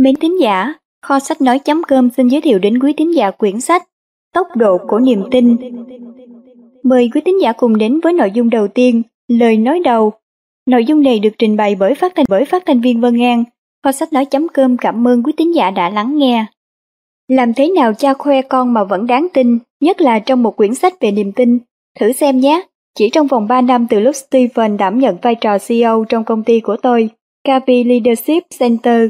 Mến tín giả, kho sách nói.com xin giới thiệu đến quý tín giả quyển sách Tốc độ của niềm tin. Mời quý tín giả cùng đến với nội dung đầu tiên, lời nói đầu. Nội dung này được trình bày bởi phát thanh bởi phát thanh viên Vân An. Kho sách nói.com cảm ơn quý tín giả đã lắng nghe. Làm thế nào cha khoe con mà vẫn đáng tin, nhất là trong một quyển sách về niềm tin. Thử xem nhé, chỉ trong vòng 3 năm từ lúc steven đảm nhận vai trò CEO trong công ty của tôi, Capi Leadership Center,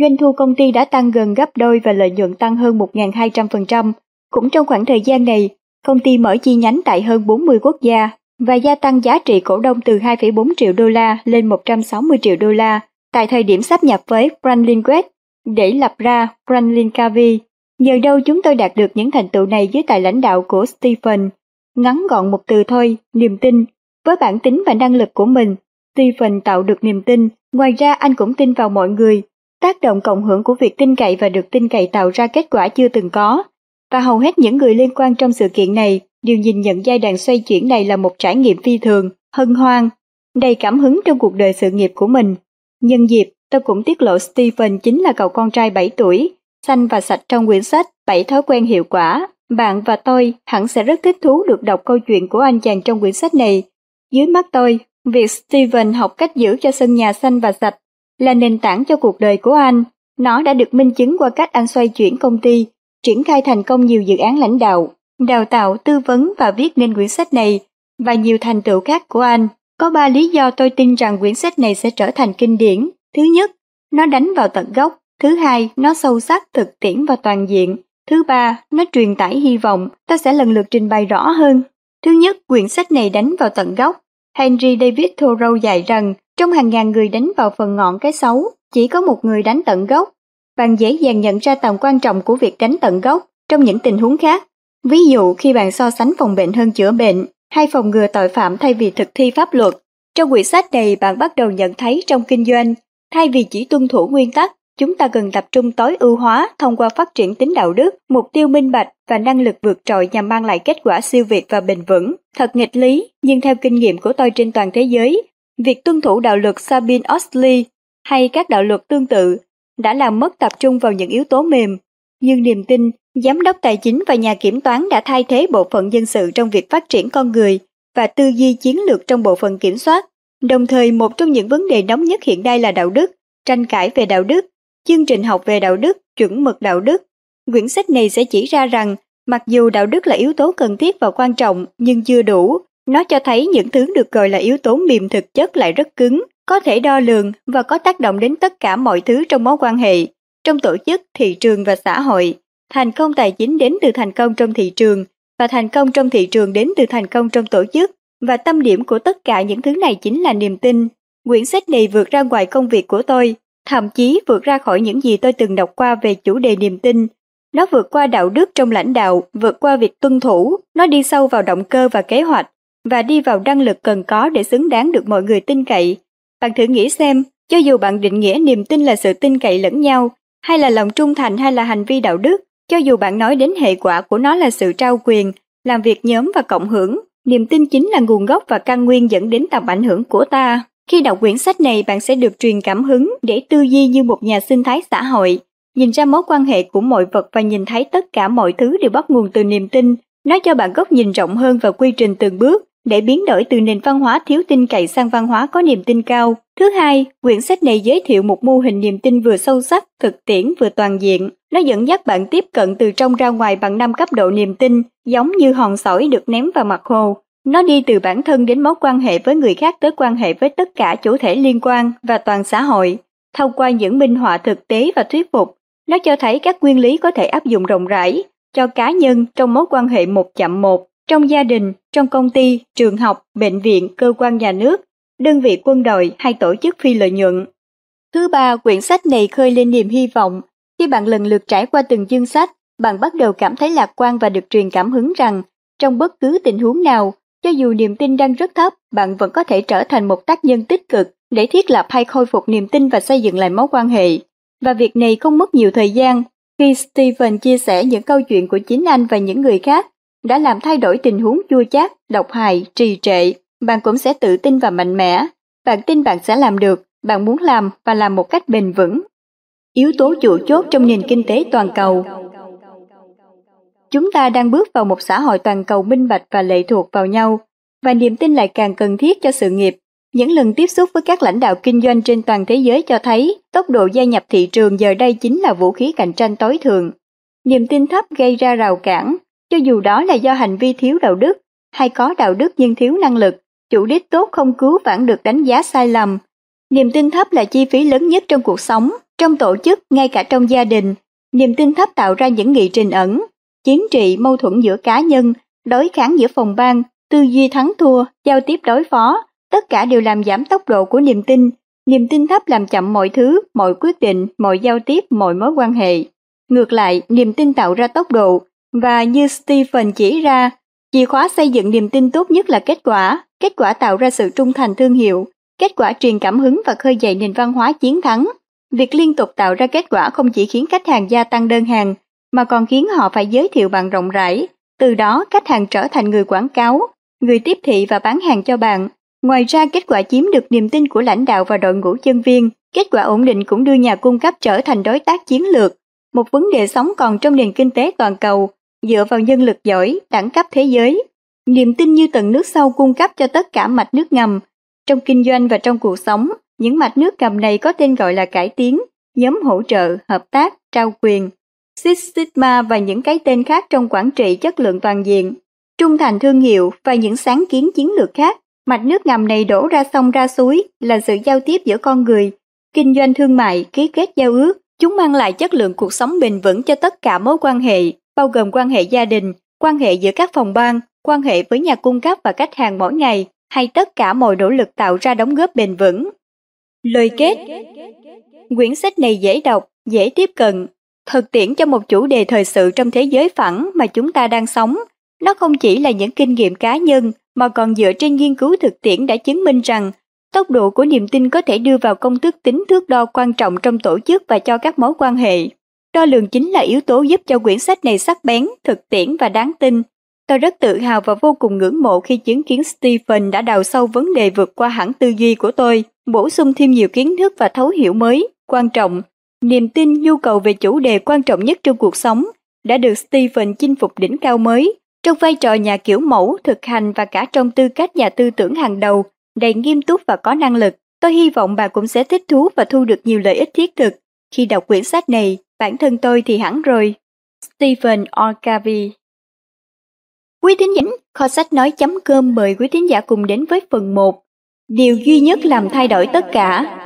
Doanh thu công ty đã tăng gần gấp đôi và lợi nhuận tăng hơn 1.200%. Cũng trong khoảng thời gian này, công ty mở chi nhánh tại hơn 40 quốc gia và gia tăng giá trị cổ đông từ 2,4 triệu đô la lên 160 triệu đô la tại thời điểm sắp nhập với Franklin West để lập ra Franklin Covey. Nhờ đâu chúng tôi đạt được những thành tựu này dưới tài lãnh đạo của Stephen. Ngắn gọn một từ thôi, niềm tin. Với bản tính và năng lực của mình, Stephen tạo được niềm tin. Ngoài ra anh cũng tin vào mọi người Tác động cộng hưởng của việc tin cậy và được tin cậy tạo ra kết quả chưa từng có. Và hầu hết những người liên quan trong sự kiện này đều nhìn nhận giai đoạn xoay chuyển này là một trải nghiệm phi thường, hân hoan, đầy cảm hứng trong cuộc đời sự nghiệp của mình. Nhân dịp, tôi cũng tiết lộ Stephen chính là cậu con trai 7 tuổi, xanh và sạch trong quyển sách 7 thói quen hiệu quả. Bạn và tôi hẳn sẽ rất thích thú được đọc câu chuyện của anh chàng trong quyển sách này. Dưới mắt tôi, việc Stephen học cách giữ cho sân nhà xanh và sạch là nền tảng cho cuộc đời của anh. Nó đã được minh chứng qua cách anh xoay chuyển công ty, triển khai thành công nhiều dự án lãnh đạo, đào tạo, tư vấn và viết nên quyển sách này và nhiều thành tựu khác của anh. Có ba lý do tôi tin rằng quyển sách này sẽ trở thành kinh điển. Thứ nhất, nó đánh vào tận gốc. Thứ hai, nó sâu sắc, thực tiễn và toàn diện. Thứ ba, nó truyền tải hy vọng. Ta sẽ lần lượt trình bày rõ hơn. Thứ nhất, quyển sách này đánh vào tận gốc. Henry David Thoreau dạy rằng trong hàng ngàn người đánh vào phần ngọn cái xấu, chỉ có một người đánh tận gốc. Bạn dễ dàng nhận ra tầm quan trọng của việc đánh tận gốc trong những tình huống khác. Ví dụ khi bạn so sánh phòng bệnh hơn chữa bệnh, hay phòng ngừa tội phạm thay vì thực thi pháp luật. Trong quyển sách này bạn bắt đầu nhận thấy trong kinh doanh, thay vì chỉ tuân thủ nguyên tắc, chúng ta cần tập trung tối ưu hóa thông qua phát triển tính đạo đức, mục tiêu minh bạch và năng lực vượt trội nhằm mang lại kết quả siêu việt và bền vững. Thật nghịch lý, nhưng theo kinh nghiệm của tôi trên toàn thế giới, Việc tuân thủ đạo luật Sabine Oxley hay các đạo luật tương tự đã làm mất tập trung vào những yếu tố mềm, nhưng niềm tin, giám đốc tài chính và nhà kiểm toán đã thay thế bộ phận dân sự trong việc phát triển con người và tư duy chiến lược trong bộ phận kiểm soát. Đồng thời một trong những vấn đề nóng nhất hiện nay là đạo đức, tranh cãi về đạo đức, chương trình học về đạo đức, chuẩn mực đạo đức. Quyển sách này sẽ chỉ ra rằng, mặc dù đạo đức là yếu tố cần thiết và quan trọng nhưng chưa đủ, nó cho thấy những thứ được gọi là yếu tố mềm thực chất lại rất cứng, có thể đo lường và có tác động đến tất cả mọi thứ trong mối quan hệ, trong tổ chức, thị trường và xã hội. Thành công tài chính đến từ thành công trong thị trường và thành công trong thị trường đến từ thành công trong tổ chức và tâm điểm của tất cả những thứ này chính là niềm tin. Quyển sách này vượt ra ngoài công việc của tôi, thậm chí vượt ra khỏi những gì tôi từng đọc qua về chủ đề niềm tin. Nó vượt qua đạo đức trong lãnh đạo, vượt qua việc tuân thủ, nó đi sâu vào động cơ và kế hoạch, và đi vào năng lực cần có để xứng đáng được mọi người tin cậy. Bạn thử nghĩ xem, cho dù bạn định nghĩa niềm tin là sự tin cậy lẫn nhau, hay là lòng trung thành hay là hành vi đạo đức, cho dù bạn nói đến hệ quả của nó là sự trao quyền, làm việc nhóm và cộng hưởng, niềm tin chính là nguồn gốc và căn nguyên dẫn đến tầm ảnh hưởng của ta. Khi đọc quyển sách này bạn sẽ được truyền cảm hứng để tư duy như một nhà sinh thái xã hội, nhìn ra mối quan hệ của mọi vật và nhìn thấy tất cả mọi thứ đều bắt nguồn từ niềm tin. Nó cho bạn góc nhìn rộng hơn và quy trình từng bước để biến đổi từ nền văn hóa thiếu tin cậy sang văn hóa có niềm tin cao. Thứ hai, quyển sách này giới thiệu một mô hình niềm tin vừa sâu sắc, thực tiễn vừa toàn diện. Nó dẫn dắt bạn tiếp cận từ trong ra ngoài bằng năm cấp độ niềm tin, giống như hòn sỏi được ném vào mặt hồ. Nó đi từ bản thân đến mối quan hệ với người khác tới quan hệ với tất cả chủ thể liên quan và toàn xã hội. Thông qua những minh họa thực tế và thuyết phục, nó cho thấy các nguyên lý có thể áp dụng rộng rãi cho cá nhân trong mối quan hệ một chạm một trong gia đình, trong công ty, trường học, bệnh viện, cơ quan nhà nước, đơn vị quân đội hay tổ chức phi lợi nhuận. Thứ ba, quyển sách này khơi lên niềm hy vọng. Khi bạn lần lượt trải qua từng chương sách, bạn bắt đầu cảm thấy lạc quan và được truyền cảm hứng rằng trong bất cứ tình huống nào, cho dù niềm tin đang rất thấp, bạn vẫn có thể trở thành một tác nhân tích cực để thiết lập hay khôi phục niềm tin và xây dựng lại mối quan hệ. Và việc này không mất nhiều thời gian khi Stephen chia sẻ những câu chuyện của chính anh và những người khác đã làm thay đổi tình huống chua chát, độc hại, trì trệ, bạn cũng sẽ tự tin và mạnh mẽ. Bạn tin bạn sẽ làm được, bạn muốn làm và làm một cách bền vững. yếu tố chủ chốt trong nền kinh tế toàn cầu. Chúng ta đang bước vào một xã hội toàn cầu minh bạch và lệ thuộc vào nhau, và niềm tin lại càng cần thiết cho sự nghiệp. Những lần tiếp xúc với các lãnh đạo kinh doanh trên toàn thế giới cho thấy tốc độ gia nhập thị trường giờ đây chính là vũ khí cạnh tranh tối thượng. Niềm tin thấp gây ra rào cản, cho dù đó là do hành vi thiếu đạo đức hay có đạo đức nhưng thiếu năng lực, chủ đích tốt không cứu vãn được đánh giá sai lầm. Niềm tin thấp là chi phí lớn nhất trong cuộc sống, trong tổ chức, ngay cả trong gia đình. Niềm tin thấp tạo ra những nghị trình ẩn, chính trị, mâu thuẫn giữa cá nhân, đối kháng giữa phòng ban, tư duy thắng thua, giao tiếp đối phó, tất cả đều làm giảm tốc độ của niềm tin. Niềm tin thấp làm chậm mọi thứ, mọi quyết định, mọi giao tiếp, mọi mối quan hệ. Ngược lại, niềm tin tạo ra tốc độ, và như Stephen chỉ ra, chìa khóa xây dựng niềm tin tốt nhất là kết quả, kết quả tạo ra sự trung thành thương hiệu, kết quả truyền cảm hứng và khơi dậy nền văn hóa chiến thắng. Việc liên tục tạo ra kết quả không chỉ khiến khách hàng gia tăng đơn hàng, mà còn khiến họ phải giới thiệu bạn rộng rãi. Từ đó, khách hàng trở thành người quảng cáo, người tiếp thị và bán hàng cho bạn. Ngoài ra, kết quả chiếm được niềm tin của lãnh đạo và đội ngũ nhân viên. Kết quả ổn định cũng đưa nhà cung cấp trở thành đối tác chiến lược. Một vấn đề sống còn trong nền kinh tế toàn cầu, dựa vào nhân lực giỏi, đẳng cấp thế giới. Niềm tin như tầng nước sâu cung cấp cho tất cả mạch nước ngầm. Trong kinh doanh và trong cuộc sống, những mạch nước ngầm này có tên gọi là cải tiến, nhóm hỗ trợ, hợp tác, trao quyền, Six Sigma và những cái tên khác trong quản trị chất lượng toàn diện, trung thành thương hiệu và những sáng kiến chiến lược khác. Mạch nước ngầm này đổ ra sông ra suối là sự giao tiếp giữa con người, kinh doanh thương mại, ký kết giao ước. Chúng mang lại chất lượng cuộc sống bền vững cho tất cả mối quan hệ, bao gồm quan hệ gia đình, quan hệ giữa các phòng ban, quan hệ với nhà cung cấp và khách hàng mỗi ngày, hay tất cả mọi nỗ lực tạo ra đóng góp bền vững. Lời kết Quyển sách này dễ đọc, dễ tiếp cận, thực tiễn cho một chủ đề thời sự trong thế giới phẳng mà chúng ta đang sống. Nó không chỉ là những kinh nghiệm cá nhân mà còn dựa trên nghiên cứu thực tiễn đã chứng minh rằng tốc độ của niềm tin có thể đưa vào công thức tính thước đo quan trọng trong tổ chức và cho các mối quan hệ. Đo lường chính là yếu tố giúp cho quyển sách này sắc bén, thực tiễn và đáng tin. Tôi rất tự hào và vô cùng ngưỡng mộ khi chứng kiến Stephen đã đào sâu vấn đề vượt qua hẳn tư duy của tôi, bổ sung thêm nhiều kiến thức và thấu hiểu mới, quan trọng. Niềm tin nhu cầu về chủ đề quan trọng nhất trong cuộc sống đã được Stephen chinh phục đỉnh cao mới, trong vai trò nhà kiểu mẫu, thực hành và cả trong tư cách nhà tư tưởng hàng đầu, đầy nghiêm túc và có năng lực. Tôi hy vọng bà cũng sẽ thích thú và thu được nhiều lợi ích thiết thực khi đọc quyển sách này bản thân tôi thì hẳn rồi. Stephen Orcavi Quý thính giả, kho sách nói.com mời quý thính giả cùng đến với phần 1. Điều duy nhất làm thay đổi tất cả.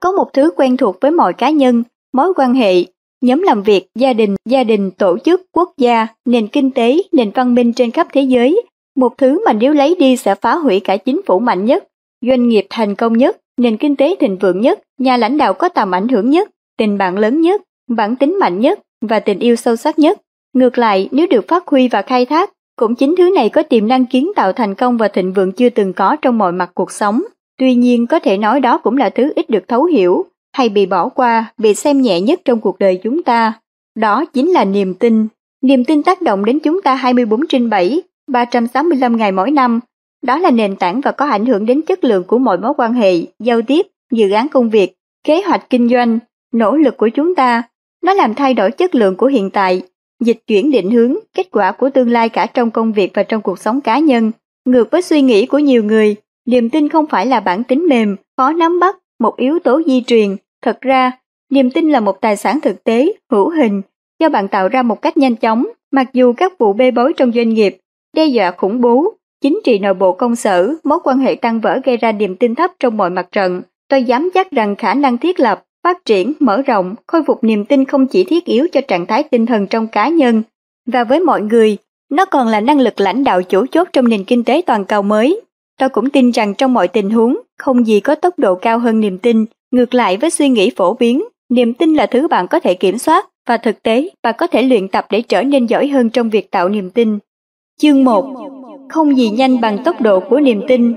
Có một thứ quen thuộc với mọi cá nhân, mối quan hệ, nhóm làm việc, gia đình, gia đình, tổ chức, quốc gia, nền kinh tế, nền văn minh trên khắp thế giới. Một thứ mà nếu lấy đi sẽ phá hủy cả chính phủ mạnh nhất, doanh nghiệp thành công nhất, nền kinh tế thịnh vượng nhất, nhà lãnh đạo có tầm ảnh hưởng nhất, tình bạn lớn nhất, bản tính mạnh nhất và tình yêu sâu sắc nhất. Ngược lại, nếu được phát huy và khai thác, cũng chính thứ này có tiềm năng kiến tạo thành công và thịnh vượng chưa từng có trong mọi mặt cuộc sống. Tuy nhiên có thể nói đó cũng là thứ ít được thấu hiểu, hay bị bỏ qua, bị xem nhẹ nhất trong cuộc đời chúng ta. Đó chính là niềm tin. Niềm tin tác động đến chúng ta 24 trên 7, 365 ngày mỗi năm. Đó là nền tảng và có ảnh hưởng đến chất lượng của mọi mối quan hệ, giao tiếp, dự án công việc, kế hoạch kinh doanh, nỗ lực của chúng ta, nó làm thay đổi chất lượng của hiện tại, dịch chuyển định hướng, kết quả của tương lai cả trong công việc và trong cuộc sống cá nhân. Ngược với suy nghĩ của nhiều người, niềm tin không phải là bản tính mềm, khó nắm bắt, một yếu tố di truyền. Thật ra, niềm tin là một tài sản thực tế, hữu hình, do bạn tạo ra một cách nhanh chóng, mặc dù các vụ bê bối trong doanh nghiệp, đe dọa khủng bố, chính trị nội bộ công sở, mối quan hệ tăng vỡ gây ra niềm tin thấp trong mọi mặt trận. Tôi dám chắc rằng khả năng thiết lập, phát triển, mở rộng, khôi phục niềm tin không chỉ thiết yếu cho trạng thái tinh thần trong cá nhân, và với mọi người, nó còn là năng lực lãnh đạo chủ chốt trong nền kinh tế toàn cầu mới. Tôi cũng tin rằng trong mọi tình huống, không gì có tốc độ cao hơn niềm tin, ngược lại với suy nghĩ phổ biến, niềm tin là thứ bạn có thể kiểm soát, và thực tế, bạn có thể luyện tập để trở nên giỏi hơn trong việc tạo niềm tin. Chương 1 Không gì nhanh bằng tốc độ của niềm tin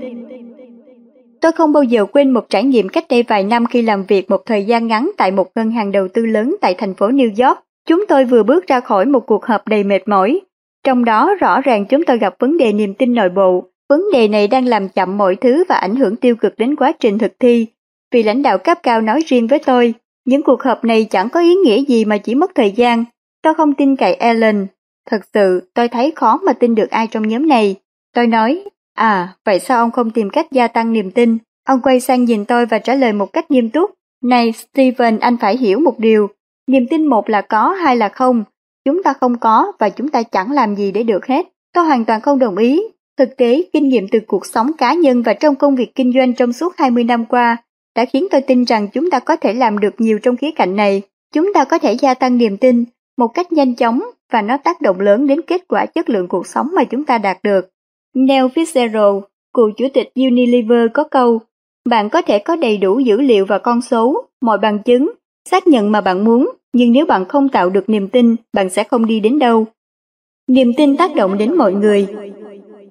Tôi không bao giờ quên một trải nghiệm cách đây vài năm khi làm việc một thời gian ngắn tại một ngân hàng đầu tư lớn tại thành phố New York. Chúng tôi vừa bước ra khỏi một cuộc họp đầy mệt mỏi. Trong đó rõ ràng chúng tôi gặp vấn đề niềm tin nội bộ. Vấn đề này đang làm chậm mọi thứ và ảnh hưởng tiêu cực đến quá trình thực thi. Vì lãnh đạo cấp cao nói riêng với tôi, Những cuộc họp này chẳng có ý nghĩa gì mà chỉ mất thời gian. Tôi không tin cậy Ellen. Thật sự, tôi thấy khó mà tin được ai trong nhóm này. Tôi nói, à, vậy sao ông không tìm cách gia tăng niềm tin? Ông quay sang nhìn tôi và trả lời một cách nghiêm túc. Này, Steven, anh phải hiểu một điều. Niềm tin một là có, hai là không. Chúng ta không có và chúng ta chẳng làm gì để được hết. Tôi hoàn toàn không đồng ý. Thực tế, kinh nghiệm từ cuộc sống cá nhân và trong công việc kinh doanh trong suốt 20 năm qua đã khiến tôi tin rằng chúng ta có thể làm được nhiều trong khía cạnh này. Chúng ta có thể gia tăng niềm tin một cách nhanh chóng và nó tác động lớn đến kết quả chất lượng cuộc sống mà chúng ta đạt được. Neil Fitzgerald, cựu chủ tịch Unilever có câu, bạn có thể có đầy đủ dữ liệu và con số, mọi bằng chứng, xác nhận mà bạn muốn, nhưng nếu bạn không tạo được niềm tin, bạn sẽ không đi đến đâu. Niềm tin tác động đến mọi người.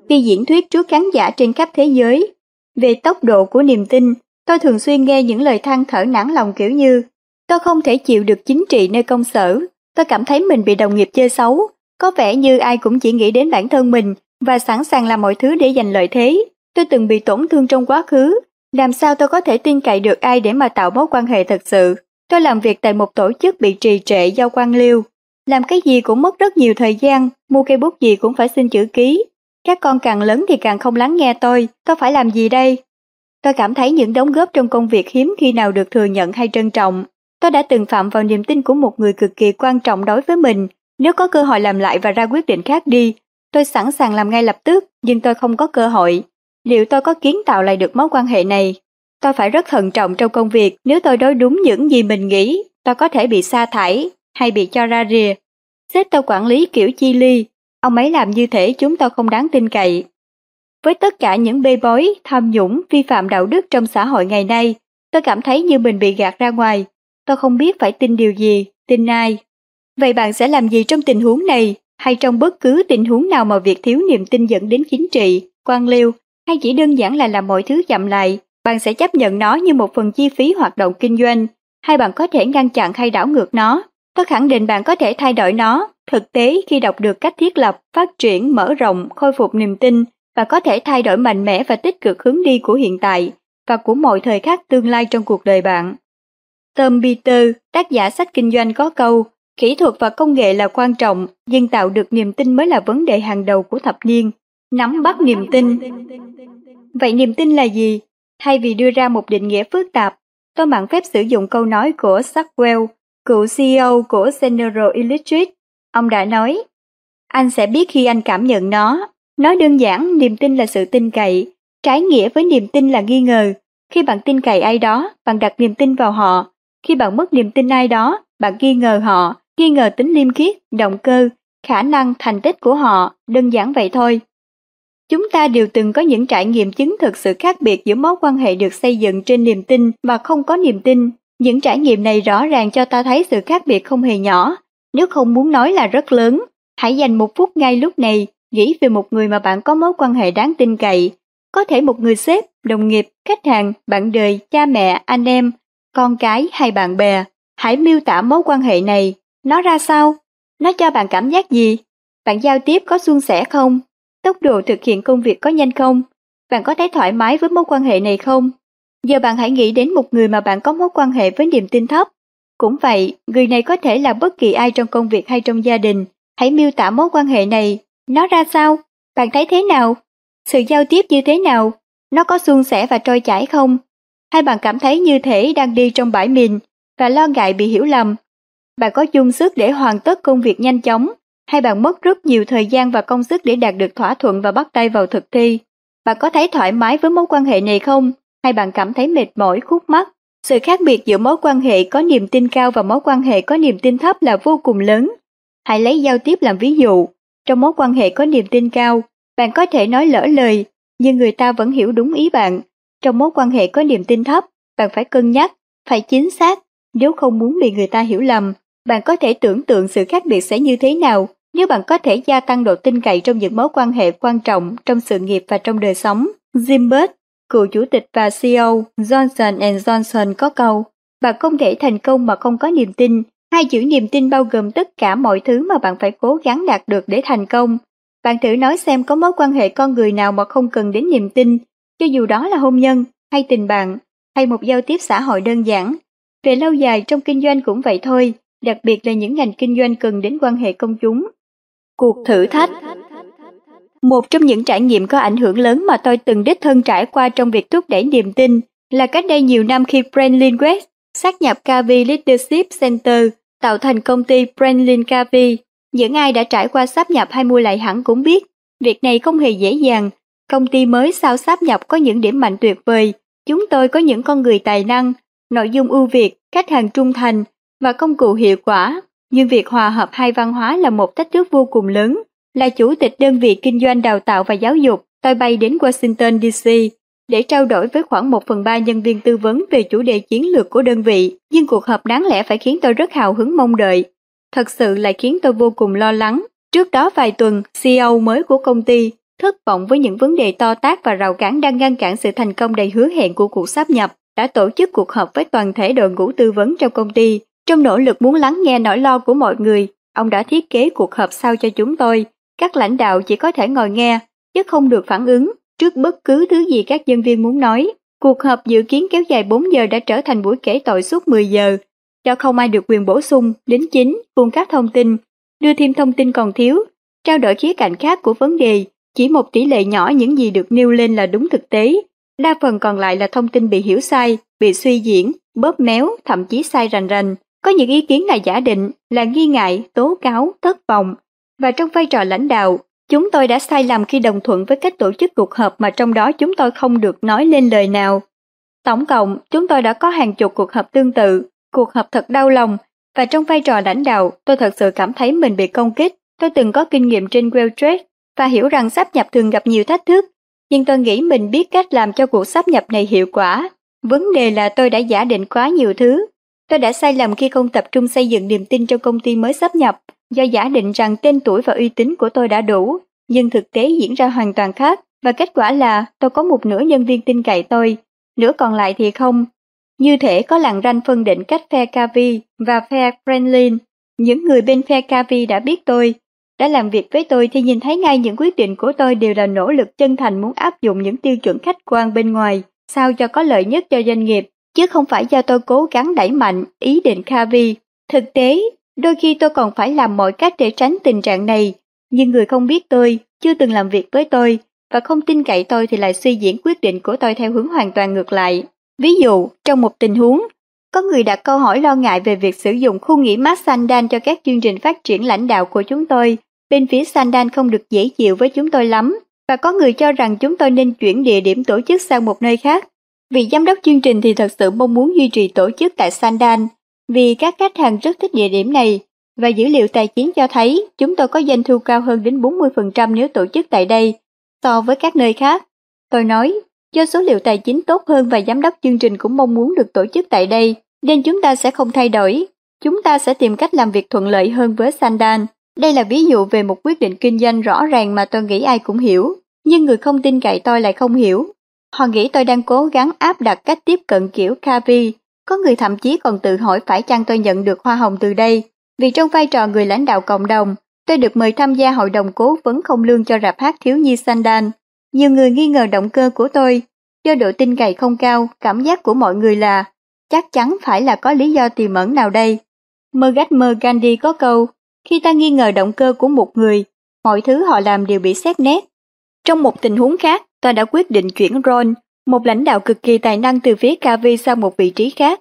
Khi diễn thuyết trước khán giả trên khắp thế giới, về tốc độ của niềm tin, tôi thường xuyên nghe những lời than thở nản lòng kiểu như Tôi không thể chịu được chính trị nơi công sở, tôi cảm thấy mình bị đồng nghiệp chơi xấu, có vẻ như ai cũng chỉ nghĩ đến bản thân mình và sẵn sàng làm mọi thứ để giành lợi thế. Tôi từng bị tổn thương trong quá khứ, làm sao tôi có thể tin cậy được ai để mà tạo mối quan hệ thật sự. Tôi làm việc tại một tổ chức bị trì trệ do quan liêu. Làm cái gì cũng mất rất nhiều thời gian, mua cây bút gì cũng phải xin chữ ký. Các con càng lớn thì càng không lắng nghe tôi, tôi phải làm gì đây? Tôi cảm thấy những đóng góp trong công việc hiếm khi nào được thừa nhận hay trân trọng. Tôi đã từng phạm vào niềm tin của một người cực kỳ quan trọng đối với mình. Nếu có cơ hội làm lại và ra quyết định khác đi, tôi sẵn sàng làm ngay lập tức, nhưng tôi không có cơ hội. Liệu tôi có kiến tạo lại được mối quan hệ này? Tôi phải rất thận trọng trong công việc, nếu tôi đối đúng những gì mình nghĩ, tôi có thể bị sa thải hay bị cho ra rìa. Sếp tôi quản lý kiểu chi ly, ông ấy làm như thế chúng tôi không đáng tin cậy. Với tất cả những bê bối, tham nhũng, vi phạm đạo đức trong xã hội ngày nay, tôi cảm thấy như mình bị gạt ra ngoài. Tôi không biết phải tin điều gì, tin ai. Vậy bạn sẽ làm gì trong tình huống này, hay trong bất cứ tình huống nào mà việc thiếu niềm tin dẫn đến chính trị, quan liêu, hay chỉ đơn giản là làm mọi thứ chậm lại, bạn sẽ chấp nhận nó như một phần chi phí hoạt động kinh doanh, hay bạn có thể ngăn chặn hay đảo ngược nó. Tôi khẳng định bạn có thể thay đổi nó. Thực tế khi đọc được cách thiết lập, phát triển, mở rộng, khôi phục niềm tin, và có thể thay đổi mạnh mẽ và tích cực hướng đi của hiện tại và của mọi thời khắc tương lai trong cuộc đời bạn. Tom Peter, tác giả sách kinh doanh có câu, kỹ thuật và công nghệ là quan trọng, nhưng tạo được niềm tin mới là vấn đề hàng đầu của thập niên. Nắm bắt niềm tin. Vậy niềm tin là gì? Thay vì đưa ra một định nghĩa phức tạp, tôi mạn phép sử dụng câu nói của Sackwell, cựu CEO của General Electric. Ông đã nói, anh sẽ biết khi anh cảm nhận nó. Nói đơn giản, niềm tin là sự tin cậy. Trái nghĩa với niềm tin là nghi ngờ. Khi bạn tin cậy ai đó, bạn đặt niềm tin vào họ. Khi bạn mất niềm tin ai đó, bạn nghi ngờ họ, nghi ngờ tính liêm khiết, động cơ, khả năng, thành tích của họ, đơn giản vậy thôi. Chúng ta đều từng có những trải nghiệm chứng thực sự khác biệt giữa mối quan hệ được xây dựng trên niềm tin và không có niềm tin. Những trải nghiệm này rõ ràng cho ta thấy sự khác biệt không hề nhỏ, nếu không muốn nói là rất lớn. Hãy dành một phút ngay lúc này, nghĩ về một người mà bạn có mối quan hệ đáng tin cậy. Có thể một người sếp, đồng nghiệp, khách hàng, bạn đời, cha mẹ, anh em, con cái hay bạn bè. Hãy miêu tả mối quan hệ này. Nó ra sao? Nó cho bạn cảm giác gì? Bạn giao tiếp có suôn sẻ không? Tốc độ thực hiện công việc có nhanh không? Bạn có thấy thoải mái với mối quan hệ này không? Giờ bạn hãy nghĩ đến một người mà bạn có mối quan hệ với niềm tin thấp. Cũng vậy, người này có thể là bất kỳ ai trong công việc hay trong gia đình. Hãy miêu tả mối quan hệ này. Nó ra sao? Bạn thấy thế nào? Sự giao tiếp như thế nào? Nó có suôn sẻ và trôi chảy không? Hay bạn cảm thấy như thể đang đi trong bãi mìn và lo ngại bị hiểu lầm? Bạn có chung sức để hoàn tất công việc nhanh chóng hay bạn mất rất nhiều thời gian và công sức để đạt được thỏa thuận và bắt tay vào thực thi? Bạn có thấy thoải mái với mối quan hệ này không? Hay bạn cảm thấy mệt mỏi, khúc mắc? Sự khác biệt giữa mối quan hệ có niềm tin cao và mối quan hệ có niềm tin thấp là vô cùng lớn. Hãy lấy giao tiếp làm ví dụ. Trong mối quan hệ có niềm tin cao, bạn có thể nói lỡ lời, nhưng người ta vẫn hiểu đúng ý bạn. Trong mối quan hệ có niềm tin thấp, bạn phải cân nhắc, phải chính xác, nếu không muốn bị người ta hiểu lầm. Bạn có thể tưởng tượng sự khác biệt sẽ như thế nào nếu bạn có thể gia tăng độ tin cậy trong những mối quan hệ quan trọng trong sự nghiệp và trong đời sống. Zimbert, cựu chủ tịch và CEO Johnson Johnson có câu, bạn không thể thành công mà không có niềm tin. Hai chữ niềm tin bao gồm tất cả mọi thứ mà bạn phải cố gắng đạt được để thành công. Bạn thử nói xem có mối quan hệ con người nào mà không cần đến niềm tin, cho dù đó là hôn nhân, hay tình bạn, hay một giao tiếp xã hội đơn giản. Về lâu dài trong kinh doanh cũng vậy thôi, đặc biệt là những ngành kinh doanh cần đến quan hệ công chúng. Cuộc thử thách Một trong những trải nghiệm có ảnh hưởng lớn mà tôi từng đích thân trải qua trong việc thúc đẩy niềm tin là cách đây nhiều năm khi Brandlin West sát nhập KV Leadership Center tạo thành công ty Brandlin KV. Những ai đã trải qua sáp nhập hay mua lại hẳn cũng biết, việc này không hề dễ dàng. Công ty mới sau sáp nhập có những điểm mạnh tuyệt vời. Chúng tôi có những con người tài năng, nội dung ưu việt, khách hàng trung thành và công cụ hiệu quả. Nhưng việc hòa hợp hai văn hóa là một thách thức vô cùng lớn. Là chủ tịch đơn vị kinh doanh đào tạo và giáo dục, tôi bay đến Washington DC để trao đổi với khoảng 1 phần 3 nhân viên tư vấn về chủ đề chiến lược của đơn vị, nhưng cuộc họp đáng lẽ phải khiến tôi rất hào hứng mong đợi. Thật sự lại khiến tôi vô cùng lo lắng. Trước đó vài tuần, CEO mới của công ty thất vọng với những vấn đề to tác và rào cản đang ngăn cản sự thành công đầy hứa hẹn của cuộc sáp nhập, đã tổ chức cuộc họp với toàn thể đội ngũ tư vấn trong công ty. Trong nỗ lực muốn lắng nghe nỗi lo của mọi người, ông đã thiết kế cuộc họp sau cho chúng tôi. Các lãnh đạo chỉ có thể ngồi nghe, chứ không được phản ứng trước bất cứ thứ gì các nhân viên muốn nói. Cuộc họp dự kiến kéo dài 4 giờ đã trở thành buổi kể tội suốt 10 giờ, cho không ai được quyền bổ sung, đính chính, cung các thông tin, đưa thêm thông tin còn thiếu, trao đổi khía cạnh khác của vấn đề, chỉ một tỷ lệ nhỏ những gì được nêu lên là đúng thực tế, đa phần còn lại là thông tin bị hiểu sai, bị suy diễn, bóp méo, thậm chí sai rành rành. Có những ý kiến là giả định, là nghi ngại, tố cáo, thất vọng. Và trong vai trò lãnh đạo, Chúng tôi đã sai lầm khi đồng thuận với cách tổ chức cuộc họp mà trong đó chúng tôi không được nói lên lời nào. Tổng cộng, chúng tôi đã có hàng chục cuộc họp tương tự, cuộc họp thật đau lòng, và trong vai trò lãnh đạo, tôi thật sự cảm thấy mình bị công kích. Tôi từng có kinh nghiệm trên Wall Street và hiểu rằng sắp nhập thường gặp nhiều thách thức, nhưng tôi nghĩ mình biết cách làm cho cuộc sắp nhập này hiệu quả. Vấn đề là tôi đã giả định quá nhiều thứ. Tôi đã sai lầm khi không tập trung xây dựng niềm tin trong công ty mới sắp nhập, do giả định rằng tên tuổi và uy tín của tôi đã đủ, nhưng thực tế diễn ra hoàn toàn khác và kết quả là tôi có một nửa nhân viên tin cậy tôi, nửa còn lại thì không. Như thể có làng ranh phân định cách phe Cavi và phe Franklin. Những người bên phe Cavi đã biết tôi, đã làm việc với tôi thì nhìn thấy ngay những quyết định của tôi đều là nỗ lực chân thành muốn áp dụng những tiêu chuẩn khách quan bên ngoài, sao cho có lợi nhất cho doanh nghiệp, chứ không phải do tôi cố gắng đẩy mạnh ý định Cavi. Thực tế, Đôi khi tôi còn phải làm mọi cách để tránh tình trạng này, nhưng người không biết tôi, chưa từng làm việc với tôi và không tin cậy tôi thì lại suy diễn quyết định của tôi theo hướng hoàn toàn ngược lại. Ví dụ, trong một tình huống, có người đặt câu hỏi lo ngại về việc sử dụng khu nghỉ mát Sandan cho các chương trình phát triển lãnh đạo của chúng tôi. Bên phía Sandan không được dễ chịu với chúng tôi lắm, và có người cho rằng chúng tôi nên chuyển địa điểm tổ chức sang một nơi khác. Vì giám đốc chương trình thì thật sự mong muốn duy trì tổ chức tại Sandan, vì các khách hàng rất thích địa điểm này và dữ liệu tài chính cho thấy chúng tôi có doanh thu cao hơn đến 40% nếu tổ chức tại đây so với các nơi khác. Tôi nói, do số liệu tài chính tốt hơn và giám đốc chương trình cũng mong muốn được tổ chức tại đây, nên chúng ta sẽ không thay đổi. Chúng ta sẽ tìm cách làm việc thuận lợi hơn với Sandan. Đây là ví dụ về một quyết định kinh doanh rõ ràng mà tôi nghĩ ai cũng hiểu, nhưng người không tin cậy tôi lại không hiểu. Họ nghĩ tôi đang cố gắng áp đặt cách tiếp cận kiểu Kavi có người thậm chí còn tự hỏi phải chăng tôi nhận được hoa hồng từ đây, vì trong vai trò người lãnh đạo cộng đồng, tôi được mời tham gia hội đồng cố vấn không lương cho rạp hát thiếu nhi Sandan. Nhiều người nghi ngờ động cơ của tôi, do độ tin cậy không cao, cảm giác của mọi người là chắc chắn phải là có lý do tiềm ẩn nào đây. Mahatma Gandhi có câu, khi ta nghi ngờ động cơ của một người, mọi thứ họ làm đều bị xét nét. Trong một tình huống khác, ta đã quyết định chuyển Ron, một lãnh đạo cực kỳ tài năng từ phía KV sang một vị trí khác,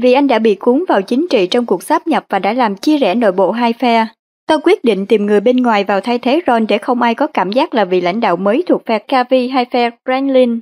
vì anh đã bị cuốn vào chính trị trong cuộc sáp nhập và đã làm chia rẽ nội bộ hai phe. Tôi quyết định tìm người bên ngoài vào thay thế Ron để không ai có cảm giác là vị lãnh đạo mới thuộc phe KV hay phe Franklin.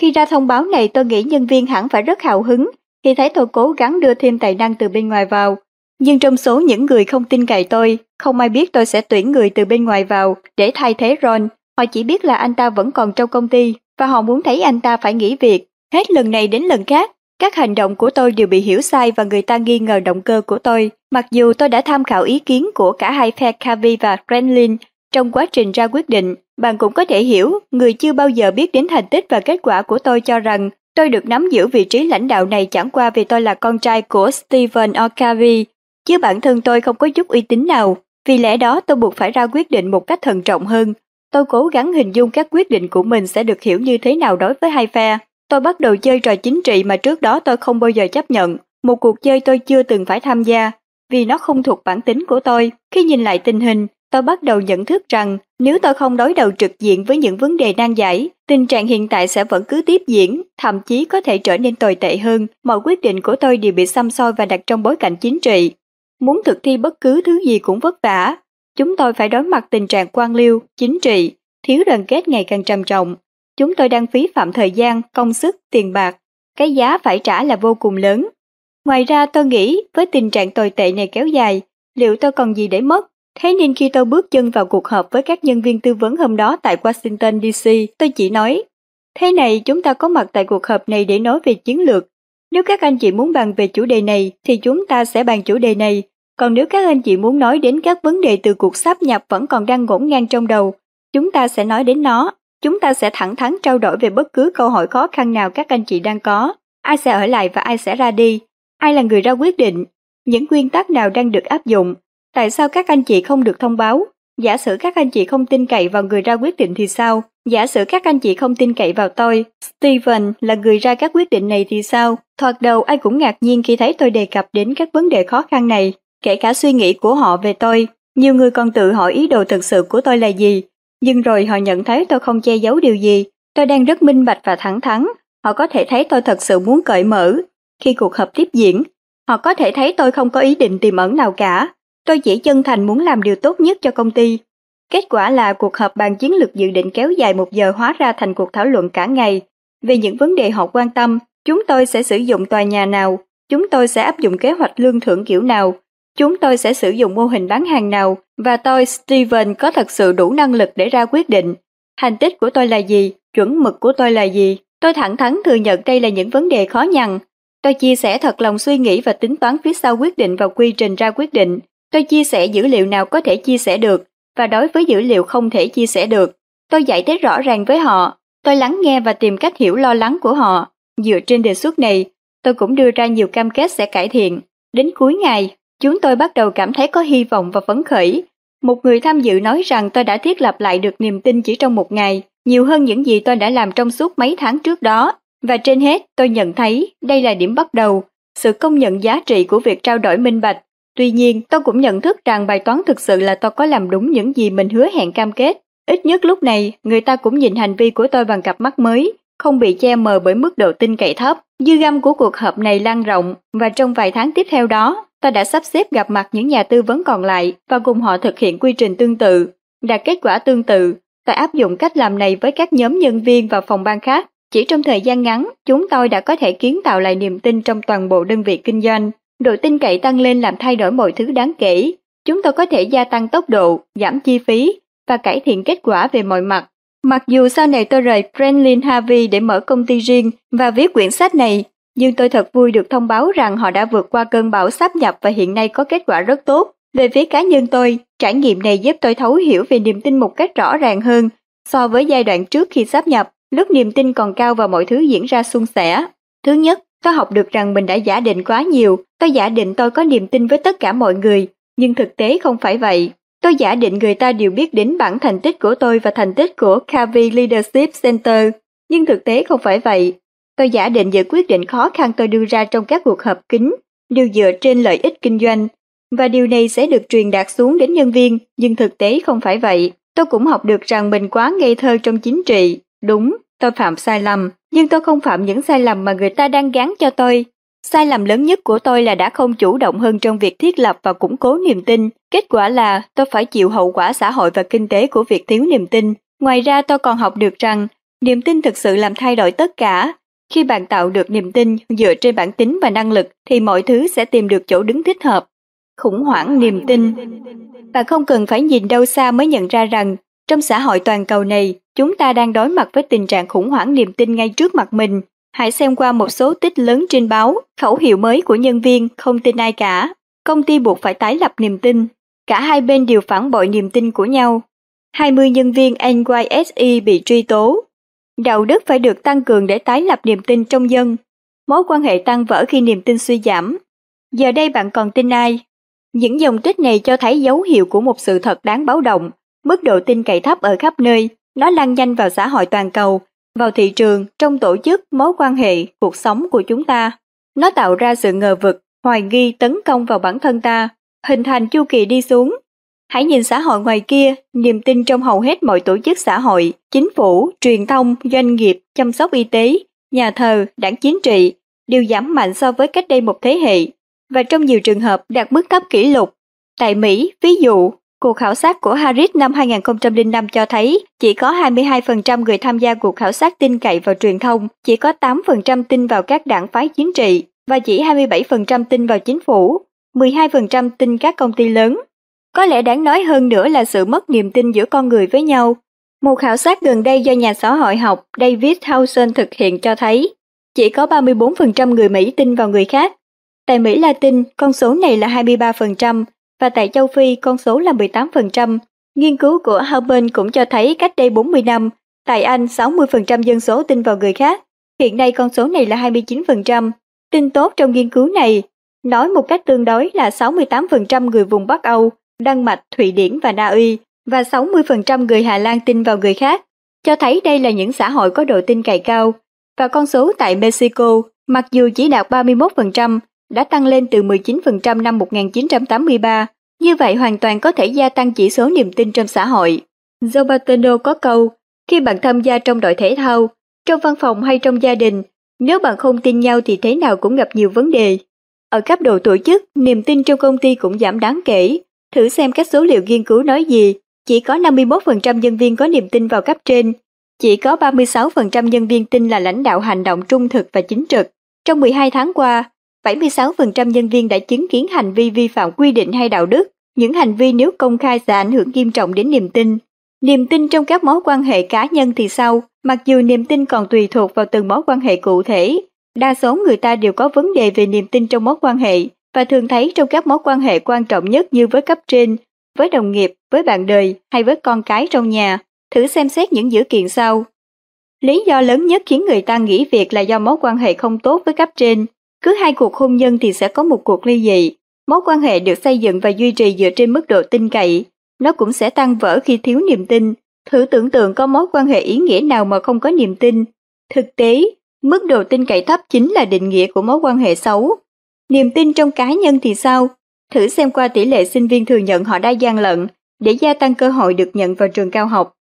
Khi ra thông báo này tôi nghĩ nhân viên hẳn phải rất hào hứng khi thấy tôi cố gắng đưa thêm tài năng từ bên ngoài vào. Nhưng trong số những người không tin cậy tôi, không ai biết tôi sẽ tuyển người từ bên ngoài vào để thay thế Ron. Họ chỉ biết là anh ta vẫn còn trong công ty và họ muốn thấy anh ta phải nghỉ việc. Hết lần này đến lần khác, các hành động của tôi đều bị hiểu sai và người ta nghi ngờ động cơ của tôi. Mặc dù tôi đã tham khảo ý kiến của cả hai phe Kavi và Kremlin trong quá trình ra quyết định, bạn cũng có thể hiểu người chưa bao giờ biết đến thành tích và kết quả của tôi cho rằng tôi được nắm giữ vị trí lãnh đạo này chẳng qua vì tôi là con trai của Stephen Okavi, chứ bản thân tôi không có chút uy tín nào. Vì lẽ đó tôi buộc phải ra quyết định một cách thận trọng hơn Tôi cố gắng hình dung các quyết định của mình sẽ được hiểu như thế nào đối với hai phe. Tôi bắt đầu chơi trò chính trị mà trước đó tôi không bao giờ chấp nhận. Một cuộc chơi tôi chưa từng phải tham gia, vì nó không thuộc bản tính của tôi. Khi nhìn lại tình hình, tôi bắt đầu nhận thức rằng nếu tôi không đối đầu trực diện với những vấn đề nan giải, tình trạng hiện tại sẽ vẫn cứ tiếp diễn, thậm chí có thể trở nên tồi tệ hơn. Mọi quyết định của tôi đều bị xăm soi và đặt trong bối cảnh chính trị. Muốn thực thi bất cứ thứ gì cũng vất vả. Chúng tôi phải đối mặt tình trạng quan liêu, chính trị, thiếu đoàn kết ngày càng trầm trọng. Chúng tôi đang phí phạm thời gian, công sức, tiền bạc. Cái giá phải trả là vô cùng lớn. Ngoài ra tôi nghĩ với tình trạng tồi tệ này kéo dài, liệu tôi còn gì để mất? Thế nên khi tôi bước chân vào cuộc họp với các nhân viên tư vấn hôm đó tại Washington DC, tôi chỉ nói, thế này chúng ta có mặt tại cuộc họp này để nói về chiến lược. Nếu các anh chị muốn bàn về chủ đề này thì chúng ta sẽ bàn chủ đề này, còn nếu các anh chị muốn nói đến các vấn đề từ cuộc sáp nhập vẫn còn đang ngổn ngang trong đầu, chúng ta sẽ nói đến nó. Chúng ta sẽ thẳng thắn trao đổi về bất cứ câu hỏi khó khăn nào các anh chị đang có. Ai sẽ ở lại và ai sẽ ra đi? Ai là người ra quyết định? Những nguyên tắc nào đang được áp dụng? Tại sao các anh chị không được thông báo? Giả sử các anh chị không tin cậy vào người ra quyết định thì sao? Giả sử các anh chị không tin cậy vào tôi, Steven là người ra các quyết định này thì sao? Thoạt đầu ai cũng ngạc nhiên khi thấy tôi đề cập đến các vấn đề khó khăn này, kể cả suy nghĩ của họ về tôi. Nhiều người còn tự hỏi ý đồ thực sự của tôi là gì, nhưng rồi họ nhận thấy tôi không che giấu điều gì. Tôi đang rất minh bạch và thẳng thắn. Họ có thể thấy tôi thật sự muốn cởi mở. Khi cuộc họp tiếp diễn, họ có thể thấy tôi không có ý định tiềm ẩn nào cả. Tôi chỉ chân thành muốn làm điều tốt nhất cho công ty. Kết quả là cuộc họp bàn chiến lược dự định kéo dài một giờ hóa ra thành cuộc thảo luận cả ngày. Về những vấn đề họ quan tâm, chúng tôi sẽ sử dụng tòa nhà nào, chúng tôi sẽ áp dụng kế hoạch lương thưởng kiểu nào, chúng tôi sẽ sử dụng mô hình bán hàng nào, và tôi, Steven, có thật sự đủ năng lực để ra quyết định. Thành tích của tôi là gì, chuẩn mực của tôi là gì. Tôi thẳng thắn thừa nhận đây là những vấn đề khó nhằn. Tôi chia sẻ thật lòng suy nghĩ và tính toán phía sau quyết định và quy trình ra quyết định. Tôi chia sẻ dữ liệu nào có thể chia sẻ được, và đối với dữ liệu không thể chia sẻ được, tôi giải thích rõ ràng với họ. Tôi lắng nghe và tìm cách hiểu lo lắng của họ. Dựa trên đề xuất này, tôi cũng đưa ra nhiều cam kết sẽ cải thiện. Đến cuối ngày, chúng tôi bắt đầu cảm thấy có hy vọng và phấn khởi. Một người tham dự nói rằng tôi đã thiết lập lại được niềm tin chỉ trong một ngày, nhiều hơn những gì tôi đã làm trong suốt mấy tháng trước đó. Và trên hết, tôi nhận thấy đây là điểm bắt đầu, sự công nhận giá trị của việc trao đổi minh bạch Tuy nhiên, tôi cũng nhận thức rằng bài toán thực sự là tôi có làm đúng những gì mình hứa hẹn cam kết. Ít nhất lúc này, người ta cũng nhìn hành vi của tôi bằng cặp mắt mới, không bị che mờ bởi mức độ tin cậy thấp. Dư găm của cuộc họp này lan rộng và trong vài tháng tiếp theo đó, tôi đã sắp xếp gặp mặt những nhà tư vấn còn lại và cùng họ thực hiện quy trình tương tự. Đạt kết quả tương tự, tôi áp dụng cách làm này với các nhóm nhân viên và phòng ban khác. Chỉ trong thời gian ngắn, chúng tôi đã có thể kiến tạo lại niềm tin trong toàn bộ đơn vị kinh doanh. Độ tin cậy tăng lên làm thay đổi mọi thứ đáng kể. Chúng tôi có thể gia tăng tốc độ, giảm chi phí và cải thiện kết quả về mọi mặt. Mặc dù sau này tôi rời Franklin Harvey để mở công ty riêng và viết quyển sách này, nhưng tôi thật vui được thông báo rằng họ đã vượt qua cơn bão sáp nhập và hiện nay có kết quả rất tốt. Về phía cá nhân tôi, trải nghiệm này giúp tôi thấu hiểu về niềm tin một cách rõ ràng hơn so với giai đoạn trước khi sáp nhập, lúc niềm tin còn cao và mọi thứ diễn ra suôn sẻ. Thứ nhất, Tôi học được rằng mình đã giả định quá nhiều, tôi giả định tôi có niềm tin với tất cả mọi người, nhưng thực tế không phải vậy. Tôi giả định người ta đều biết đến bản thành tích của tôi và thành tích của Cavi Leadership Center, nhưng thực tế không phải vậy. Tôi giả định những quyết định khó khăn tôi đưa ra trong các cuộc họp kín đều dựa trên lợi ích kinh doanh, và điều này sẽ được truyền đạt xuống đến nhân viên, nhưng thực tế không phải vậy. Tôi cũng học được rằng mình quá ngây thơ trong chính trị. Đúng, tôi phạm sai lầm, nhưng tôi không phạm những sai lầm mà người ta đang gán cho tôi. Sai lầm lớn nhất của tôi là đã không chủ động hơn trong việc thiết lập và củng cố niềm tin. Kết quả là tôi phải chịu hậu quả xã hội và kinh tế của việc thiếu niềm tin. Ngoài ra tôi còn học được rằng niềm tin thực sự làm thay đổi tất cả. Khi bạn tạo được niềm tin dựa trên bản tính và năng lực thì mọi thứ sẽ tìm được chỗ đứng thích hợp. Khủng hoảng niềm tin Bạn không cần phải nhìn đâu xa mới nhận ra rằng trong xã hội toàn cầu này, chúng ta đang đối mặt với tình trạng khủng hoảng niềm tin ngay trước mặt mình. Hãy xem qua một số tích lớn trên báo, khẩu hiệu mới của nhân viên không tin ai cả. Công ty buộc phải tái lập niềm tin. Cả hai bên đều phản bội niềm tin của nhau. 20 nhân viên NYSE bị truy tố. Đạo đức phải được tăng cường để tái lập niềm tin trong dân. Mối quan hệ tan vỡ khi niềm tin suy giảm. Giờ đây bạn còn tin ai? Những dòng tích này cho thấy dấu hiệu của một sự thật đáng báo động mức độ tin cậy thấp ở khắp nơi, nó lan nhanh vào xã hội toàn cầu, vào thị trường, trong tổ chức, mối quan hệ, cuộc sống của chúng ta. Nó tạo ra sự ngờ vực, hoài nghi tấn công vào bản thân ta, hình thành chu kỳ đi xuống. Hãy nhìn xã hội ngoài kia, niềm tin trong hầu hết mọi tổ chức xã hội, chính phủ, truyền thông, doanh nghiệp, chăm sóc y tế, nhà thờ, đảng chính trị đều giảm mạnh so với cách đây một thế hệ và trong nhiều trường hợp đạt mức thấp kỷ lục. Tại Mỹ, ví dụ, cuộc khảo sát của Harris năm 2005 cho thấy chỉ có 22% người tham gia cuộc khảo sát tin cậy vào truyền thông, chỉ có 8% tin vào các đảng phái chính trị và chỉ 27% tin vào chính phủ, 12% tin các công ty lớn. Có lẽ đáng nói hơn nữa là sự mất niềm tin giữa con người với nhau. Một khảo sát gần đây do nhà xã hội học David Hausen thực hiện cho thấy chỉ có 34% người Mỹ tin vào người khác. Tại Mỹ Latin, con số này là 23%, và tại châu Phi con số là 18%. Nghiên cứu của Hauben cũng cho thấy cách đây 40 năm, tại Anh 60% dân số tin vào người khác, hiện nay con số này là 29%. Tin tốt trong nghiên cứu này, nói một cách tương đối là 68% người vùng Bắc Âu, Đan Mạch, Thụy Điển và Na Uy và 60% người Hà Lan tin vào người khác, cho thấy đây là những xã hội có độ tin cậy cao. Và con số tại Mexico, mặc dù chỉ đạt 31%, đã tăng lên từ 19% năm 1983, như vậy hoàn toàn có thể gia tăng chỉ số niềm tin trong xã hội. Zobateno có câu, khi bạn tham gia trong đội thể thao, trong văn phòng hay trong gia đình, nếu bạn không tin nhau thì thế nào cũng gặp nhiều vấn đề. Ở cấp độ tổ chức, niềm tin trong công ty cũng giảm đáng kể. Thử xem các số liệu nghiên cứu nói gì, chỉ có 51% nhân viên có niềm tin vào cấp trên, chỉ có 36% nhân viên tin là lãnh đạo hành động trung thực và chính trực. Trong 12 tháng qua, 76% nhân viên đã chứng kiến hành vi vi phạm quy định hay đạo đức. Những hành vi nếu công khai sẽ ảnh hưởng nghiêm trọng đến niềm tin. Niềm tin trong các mối quan hệ cá nhân thì sao? Mặc dù niềm tin còn tùy thuộc vào từng mối quan hệ cụ thể, đa số người ta đều có vấn đề về niềm tin trong mối quan hệ và thường thấy trong các mối quan hệ quan trọng nhất như với cấp trên, với đồng nghiệp, với bạn đời hay với con cái trong nhà. Thử xem xét những dữ kiện sau. Lý do lớn nhất khiến người ta nghỉ việc là do mối quan hệ không tốt với cấp trên. Cứ hai cuộc hôn nhân thì sẽ có một cuộc ly dị. Mối quan hệ được xây dựng và duy trì dựa trên mức độ tin cậy. Nó cũng sẽ tan vỡ khi thiếu niềm tin. Thử tưởng tượng có mối quan hệ ý nghĩa nào mà không có niềm tin. Thực tế, mức độ tin cậy thấp chính là định nghĩa của mối quan hệ xấu. Niềm tin trong cá nhân thì sao? Thử xem qua tỷ lệ sinh viên thừa nhận họ đã gian lận để gia tăng cơ hội được nhận vào trường cao học.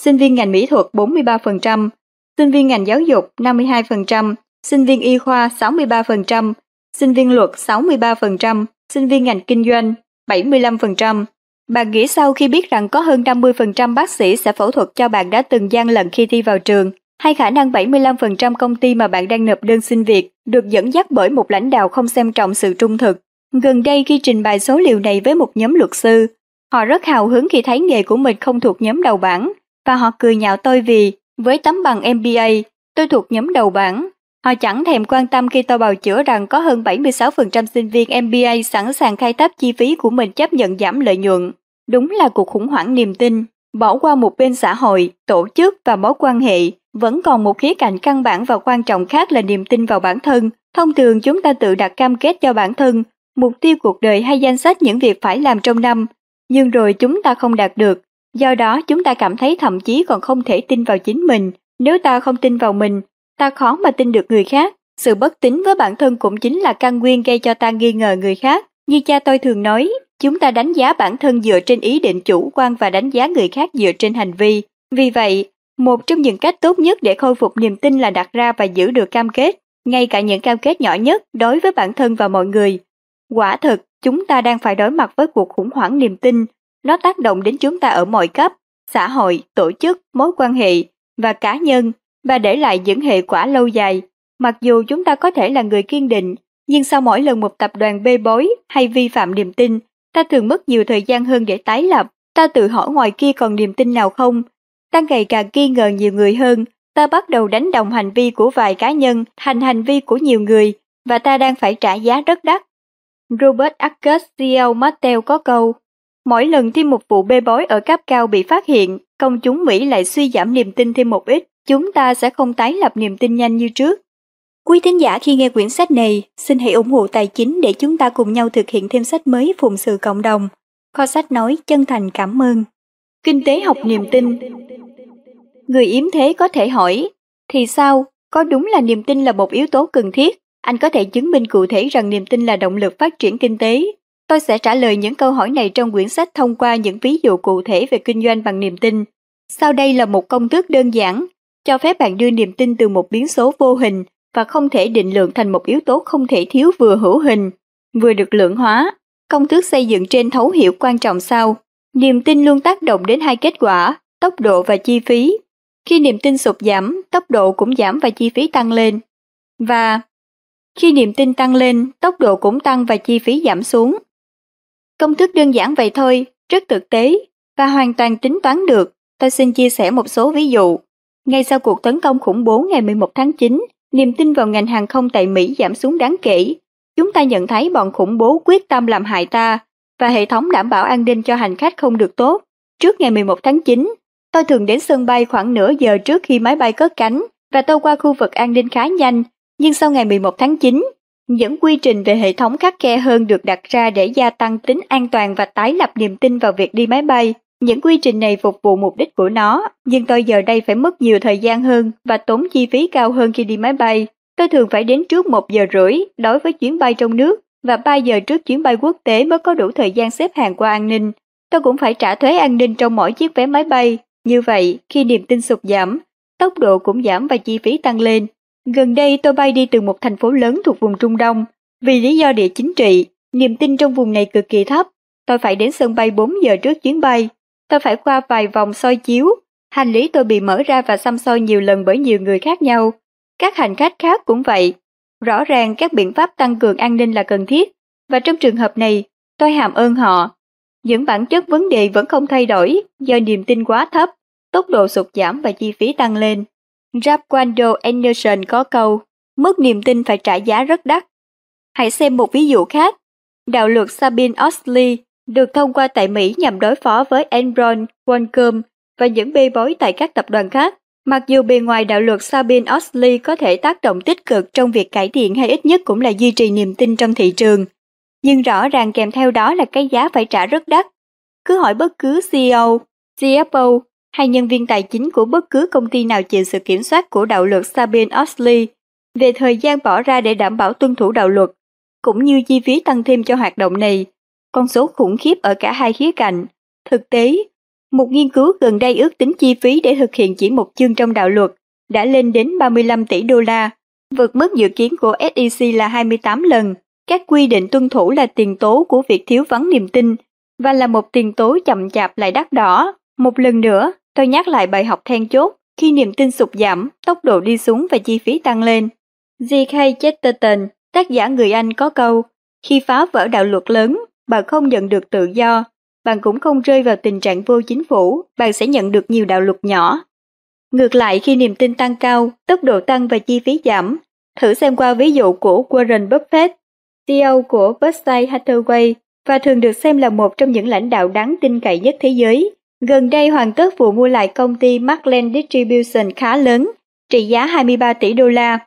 Sinh viên ngành mỹ thuật 43%, sinh viên ngành giáo dục 52%, sinh viên y khoa 63%, sinh viên luật 63%, sinh viên ngành kinh doanh 75%. Bạn nghĩ sao khi biết rằng có hơn 50% bác sĩ sẽ phẫu thuật cho bạn đã từng gian lận khi thi vào trường, hay khả năng 75% công ty mà bạn đang nộp đơn xin việc được dẫn dắt bởi một lãnh đạo không xem trọng sự trung thực. Gần đây khi trình bày số liệu này với một nhóm luật sư, họ rất hào hứng khi thấy nghề của mình không thuộc nhóm đầu bảng, và họ cười nhạo tôi vì, với tấm bằng MBA, tôi thuộc nhóm đầu bảng, Họ chẳng thèm quan tâm khi tôi bào chữa rằng có hơn 76% sinh viên MBA sẵn sàng khai thác chi phí của mình chấp nhận giảm lợi nhuận. Đúng là cuộc khủng hoảng niềm tin. Bỏ qua một bên xã hội, tổ chức và mối quan hệ, vẫn còn một khía cạnh căn bản và quan trọng khác là niềm tin vào bản thân. Thông thường chúng ta tự đặt cam kết cho bản thân, mục tiêu cuộc đời hay danh sách những việc phải làm trong năm, nhưng rồi chúng ta không đạt được. Do đó chúng ta cảm thấy thậm chí còn không thể tin vào chính mình. Nếu ta không tin vào mình, ta khó mà tin được người khác. Sự bất tín với bản thân cũng chính là căn nguyên gây cho ta nghi ngờ người khác. Như cha tôi thường nói, chúng ta đánh giá bản thân dựa trên ý định chủ quan và đánh giá người khác dựa trên hành vi. Vì vậy, một trong những cách tốt nhất để khôi phục niềm tin là đặt ra và giữ được cam kết, ngay cả những cam kết nhỏ nhất đối với bản thân và mọi người. Quả thực, chúng ta đang phải đối mặt với cuộc khủng hoảng niềm tin. Nó tác động đến chúng ta ở mọi cấp, xã hội, tổ chức, mối quan hệ và cá nhân và để lại những hệ quả lâu dài. Mặc dù chúng ta có thể là người kiên định, nhưng sau mỗi lần một tập đoàn bê bối hay vi phạm niềm tin, ta thường mất nhiều thời gian hơn để tái lập. Ta tự hỏi ngoài kia còn niềm tin nào không? Ta ngày càng nghi ngờ nhiều người hơn, ta bắt đầu đánh đồng hành vi của vài cá nhân thành hành vi của nhiều người, và ta đang phải trả giá rất đắt. Robert Arcus CEO Mattel có câu, mỗi lần thêm một vụ bê bối ở cấp cao bị phát hiện, công chúng Mỹ lại suy giảm niềm tin thêm một ít chúng ta sẽ không tái lập niềm tin nhanh như trước. Quý thính giả khi nghe quyển sách này, xin hãy ủng hộ tài chính để chúng ta cùng nhau thực hiện thêm sách mới phụng sự cộng đồng. Kho sách nói chân thành cảm ơn. Kinh tế học niềm tin Người yếm thế có thể hỏi, thì sao, có đúng là niềm tin là một yếu tố cần thiết? anh có thể chứng minh cụ thể rằng niềm tin là động lực phát triển kinh tế. Tôi sẽ trả lời những câu hỏi này trong quyển sách thông qua những ví dụ cụ thể về kinh doanh bằng niềm tin. Sau đây là một công thức đơn giản, cho phép bạn đưa niềm tin từ một biến số vô hình và không thể định lượng thành một yếu tố không thể thiếu vừa hữu hình, vừa được lượng hóa. Công thức xây dựng trên thấu hiểu quan trọng sau. Niềm tin luôn tác động đến hai kết quả, tốc độ và chi phí. Khi niềm tin sụt giảm, tốc độ cũng giảm và chi phí tăng lên. Và khi niềm tin tăng lên, tốc độ cũng tăng và chi phí giảm xuống. Công thức đơn giản vậy thôi, rất thực tế và hoàn toàn tính toán được. Tôi xin chia sẻ một số ví dụ. Ngay sau cuộc tấn công khủng bố ngày 11 tháng 9, niềm tin vào ngành hàng không tại Mỹ giảm xuống đáng kể. Chúng ta nhận thấy bọn khủng bố quyết tâm làm hại ta và hệ thống đảm bảo an ninh cho hành khách không được tốt. Trước ngày 11 tháng 9, tôi thường đến sân bay khoảng nửa giờ trước khi máy bay cất cánh và tôi qua khu vực an ninh khá nhanh, nhưng sau ngày 11 tháng 9, những quy trình về hệ thống khắc khe hơn được đặt ra để gia tăng tính an toàn và tái lập niềm tin vào việc đi máy bay. Những quy trình này phục vụ mục đích của nó, nhưng tôi giờ đây phải mất nhiều thời gian hơn và tốn chi phí cao hơn khi đi máy bay. Tôi thường phải đến trước một giờ rưỡi đối với chuyến bay trong nước và 3 giờ trước chuyến bay quốc tế mới có đủ thời gian xếp hàng qua an ninh. Tôi cũng phải trả thuế an ninh trong mỗi chiếc vé máy bay. Như vậy, khi niềm tin sụt giảm, tốc độ cũng giảm và chi phí tăng lên. Gần đây tôi bay đi từ một thành phố lớn thuộc vùng Trung Đông. Vì lý do địa chính trị, niềm tin trong vùng này cực kỳ thấp. Tôi phải đến sân bay 4 giờ trước chuyến bay. Tôi phải qua vài vòng soi chiếu. Hành lý tôi bị mở ra và xăm soi nhiều lần bởi nhiều người khác nhau. Các hành khách khác cũng vậy. Rõ ràng các biện pháp tăng cường an ninh là cần thiết. Và trong trường hợp này, tôi hàm ơn họ. Những bản chất vấn đề vẫn không thay đổi do niềm tin quá thấp, tốc độ sụt giảm và chi phí tăng lên. Rapquando Anderson có câu, mất niềm tin phải trả giá rất đắt. Hãy xem một ví dụ khác. Đạo luật Sabine Oxley được thông qua tại Mỹ nhằm đối phó với Enron, Qualcomm và những bê bối tại các tập đoàn khác. Mặc dù bề ngoài đạo luật Sabine Oxley có thể tác động tích cực trong việc cải thiện hay ít nhất cũng là duy trì niềm tin trong thị trường, nhưng rõ ràng kèm theo đó là cái giá phải trả rất đắt. Cứ hỏi bất cứ CEO, CFO hay nhân viên tài chính của bất cứ công ty nào chịu sự kiểm soát của đạo luật Sabine Oxley về thời gian bỏ ra để đảm bảo tuân thủ đạo luật, cũng như chi phí tăng thêm cho hoạt động này, con số khủng khiếp ở cả hai khía cạnh. Thực tế, một nghiên cứu gần đây ước tính chi phí để thực hiện chỉ một chương trong đạo luật đã lên đến 35 tỷ đô la, vượt mức dự kiến của SEC là 28 lần. Các quy định tuân thủ là tiền tố của việc thiếu vắng niềm tin và là một tiền tố chậm chạp lại đắt đỏ. Một lần nữa, tôi nhắc lại bài học then chốt, khi niềm tin sụt giảm, tốc độ đi xuống và chi phí tăng lên. G.K. Chesterton, tác giả người Anh có câu, khi phá vỡ đạo luật lớn, bạn không nhận được tự do, bạn cũng không rơi vào tình trạng vô chính phủ, bạn sẽ nhận được nhiều đạo luật nhỏ. Ngược lại khi niềm tin tăng cao, tốc độ tăng và chi phí giảm, thử xem qua ví dụ của Warren Buffett, CEO của Berkshire Hathaway và thường được xem là một trong những lãnh đạo đáng tin cậy nhất thế giới. Gần đây hoàn tất vụ mua lại công ty Markland Distribution khá lớn, trị giá 23 tỷ đô la.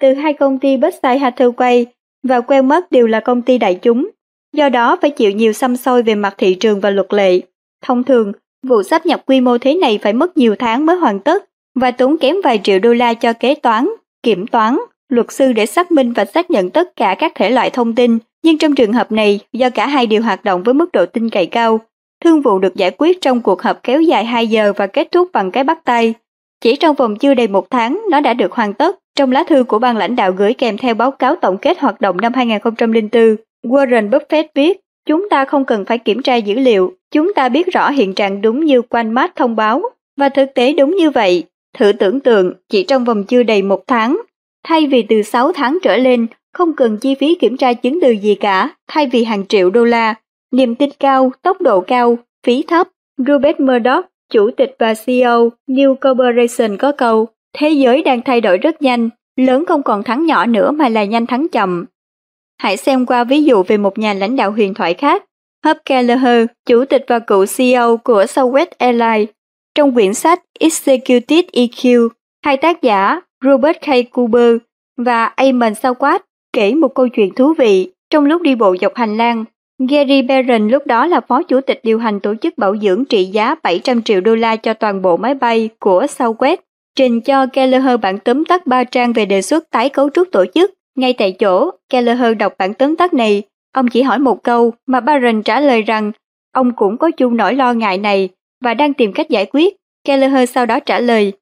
Từ hai công ty Berkshire Hathaway và Wellmark đều là công ty đại chúng, do đó phải chịu nhiều xăm soi về mặt thị trường và luật lệ. Thông thường, vụ sắp nhập quy mô thế này phải mất nhiều tháng mới hoàn tất và tốn kém vài triệu đô la cho kế toán, kiểm toán, luật sư để xác minh và xác nhận tất cả các thể loại thông tin, nhưng trong trường hợp này, do cả hai đều hoạt động với mức độ tin cậy cao, thương vụ được giải quyết trong cuộc họp kéo dài 2 giờ và kết thúc bằng cái bắt tay. Chỉ trong vòng chưa đầy một tháng, nó đã được hoàn tất. Trong lá thư của ban lãnh đạo gửi kèm theo báo cáo tổng kết hoạt động năm 2004, Warren Buffett viết, chúng ta không cần phải kiểm tra dữ liệu, chúng ta biết rõ hiện trạng đúng như Quanmat thông báo. Và thực tế đúng như vậy, thử tưởng tượng, chỉ trong vòng chưa đầy một tháng, thay vì từ 6 tháng trở lên, không cần chi phí kiểm tra chứng từ gì cả, thay vì hàng triệu đô la, niềm tin cao, tốc độ cao, phí thấp. Rupert Murdoch, chủ tịch và CEO New Corporation có câu, thế giới đang thay đổi rất nhanh, lớn không còn thắng nhỏ nữa mà là nhanh thắng chậm. Hãy xem qua ví dụ về một nhà lãnh đạo huyền thoại khác, Hub Kelleher, chủ tịch và cựu CEO của Southwest Airlines. Trong quyển sách Executive EQ, hai tác giả Robert K. Cooper và Eamon Sawat kể một câu chuyện thú vị trong lúc đi bộ dọc hành lang. Gary Barron lúc đó là phó chủ tịch điều hành tổ chức bảo dưỡng trị giá 700 triệu đô la cho toàn bộ máy bay của Southwest, trình cho Kelleher bản tóm tắt ba trang về đề xuất tái cấu trúc tổ chức ngay tại chỗ, Kelleher đọc bản tóm tắt này, ông chỉ hỏi một câu mà Baron trả lời rằng ông cũng có chung nỗi lo ngại này và đang tìm cách giải quyết. Kelleher sau đó trả lời,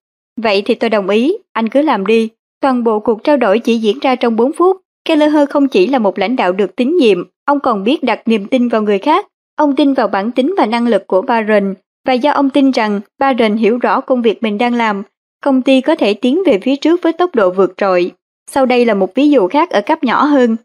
vậy thì tôi đồng ý, anh cứ làm đi. Toàn bộ cuộc trao đổi chỉ diễn ra trong 4 phút. Kelleher không chỉ là một lãnh đạo được tín nhiệm, ông còn biết đặt niềm tin vào người khác. Ông tin vào bản tính và năng lực của Baron, và do ông tin rằng Baron hiểu rõ công việc mình đang làm, công ty có thể tiến về phía trước với tốc độ vượt trội. Sau đây là một ví dụ khác ở cấp nhỏ hơn.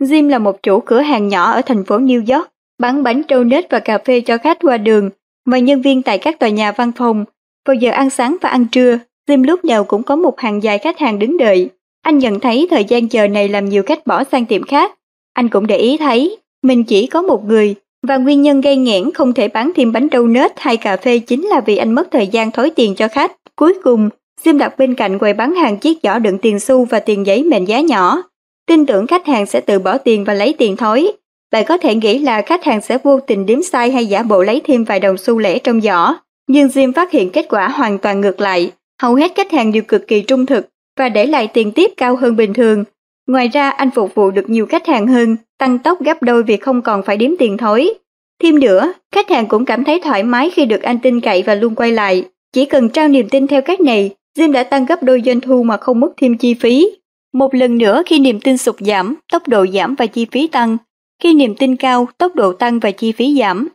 Jim là một chủ cửa hàng nhỏ ở thành phố New York, bán bánh donut và cà phê cho khách qua đường và nhân viên tại các tòa nhà văn phòng. Vào giờ ăn sáng và ăn trưa, Jim lúc nào cũng có một hàng dài khách hàng đứng đợi. Anh nhận thấy thời gian chờ này làm nhiều khách bỏ sang tiệm khác. Anh cũng để ý thấy mình chỉ có một người và nguyên nhân gây nghẽn không thể bán thêm bánh donut hay cà phê chính là vì anh mất thời gian thối tiền cho khách. Cuối cùng, Sim đặt bên cạnh quầy bán hàng chiếc giỏ đựng tiền xu và tiền giấy mệnh giá nhỏ. Tin tưởng khách hàng sẽ tự bỏ tiền và lấy tiền thối. Bạn có thể nghĩ là khách hàng sẽ vô tình đếm sai hay giả bộ lấy thêm vài đồng xu lẻ trong giỏ. Nhưng Jim phát hiện kết quả hoàn toàn ngược lại. Hầu hết khách hàng đều cực kỳ trung thực và để lại tiền tiếp cao hơn bình thường. Ngoài ra anh phục vụ được nhiều khách hàng hơn, tăng tốc gấp đôi vì không còn phải đếm tiền thối. Thêm nữa, khách hàng cũng cảm thấy thoải mái khi được anh tin cậy và luôn quay lại. Chỉ cần trao niềm tin theo cách này, Jim đã tăng gấp đôi doanh thu mà không mất thêm chi phí. Một lần nữa khi niềm tin sụt giảm, tốc độ giảm và chi phí tăng. Khi niềm tin cao, tốc độ tăng và chi phí giảm.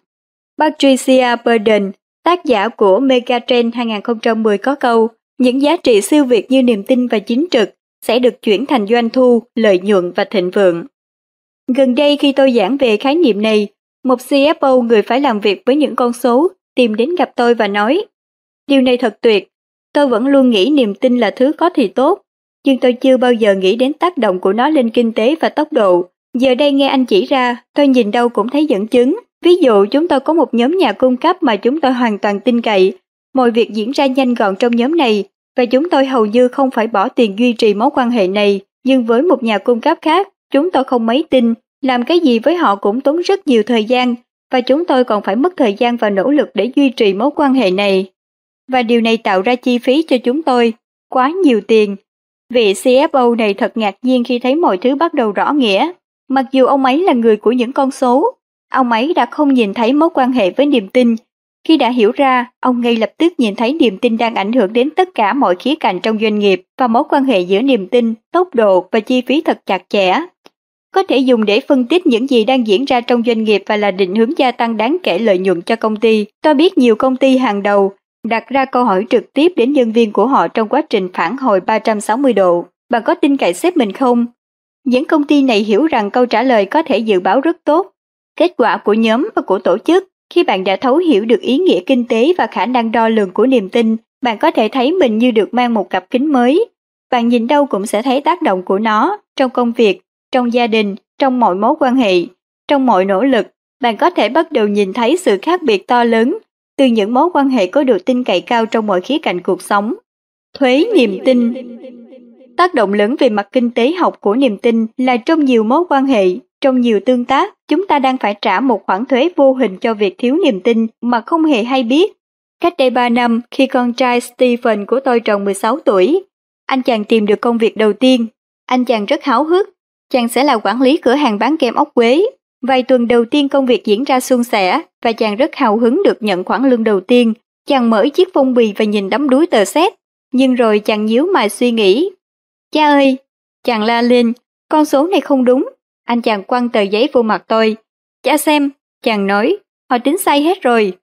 Patricia Burden, tác giả của Megatrend 2010 có câu, những giá trị siêu việt như niềm tin và chính trực sẽ được chuyển thành doanh thu, lợi nhuận và thịnh vượng. Gần đây khi tôi giảng về khái niệm này, một CFO người phải làm việc với những con số tìm đến gặp tôi và nói, điều này thật tuyệt, tôi vẫn luôn nghĩ niềm tin là thứ có thì tốt, nhưng tôi chưa bao giờ nghĩ đến tác động của nó lên kinh tế và tốc độ. Giờ đây nghe anh chỉ ra, tôi nhìn đâu cũng thấy dẫn chứng. Ví dụ chúng tôi có một nhóm nhà cung cấp mà chúng tôi hoàn toàn tin cậy. Mọi việc diễn ra nhanh gọn trong nhóm này và chúng tôi hầu như không phải bỏ tiền duy trì mối quan hệ này. Nhưng với một nhà cung cấp khác, chúng tôi không mấy tin. Làm cái gì với họ cũng tốn rất nhiều thời gian và chúng tôi còn phải mất thời gian và nỗ lực để duy trì mối quan hệ này. Và điều này tạo ra chi phí cho chúng tôi, quá nhiều tiền Vị CFO này thật ngạc nhiên khi thấy mọi thứ bắt đầu rõ nghĩa. Mặc dù ông ấy là người của những con số, ông ấy đã không nhìn thấy mối quan hệ với niềm tin. Khi đã hiểu ra, ông ngay lập tức nhìn thấy niềm tin đang ảnh hưởng đến tất cả mọi khía cạnh trong doanh nghiệp và mối quan hệ giữa niềm tin, tốc độ và chi phí thật chặt chẽ. Có thể dùng để phân tích những gì đang diễn ra trong doanh nghiệp và là định hướng gia tăng đáng kể lợi nhuận cho công ty. Tôi biết nhiều công ty hàng đầu đặt ra câu hỏi trực tiếp đến nhân viên của họ trong quá trình phản hồi 360 độ. Bạn có tin cậy sếp mình không? Những công ty này hiểu rằng câu trả lời có thể dự báo rất tốt. Kết quả của nhóm và của tổ chức khi bạn đã thấu hiểu được ý nghĩa kinh tế và khả năng đo lường của niềm tin, bạn có thể thấy mình như được mang một cặp kính mới. Bạn nhìn đâu cũng sẽ thấy tác động của nó trong công việc, trong gia đình, trong mọi mối quan hệ, trong mọi nỗ lực. Bạn có thể bắt đầu nhìn thấy sự khác biệt to lớn từ những mối quan hệ có độ tin cậy cao trong mọi khía cạnh cuộc sống. Thuế niềm tin Tác động lớn về mặt kinh tế học của niềm tin là trong nhiều mối quan hệ, trong nhiều tương tác, chúng ta đang phải trả một khoản thuế vô hình cho việc thiếu niềm tin mà không hề hay biết. Cách đây 3 năm, khi con trai Stephen của tôi tròn 16 tuổi, anh chàng tìm được công việc đầu tiên. Anh chàng rất háo hức, chàng sẽ là quản lý cửa hàng bán kem ốc quế Vài tuần đầu tiên công việc diễn ra suôn sẻ và chàng rất hào hứng được nhận khoản lương đầu tiên. Chàng mở chiếc phong bì và nhìn đắm đuối tờ xét. Nhưng rồi chàng nhíu mày suy nghĩ. Cha ơi! Chàng la lên, con số này không đúng. Anh chàng quăng tờ giấy vô mặt tôi. Cha xem, chàng nói, họ tính sai hết rồi.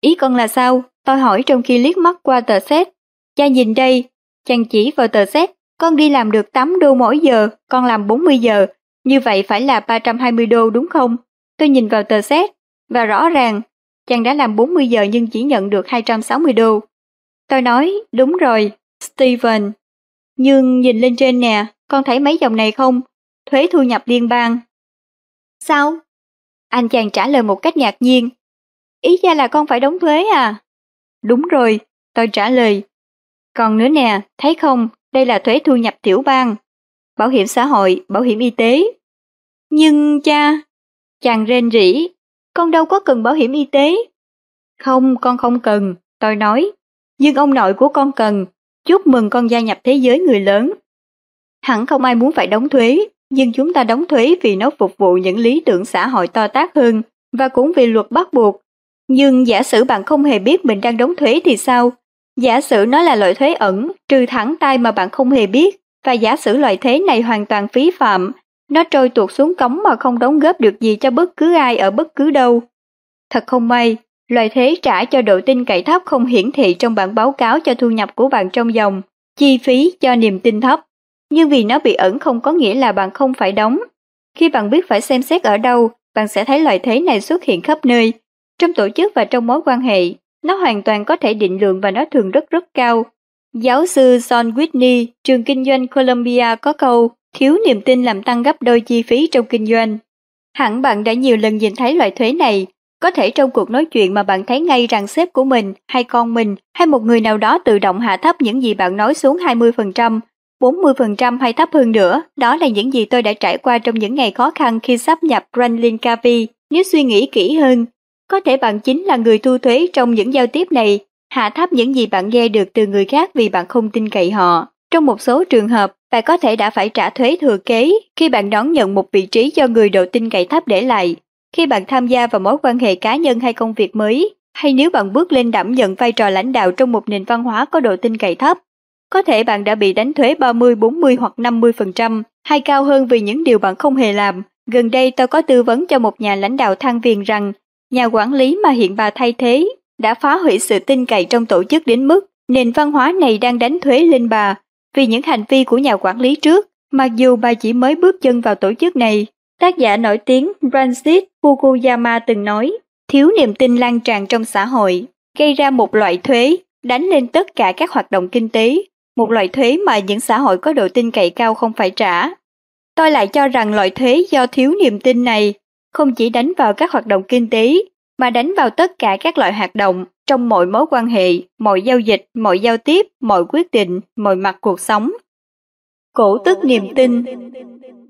Ý con là sao? Tôi hỏi trong khi liếc mắt qua tờ xét. Cha nhìn đây, chàng chỉ vào tờ xét. Con đi làm được 8 đô mỗi giờ, con làm 40 giờ, như vậy phải là 320 đô đúng không? Tôi nhìn vào tờ xét, và rõ ràng, chàng đã làm 40 giờ nhưng chỉ nhận được 260 đô. Tôi nói, đúng rồi, Steven. Nhưng nhìn lên trên nè, con thấy mấy dòng này không? Thuế thu nhập liên bang. Sao? Anh chàng trả lời một cách ngạc nhiên. Ý ra là con phải đóng thuế à? Đúng rồi, tôi trả lời. Còn nữa nè, thấy không, đây là thuế thu nhập tiểu bang bảo hiểm xã hội, bảo hiểm y tế. Nhưng cha, chàng rên rỉ, con đâu có cần bảo hiểm y tế. Không, con không cần, tôi nói, nhưng ông nội của con cần, chúc mừng con gia nhập thế giới người lớn. Hẳn không ai muốn phải đóng thuế, nhưng chúng ta đóng thuế vì nó phục vụ những lý tưởng xã hội to tác hơn và cũng vì luật bắt buộc. Nhưng giả sử bạn không hề biết mình đang đóng thuế thì sao? Giả sử nó là loại thuế ẩn, trừ thẳng tay mà bạn không hề biết, và giả sử loại thế này hoàn toàn phí phạm, nó trôi tuột xuống cống mà không đóng góp được gì cho bất cứ ai ở bất cứ đâu. Thật không may, loại thế trả cho độ tin cậy thấp không hiển thị trong bản báo cáo cho thu nhập của bạn trong dòng, chi phí cho niềm tin thấp. Nhưng vì nó bị ẩn không có nghĩa là bạn không phải đóng. Khi bạn biết phải xem xét ở đâu, bạn sẽ thấy loại thế này xuất hiện khắp nơi, trong tổ chức và trong mối quan hệ. Nó hoàn toàn có thể định lượng và nó thường rất rất cao. Giáo sư John Whitney, trường kinh doanh Columbia có câu, thiếu niềm tin làm tăng gấp đôi chi phí trong kinh doanh. Hẳn bạn đã nhiều lần nhìn thấy loại thuế này, có thể trong cuộc nói chuyện mà bạn thấy ngay rằng sếp của mình, hay con mình, hay một người nào đó tự động hạ thấp những gì bạn nói xuống 20%, 40% hay thấp hơn nữa. Đó là những gì tôi đã trải qua trong những ngày khó khăn khi sắp nhập Brandlin Cavi. Nếu suy nghĩ kỹ hơn, có thể bạn chính là người thu thuế trong những giao tiếp này, hạ thấp những gì bạn nghe được từ người khác vì bạn không tin cậy họ. Trong một số trường hợp, bạn có thể đã phải trả thuế thừa kế khi bạn đón nhận một vị trí do người độ tin cậy thấp để lại. Khi bạn tham gia vào mối quan hệ cá nhân hay công việc mới, hay nếu bạn bước lên đảm nhận vai trò lãnh đạo trong một nền văn hóa có độ tin cậy thấp, có thể bạn đã bị đánh thuế 30, 40 hoặc 50%, hay cao hơn vì những điều bạn không hề làm. Gần đây tôi có tư vấn cho một nhà lãnh đạo thăng viên rằng nhà quản lý mà hiện bà thay thế đã phá hủy sự tin cậy trong tổ chức đến mức nền văn hóa này đang đánh thuế lên bà vì những hành vi của nhà quản lý trước, mặc dù bà chỉ mới bước chân vào tổ chức này. Tác giả nổi tiếng Francis Fukuyama từng nói, thiếu niềm tin lan tràn trong xã hội, gây ra một loại thuế, đánh lên tất cả các hoạt động kinh tế, một loại thuế mà những xã hội có độ tin cậy cao không phải trả. Tôi lại cho rằng loại thuế do thiếu niềm tin này không chỉ đánh vào các hoạt động kinh tế, mà đánh vào tất cả các loại hoạt động trong mọi mối quan hệ, mọi giao dịch, mọi giao tiếp, mọi quyết định, mọi mặt cuộc sống. Cổ tức niềm tin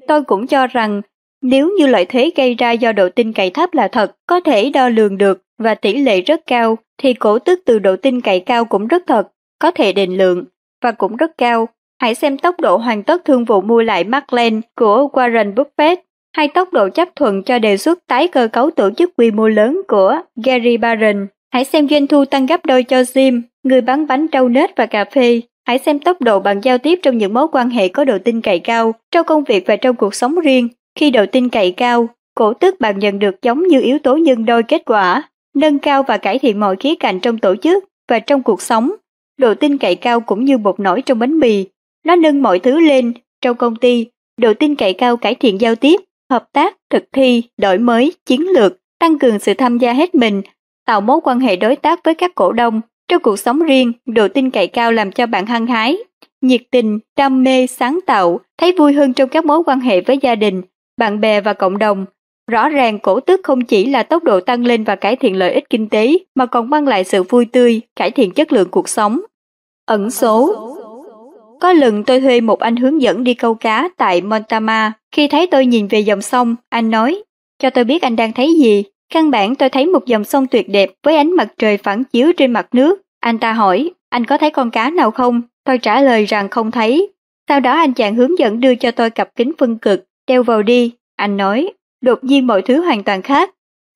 Tôi cũng cho rằng nếu như loại thế gây ra do độ tin cậy thấp là thật, có thể đo lường được và tỷ lệ rất cao, thì cổ tức từ độ tin cậy cao cũng rất thật, có thể định lượng và cũng rất cao. Hãy xem tốc độ hoàn tất thương vụ mua lại Markland của Warren Buffett hay tốc độ chấp thuận cho đề xuất tái cơ cấu tổ chức quy mô lớn của Gary Barron. Hãy xem doanh thu tăng gấp đôi cho Jim, người bán bánh trâu nết và cà phê. Hãy xem tốc độ bạn giao tiếp trong những mối quan hệ có độ tin cậy cao, trong công việc và trong cuộc sống riêng. Khi độ tin cậy cao, cổ tức bạn nhận được giống như yếu tố nhân đôi kết quả, nâng cao và cải thiện mọi khía cạnh trong tổ chức và trong cuộc sống. Độ tin cậy cao cũng như bột nổi trong bánh mì, nó nâng mọi thứ lên. Trong công ty, độ tin cậy cao cải thiện giao tiếp, hợp tác, thực thi, đổi mới, chiến lược, tăng cường sự tham gia hết mình, tạo mối quan hệ đối tác với các cổ đông. Trong cuộc sống riêng, độ tin cậy cao làm cho bạn hăng hái, nhiệt tình, đam mê, sáng tạo, thấy vui hơn trong các mối quan hệ với gia đình, bạn bè và cộng đồng. Rõ ràng cổ tức không chỉ là tốc độ tăng lên và cải thiện lợi ích kinh tế, mà còn mang lại sự vui tươi, cải thiện chất lượng cuộc sống. Ẩn số có lần tôi thuê một anh hướng dẫn đi câu cá tại Montama. Khi thấy tôi nhìn về dòng sông, anh nói, cho tôi biết anh đang thấy gì. Căn bản tôi thấy một dòng sông tuyệt đẹp với ánh mặt trời phản chiếu trên mặt nước. Anh ta hỏi, anh có thấy con cá nào không? Tôi trả lời rằng không thấy. Sau đó anh chàng hướng dẫn đưa cho tôi cặp kính phân cực, đeo vào đi. Anh nói, đột nhiên mọi thứ hoàn toàn khác.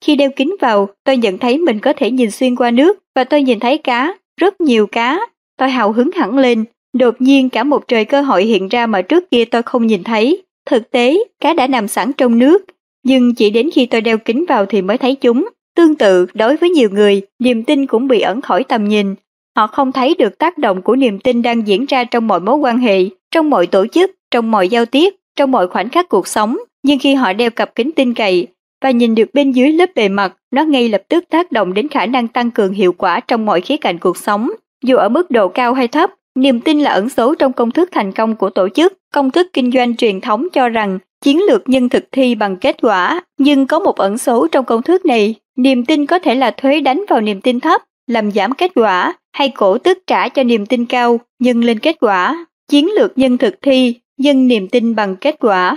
Khi đeo kính vào, tôi nhận thấy mình có thể nhìn xuyên qua nước và tôi nhìn thấy cá, rất nhiều cá. Tôi hào hứng hẳn lên, đột nhiên cả một trời cơ hội hiện ra mà trước kia tôi không nhìn thấy. Thực tế, cá đã nằm sẵn trong nước, nhưng chỉ đến khi tôi đeo kính vào thì mới thấy chúng. Tương tự, đối với nhiều người, niềm tin cũng bị ẩn khỏi tầm nhìn. Họ không thấy được tác động của niềm tin đang diễn ra trong mọi mối quan hệ, trong mọi tổ chức, trong mọi giao tiếp, trong mọi khoảnh khắc cuộc sống. Nhưng khi họ đeo cặp kính tin cậy và nhìn được bên dưới lớp bề mặt, nó ngay lập tức tác động đến khả năng tăng cường hiệu quả trong mọi khía cạnh cuộc sống. Dù ở mức độ cao hay thấp, niềm tin là ẩn số trong công thức thành công của tổ chức. Công thức kinh doanh truyền thống cho rằng chiến lược nhân thực thi bằng kết quả, nhưng có một ẩn số trong công thức này, niềm tin có thể là thuế đánh vào niềm tin thấp, làm giảm kết quả, hay cổ tức trả cho niềm tin cao, nhân lên kết quả. Chiến lược nhân thực thi, nhân niềm tin bằng kết quả.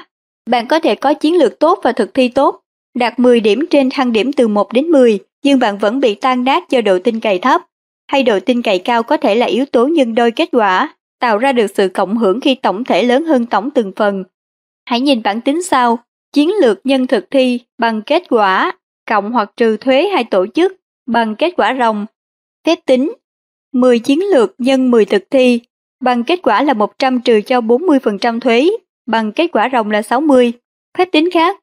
Bạn có thể có chiến lược tốt và thực thi tốt, đạt 10 điểm trên thang điểm từ 1 đến 10, nhưng bạn vẫn bị tan nát do độ tin cậy thấp. Hay độ tin cậy cao có thể là yếu tố nhân đôi kết quả. tạo ra được sự cộng hưởng khi tổng thể lớn hơn tổng từng phần. Hãy nhìn bản tính sau, chiến lược nhân thực thi bằng kết quả, cộng hoặc trừ thuế hay tổ chức bằng kết quả ròng. Phép tính 10 chiến lược nhân 10 thực thi bằng kết quả là 100 trừ cho 40% thuế, bằng kết quả ròng là 60. Phép tính khác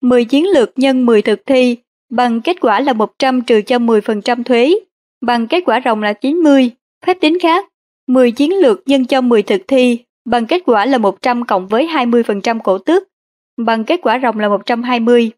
10 chiến lược nhân 10 thực thi bằng kết quả là 100 trừ cho 10% thuế, bằng kết quả rồng là 90. Phép tính khác 10 chiến lược nhân cho 10 thực thi bằng kết quả là 100 cộng với 20% cổ tức, bằng kết quả rồng là 120.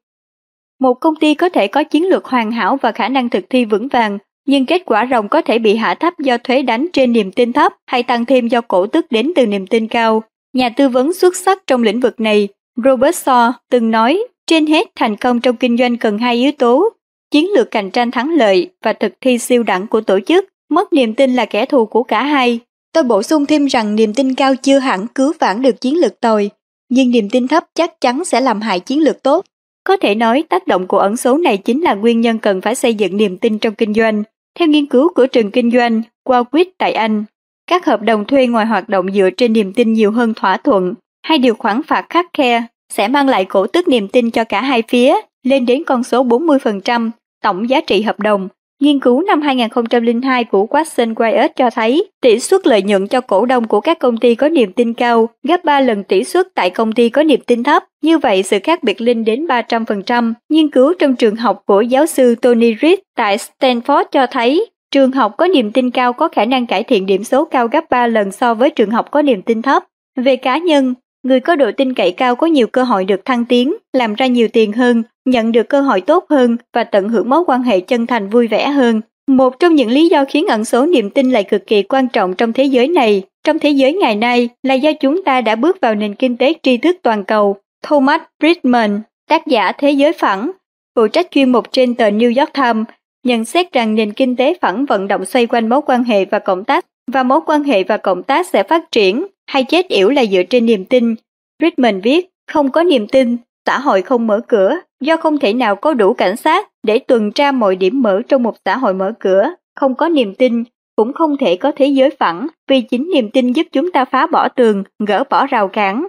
Một công ty có thể có chiến lược hoàn hảo và khả năng thực thi vững vàng, nhưng kết quả rồng có thể bị hạ thấp do thuế đánh trên niềm tin thấp hay tăng thêm do cổ tức đến từ niềm tin cao. Nhà tư vấn xuất sắc trong lĩnh vực này, Robert Shaw, từng nói, trên hết thành công trong kinh doanh cần hai yếu tố, chiến lược cạnh tranh thắng lợi và thực thi siêu đẳng của tổ chức. Mất niềm tin là kẻ thù của cả hai. Tôi bổ sung thêm rằng niềm tin cao chưa hẳn cứu vãn được chiến lược tồi, nhưng niềm tin thấp chắc chắn sẽ làm hại chiến lược tốt. Có thể nói tác động của ẩn số này chính là nguyên nhân cần phải xây dựng niềm tin trong kinh doanh. Theo nghiên cứu của trường kinh doanh Warwick tại Anh, các hợp đồng thuê ngoài hoạt động dựa trên niềm tin nhiều hơn thỏa thuận hay điều khoản phạt khắc khe sẽ mang lại cổ tức niềm tin cho cả hai phía lên đến con số 40% tổng giá trị hợp đồng Nghiên cứu năm 2002 của Watson Wyatt cho thấy tỷ suất lợi nhuận cho cổ đông của các công ty có niềm tin cao gấp 3 lần tỷ suất tại công ty có niềm tin thấp. Như vậy, sự khác biệt lên đến 300%. Nghiên cứu trong trường học của giáo sư Tony Reed tại Stanford cho thấy trường học có niềm tin cao có khả năng cải thiện điểm số cao gấp 3 lần so với trường học có niềm tin thấp. Về cá nhân, người có độ tin cậy cao có nhiều cơ hội được thăng tiến, làm ra nhiều tiền hơn, nhận được cơ hội tốt hơn và tận hưởng mối quan hệ chân thành vui vẻ hơn. Một trong những lý do khiến ẩn số niềm tin lại cực kỳ quan trọng trong thế giới này, trong thế giới ngày nay là do chúng ta đã bước vào nền kinh tế tri thức toàn cầu. Thomas Friedman, tác giả Thế giới phẳng, phụ trách chuyên mục trên tờ New York Times, nhận xét rằng nền kinh tế phẳng vận động xoay quanh mối quan hệ và cộng tác và mối quan hệ và cộng tác sẽ phát triển hay chết yểu là dựa trên niềm tin. Friedman viết, không có niềm tin, xã hội không mở cửa, do không thể nào có đủ cảnh sát để tuần tra mọi điểm mở trong một xã hội mở cửa, không có niềm tin, cũng không thể có thế giới phẳng, vì chính niềm tin giúp chúng ta phá bỏ tường, gỡ bỏ rào cản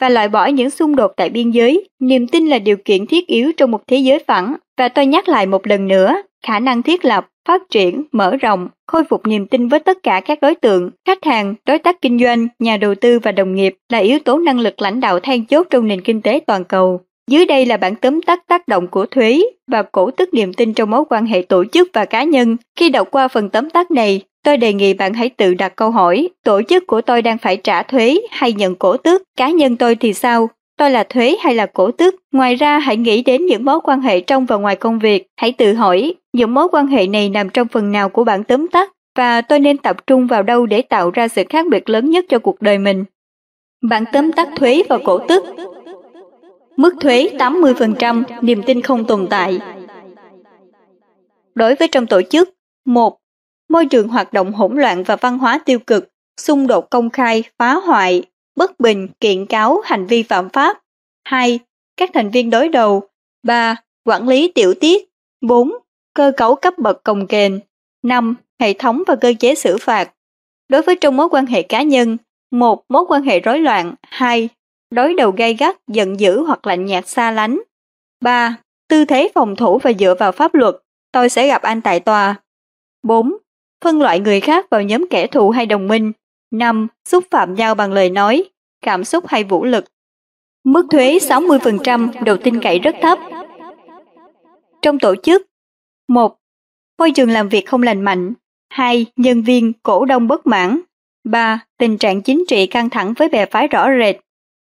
và loại bỏ những xung đột tại biên giới. Niềm tin là điều kiện thiết yếu trong một thế giới phẳng, và tôi nhắc lại một lần nữa, khả năng thiết lập, phát triển, mở rộng, khôi phục niềm tin với tất cả các đối tượng, khách hàng, đối tác kinh doanh, nhà đầu tư và đồng nghiệp là yếu tố năng lực lãnh đạo then chốt trong nền kinh tế toàn cầu. Dưới đây là bản tóm tắt tác động của thuế và cổ tức niềm tin trong mối quan hệ tổ chức và cá nhân. Khi đọc qua phần tóm tắt này, tôi đề nghị bạn hãy tự đặt câu hỏi, tổ chức của tôi đang phải trả thuế hay nhận cổ tức, cá nhân tôi thì sao? Tôi là thuế hay là cổ tức? Ngoài ra hãy nghĩ đến những mối quan hệ trong và ngoài công việc. Hãy tự hỏi, những mối quan hệ này nằm trong phần nào của bản tóm tắt và tôi nên tập trung vào đâu để tạo ra sự khác biệt lớn nhất cho cuộc đời mình. Bản tóm tắt thuế và cổ tức Mức thuế 80%, niềm tin không tồn tại. Đối với trong tổ chức, một Môi trường hoạt động hỗn loạn và văn hóa tiêu cực, xung đột công khai, phá hoại, bất bình, kiện cáo, hành vi phạm pháp. 2. Các thành viên đối đầu. 3. Quản lý tiểu tiết. 4. Cơ cấu cấp bậc cồng kềnh. 5. Hệ thống và cơ chế xử phạt. Đối với trong mối quan hệ cá nhân, một Mối quan hệ rối loạn. 2 đối đầu gay gắt, giận dữ hoặc lạnh nhạt xa lánh. 3. Tư thế phòng thủ và dựa vào pháp luật, tôi sẽ gặp anh tại tòa. 4. Phân loại người khác vào nhóm kẻ thù hay đồng minh. 5. Xúc phạm nhau bằng lời nói, cảm xúc hay vũ lực. Mức thuế 60% độ tin cậy rất thấp. Trong tổ chức 1. Môi trường làm việc không lành mạnh 2. Nhân viên, cổ đông bất mãn 3. Tình trạng chính trị căng thẳng với bè phái rõ rệt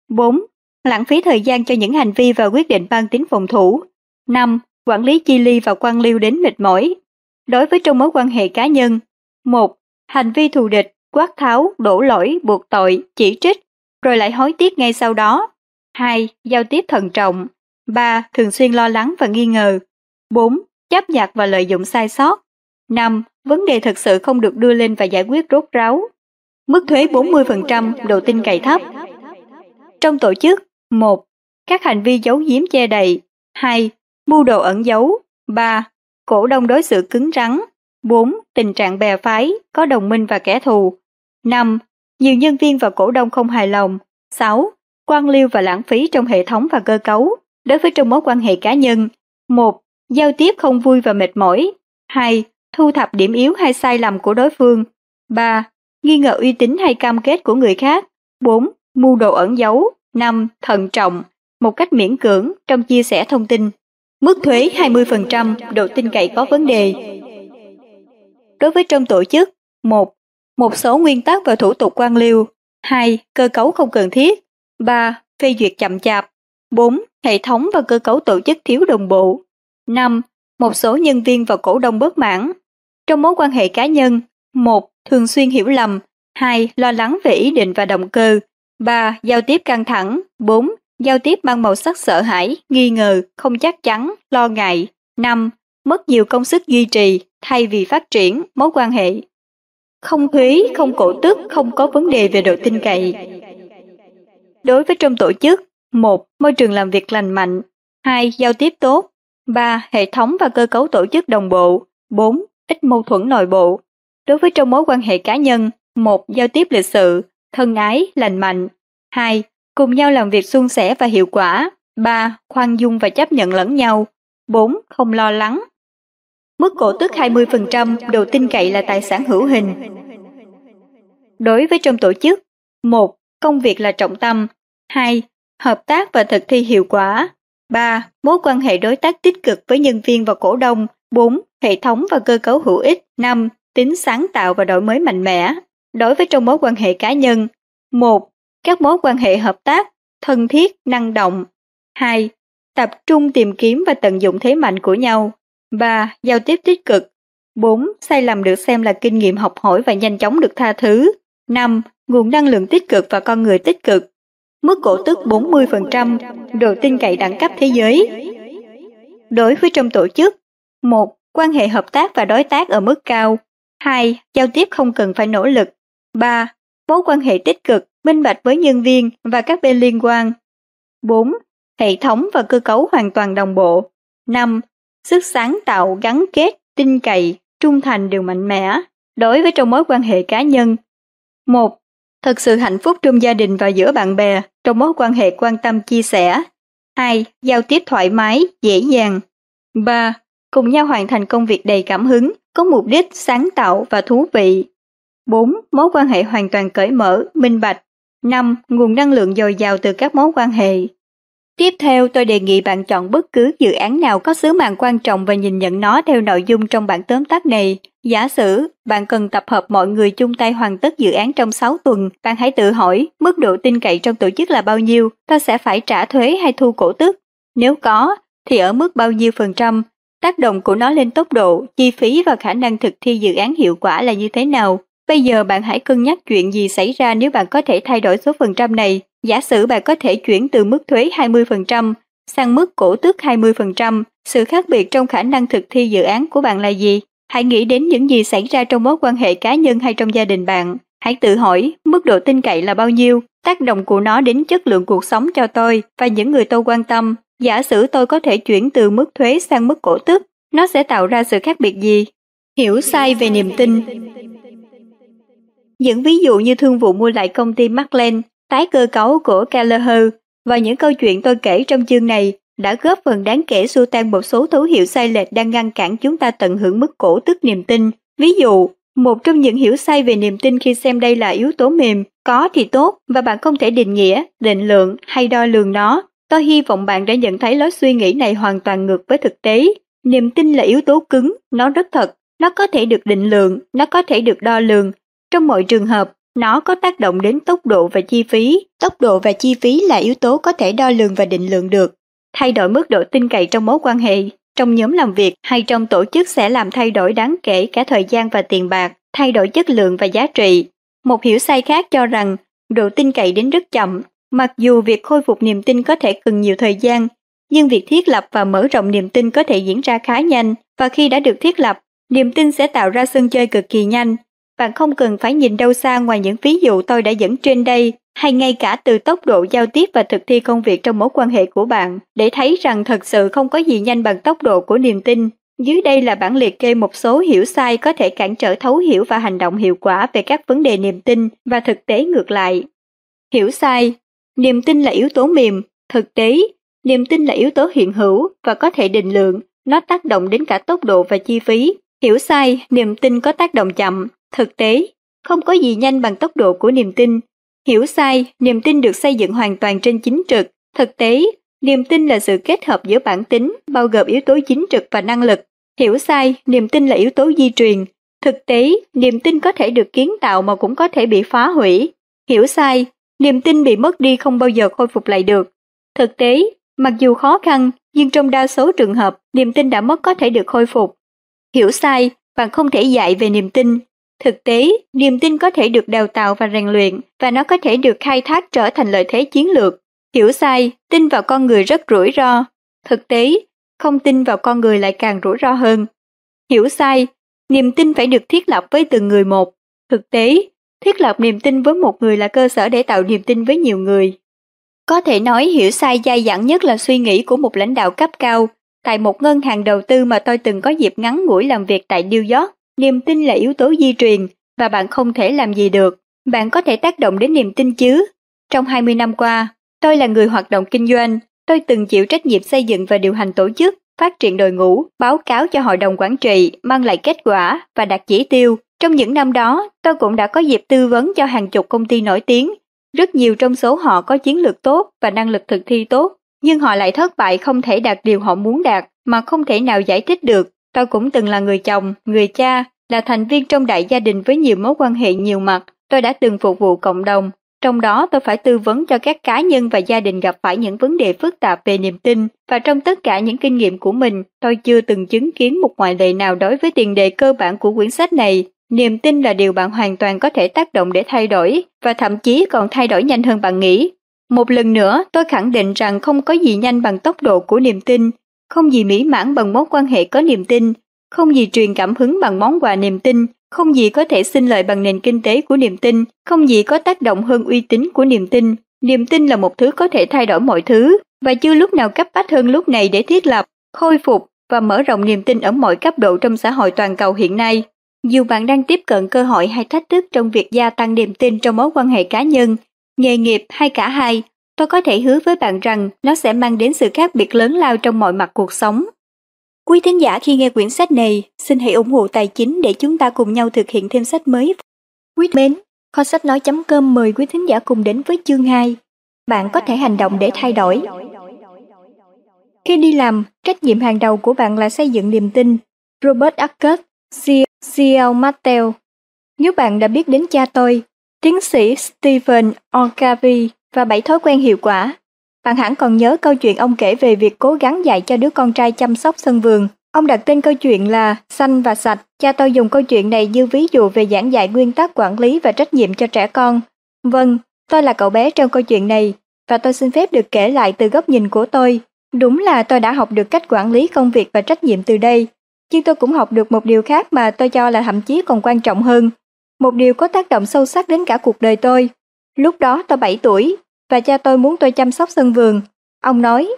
4. Lãng phí thời gian cho những hành vi và quyết định mang tính phòng thủ. 5. Quản lý chi ly và quan liêu đến mệt mỏi. Đối với trong mối quan hệ cá nhân 1. Hành vi thù địch, quát tháo, đổ lỗi, buộc tội, chỉ trích, rồi lại hối tiếc ngay sau đó. 2. Giao tiếp thận trọng. 3. Thường xuyên lo lắng và nghi ngờ. 4. Chấp nhặt và lợi dụng sai sót. 5. Vấn đề thực sự không được đưa lên và giải quyết rốt ráo. Mức thuế 40%, độ tin cậy thấp. Trong tổ chức, 1. Các hành vi giấu giếm che đậy. 2. Mưu đồ ẩn giấu. 3. Cổ đông đối xử cứng rắn. 4. Tình trạng bè phái, có đồng minh và kẻ thù. 5. nhiều nhân viên và cổ đông không hài lòng. 6. Quan liêu và lãng phí trong hệ thống và cơ cấu. Đối với trong mối quan hệ cá nhân, 1. Giao tiếp không vui và mệt mỏi. 2. Thu thập điểm yếu hay sai lầm của đối phương. 3. Nghi ngờ uy tín hay cam kết của người khác. 4. Mưu đồ ẩn giấu. 5. Thận trọng, một cách miễn cưỡng trong chia sẻ thông tin. Mức thuế 20%, độ tin cậy có vấn đề. Đối với trong tổ chức, 1. Một số nguyên tắc và thủ tục quan liêu. 2. Cơ cấu không cần thiết. 3. Phê duyệt chậm chạp. 4. Hệ thống và cơ cấu tổ chức thiếu đồng bộ. 5. Một số nhân viên và cổ đông bất mãn. Trong mối quan hệ cá nhân, 1. Thường xuyên hiểu lầm. 2. Lo lắng về ý định và động cơ. 3. Giao tiếp căng thẳng. 4. Giao tiếp mang màu sắc sợ hãi, nghi ngờ, không chắc chắn, lo ngại. 5. Mất nhiều công sức duy trì thay vì phát triển mối quan hệ. Không thuế, không cổ tức, không có vấn đề về độ tin cậy. Đối với trong tổ chức, một Môi trường làm việc lành mạnh. 2. Giao tiếp tốt. 3. Hệ thống và cơ cấu tổ chức đồng bộ. 4. Ít mâu thuẫn nội bộ. Đối với trong mối quan hệ cá nhân, 1. Giao tiếp lịch sự, thân ái, lành mạnh. 2. Cùng nhau làm việc suôn sẻ và hiệu quả. 3. Khoan dung và chấp nhận lẫn nhau. 4. Không lo lắng. Mức cổ tức 20% độ tin cậy là tài sản hữu hình. Đối với trong tổ chức, 1. Công việc là trọng tâm. 2. Hợp tác và thực thi hiệu quả. 3. Mối quan hệ đối tác tích cực với nhân viên và cổ đông. 4. Hệ thống và cơ cấu hữu ích. 5. Tính sáng tạo và đổi mới mạnh mẽ. Đối với trong mối quan hệ cá nhân. 1. Các mối quan hệ hợp tác, thân thiết, năng động. 2. Tập trung tìm kiếm và tận dụng thế mạnh của nhau. 3. Giao tiếp tích cực. 4. Sai lầm được xem là kinh nghiệm học hỏi và nhanh chóng được tha thứ. 5. Nguồn năng lượng tích cực và con người tích cực. Mức cổ tức 40%, độ tin cậy đẳng cấp thế giới. Đối với trong tổ chức, 1. Quan hệ hợp tác và đối tác ở mức cao. 2. Giao tiếp không cần phải nỗ lực. 3. Mối quan hệ tích cực, minh bạch với nhân viên và các bên liên quan. 4. Hệ thống và cơ cấu hoàn toàn đồng bộ. 5. Sức sáng tạo, gắn kết, tin cậy, trung thành đều mạnh mẽ. Đối với trong mối quan hệ cá nhân, 1. Thật sự hạnh phúc trong gia đình và giữa bạn bè, trong mối quan hệ quan tâm chia sẻ. 2. Giao tiếp thoải mái, dễ dàng. 3. Cùng nhau hoàn thành công việc đầy cảm hứng, có mục đích, sáng tạo và thú vị. 4. Mối quan hệ hoàn toàn cởi mở, minh bạch. 5. Nguồn năng lượng dồi dào từ các mối quan hệ. Tiếp theo tôi đề nghị bạn chọn bất cứ dự án nào có sứ mạng quan trọng và nhìn nhận nó theo nội dung trong bản tóm tắt này. Giả sử bạn cần tập hợp mọi người chung tay hoàn tất dự án trong 6 tuần, bạn hãy tự hỏi mức độ tin cậy trong tổ chức là bao nhiêu, ta sẽ phải trả thuế hay thu cổ tức. Nếu có, thì ở mức bao nhiêu phần trăm, tác động của nó lên tốc độ, chi phí và khả năng thực thi dự án hiệu quả là như thế nào. Bây giờ bạn hãy cân nhắc chuyện gì xảy ra nếu bạn có thể thay đổi số phần trăm này. Giả sử bạn có thể chuyển từ mức thuế 20% sang mức cổ tức 20%, sự khác biệt trong khả năng thực thi dự án của bạn là gì? Hãy nghĩ đến những gì xảy ra trong mối quan hệ cá nhân hay trong gia đình bạn. Hãy tự hỏi mức độ tin cậy là bao nhiêu, tác động của nó đến chất lượng cuộc sống cho tôi và những người tôi quan tâm. Giả sử tôi có thể chuyển từ mức thuế sang mức cổ tức, nó sẽ tạo ra sự khác biệt gì? Hiểu sai về niềm tin những ví dụ như thương vụ mua lại công ty Markland, tái cơ cấu của Kelleher và những câu chuyện tôi kể trong chương này đã góp phần đáng kể xua tan một số thấu hiệu sai lệch đang ngăn cản chúng ta tận hưởng mức cổ tức niềm tin. Ví dụ, một trong những hiểu sai về niềm tin khi xem đây là yếu tố mềm, có thì tốt và bạn không thể định nghĩa, định lượng hay đo lường nó. Tôi hy vọng bạn đã nhận thấy lối suy nghĩ này hoàn toàn ngược với thực tế. Niềm tin là yếu tố cứng, nó rất thật, nó có thể được định lượng, nó có thể được đo lường trong mọi trường hợp, nó có tác động đến tốc độ và chi phí. Tốc độ và chi phí là yếu tố có thể đo lường và định lượng được. Thay đổi mức độ tin cậy trong mối quan hệ, trong nhóm làm việc hay trong tổ chức sẽ làm thay đổi đáng kể cả thời gian và tiền bạc, thay đổi chất lượng và giá trị. Một hiểu sai khác cho rằng độ tin cậy đến rất chậm, mặc dù việc khôi phục niềm tin có thể cần nhiều thời gian, nhưng việc thiết lập và mở rộng niềm tin có thể diễn ra khá nhanh và khi đã được thiết lập, niềm tin sẽ tạo ra sân chơi cực kỳ nhanh bạn không cần phải nhìn đâu xa ngoài những ví dụ tôi đã dẫn trên đây, hay ngay cả từ tốc độ giao tiếp và thực thi công việc trong mối quan hệ của bạn, để thấy rằng thật sự không có gì nhanh bằng tốc độ của niềm tin. Dưới đây là bản liệt kê một số hiểu sai có thể cản trở thấu hiểu và hành động hiệu quả về các vấn đề niềm tin và thực tế ngược lại. Hiểu sai Niềm tin là yếu tố mềm, thực tế, niềm tin là yếu tố hiện hữu và có thể định lượng, nó tác động đến cả tốc độ và chi phí. Hiểu sai, niềm tin có tác động chậm, thực tế, không có gì nhanh bằng tốc độ của niềm tin. Hiểu sai, niềm tin được xây dựng hoàn toàn trên chính trực, thực tế, niềm tin là sự kết hợp giữa bản tính, bao gồm yếu tố chính trực và năng lực. Hiểu sai, niềm tin là yếu tố di truyền. Thực tế, niềm tin có thể được kiến tạo mà cũng có thể bị phá hủy. Hiểu sai, niềm tin bị mất đi không bao giờ khôi phục lại được. Thực tế, mặc dù khó khăn, nhưng trong đa số trường hợp, niềm tin đã mất có thể được khôi phục. Hiểu sai, bạn không thể dạy về niềm tin. Thực tế, niềm tin có thể được đào tạo và rèn luyện và nó có thể được khai thác trở thành lợi thế chiến lược. Hiểu sai, tin vào con người rất rủi ro. Thực tế, không tin vào con người lại càng rủi ro hơn. Hiểu sai, niềm tin phải được thiết lập với từng người một. Thực tế, thiết lập niềm tin với một người là cơ sở để tạo niềm tin với nhiều người. Có thể nói hiểu sai dai dẳng nhất là suy nghĩ của một lãnh đạo cấp cao. Tại một ngân hàng đầu tư mà tôi từng có dịp ngắn ngủi làm việc tại New York, niềm tin là yếu tố di truyền và bạn không thể làm gì được. Bạn có thể tác động đến niềm tin chứ. Trong 20 năm qua, tôi là người hoạt động kinh doanh, tôi từng chịu trách nhiệm xây dựng và điều hành tổ chức, phát triển đội ngũ, báo cáo cho hội đồng quản trị, mang lại kết quả và đạt chỉ tiêu. Trong những năm đó, tôi cũng đã có dịp tư vấn cho hàng chục công ty nổi tiếng. Rất nhiều trong số họ có chiến lược tốt và năng lực thực thi tốt, nhưng họ lại thất bại không thể đạt điều họ muốn đạt mà không thể nào giải thích được. Tôi cũng từng là người chồng, người cha, là thành viên trong đại gia đình với nhiều mối quan hệ nhiều mặt. Tôi đã từng phục vụ cộng đồng, trong đó tôi phải tư vấn cho các cá nhân và gia đình gặp phải những vấn đề phức tạp về niềm tin và trong tất cả những kinh nghiệm của mình, tôi chưa từng chứng kiến một ngoại lệ nào đối với tiền đề cơ bản của quyển sách này. Niềm tin là điều bạn hoàn toàn có thể tác động để thay đổi và thậm chí còn thay đổi nhanh hơn bạn nghĩ. Một lần nữa, tôi khẳng định rằng không có gì nhanh bằng tốc độ của niềm tin, không gì mỹ mãn bằng mối quan hệ có niềm tin, không gì truyền cảm hứng bằng món quà niềm tin, không gì có thể sinh lợi bằng nền kinh tế của niềm tin, không gì có tác động hơn uy tín của niềm tin. Niềm tin là một thứ có thể thay đổi mọi thứ, và chưa lúc nào cấp bách hơn lúc này để thiết lập, khôi phục và mở rộng niềm tin ở mọi cấp độ trong xã hội toàn cầu hiện nay. Dù bạn đang tiếp cận cơ hội hay thách thức trong việc gia tăng niềm tin trong mối quan hệ cá nhân, nghề nghiệp hay cả hai, tôi có thể hứa với bạn rằng nó sẽ mang đến sự khác biệt lớn lao trong mọi mặt cuộc sống. Quý thính giả khi nghe quyển sách này, xin hãy ủng hộ tài chính để chúng ta cùng nhau thực hiện thêm sách mới. Quý mến, kho sách nói.com mời quý thính giả cùng đến với chương 2. Bạn có thể hành động để thay đổi. Khi đi làm, trách nhiệm hàng đầu của bạn là xây dựng niềm tin. Robert Arcus, C.L. Mattel Nếu bạn đã biết đến cha tôi, tiến sĩ Stephen Orcavi và bảy thói quen hiệu quả, bạn hẳn còn nhớ câu chuyện ông kể về việc cố gắng dạy cho đứa con trai chăm sóc sân vườn. Ông đặt tên câu chuyện là Xanh và Sạch. Cha tôi dùng câu chuyện này như ví dụ về giảng dạy nguyên tắc quản lý và trách nhiệm cho trẻ con. Vâng, tôi là cậu bé trong câu chuyện này, và tôi xin phép được kể lại từ góc nhìn của tôi. Đúng là tôi đã học được cách quản lý công việc và trách nhiệm từ đây, nhưng tôi cũng học được một điều khác mà tôi cho là thậm chí còn quan trọng hơn. Một điều có tác động sâu sắc đến cả cuộc đời tôi. Lúc đó tôi 7 tuổi, và cha tôi muốn tôi chăm sóc sân vườn. Ông nói,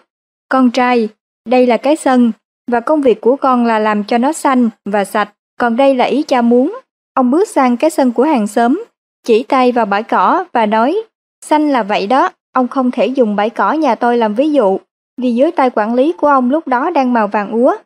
con trai, đây là cái sân, và công việc của con là làm cho nó xanh và sạch, còn đây là ý cha muốn. Ông bước sang cái sân của hàng xóm, chỉ tay vào bãi cỏ và nói, xanh là vậy đó, ông không thể dùng bãi cỏ nhà tôi làm ví dụ, vì dưới tay quản lý của ông lúc đó đang màu vàng úa.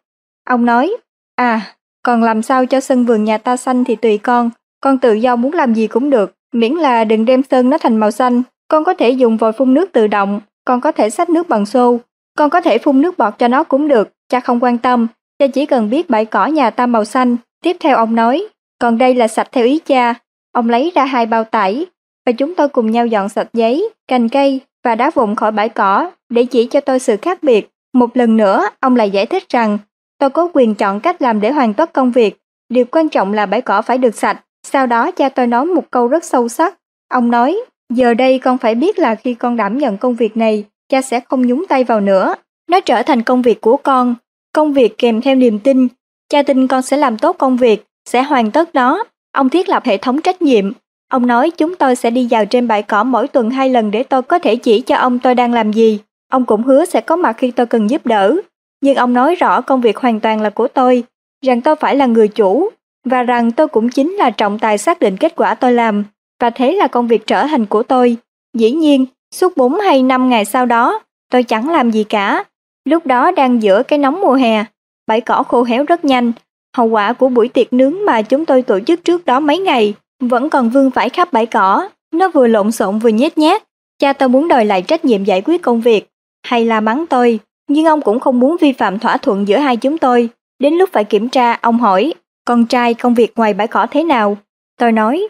Ông nói, à, còn làm sao cho sân vườn nhà ta xanh thì tùy con, con tự do muốn làm gì cũng được, miễn là đừng đem sơn nó thành màu xanh, con có thể dùng vòi phun nước tự động, con có thể xách nước bằng xô, con có thể phun nước bọt cho nó cũng được, cha không quan tâm, cha chỉ cần biết bãi cỏ nhà ta màu xanh. Tiếp theo ông nói, còn đây là sạch theo ý cha. Ông lấy ra hai bao tải, và chúng tôi cùng nhau dọn sạch giấy, cành cây và đá vụn khỏi bãi cỏ để chỉ cho tôi sự khác biệt. Một lần nữa, ông lại giải thích rằng tôi có quyền chọn cách làm để hoàn tất công việc. Điều quan trọng là bãi cỏ phải được sạch. Sau đó cha tôi nói một câu rất sâu sắc. Ông nói, Giờ đây con phải biết là khi con đảm nhận công việc này, cha sẽ không nhúng tay vào nữa. Nó trở thành công việc của con, công việc kèm theo niềm tin. Cha tin con sẽ làm tốt công việc, sẽ hoàn tất nó. Ông thiết lập hệ thống trách nhiệm. Ông nói chúng tôi sẽ đi vào trên bãi cỏ mỗi tuần hai lần để tôi có thể chỉ cho ông tôi đang làm gì. Ông cũng hứa sẽ có mặt khi tôi cần giúp đỡ. nhưng ông nói rõ công việc hoàn toàn là của tôi, rằng tôi phải là người chủ, và rằng tôi cũng chính là trọng tài xác định kết quả tôi làm, và thế là công việc trở thành của tôi. Dĩ nhiên, suốt 4 hay 5 ngày sau đó, tôi chẳng làm gì cả. Lúc đó đang giữa cái nóng mùa hè, bãi cỏ khô héo rất nhanh, hậu quả của buổi tiệc nướng mà chúng tôi tổ chức trước đó mấy ngày vẫn còn vương vãi khắp bãi cỏ, nó vừa lộn xộn vừa nhét nhát. Cha tôi muốn đòi lại trách nhiệm giải quyết công việc, hay là mắng tôi, nhưng ông cũng không muốn vi phạm thỏa thuận giữa hai chúng tôi. Đến lúc phải kiểm tra, ông hỏi, con trai công việc ngoài bãi cỏ thế nào? Tôi nói,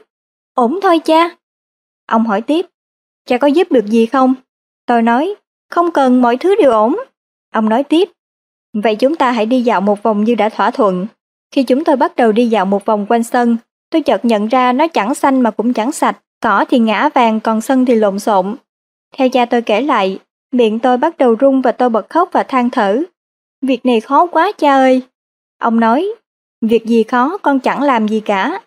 ổn thôi cha. Ông hỏi tiếp, cha có giúp được gì không? Tôi nói, không cần mọi thứ đều ổn. Ông nói tiếp, vậy chúng ta hãy đi dạo một vòng như đã thỏa thuận. Khi chúng tôi bắt đầu đi dạo một vòng quanh sân, tôi chợt nhận ra nó chẳng xanh mà cũng chẳng sạch, cỏ thì ngã vàng còn sân thì lộn xộn. Theo cha tôi kể lại, miệng tôi bắt đầu rung và tôi bật khóc và than thở. Việc này khó quá cha ơi. Ông nói, việc gì khó con chẳng làm gì cả.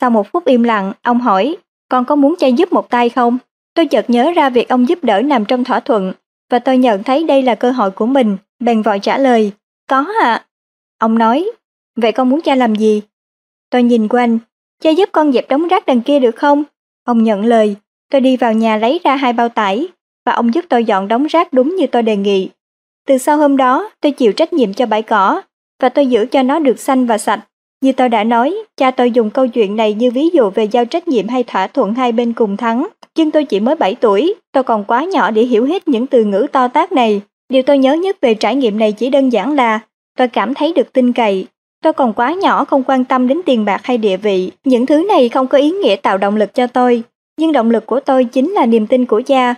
Sau một phút im lặng, ông hỏi, con có muốn cha giúp một tay không? Tôi chợt nhớ ra việc ông giúp đỡ nằm trong thỏa thuận, và tôi nhận thấy đây là cơ hội của mình, bèn vội trả lời, có ạ. Ông nói, vậy con muốn cha làm gì? Tôi nhìn quanh, cha giúp con dẹp đống rác đằng kia được không? Ông nhận lời, tôi đi vào nhà lấy ra hai bao tải, và ông giúp tôi dọn đống rác đúng như tôi đề nghị. Từ sau hôm đó, tôi chịu trách nhiệm cho bãi cỏ, và tôi giữ cho nó được xanh và sạch. Như tôi đã nói, cha tôi dùng câu chuyện này như ví dụ về giao trách nhiệm hay thỏa thuận hai bên cùng thắng. Nhưng tôi chỉ mới 7 tuổi, tôi còn quá nhỏ để hiểu hết những từ ngữ to tác này. Điều tôi nhớ nhất về trải nghiệm này chỉ đơn giản là tôi cảm thấy được tin cậy. Tôi còn quá nhỏ không quan tâm đến tiền bạc hay địa vị. Những thứ này không có ý nghĩa tạo động lực cho tôi. Nhưng động lực của tôi chính là niềm tin của cha.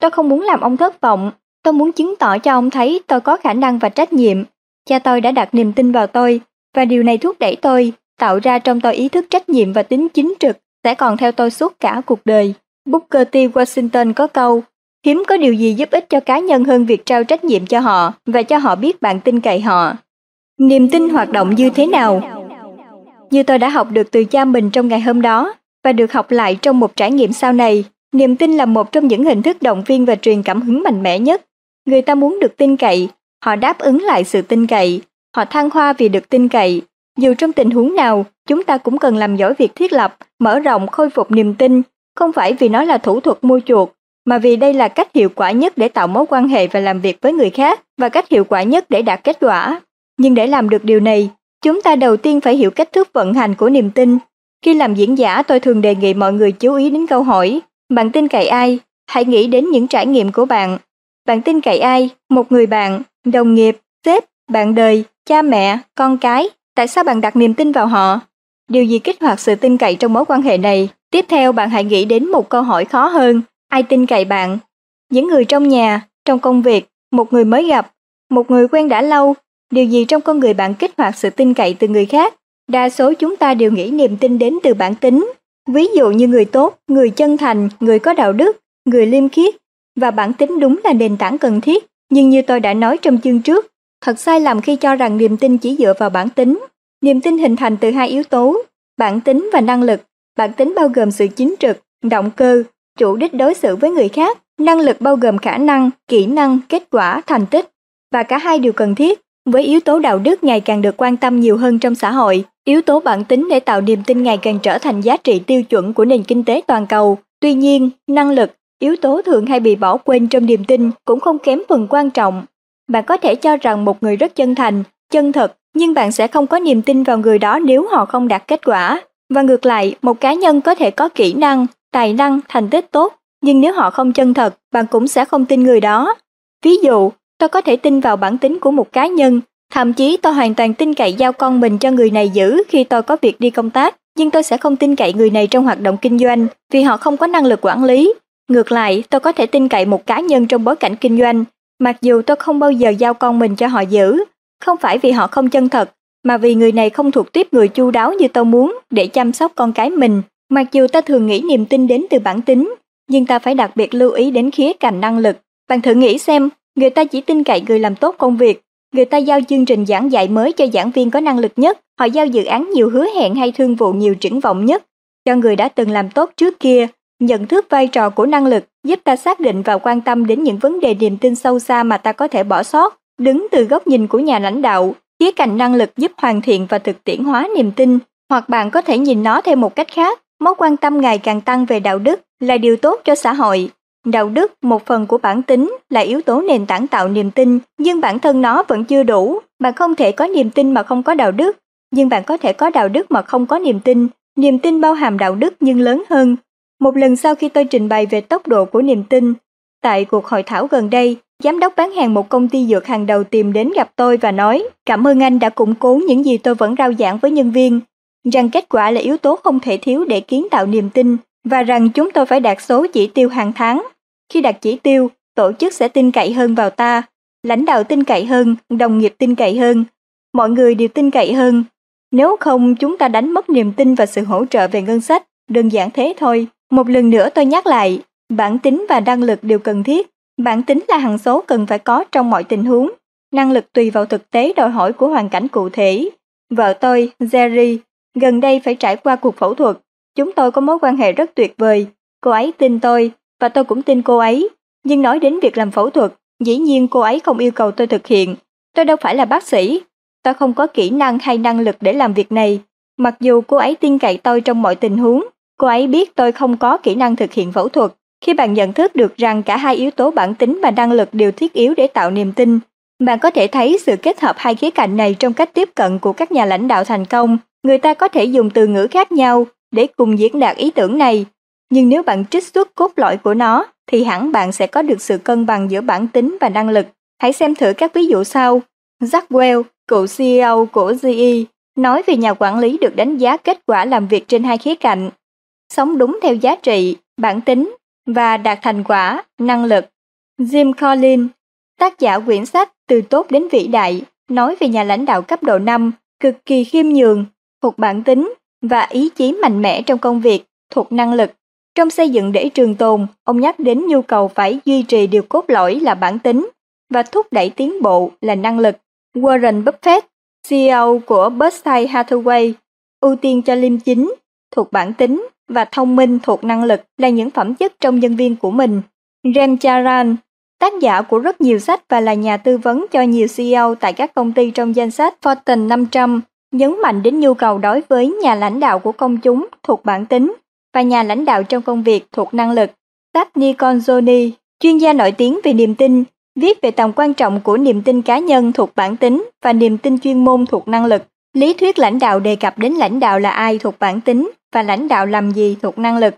Tôi không muốn làm ông thất vọng. Tôi muốn chứng tỏ cho ông thấy tôi có khả năng và trách nhiệm. Cha tôi đã đặt niềm tin vào tôi, và điều này thúc đẩy tôi, tạo ra trong tôi ý thức trách nhiệm và tính chính trực, sẽ còn theo tôi suốt cả cuộc đời. Booker T. Washington có câu, hiếm có điều gì giúp ích cho cá nhân hơn việc trao trách nhiệm cho họ và cho họ biết bạn tin cậy họ. Niềm tin hoạt động như thế nào? Như tôi đã học được từ cha mình trong ngày hôm đó và được học lại trong một trải nghiệm sau này, niềm tin là một trong những hình thức động viên và truyền cảm hứng mạnh mẽ nhất. Người ta muốn được tin cậy, họ đáp ứng lại sự tin cậy, họ thăng hoa vì được tin cậy. Dù trong tình huống nào, chúng ta cũng cần làm giỏi việc thiết lập, mở rộng khôi phục niềm tin không phải vì nó là thủ thuật mua chuột, mà vì đây là cách hiệu quả nhất để tạo mối quan hệ và làm việc với người khác và cách hiệu quả nhất để đạt kết quả. Nhưng để làm được điều này, chúng ta đầu tiên phải hiểu cách thức vận hành của niềm tin. Khi làm diễn giả, tôi thường đề nghị mọi người chú ý đến câu hỏi, bạn tin cậy ai? Hãy nghĩ đến những trải nghiệm của bạn. Bạn tin cậy ai? Một người bạn, đồng nghiệp, sếp, bạn đời, cha mẹ, con cái. Tại sao bạn đặt niềm tin vào họ? Điều gì kích hoạt sự tin cậy trong mối quan hệ này? Tiếp theo bạn hãy nghĩ đến một câu hỏi khó hơn, ai tin cậy bạn? Những người trong nhà, trong công việc, một người mới gặp, một người quen đã lâu, điều gì trong con người bạn kích hoạt sự tin cậy từ người khác? Đa số chúng ta đều nghĩ niềm tin đến từ bản tính, ví dụ như người tốt, người chân thành, người có đạo đức, người liêm khiết, và bản tính đúng là nền tảng cần thiết, nhưng như tôi đã nói trong chương trước, thật sai lầm khi cho rằng niềm tin chỉ dựa vào bản tính. Niềm tin hình thành từ hai yếu tố, bản tính và năng lực. Bản tính bao gồm sự chính trực, động cơ, chủ đích đối xử với người khác, năng lực bao gồm khả năng, kỹ năng, kết quả, thành tích, và cả hai đều cần thiết. Với yếu tố đạo đức ngày càng được quan tâm nhiều hơn trong xã hội, yếu tố bản tính để tạo niềm tin ngày càng trở thành giá trị tiêu chuẩn của nền kinh tế toàn cầu. Tuy nhiên, năng lực, yếu tố thường hay bị bỏ quên trong niềm tin cũng không kém phần quan trọng. Bạn có thể cho rằng một người rất chân thành, chân thật, nhưng bạn sẽ không có niềm tin vào người đó nếu họ không đạt kết quả. Và ngược lại, một cá nhân có thể có kỹ năng, tài năng, thành tích tốt, nhưng nếu họ không chân thật, bạn cũng sẽ không tin người đó. Ví dụ, tôi có thể tin vào bản tính của một cá nhân, thậm chí tôi hoàn toàn tin cậy giao con mình cho người này giữ khi tôi có việc đi công tác, nhưng tôi sẽ không tin cậy người này trong hoạt động kinh doanh vì họ không có năng lực quản lý. Ngược lại, tôi có thể tin cậy một cá nhân trong bối cảnh kinh doanh, mặc dù tôi không bao giờ giao con mình cho họ giữ, không phải vì họ không chân thật, mà vì người này không thuộc tiếp người chu đáo như tôi muốn để chăm sóc con cái mình. Mặc dù ta thường nghĩ niềm tin đến từ bản tính, nhưng ta phải đặc biệt lưu ý đến khía cạnh năng lực. Bạn thử nghĩ xem, người ta chỉ tin cậy người làm tốt công việc, người ta giao chương trình giảng dạy mới cho giảng viên có năng lực nhất, họ giao dự án nhiều hứa hẹn hay thương vụ nhiều triển vọng nhất cho người đã từng làm tốt trước kia. Nhận thức vai trò của năng lực giúp ta xác định và quan tâm đến những vấn đề niềm tin sâu xa mà ta có thể bỏ sót đứng từ góc nhìn của nhà lãnh đạo, khía cạnh năng lực giúp hoàn thiện và thực tiễn hóa niềm tin, hoặc bạn có thể nhìn nó theo một cách khác, mối quan tâm ngày càng tăng về đạo đức là điều tốt cho xã hội. Đạo đức, một phần của bản tính, là yếu tố nền tảng tạo niềm tin, nhưng bản thân nó vẫn chưa đủ. Bạn không thể có niềm tin mà không có đạo đức, nhưng bạn có thể có đạo đức mà không có niềm tin. Niềm tin bao hàm đạo đức nhưng lớn hơn. Một lần sau khi tôi trình bày về tốc độ của niềm tin, tại cuộc hội thảo gần đây, giám đốc bán hàng một công ty dược hàng đầu tìm đến gặp tôi và nói cảm ơn anh đã củng cố những gì tôi vẫn rao giảng với nhân viên, rằng kết quả là yếu tố không thể thiếu để kiến tạo niềm tin và rằng chúng tôi phải đạt số chỉ tiêu hàng tháng. Khi đạt chỉ tiêu, tổ chức sẽ tin cậy hơn vào ta, lãnh đạo tin cậy hơn, đồng nghiệp tin cậy hơn, mọi người đều tin cậy hơn. Nếu không chúng ta đánh mất niềm tin và sự hỗ trợ về ngân sách, đơn giản thế thôi. Một lần nữa tôi nhắc lại, bản tính và năng lực đều cần thiết. Bản tính là hằng số cần phải có trong mọi tình huống. Năng lực tùy vào thực tế đòi hỏi của hoàn cảnh cụ thể. Vợ tôi, Jerry, gần đây phải trải qua cuộc phẫu thuật. Chúng tôi có mối quan hệ rất tuyệt vời. Cô ấy tin tôi, và tôi cũng tin cô ấy. Nhưng nói đến việc làm phẫu thuật, dĩ nhiên cô ấy không yêu cầu tôi thực hiện. Tôi đâu phải là bác sĩ. Tôi không có kỹ năng hay năng lực để làm việc này. Mặc dù cô ấy tin cậy tôi trong mọi tình huống, cô ấy biết tôi không có kỹ năng thực hiện phẫu thuật. Khi bạn nhận thức được rằng cả hai yếu tố bản tính và năng lực đều thiết yếu để tạo niềm tin, bạn có thể thấy sự kết hợp hai khía cạnh này trong cách tiếp cận của các nhà lãnh đạo thành công. Người ta có thể dùng từ ngữ khác nhau để cùng diễn đạt ý tưởng này, nhưng nếu bạn trích xuất cốt lõi của nó thì hẳn bạn sẽ có được sự cân bằng giữa bản tính và năng lực. Hãy xem thử các ví dụ sau. Jack Welch, cựu CEO của GE, nói về nhà quản lý được đánh giá kết quả làm việc trên hai khía cạnh. Sống đúng theo giá trị, bản tính và đạt thành quả, năng lực. Jim Collins, tác giả quyển sách Từ tốt đến vĩ đại, nói về nhà lãnh đạo cấp độ 5, cực kỳ khiêm nhường, thuộc bản tính và ý chí mạnh mẽ trong công việc, thuộc năng lực. Trong xây dựng để trường tồn, ông nhắc đến nhu cầu phải duy trì điều cốt lõi là bản tính và thúc đẩy tiến bộ là năng lực. Warren Buffett, CEO của Berkshire Hathaway, ưu tiên cho liêm chính, thuộc bản tính và thông minh thuộc năng lực là những phẩm chất trong nhân viên của mình. Rem Charan, tác giả của rất nhiều sách và là nhà tư vấn cho nhiều CEO tại các công ty trong danh sách Fortune 500, nhấn mạnh đến nhu cầu đối với nhà lãnh đạo của công chúng thuộc bản tính và nhà lãnh đạo trong công việc thuộc năng lực. Daphne Conzoni, chuyên gia nổi tiếng về niềm tin, viết về tầm quan trọng của niềm tin cá nhân thuộc bản tính và niềm tin chuyên môn thuộc năng lực. Lý thuyết lãnh đạo đề cập đến lãnh đạo là ai thuộc bản tính và lãnh đạo làm gì thuộc năng lực.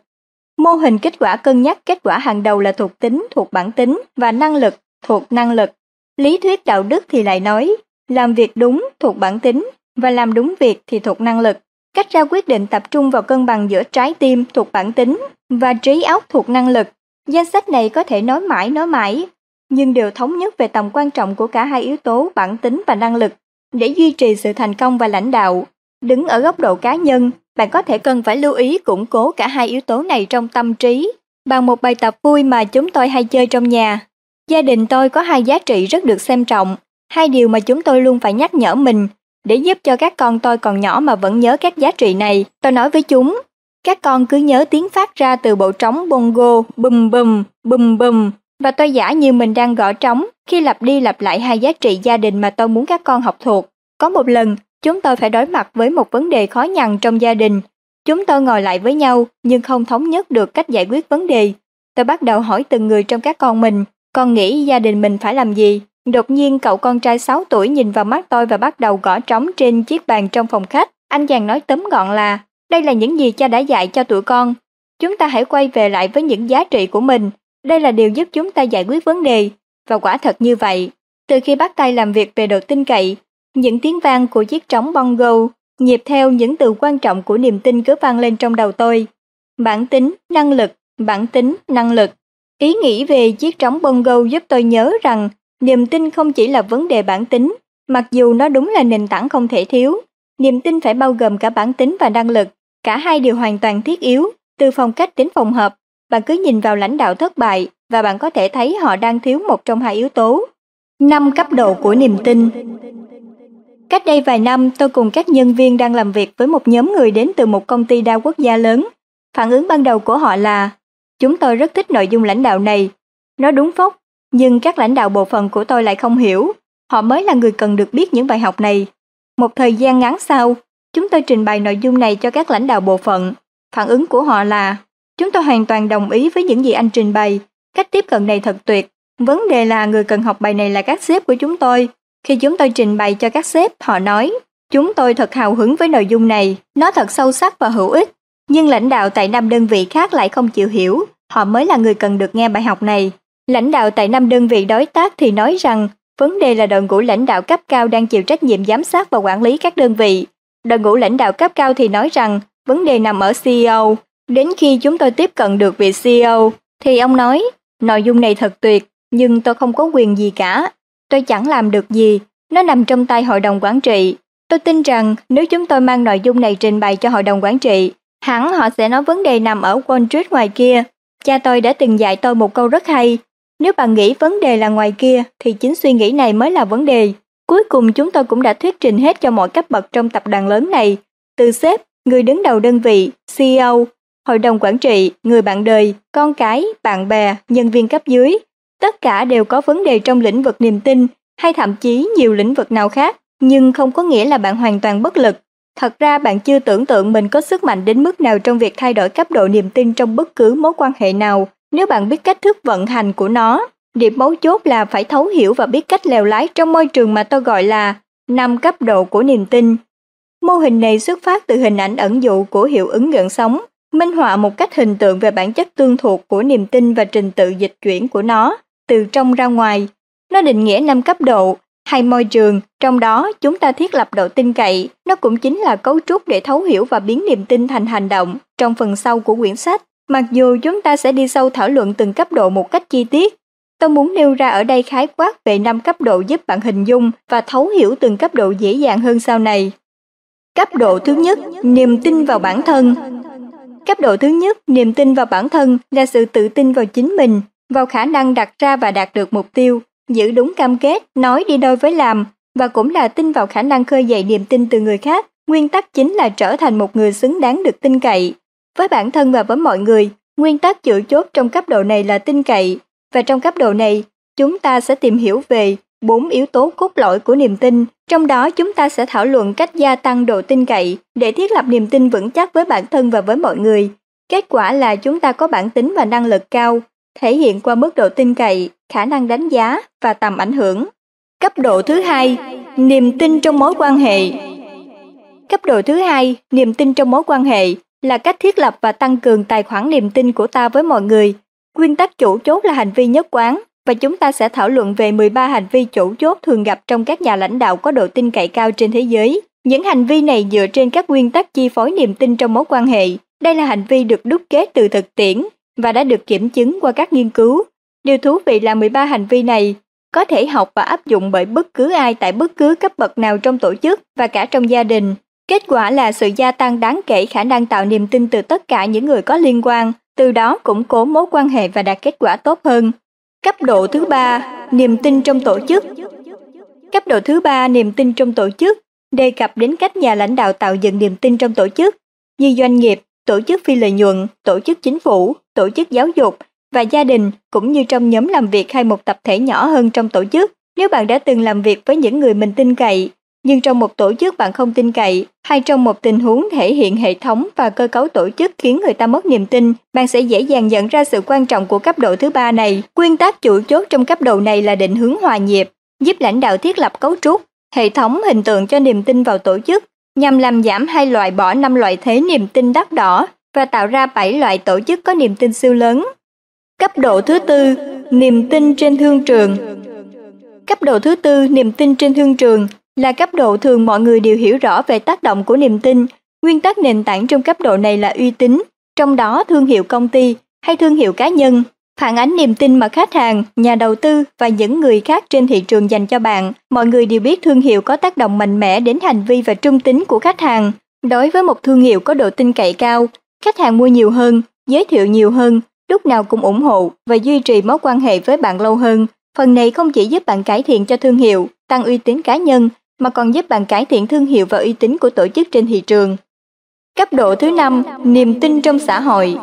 Mô hình kết quả cân nhắc kết quả hàng đầu là thuộc tính thuộc bản tính và năng lực thuộc năng lực. Lý thuyết đạo đức thì lại nói, làm việc đúng thuộc bản tính và làm đúng việc thì thuộc năng lực. Cách ra quyết định tập trung vào cân bằng giữa trái tim thuộc bản tính và trí óc thuộc năng lực. Danh sách này có thể nói mãi nói mãi, nhưng đều thống nhất về tầm quan trọng của cả hai yếu tố bản tính và năng lực để duy trì sự thành công và lãnh đạo. Đứng ở góc độ cá nhân, bạn có thể cần phải lưu ý củng cố cả hai yếu tố này trong tâm trí bằng một bài tập vui mà chúng tôi hay chơi trong nhà. Gia đình tôi có hai giá trị rất được xem trọng, hai điều mà chúng tôi luôn phải nhắc nhở mình để giúp cho các con tôi còn nhỏ mà vẫn nhớ các giá trị này. Tôi nói với chúng, các con cứ nhớ tiếng phát ra từ bộ trống bongo bùm bùm bùm bùm và tôi giả như mình đang gõ trống khi lặp đi lặp lại hai giá trị gia đình mà tôi muốn các con học thuộc. Có một lần, chúng tôi phải đối mặt với một vấn đề khó nhằn trong gia đình. Chúng tôi ngồi lại với nhau nhưng không thống nhất được cách giải quyết vấn đề. Tôi bắt đầu hỏi từng người trong các con mình, con nghĩ gia đình mình phải làm gì? Đột nhiên cậu con trai 6 tuổi nhìn vào mắt tôi và bắt đầu gõ trống trên chiếc bàn trong phòng khách. Anh chàng nói tóm gọn là, đây là những gì cha đã dạy cho tụi con. Chúng ta hãy quay về lại với những giá trị của mình. Đây là điều giúp chúng ta giải quyết vấn đề. Và quả thật như vậy. Từ khi bắt tay làm việc về độ tin cậy, những tiếng vang của chiếc trống bongo nhịp theo những từ quan trọng của niềm tin cứ vang lên trong đầu tôi. Bản tính, năng lực, bản tính, năng lực. Ý nghĩ về chiếc trống bongo giúp tôi nhớ rằng niềm tin không chỉ là vấn đề bản tính, mặc dù nó đúng là nền tảng không thể thiếu. Niềm tin phải bao gồm cả bản tính và năng lực, cả hai đều hoàn toàn thiết yếu, từ phong cách đến phòng hợp. Bạn cứ nhìn vào lãnh đạo thất bại và bạn có thể thấy họ đang thiếu một trong hai yếu tố. Năm cấp độ của niềm tin Cách đây vài năm, tôi cùng các nhân viên đang làm việc với một nhóm người đến từ một công ty đa quốc gia lớn. Phản ứng ban đầu của họ là, chúng tôi rất thích nội dung lãnh đạo này. Nó đúng phốc, nhưng các lãnh đạo bộ phận của tôi lại không hiểu. họ mới là người cần được biết những bài học này. Một thời gian ngắn sau, chúng tôi trình bày nội dung này cho các lãnh đạo bộ phận. Phản ứng của họ là, chúng tôi hoàn toàn đồng ý với những gì anh trình bày. Cách tiếp cận này thật tuyệt. Vấn đề là người cần học bài này là các sếp của chúng tôi. Khi chúng tôi trình bày cho các sếp, họ nói, chúng tôi thật hào hứng với nội dung này, nó thật sâu sắc và hữu ích. Nhưng lãnh đạo tại năm đơn vị khác lại không chịu hiểu, họ mới là người cần được nghe bài học này. Lãnh đạo tại năm đơn vị đối tác thì nói rằng vấn đề là đội ngũ lãnh đạo cấp cao đang chịu trách nhiệm giám sát và quản lý các đơn vị. Đội ngũ lãnh đạo cấp cao thì nói rằng vấn đề nằm ở CEO. Đến khi chúng tôi tiếp cận được vị CEO, thì ông nói, nội dung này thật tuyệt, nhưng tôi không có quyền gì cả. Tôi chẳng làm được gì, nó nằm trong tay hội đồng quản trị. Tôi tin rằng nếu chúng tôi mang nội dung này trình bày cho hội đồng quản trị, hẳn họ sẽ nói vấn đề nằm ở Wall Street ngoài kia. Cha tôi đã từng dạy tôi một câu rất hay, nếu bạn nghĩ vấn đề là ngoài kia thì chính suy nghĩ này mới là vấn đề. Cuối cùng chúng tôi cũng đã thuyết trình hết cho mọi cấp bậc trong tập đoàn lớn này, từ sếp, người đứng đầu đơn vị, CEO, hội đồng quản trị, người bạn đời, con cái, bạn bè, nhân viên cấp dưới. Tất cả đều có vấn đề trong lĩnh vực niềm tin hay thậm chí nhiều lĩnh vực nào khác, nhưng không có nghĩa là bạn hoàn toàn bất lực. Thật ra bạn chưa tưởng tượng mình có sức mạnh đến mức nào trong việc thay đổi cấp độ niềm tin trong bất cứ mối quan hệ nào nếu bạn biết cách thức vận hành của nó. Điểm mấu chốt là phải thấu hiểu và biết cách lèo lái trong môi trường mà tôi gọi là năm cấp độ của niềm tin. Mô hình này xuất phát từ hình ảnh ẩn dụ của hiệu ứng gợn sóng, minh họa một cách hình tượng về bản chất tương thuộc của niềm tin và trình tự dịch chuyển của nó từ trong ra ngoài. Nó định nghĩa năm cấp độ hay môi trường, trong đó chúng ta thiết lập độ tin cậy, nó cũng chính là cấu trúc để thấu hiểu và biến niềm tin thành hành động trong phần sau của quyển sách. Mặc dù chúng ta sẽ đi sâu thảo luận từng cấp độ một cách chi tiết, tôi muốn nêu ra ở đây khái quát về năm cấp độ giúp bạn hình dung và thấu hiểu từng cấp độ dễ dàng hơn sau này. Cấp độ thứ nhất, niềm tin vào bản thân. Cấp độ thứ nhất, niềm tin vào bản thân là sự tự tin vào chính mình, vào khả năng đặt ra và đạt được mục tiêu, giữ đúng cam kết, nói đi đôi với làm và cũng là tin vào khả năng khơi dậy niềm tin từ người khác. Nguyên tắc chính là trở thành một người xứng đáng được tin cậy. Với bản thân và với mọi người, nguyên tắc chủ chốt trong cấp độ này là tin cậy, và trong cấp độ này, chúng ta sẽ tìm hiểu về bốn yếu tố cốt lõi của niềm tin, trong đó chúng ta sẽ thảo luận cách gia tăng độ tin cậy để thiết lập niềm tin vững chắc với bản thân và với mọi người. Kết quả là chúng ta có bản tính và năng lực cao, thể hiện qua mức độ tin cậy, khả năng đánh giá và tầm ảnh hưởng. Cấp độ thứ hai, niềm tin trong mối quan hệ. Cấp độ thứ hai, niềm tin trong mối quan hệ là cách thiết lập và tăng cường tài khoản niềm tin của ta với mọi người. Nguyên tắc chủ chốt là hành vi nhất quán và chúng ta sẽ thảo luận về 13 hành vi chủ chốt thường gặp trong các nhà lãnh đạo có độ tin cậy cao trên thế giới. Những hành vi này dựa trên các nguyên tắc chi phối niềm tin trong mối quan hệ. Đây là hành vi được đúc kết từ thực tiễn và đã được kiểm chứng qua các nghiên cứu. Điều thú vị là 13 hành vi này có thể học và áp dụng bởi bất cứ ai tại bất cứ cấp bậc nào trong tổ chức và cả trong gia đình. Kết quả là sự gia tăng đáng kể khả năng tạo niềm tin từ tất cả những người có liên quan, từ đó củng cố mối quan hệ và đạt kết quả tốt hơn. Cấp độ thứ ba, niềm tin trong tổ chức. Cấp độ thứ ba, niềm tin trong tổ chức, đề cập đến cách nhà lãnh đạo tạo dựng niềm tin trong tổ chức, như doanh nghiệp, tổ chức phi lợi nhuận, tổ chức chính phủ, tổ chức giáo dục và gia đình cũng như trong nhóm làm việc hay một tập thể nhỏ hơn trong tổ chức. Nếu bạn đã từng làm việc với những người mình tin cậy, nhưng trong một tổ chức bạn không tin cậy hay trong một tình huống thể hiện hệ thống và cơ cấu tổ chức khiến người ta mất niềm tin, bạn sẽ dễ dàng nhận ra sự quan trọng của cấp độ thứ ba này. Nguyên tắc chủ chốt trong cấp độ này là định hướng hòa nhịp, giúp lãnh đạo thiết lập cấu trúc, hệ thống hình tượng cho niềm tin vào tổ chức, nhằm làm giảm hay loại bỏ năm loại thế niềm tin đắt đỏ và tạo ra bảy loại tổ chức có niềm tin siêu lớn. Cấp độ thứ tư, niềm tin trên thương trường. Cấp độ thứ tư, niềm tin trên thương trường là cấp độ thường mọi người đều hiểu rõ về tác động của niềm tin. Nguyên tắc nền tảng trong cấp độ này là uy tín, trong đó thương hiệu công ty hay thương hiệu cá nhân phản ánh niềm tin mà khách hàng, nhà đầu tư và những người khác trên thị trường dành cho bạn. Mọi người đều biết thương hiệu có tác động mạnh mẽ đến hành vi và trung tính của khách hàng. Đối với một thương hiệu có độ tin cậy cao, khách hàng mua nhiều hơn, giới thiệu nhiều hơn, lúc nào cũng ủng hộ và duy trì mối quan hệ với bạn lâu hơn. Phần này không chỉ giúp bạn cải thiện cho thương hiệu, tăng uy tín cá nhân mà còn giúp bạn cải thiện thương hiệu và uy tín của tổ chức trên thị trường. Cấp độ thứ năm, niềm tin trong xã hội.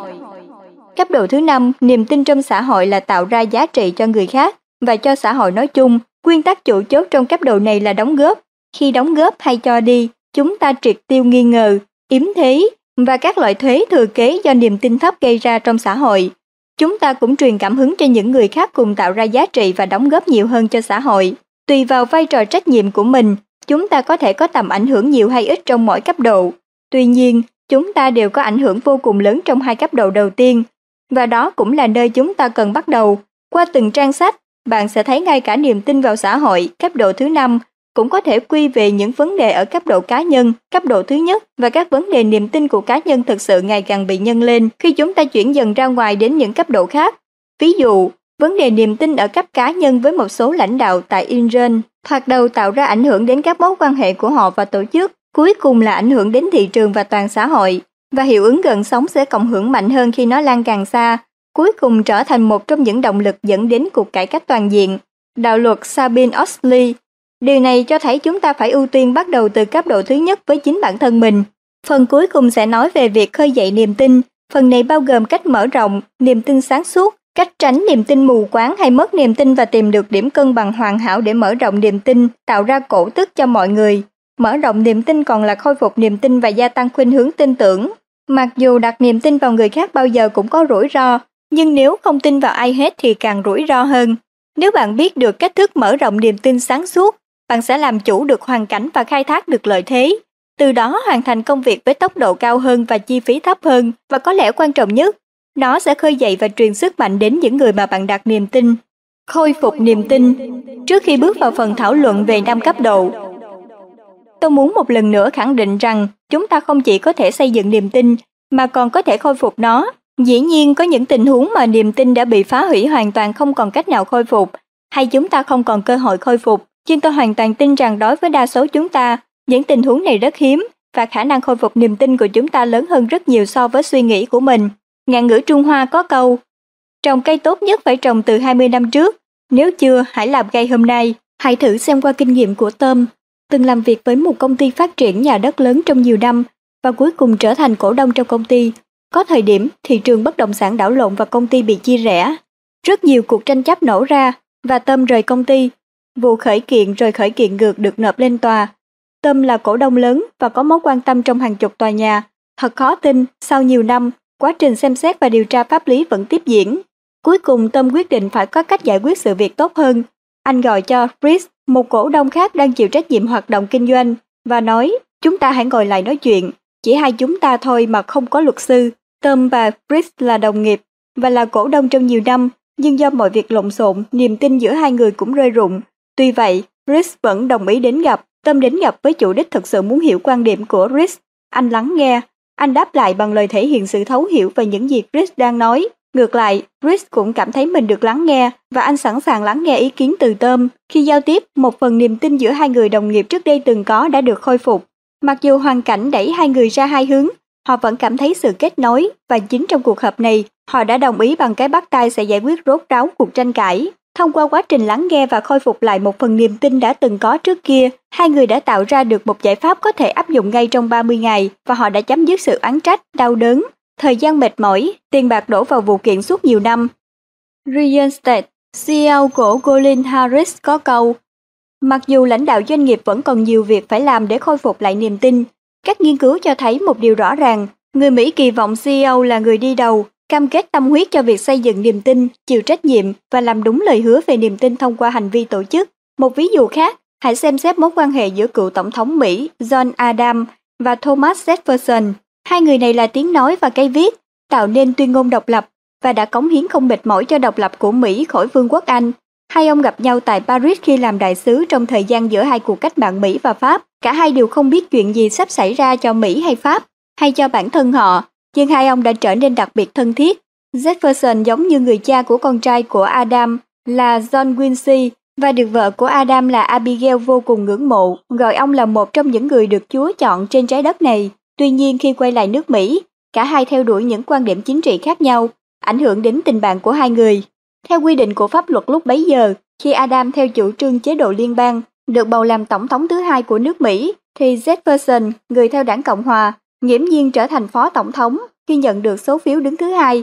Cấp độ thứ năm, niềm tin trong xã hội là tạo ra giá trị cho người khác và cho xã hội nói chung. Nguyên tắc chủ chốt trong cấp độ này là đóng góp. Khi đóng góp hay cho đi, chúng ta triệt tiêu nghi ngờ, yếm thế và các loại thuế thừa kế do niềm tin thấp gây ra trong xã hội. Chúng ta cũng truyền cảm hứng cho những người khác cùng tạo ra giá trị và đóng góp nhiều hơn cho xã hội. Tùy vào vai trò trách nhiệm của mình, chúng ta có thể có tầm ảnh hưởng nhiều hay ít trong mỗi cấp độ. Tuy nhiên, chúng ta đều có ảnh hưởng vô cùng lớn trong hai cấp độ đầu tiên, và đó cũng là nơi chúng ta cần bắt đầu. Qua từng trang sách, bạn sẽ thấy ngay cả niềm tin vào xã hội, cấp độ thứ năm, cũng có thể quy về những vấn đề ở cấp độ cá nhân, cấp độ thứ nhất và các vấn đề niềm tin của cá nhân thực sự ngày càng bị nhân lên khi chúng ta chuyển dần ra ngoài đến những cấp độ khác. Ví dụ, vấn đề niềm tin ở cấp cá nhân với một số lãnh đạo tại Iran thoạt đầu tạo ra ảnh hưởng đến các mối quan hệ của họ và tổ chức, cuối cùng là ảnh hưởng đến thị trường và toàn xã hội. Và hiệu ứng gần sống sẽ cộng hưởng mạnh hơn khi nó lan càng xa, cuối cùng trở thành một trong những động lực dẫn đến cuộc cải cách toàn diện. Đạo luật Sabine Oxley Điều này cho thấy chúng ta phải ưu tiên bắt đầu từ cấp độ thứ nhất với chính bản thân mình. Phần cuối cùng sẽ nói về việc khơi dậy niềm tin. Phần này bao gồm cách mở rộng, niềm tin sáng suốt, cách tránh niềm tin mù quáng hay mất niềm tin và tìm được điểm cân bằng hoàn hảo để mở rộng niềm tin, tạo ra cổ tức cho mọi người. Mở rộng niềm tin còn là khôi phục niềm tin và gia tăng khuynh hướng tin tưởng. Mặc dù đặt niềm tin vào người khác bao giờ cũng có rủi ro, nhưng nếu không tin vào ai hết thì càng rủi ro hơn. Nếu bạn biết được cách thức mở rộng niềm tin sáng suốt, bạn sẽ làm chủ được hoàn cảnh và khai thác được lợi thế, từ đó hoàn thành công việc với tốc độ cao hơn và chi phí thấp hơn và có lẽ quan trọng nhất, nó sẽ khơi dậy và truyền sức mạnh đến những người mà bạn đặt niềm tin. Khôi phục niềm tin Trước khi bước vào phần thảo luận về năm cấp độ, tôi muốn một lần nữa khẳng định rằng chúng ta không chỉ có thể xây dựng niềm tin mà còn có thể khôi phục nó. Dĩ nhiên có những tình huống mà niềm tin đã bị phá hủy hoàn toàn không còn cách nào khôi phục, hay chúng ta không còn cơ hội khôi phục nhưng tôi hoàn toàn tin rằng đối với đa số chúng ta, những tình huống này rất hiếm và khả năng khôi phục niềm tin của chúng ta lớn hơn rất nhiều so với suy nghĩ của mình. Ngạn ngữ Trung Hoa có câu, trồng cây tốt nhất phải trồng từ 20 năm trước, nếu chưa hãy làm cây hôm nay. Hãy thử xem qua kinh nghiệm của Tôm, từng làm việc với một công ty phát triển nhà đất lớn trong nhiều năm và cuối cùng trở thành cổ đông trong công ty. Có thời điểm thị trường bất động sản đảo lộn và công ty bị chia rẽ. Rất nhiều cuộc tranh chấp nổ ra và Tâm rời công ty Vụ khởi kiện rồi khởi kiện ngược được nộp lên tòa. Tâm là cổ đông lớn và có mối quan tâm trong hàng chục tòa nhà. Thật khó tin, sau nhiều năm, quá trình xem xét và điều tra pháp lý vẫn tiếp diễn. Cuối cùng Tâm quyết định phải có cách giải quyết sự việc tốt hơn. Anh gọi cho Chris, một cổ đông khác đang chịu trách nhiệm hoạt động kinh doanh, và nói, chúng ta hãy ngồi lại nói chuyện, chỉ hai chúng ta thôi mà không có luật sư. Tom và Chris là đồng nghiệp và là cổ đông trong nhiều năm, nhưng do mọi việc lộn xộn, niềm tin giữa hai người cũng rơi rụng. Tuy vậy, Chris vẫn đồng ý đến gặp, Tom đến gặp với chủ đích thực sự muốn hiểu quan điểm của Chris. Anh lắng nghe, anh đáp lại bằng lời thể hiện sự thấu hiểu về những gì Chris đang nói. Ngược lại, Chris cũng cảm thấy mình được lắng nghe và anh sẵn sàng lắng nghe ý kiến từ Tom. Khi giao tiếp, một phần niềm tin giữa hai người đồng nghiệp trước đây từng có đã được khôi phục. Mặc dù hoàn cảnh đẩy hai người ra hai hướng, họ vẫn cảm thấy sự kết nối và chính trong cuộc họp này, họ đã đồng ý bằng cái bắt tay sẽ giải quyết rốt ráo cuộc tranh cãi. Thông qua quá trình lắng nghe và khôi phục lại một phần niềm tin đã từng có trước kia, hai người đã tạo ra được một giải pháp có thể áp dụng ngay trong 30 ngày và họ đã chấm dứt sự oán trách, đau đớn, thời gian mệt mỏi, tiền bạc đổ vào vụ kiện suốt nhiều năm. Ryan State, CEO của Colin Harris có câu, Mặc dù lãnh đạo doanh nghiệp vẫn còn nhiều việc phải làm để khôi phục lại niềm tin, các nghiên cứu cho thấy một điều rõ ràng, người Mỹ kỳ vọng CEO là người đi đầu, cam kết tâm huyết cho việc xây dựng niềm tin, chịu trách nhiệm và làm đúng lời hứa về niềm tin thông qua hành vi tổ chức. Một ví dụ khác, hãy xem xét mối quan hệ giữa cựu tổng thống Mỹ John Adams và Thomas Jefferson. Hai người này là tiếng nói và cây viết, tạo nên tuyên ngôn độc lập và đã cống hiến không mệt mỏi cho độc lập của Mỹ khỏi Vương quốc Anh. Hai ông gặp nhau tại Paris khi làm đại sứ trong thời gian giữa hai cuộc cách mạng Mỹ và Pháp. Cả hai đều không biết chuyện gì sắp xảy ra cho Mỹ hay Pháp, hay cho bản thân họ nhưng hai ông đã trở nên đặc biệt thân thiết. Jefferson giống như người cha của con trai của Adam là John Quincy và được vợ của Adam là Abigail vô cùng ngưỡng mộ, gọi ông là một trong những người được Chúa chọn trên trái đất này. Tuy nhiên khi quay lại nước Mỹ, cả hai theo đuổi những quan điểm chính trị khác nhau, ảnh hưởng đến tình bạn của hai người. Theo quy định của pháp luật lúc bấy giờ, khi Adam theo chủ trương chế độ liên bang, được bầu làm tổng thống thứ hai của nước Mỹ, thì Jefferson, người theo đảng Cộng hòa, nghiễm nhiên trở thành phó tổng thống khi nhận được số phiếu đứng thứ hai.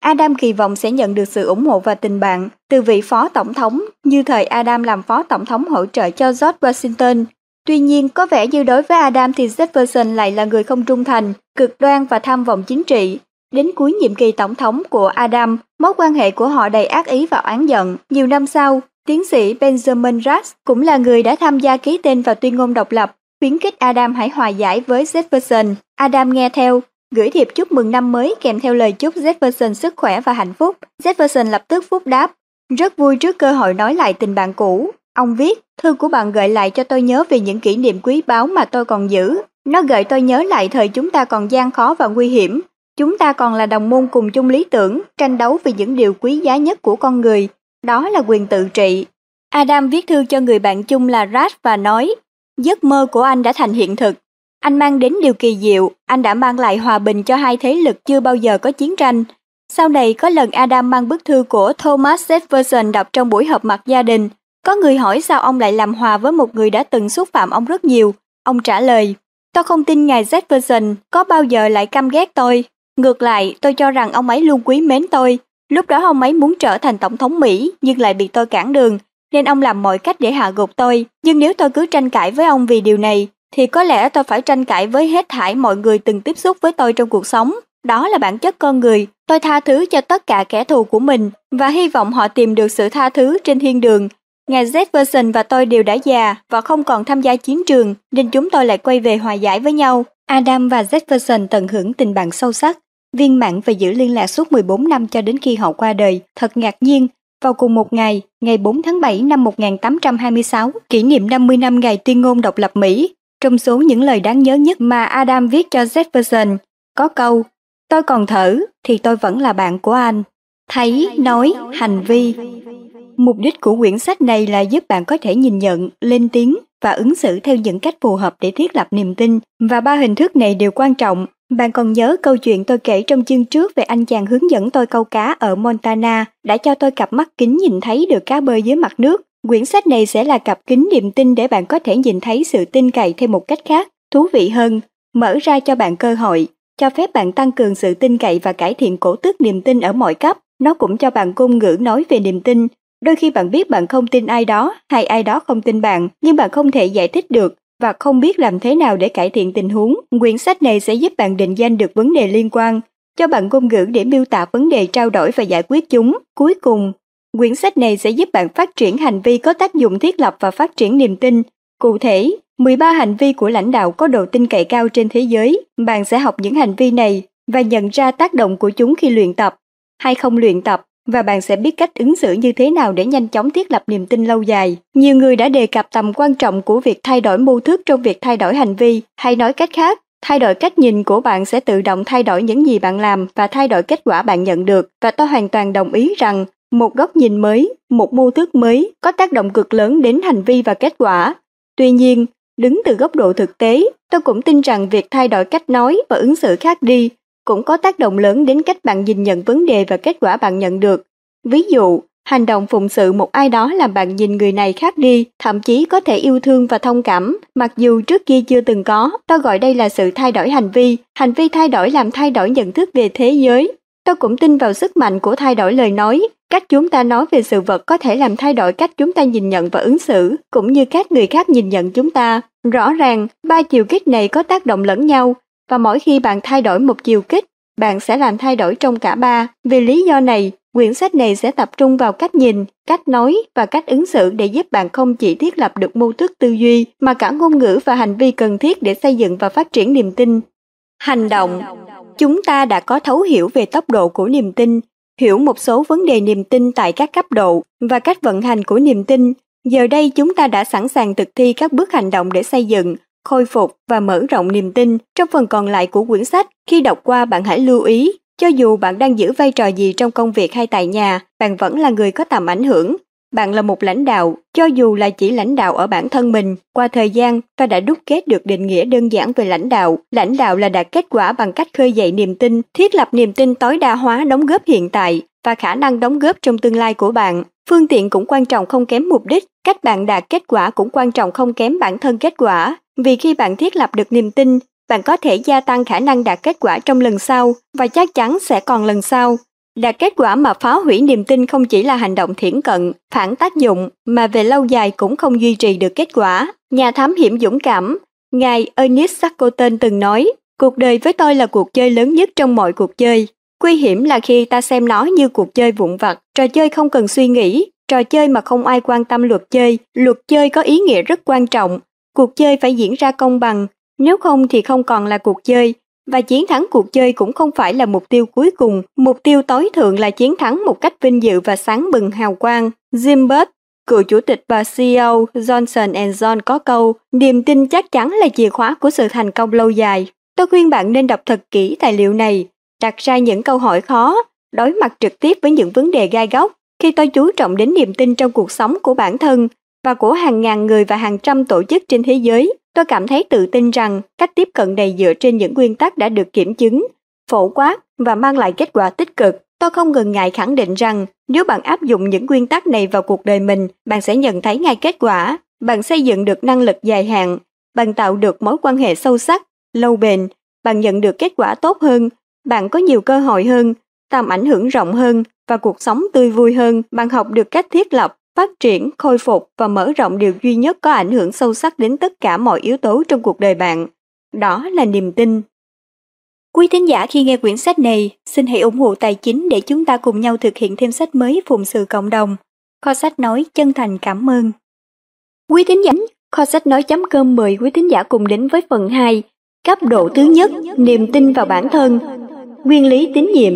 Adam kỳ vọng sẽ nhận được sự ủng hộ và tình bạn từ vị phó tổng thống như thời Adam làm phó tổng thống hỗ trợ cho George Washington. Tuy nhiên, có vẻ như đối với Adam thì Jefferson lại là người không trung thành, cực đoan và tham vọng chính trị. Đến cuối nhiệm kỳ tổng thống của Adam, mối quan hệ của họ đầy ác ý và oán giận. Nhiều năm sau, tiến sĩ Benjamin Rush cũng là người đã tham gia ký tên vào tuyên ngôn độc lập, khuyến khích Adam hãy hòa giải với Jefferson. Adam nghe theo, gửi thiệp chúc mừng năm mới kèm theo lời chúc Jefferson sức khỏe và hạnh phúc. Jefferson lập tức phúc đáp, rất vui trước cơ hội nói lại tình bạn cũ. Ông viết, thư của bạn gợi lại cho tôi nhớ về những kỷ niệm quý báu mà tôi còn giữ. Nó gợi tôi nhớ lại thời chúng ta còn gian khó và nguy hiểm. Chúng ta còn là đồng môn cùng chung lý tưởng, tranh đấu vì những điều quý giá nhất của con người. Đó là quyền tự trị. Adam viết thư cho người bạn chung là Raj và nói, giấc mơ của anh đã thành hiện thực. Anh mang đến điều kỳ diệu, anh đã mang lại hòa bình cho hai thế lực chưa bao giờ có chiến tranh. Sau này có lần Adam mang bức thư của Thomas Jefferson đọc trong buổi họp mặt gia đình. Có người hỏi sao ông lại làm hòa với một người đã từng xúc phạm ông rất nhiều. Ông trả lời, tôi không tin ngài Jefferson có bao giờ lại căm ghét tôi. Ngược lại, tôi cho rằng ông ấy luôn quý mến tôi. Lúc đó ông ấy muốn trở thành tổng thống Mỹ nhưng lại bị tôi cản đường, nên ông làm mọi cách để hạ gục tôi. Nhưng nếu tôi cứ tranh cãi với ông vì điều này, thì có lẽ tôi phải tranh cãi với hết thảy mọi người từng tiếp xúc với tôi trong cuộc sống. Đó là bản chất con người. Tôi tha thứ cho tất cả kẻ thù của mình và hy vọng họ tìm được sự tha thứ trên thiên đường. Ngài Jefferson và tôi đều đã già và không còn tham gia chiến trường nên chúng tôi lại quay về hòa giải với nhau. Adam và Jefferson tận hưởng tình bạn sâu sắc, viên mãn và giữ liên lạc suốt 14 năm cho đến khi họ qua đời. Thật ngạc nhiên, vào cùng một ngày, ngày 4 tháng 7 năm 1826, kỷ niệm 50 năm ngày tuyên ngôn độc lập Mỹ, trong số những lời đáng nhớ nhất mà Adam viết cho Jefferson, có câu Tôi còn thở thì tôi vẫn là bạn của anh. Thấy, nói, hành vi. Mục đích của quyển sách này là giúp bạn có thể nhìn nhận, lên tiếng và ứng xử theo những cách phù hợp để thiết lập niềm tin. Và ba hình thức này đều quan trọng. Bạn còn nhớ câu chuyện tôi kể trong chương trước về anh chàng hướng dẫn tôi câu cá ở Montana đã cho tôi cặp mắt kính nhìn thấy được cá bơi dưới mặt nước. Quyển sách này sẽ là cặp kính niềm tin để bạn có thể nhìn thấy sự tin cậy theo một cách khác, thú vị hơn, mở ra cho bạn cơ hội, cho phép bạn tăng cường sự tin cậy và cải thiện cổ tức niềm tin ở mọi cấp. Nó cũng cho bạn ngôn ngữ nói về niềm tin. Đôi khi bạn biết bạn không tin ai đó hay ai đó không tin bạn, nhưng bạn không thể giải thích được và không biết làm thế nào để cải thiện tình huống. Quyển sách này sẽ giúp bạn định danh được vấn đề liên quan, cho bạn ngôn ngữ để miêu tả vấn đề trao đổi và giải quyết chúng. Cuối cùng, Quyển sách này sẽ giúp bạn phát triển hành vi có tác dụng thiết lập và phát triển niềm tin. Cụ thể, 13 hành vi của lãnh đạo có độ tin cậy cao trên thế giới. Bạn sẽ học những hành vi này và nhận ra tác động của chúng khi luyện tập hay không luyện tập và bạn sẽ biết cách ứng xử như thế nào để nhanh chóng thiết lập niềm tin lâu dài. Nhiều người đã đề cập tầm quan trọng của việc thay đổi mô thức trong việc thay đổi hành vi, hay nói cách khác, thay đổi cách nhìn của bạn sẽ tự động thay đổi những gì bạn làm và thay đổi kết quả bạn nhận được và tôi hoàn toàn đồng ý rằng một góc nhìn mới, một mô thức mới có tác động cực lớn đến hành vi và kết quả. Tuy nhiên, đứng từ góc độ thực tế, tôi cũng tin rằng việc thay đổi cách nói và ứng xử khác đi cũng có tác động lớn đến cách bạn nhìn nhận vấn đề và kết quả bạn nhận được. Ví dụ, hành động phụng sự một ai đó làm bạn nhìn người này khác đi, thậm chí có thể yêu thương và thông cảm, mặc dù trước kia chưa từng có. Tôi gọi đây là sự thay đổi hành vi. Hành vi thay đổi làm thay đổi nhận thức về thế giới. Tôi cũng tin vào sức mạnh của thay đổi lời nói, Cách chúng ta nói về sự vật có thể làm thay đổi cách chúng ta nhìn nhận và ứng xử, cũng như các người khác nhìn nhận chúng ta. Rõ ràng, ba chiều kích này có tác động lẫn nhau, và mỗi khi bạn thay đổi một chiều kích, bạn sẽ làm thay đổi trong cả ba. Vì lý do này, quyển sách này sẽ tập trung vào cách nhìn, cách nói và cách ứng xử để giúp bạn không chỉ thiết lập được mô thức tư duy, mà cả ngôn ngữ và hành vi cần thiết để xây dựng và phát triển niềm tin. Hành động Chúng ta đã có thấu hiểu về tốc độ của niềm tin, hiểu một số vấn đề niềm tin tại các cấp độ và cách vận hành của niềm tin. Giờ đây chúng ta đã sẵn sàng thực thi các bước hành động để xây dựng, khôi phục và mở rộng niềm tin. Trong phần còn lại của quyển sách, khi đọc qua bạn hãy lưu ý, cho dù bạn đang giữ vai trò gì trong công việc hay tại nhà, bạn vẫn là người có tầm ảnh hưởng. Bạn là một lãnh đạo, cho dù là chỉ lãnh đạo ở bản thân mình. Qua thời gian, ta đã đúc kết được định nghĩa đơn giản về lãnh đạo. Lãnh đạo là đạt kết quả bằng cách khơi dậy niềm tin, thiết lập niềm tin tối đa hóa đóng góp hiện tại và khả năng đóng góp trong tương lai của bạn. Phương tiện cũng quan trọng không kém mục đích, cách bạn đạt kết quả cũng quan trọng không kém bản thân kết quả. Vì khi bạn thiết lập được niềm tin, bạn có thể gia tăng khả năng đạt kết quả trong lần sau và chắc chắn sẽ còn lần sau. Đạt kết quả mà phá hủy niềm tin không chỉ là hành động thiển cận, phản tác dụng, mà về lâu dài cũng không duy trì được kết quả. Nhà thám hiểm dũng cảm, ngài Ernest Shackleton từng nói, cuộc đời với tôi là cuộc chơi lớn nhất trong mọi cuộc chơi. Nguy hiểm là khi ta xem nó như cuộc chơi vụn vặt, trò chơi không cần suy nghĩ, trò chơi mà không ai quan tâm luật chơi, luật chơi có ý nghĩa rất quan trọng. Cuộc chơi phải diễn ra công bằng, nếu không thì không còn là cuộc chơi, và chiến thắng cuộc chơi cũng không phải là mục tiêu cuối cùng, mục tiêu tối thượng là chiến thắng một cách vinh dự và sáng bừng hào quang. Jim Burt, cựu chủ tịch và CEO Johnson Johnson có câu, niềm tin chắc chắn là chìa khóa của sự thành công lâu dài. Tôi khuyên bạn nên đọc thật kỹ tài liệu này, đặt ra những câu hỏi khó, đối mặt trực tiếp với những vấn đề gai góc. Khi tôi chú trọng đến niềm tin trong cuộc sống của bản thân và của hàng ngàn người và hàng trăm tổ chức trên thế giới, tôi cảm thấy tự tin rằng cách tiếp cận này dựa trên những nguyên tắc đã được kiểm chứng, phổ quát và mang lại kết quả tích cực. Tôi không ngần ngại khẳng định rằng nếu bạn áp dụng những nguyên tắc này vào cuộc đời mình, bạn sẽ nhận thấy ngay kết quả. Bạn xây dựng được năng lực dài hạn, bạn tạo được mối quan hệ sâu sắc, lâu bền, bạn nhận được kết quả tốt hơn bạn có nhiều cơ hội hơn, tầm ảnh hưởng rộng hơn và cuộc sống tươi vui hơn. Bạn học được cách thiết lập, phát triển, khôi phục và mở rộng điều duy nhất có ảnh hưởng sâu sắc đến tất cả mọi yếu tố trong cuộc đời bạn. Đó là niềm tin. Quý thính giả khi nghe quyển sách này, xin hãy ủng hộ tài chính để chúng ta cùng nhau thực hiện thêm sách mới phụng sự cộng đồng. Kho sách nói chân thành cảm ơn. Quý thính giả, kho sách nói.com mời quý thính giả cùng đến với phần 2, cấp độ thứ nhất, niềm tin vào bản thân, Nguyên lý tín nhiệm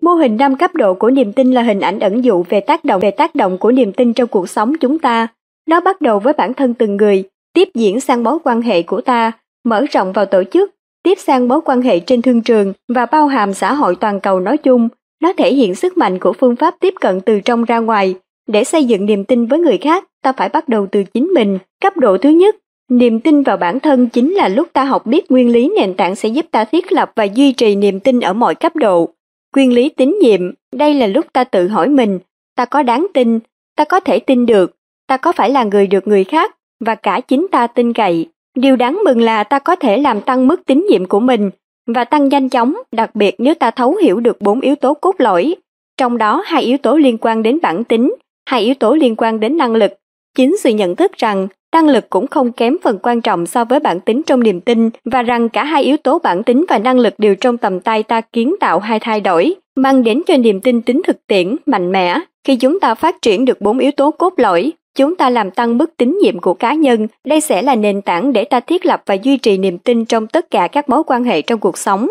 Mô hình năm cấp độ của niềm tin là hình ảnh ẩn dụ về tác động về tác động của niềm tin trong cuộc sống chúng ta. Nó bắt đầu với bản thân từng người, tiếp diễn sang mối quan hệ của ta, mở rộng vào tổ chức, tiếp sang mối quan hệ trên thương trường và bao hàm xã hội toàn cầu nói chung. Nó thể hiện sức mạnh của phương pháp tiếp cận từ trong ra ngoài. Để xây dựng niềm tin với người khác, ta phải bắt đầu từ chính mình. Cấp độ thứ nhất, Niềm tin vào bản thân chính là lúc ta học biết nguyên lý nền tảng sẽ giúp ta thiết lập và duy trì niềm tin ở mọi cấp độ. Nguyên lý tín nhiệm, đây là lúc ta tự hỏi mình, ta có đáng tin, ta có thể tin được, ta có phải là người được người khác và cả chính ta tin cậy. Điều đáng mừng là ta có thể làm tăng mức tín nhiệm của mình và tăng nhanh chóng, đặc biệt nếu ta thấu hiểu được bốn yếu tố cốt lõi. Trong đó hai yếu tố liên quan đến bản tính, hai yếu tố liên quan đến năng lực. Chính sự nhận thức rằng năng lực cũng không kém phần quan trọng so với bản tính trong niềm tin và rằng cả hai yếu tố bản tính và năng lực đều trong tầm tay ta kiến tạo hai thay đổi, mang đến cho niềm tin tính thực tiễn, mạnh mẽ. Khi chúng ta phát triển được bốn yếu tố cốt lõi, chúng ta làm tăng mức tín nhiệm của cá nhân, đây sẽ là nền tảng để ta thiết lập và duy trì niềm tin trong tất cả các mối quan hệ trong cuộc sống.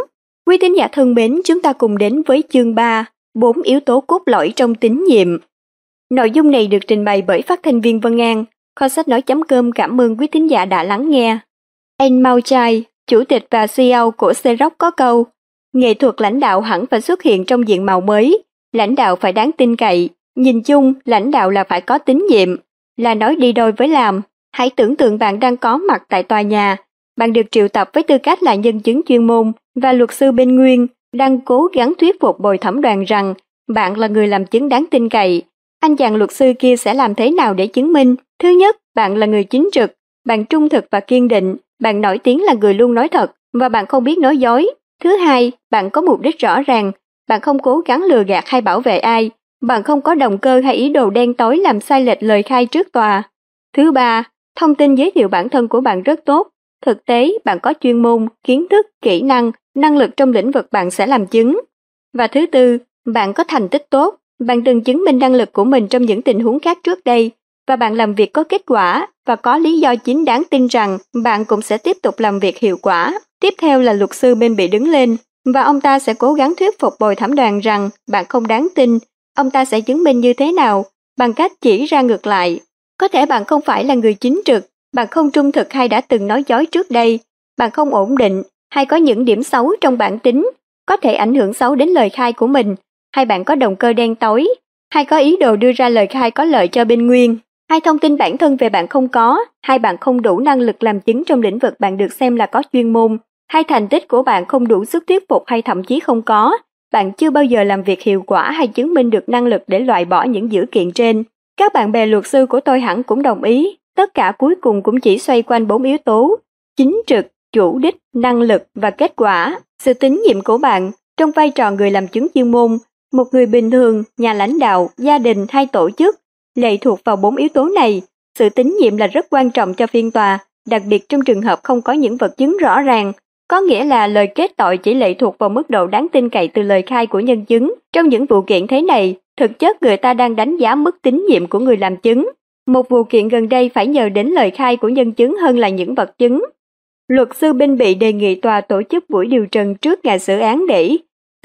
Quý tín giả thân mến, chúng ta cùng đến với chương 3, bốn yếu tố cốt lõi trong tín nhiệm. Nội dung này được trình bày bởi phát thanh viên Vân An, Kho sách nói.com cảm ơn quý thính giả đã lắng nghe. Anh Mao Chai, chủ tịch và CEO của Xerox có câu, nghệ thuật lãnh đạo hẳn phải xuất hiện trong diện mạo mới, lãnh đạo phải đáng tin cậy, nhìn chung lãnh đạo là phải có tín nhiệm, là nói đi đôi với làm. Hãy tưởng tượng bạn đang có mặt tại tòa nhà, bạn được triệu tập với tư cách là nhân chứng chuyên môn và luật sư bên nguyên đang cố gắng thuyết phục bồi thẩm đoàn rằng bạn là người làm chứng đáng tin cậy. Anh chàng luật sư kia sẽ làm thế nào để chứng minh Thứ nhất, bạn là người chính trực, bạn trung thực và kiên định, bạn nổi tiếng là người luôn nói thật và bạn không biết nói dối. Thứ hai, bạn có mục đích rõ ràng, bạn không cố gắng lừa gạt hay bảo vệ ai, bạn không có động cơ hay ý đồ đen tối làm sai lệch lời khai trước tòa. Thứ ba, thông tin giới thiệu bản thân của bạn rất tốt. Thực tế, bạn có chuyên môn, kiến thức, kỹ năng, năng lực trong lĩnh vực bạn sẽ làm chứng. Và thứ tư, bạn có thành tích tốt, bạn từng chứng minh năng lực của mình trong những tình huống khác trước đây và bạn làm việc có kết quả và có lý do chính đáng tin rằng bạn cũng sẽ tiếp tục làm việc hiệu quả. Tiếp theo là luật sư bên bị đứng lên và ông ta sẽ cố gắng thuyết phục bồi thẩm đoàn rằng bạn không đáng tin. Ông ta sẽ chứng minh như thế nào bằng cách chỉ ra ngược lại. Có thể bạn không phải là người chính trực, bạn không trung thực hay đã từng nói dối trước đây, bạn không ổn định hay có những điểm xấu trong bản tính, có thể ảnh hưởng xấu đến lời khai của mình, hay bạn có động cơ đen tối, hay có ý đồ đưa ra lời khai có lợi cho bên nguyên. Hai thông tin bản thân về bạn không có, hai bạn không đủ năng lực làm chứng trong lĩnh vực bạn được xem là có chuyên môn, hai thành tích của bạn không đủ sức thuyết phục hay thậm chí không có, bạn chưa bao giờ làm việc hiệu quả hay chứng minh được năng lực để loại bỏ những dữ kiện trên. Các bạn bè luật sư của tôi hẳn cũng đồng ý, tất cả cuối cùng cũng chỉ xoay quanh bốn yếu tố, chính trực, chủ đích, năng lực và kết quả. Sự tín nhiệm của bạn, trong vai trò người làm chứng chuyên môn, một người bình thường, nhà lãnh đạo, gia đình hay tổ chức, lệ thuộc vào bốn yếu tố này. Sự tín nhiệm là rất quan trọng cho phiên tòa, đặc biệt trong trường hợp không có những vật chứng rõ ràng, có nghĩa là lời kết tội chỉ lệ thuộc vào mức độ đáng tin cậy từ lời khai của nhân chứng. Trong những vụ kiện thế này, thực chất người ta đang đánh giá mức tín nhiệm của người làm chứng. Một vụ kiện gần đây phải nhờ đến lời khai của nhân chứng hơn là những vật chứng. Luật sư bên bị đề nghị tòa tổ chức buổi điều trần trước ngày xử án để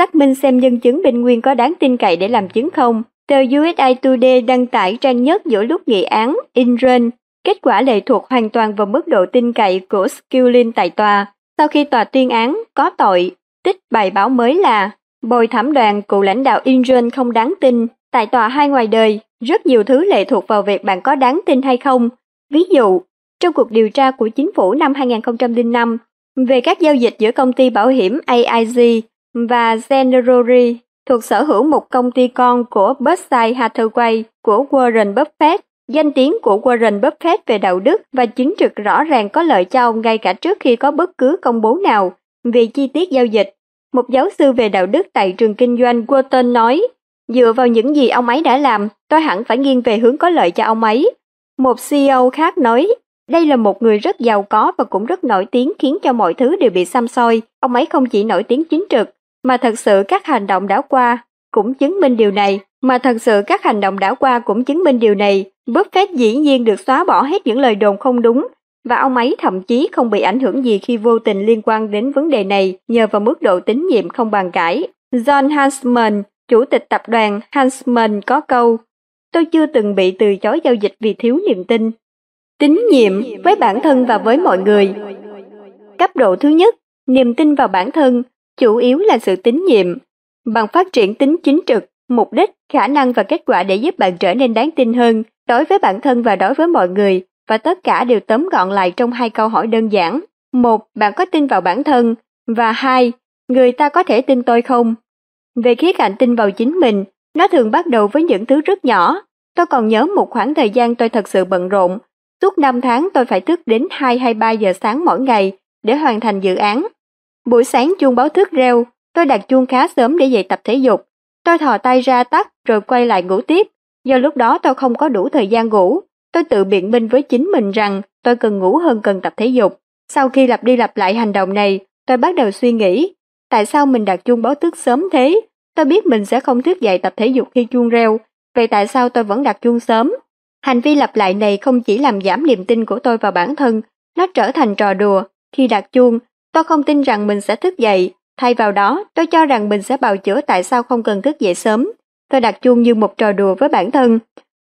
xác minh xem nhân chứng bên nguyên có đáng tin cậy để làm chứng không. Tờ USA Today đăng tải trang nhất giữa lúc nghị án Inren. Kết quả lệ thuộc hoàn toàn vào mức độ tin cậy của Skillin tại tòa. Sau khi tòa tuyên án có tội, tích bài báo mới là bồi thẩm đoàn cựu lãnh đạo Inren không đáng tin. Tại tòa hai ngoài đời, rất nhiều thứ lệ thuộc vào việc bạn có đáng tin hay không. Ví dụ, trong cuộc điều tra của chính phủ năm 2005 về các giao dịch giữa công ty bảo hiểm AIG và Generali thuộc sở hữu một công ty con của Berkshire Hathaway của Warren Buffett. Danh tiếng của Warren Buffett về đạo đức và chính trực rõ ràng có lợi cho ông ngay cả trước khi có bất cứ công bố nào về chi tiết giao dịch. Một giáo sư về đạo đức tại trường kinh doanh Wharton nói, dựa vào những gì ông ấy đã làm, tôi hẳn phải nghiêng về hướng có lợi cho ông ấy. Một CEO khác nói, đây là một người rất giàu có và cũng rất nổi tiếng khiến cho mọi thứ đều bị xăm soi. Ông ấy không chỉ nổi tiếng chính trực, mà thật sự các hành động đã qua cũng chứng minh điều này. Mà thật sự các hành động đã qua cũng chứng minh điều này. Buffett dĩ nhiên được xóa bỏ hết những lời đồn không đúng, và ông ấy thậm chí không bị ảnh hưởng gì khi vô tình liên quan đến vấn đề này nhờ vào mức độ tín nhiệm không bàn cãi. John Hansman, chủ tịch tập đoàn Hansman có câu, tôi chưa từng bị từ chối giao dịch vì thiếu niềm tin. Tín nhiệm với bản thân và với mọi người. Cấp độ thứ nhất, niềm tin vào bản thân, chủ yếu là sự tín nhiệm. Bằng phát triển tính chính trực, mục đích, khả năng và kết quả để giúp bạn trở nên đáng tin hơn đối với bản thân và đối với mọi người, và tất cả đều tóm gọn lại trong hai câu hỏi đơn giản. Một, bạn có tin vào bản thân? Và hai, người ta có thể tin tôi không? Về khía cạnh tin vào chính mình, nó thường bắt đầu với những thứ rất nhỏ. Tôi còn nhớ một khoảng thời gian tôi thật sự bận rộn, Suốt 5 tháng tôi phải thức đến 2 hay 3 giờ sáng mỗi ngày để hoàn thành dự án. Buổi sáng chuông báo thức reo, tôi đặt chuông khá sớm để dậy tập thể dục. Tôi thò tay ra tắt rồi quay lại ngủ tiếp. Do lúc đó tôi không có đủ thời gian ngủ, tôi tự biện minh với chính mình rằng tôi cần ngủ hơn cần tập thể dục. Sau khi lặp đi lặp lại hành động này, tôi bắt đầu suy nghĩ, tại sao mình đặt chuông báo thức sớm thế? Tôi biết mình sẽ không thức dậy tập thể dục khi chuông reo, vậy tại sao tôi vẫn đặt chuông sớm? Hành vi lặp lại này không chỉ làm giảm niềm tin của tôi vào bản thân, nó trở thành trò đùa. Khi đặt chuông, tôi không tin rằng mình sẽ thức dậy, thay vào đó tôi cho rằng mình sẽ bào chữa tại sao không cần thức dậy sớm. Tôi đặt chuông như một trò đùa với bản thân.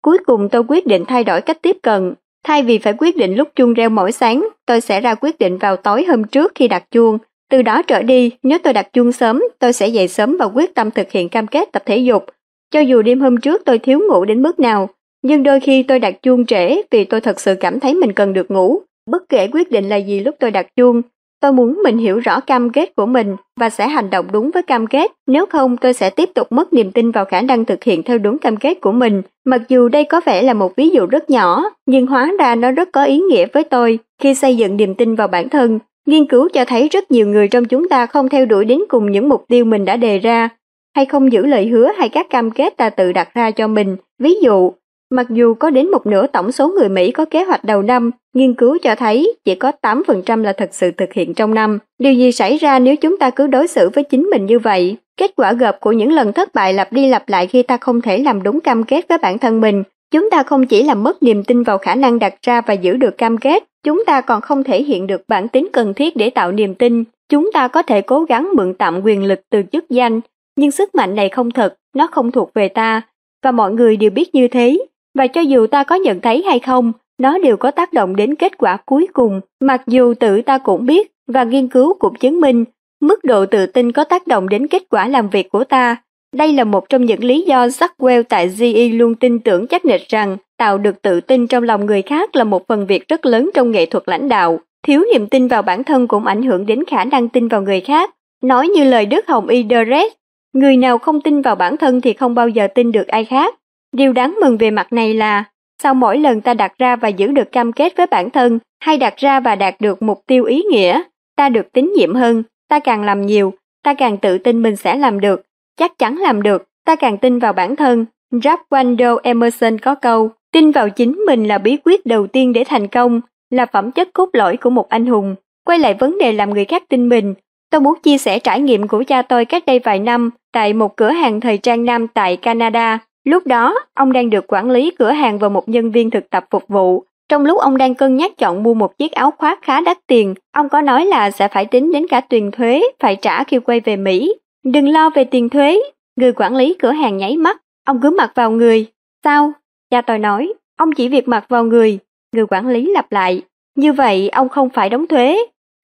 Cuối cùng tôi quyết định thay đổi cách tiếp cận. Thay vì phải quyết định lúc chuông reo mỗi sáng, tôi sẽ ra quyết định vào tối hôm trước khi đặt chuông. Từ đó trở đi, nếu tôi đặt chuông sớm, tôi sẽ dậy sớm và quyết tâm thực hiện cam kết tập thể dục. Cho dù đêm hôm trước tôi thiếu ngủ đến mức nào, nhưng đôi khi tôi đặt chuông trễ vì tôi thật sự cảm thấy mình cần được ngủ. Bất kể quyết định là gì lúc tôi đặt chuông, tôi muốn mình hiểu rõ cam kết của mình và sẽ hành động đúng với cam kết. Nếu không, tôi sẽ tiếp tục mất niềm tin vào khả năng thực hiện theo đúng cam kết của mình. Mặc dù đây có vẻ là một ví dụ rất nhỏ, nhưng hóa ra nó rất có ý nghĩa với tôi khi xây dựng niềm tin vào bản thân. Nghiên cứu cho thấy rất nhiều người trong chúng ta không theo đuổi đến cùng những mục tiêu mình đã đề ra, hay không giữ lời hứa hay các cam kết ta tự đặt ra cho mình. Ví dụ, Mặc dù có đến một nửa tổng số người Mỹ có kế hoạch đầu năm, nghiên cứu cho thấy chỉ có 8% là thật sự thực hiện trong năm. Điều gì xảy ra nếu chúng ta cứ đối xử với chính mình như vậy? Kết quả gộp của những lần thất bại lặp đi lặp lại khi ta không thể làm đúng cam kết với bản thân mình. Chúng ta không chỉ làm mất niềm tin vào khả năng đặt ra và giữ được cam kết, chúng ta còn không thể hiện được bản tính cần thiết để tạo niềm tin. Chúng ta có thể cố gắng mượn tạm quyền lực từ chức danh, nhưng sức mạnh này không thật, nó không thuộc về ta, và mọi người đều biết như thế và cho dù ta có nhận thấy hay không, nó đều có tác động đến kết quả cuối cùng, mặc dù tự ta cũng biết và nghiên cứu cũng chứng minh mức độ tự tin có tác động đến kết quả làm việc của ta. Đây là một trong những lý do Jackwell tại GE luôn tin tưởng chắc nịch rằng tạo được tự tin trong lòng người khác là một phần việc rất lớn trong nghệ thuật lãnh đạo. Thiếu niềm tin vào bản thân cũng ảnh hưởng đến khả năng tin vào người khác. Nói như lời Đức Hồng Y Deret, người nào không tin vào bản thân thì không bao giờ tin được ai khác. Điều đáng mừng về mặt này là, sau mỗi lần ta đặt ra và giữ được cam kết với bản thân, hay đặt ra và đạt được mục tiêu ý nghĩa, ta được tín nhiệm hơn, ta càng làm nhiều, ta càng tự tin mình sẽ làm được, chắc chắn làm được, ta càng tin vào bản thân. Ralph Waldo Emerson có câu, tin vào chính mình là bí quyết đầu tiên để thành công, là phẩm chất cốt lõi của một anh hùng. Quay lại vấn đề làm người khác tin mình, tôi muốn chia sẻ trải nghiệm của cha tôi cách đây vài năm tại một cửa hàng thời trang nam tại Canada. Lúc đó, ông đang được quản lý cửa hàng và một nhân viên thực tập phục vụ. Trong lúc ông đang cân nhắc chọn mua một chiếc áo khoác khá đắt tiền, ông có nói là sẽ phải tính đến cả tiền thuế phải trả khi quay về Mỹ. Đừng lo về tiền thuế, người quản lý cửa hàng nháy mắt, ông cứ mặc vào người. Sao? Cha tôi nói, ông chỉ việc mặc vào người. Người quản lý lặp lại, như vậy ông không phải đóng thuế.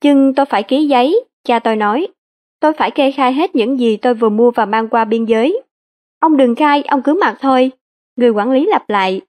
Nhưng tôi phải ký giấy, cha tôi nói. Tôi phải kê khai hết những gì tôi vừa mua và mang qua biên giới. Ông đừng khai, ông cứ mặc thôi. Người quản lý lặp lại.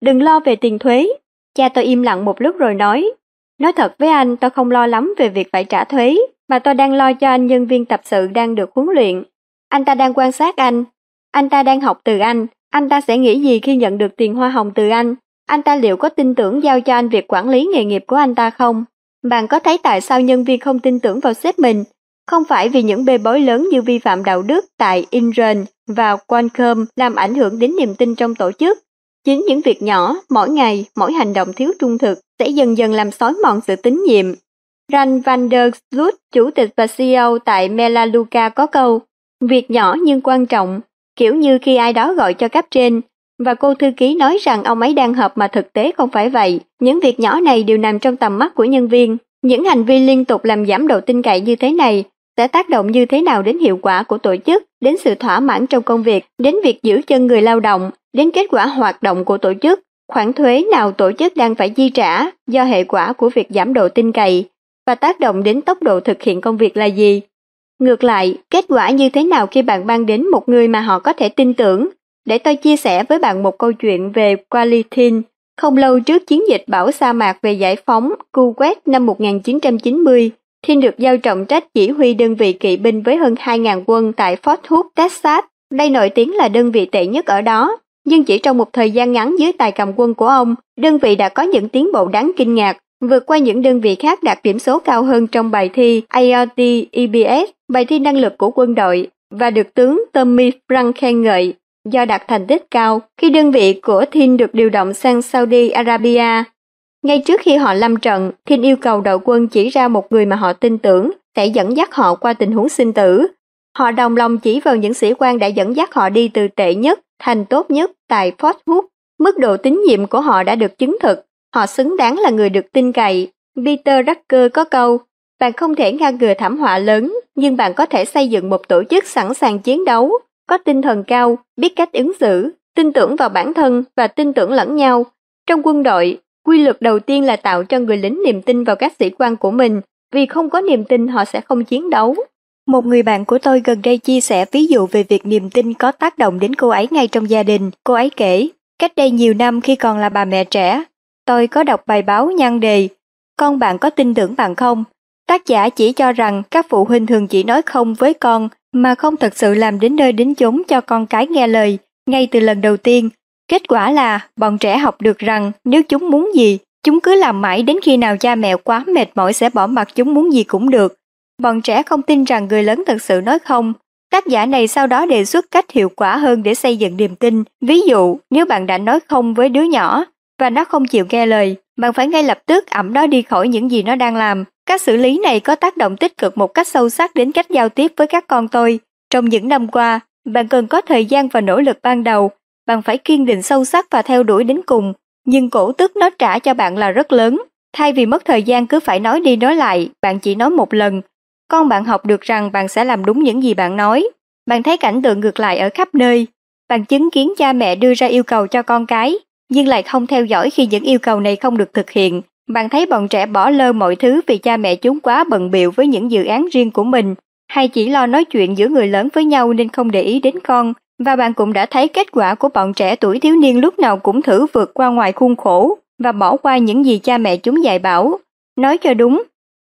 Đừng lo về tiền thuế. Cha tôi im lặng một lúc rồi nói. Nói thật với anh, tôi không lo lắm về việc phải trả thuế, mà tôi đang lo cho anh nhân viên tập sự đang được huấn luyện. Anh ta đang quan sát anh. Anh ta đang học từ anh. Anh ta sẽ nghĩ gì khi nhận được tiền hoa hồng từ anh? Anh ta liệu có tin tưởng giao cho anh việc quản lý nghề nghiệp của anh ta không? Bạn có thấy tại sao nhân viên không tin tưởng vào sếp mình? Không phải vì những bê bối lớn như vi phạm đạo đức tại Inren và Qualcomm làm ảnh hưởng đến niềm tin trong tổ chức. Chính những việc nhỏ, mỗi ngày, mỗi hành động thiếu trung thực sẽ dần dần làm xói mòn sự tín nhiệm. Ran van der Sloot, chủ tịch và CEO tại Melaluca có câu, việc nhỏ nhưng quan trọng, kiểu như khi ai đó gọi cho cấp trên, và cô thư ký nói rằng ông ấy đang họp mà thực tế không phải vậy. Những việc nhỏ này đều nằm trong tầm mắt của nhân viên. Những hành vi liên tục làm giảm độ tin cậy như thế này sẽ tác động như thế nào đến hiệu quả của tổ chức, đến sự thỏa mãn trong công việc, đến việc giữ chân người lao động, đến kết quả hoạt động của tổ chức, khoản thuế nào tổ chức đang phải chi trả do hệ quả của việc giảm độ tin cậy và tác động đến tốc độ thực hiện công việc là gì. Ngược lại, kết quả như thế nào khi bạn mang đến một người mà họ có thể tin tưởng? Để tôi chia sẻ với bạn một câu chuyện về Qualitin. Không lâu trước chiến dịch bảo sa mạc về giải phóng Kuwait năm 1990, Thiên được giao trọng trách chỉ huy đơn vị kỵ binh với hơn 2.000 quân tại Fort Hood, Texas. Đây nổi tiếng là đơn vị tệ nhất ở đó, nhưng chỉ trong một thời gian ngắn dưới tài cầm quân của ông, đơn vị đã có những tiến bộ đáng kinh ngạc, vượt qua những đơn vị khác đạt điểm số cao hơn trong bài thi IRT EBS, bài thi năng lực của quân đội, và được tướng Tommy Frank khen ngợi do đạt thành tích cao khi đơn vị của Thin được điều động sang Saudi Arabia. Ngay trước khi họ lâm trận, Thin yêu cầu đội quân chỉ ra một người mà họ tin tưởng sẽ dẫn dắt họ qua tình huống sinh tử. Họ đồng lòng chỉ vào những sĩ quan đã dẫn dắt họ đi từ tệ nhất thành tốt nhất tại Fort Hood. Mức độ tín nhiệm của họ đã được chứng thực, họ xứng đáng là người được tin cậy. Peter rucker có câu, bạn không thể ngăn ngừa thảm họa lớn, nhưng bạn có thể xây dựng một tổ chức sẵn sàng chiến đấu, có tinh thần cao, biết cách ứng xử, tin tưởng vào bản thân và tin tưởng lẫn nhau. Trong quân đội, quy luật đầu tiên là tạo cho người lính niềm tin vào các sĩ quan của mình, vì không có niềm tin họ sẽ không chiến đấu. Một người bạn của tôi gần đây chia sẻ ví dụ về việc niềm tin có tác động đến cô ấy ngay trong gia đình. Cô ấy kể, cách đây nhiều năm khi còn là bà mẹ trẻ, tôi có đọc bài báo nhan đề Con bạn có tin tưởng bạn không? Tác giả chỉ cho rằng các phụ huynh thường chỉ nói không với con mà không thật sự làm đến nơi đến chốn cho con cái nghe lời ngay từ lần đầu tiên. Kết quả là bọn trẻ học được rằng nếu chúng muốn gì, chúng cứ làm mãi đến khi nào cha mẹ quá mệt mỏi sẽ bỏ mặc chúng muốn gì cũng được. Bọn trẻ không tin rằng người lớn thật sự nói không. Tác giả này sau đó đề xuất cách hiệu quả hơn để xây dựng niềm tin. Ví dụ, nếu bạn đã nói không với đứa nhỏ và nó không chịu nghe lời, bạn phải ngay lập tức ẩm nó đi khỏi những gì nó đang làm. Các xử lý này có tác động tích cực một cách sâu sắc đến cách giao tiếp với các con tôi. Trong những năm qua, bạn cần có thời gian và nỗ lực ban đầu. Bạn phải kiên định sâu sắc và theo đuổi đến cùng. Nhưng cổ tức nó trả cho bạn là rất lớn. Thay vì mất thời gian cứ phải nói đi nói lại, bạn chỉ nói một lần. Con bạn học được rằng bạn sẽ làm đúng những gì bạn nói. Bạn thấy cảnh tượng ngược lại ở khắp nơi. Bạn chứng kiến cha mẹ đưa ra yêu cầu cho con cái, nhưng lại không theo dõi khi những yêu cầu này không được thực hiện. Bạn thấy bọn trẻ bỏ lơ mọi thứ vì cha mẹ chúng quá bận biệu với những dự án riêng của mình, hay chỉ lo nói chuyện giữa người lớn với nhau nên không để ý đến con. Và bạn cũng đã thấy kết quả của bọn trẻ tuổi thiếu niên lúc nào cũng thử vượt qua ngoài khuôn khổ và bỏ qua những gì cha mẹ chúng dạy bảo. Nói cho đúng,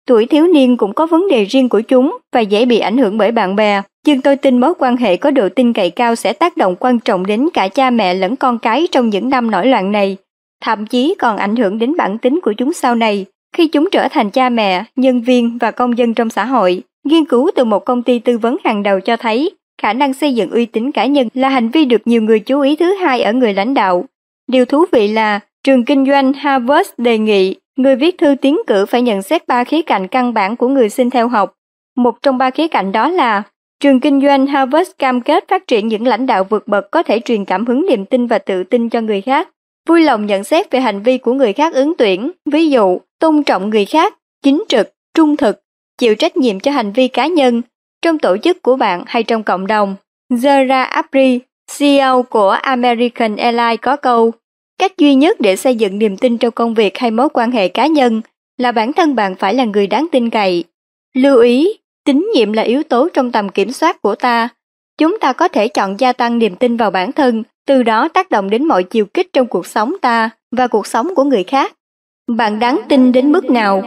tuổi thiếu niên cũng có vấn đề riêng của chúng và dễ bị ảnh hưởng bởi bạn bè. Nhưng tôi tin mối quan hệ có độ tin cậy cao sẽ tác động quan trọng đến cả cha mẹ lẫn con cái trong những năm nổi loạn này thậm chí còn ảnh hưởng đến bản tính của chúng sau này khi chúng trở thành cha mẹ, nhân viên và công dân trong xã hội. Nghiên cứu từ một công ty tư vấn hàng đầu cho thấy, khả năng xây dựng uy tín cá nhân là hành vi được nhiều người chú ý thứ hai ở người lãnh đạo. Điều thú vị là, trường kinh doanh Harvard đề nghị người viết thư tiến cử phải nhận xét ba khía cạnh căn bản của người xin theo học. Một trong ba khía cạnh đó là Trường kinh doanh Harvard cam kết phát triển những lãnh đạo vượt bậc có thể truyền cảm hứng niềm tin và tự tin cho người khác. Vui lòng nhận xét về hành vi của người khác ứng tuyển, ví dụ, tôn trọng người khác, chính trực, trung thực, chịu trách nhiệm cho hành vi cá nhân, trong tổ chức của bạn hay trong cộng đồng. Zara Apri, CEO của American Airlines có câu, cách duy nhất để xây dựng niềm tin trong công việc hay mối quan hệ cá nhân là bản thân bạn phải là người đáng tin cậy. Lưu ý, tín nhiệm là yếu tố trong tầm kiểm soát của ta. Chúng ta có thể chọn gia tăng niềm tin vào bản thân, từ đó tác động đến mọi chiều kích trong cuộc sống ta và cuộc sống của người khác. Bạn đáng tin đến mức nào?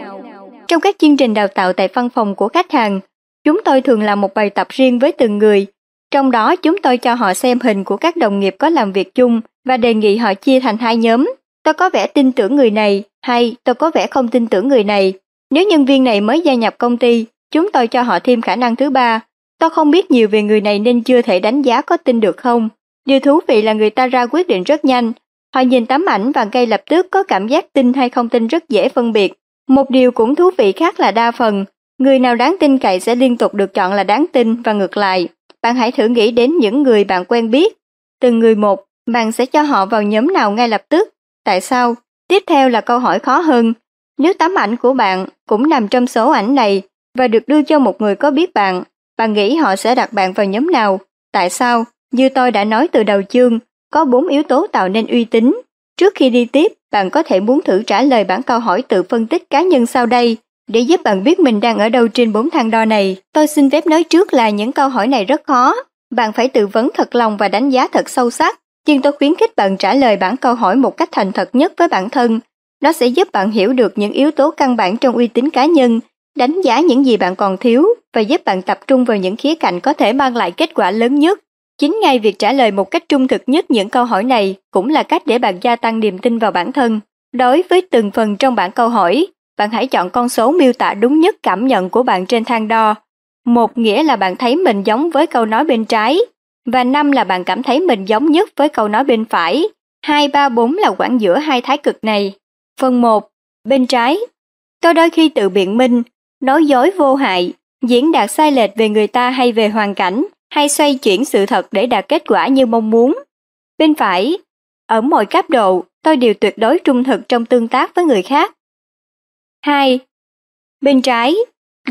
Trong các chương trình đào tạo tại văn phòng của khách hàng, chúng tôi thường làm một bài tập riêng với từng người. Trong đó chúng tôi cho họ xem hình của các đồng nghiệp có làm việc chung và đề nghị họ chia thành hai nhóm. Tôi có vẻ tin tưởng người này hay tôi có vẻ không tin tưởng người này. Nếu nhân viên này mới gia nhập công ty, chúng tôi cho họ thêm khả năng thứ ba. Tôi không biết nhiều về người này nên chưa thể đánh giá có tin được không. Điều thú vị là người ta ra quyết định rất nhanh. Họ nhìn tấm ảnh và ngay lập tức có cảm giác tin hay không tin rất dễ phân biệt. Một điều cũng thú vị khác là đa phần, người nào đáng tin cậy sẽ liên tục được chọn là đáng tin và ngược lại. Bạn hãy thử nghĩ đến những người bạn quen biết. Từng người một, bạn sẽ cho họ vào nhóm nào ngay lập tức. Tại sao? Tiếp theo là câu hỏi khó hơn. Nếu tấm ảnh của bạn cũng nằm trong số ảnh này và được đưa cho một người có biết bạn, bạn nghĩ họ sẽ đặt bạn vào nhóm nào? Tại sao? Như tôi đã nói từ đầu chương, có bốn yếu tố tạo nên uy tín. Trước khi đi tiếp, bạn có thể muốn thử trả lời bản câu hỏi tự phân tích cá nhân sau đây để giúp bạn biết mình đang ở đâu trên bốn thang đo này. Tôi xin phép nói trước là những câu hỏi này rất khó. Bạn phải tự vấn thật lòng và đánh giá thật sâu sắc. Nhưng tôi khuyến khích bạn trả lời bản câu hỏi một cách thành thật nhất với bản thân. Nó sẽ giúp bạn hiểu được những yếu tố căn bản trong uy tín cá nhân, đánh giá những gì bạn còn thiếu và giúp bạn tập trung vào những khía cạnh có thể mang lại kết quả lớn nhất. Chính ngay việc trả lời một cách trung thực nhất những câu hỏi này cũng là cách để bạn gia tăng niềm tin vào bản thân. Đối với từng phần trong bản câu hỏi, bạn hãy chọn con số miêu tả đúng nhất cảm nhận của bạn trên thang đo. Một nghĩa là bạn thấy mình giống với câu nói bên trái, và năm là bạn cảm thấy mình giống nhất với câu nói bên phải. Hai, ba, bốn là quãng giữa hai thái cực này. Phần 1. Bên trái. Tôi đôi khi tự biện minh, nói dối vô hại, diễn đạt sai lệch về người ta hay về hoàn cảnh, hay xoay chuyển sự thật để đạt kết quả như mong muốn. Bên phải, ở mọi cấp độ, tôi đều tuyệt đối trung thực trong tương tác với người khác. 2. Bên trái,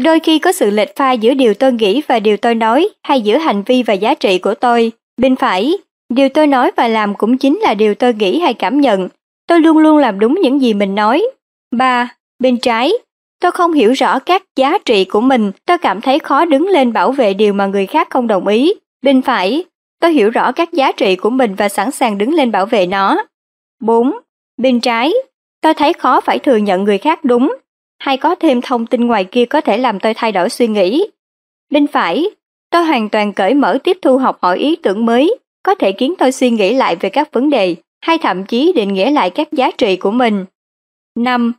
đôi khi có sự lệch pha giữa điều tôi nghĩ và điều tôi nói hay giữa hành vi và giá trị của tôi. Bên phải, điều tôi nói và làm cũng chính là điều tôi nghĩ hay cảm nhận. Tôi luôn luôn làm đúng những gì mình nói. 3. Bên trái, tôi không hiểu rõ các giá trị của mình, tôi cảm thấy khó đứng lên bảo vệ điều mà người khác không đồng ý. Bên phải, tôi hiểu rõ các giá trị của mình và sẵn sàng đứng lên bảo vệ nó. 4. Bên trái, tôi thấy khó phải thừa nhận người khác đúng, hay có thêm thông tin ngoài kia có thể làm tôi thay đổi suy nghĩ. Bên phải, tôi hoàn toàn cởi mở tiếp thu học hỏi ý tưởng mới, có thể khiến tôi suy nghĩ lại về các vấn đề, hay thậm chí định nghĩa lại các giá trị của mình. 5.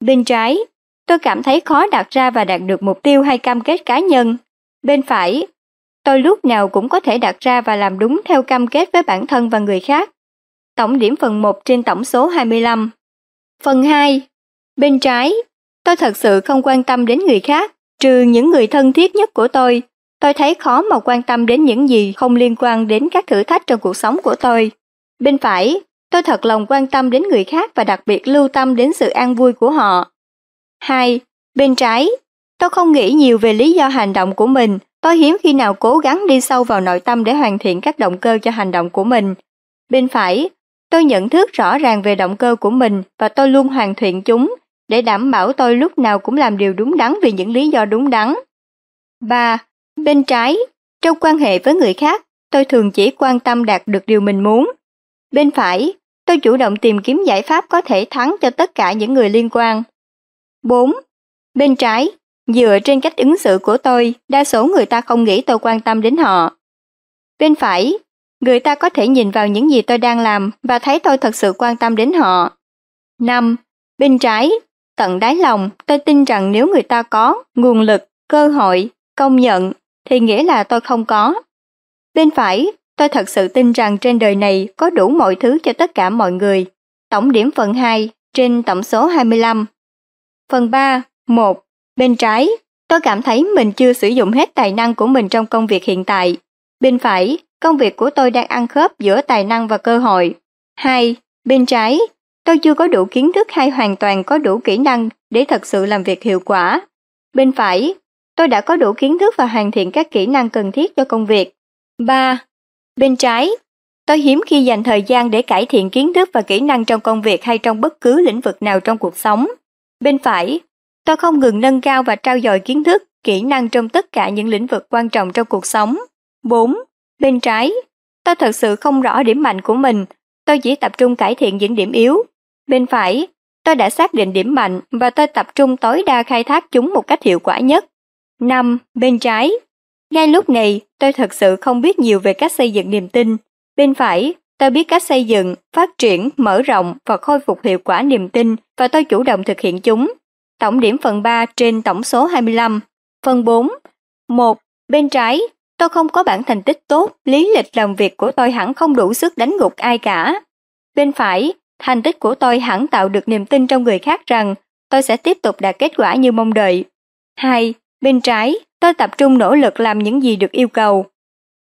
Bên trái, tôi cảm thấy khó đặt ra và đạt được mục tiêu hay cam kết cá nhân. Bên phải, tôi lúc nào cũng có thể đặt ra và làm đúng theo cam kết với bản thân và người khác. Tổng điểm phần 1 trên tổng số 25. Phần 2. Bên trái, tôi thật sự không quan tâm đến người khác, trừ những người thân thiết nhất của tôi. Tôi thấy khó mà quan tâm đến những gì không liên quan đến các thử thách trong cuộc sống của tôi. Bên phải, tôi thật lòng quan tâm đến người khác và đặc biệt lưu tâm đến sự an vui của họ. 2. Bên trái, tôi không nghĩ nhiều về lý do hành động của mình, tôi hiếm khi nào cố gắng đi sâu vào nội tâm để hoàn thiện các động cơ cho hành động của mình. Bên phải, tôi nhận thức rõ ràng về động cơ của mình và tôi luôn hoàn thiện chúng để đảm bảo tôi lúc nào cũng làm điều đúng đắn vì những lý do đúng đắn. 3. Bên trái, trong quan hệ với người khác, tôi thường chỉ quan tâm đạt được điều mình muốn. Bên phải, tôi chủ động tìm kiếm giải pháp có thể thắng cho tất cả những người liên quan. 4. Bên trái, dựa trên cách ứng xử của tôi, đa số người ta không nghĩ tôi quan tâm đến họ. Bên phải, người ta có thể nhìn vào những gì tôi đang làm và thấy tôi thật sự quan tâm đến họ. 5. Bên trái, tận đáy lòng, tôi tin rằng nếu người ta có nguồn lực, cơ hội, công nhận, thì nghĩa là tôi không có. Bên phải, tôi thật sự tin rằng trên đời này có đủ mọi thứ cho tất cả mọi người. Tổng điểm phần 2 trên tổng số 25. Phần 3, 1. Bên trái, tôi cảm thấy mình chưa sử dụng hết tài năng của mình trong công việc hiện tại. Bên phải, công việc của tôi đang ăn khớp giữa tài năng và cơ hội. 2. Bên trái, tôi chưa có đủ kiến thức hay hoàn toàn có đủ kỹ năng để thật sự làm việc hiệu quả. Bên phải, tôi đã có đủ kiến thức và hoàn thiện các kỹ năng cần thiết cho công việc. 3. Bên trái, tôi hiếm khi dành thời gian để cải thiện kiến thức và kỹ năng trong công việc hay trong bất cứ lĩnh vực nào trong cuộc sống. Bên phải, tôi không ngừng nâng cao và trao dồi kiến thức, kỹ năng trong tất cả những lĩnh vực quan trọng trong cuộc sống. 4. Bên trái, tôi thật sự không rõ điểm mạnh của mình, tôi chỉ tập trung cải thiện những điểm yếu. Bên phải, tôi đã xác định điểm mạnh và tôi tập trung tối đa khai thác chúng một cách hiệu quả nhất. 5. Bên trái, ngay lúc này, tôi thật sự không biết nhiều về cách xây dựng niềm tin. Bên phải, tôi biết cách xây dựng, phát triển, mở rộng và khôi phục hiệu quả niềm tin và tôi chủ động thực hiện chúng. Tổng điểm phần 3 trên tổng số 25. Phần 4. 1. Bên trái, tôi không có bản thành tích tốt, lý lịch làm việc của tôi hẳn không đủ sức đánh gục ai cả. Bên phải, thành tích của tôi hẳn tạo được niềm tin trong người khác rằng tôi sẽ tiếp tục đạt kết quả như mong đợi. 2. Bên trái, tôi tập trung nỗ lực làm những gì được yêu cầu.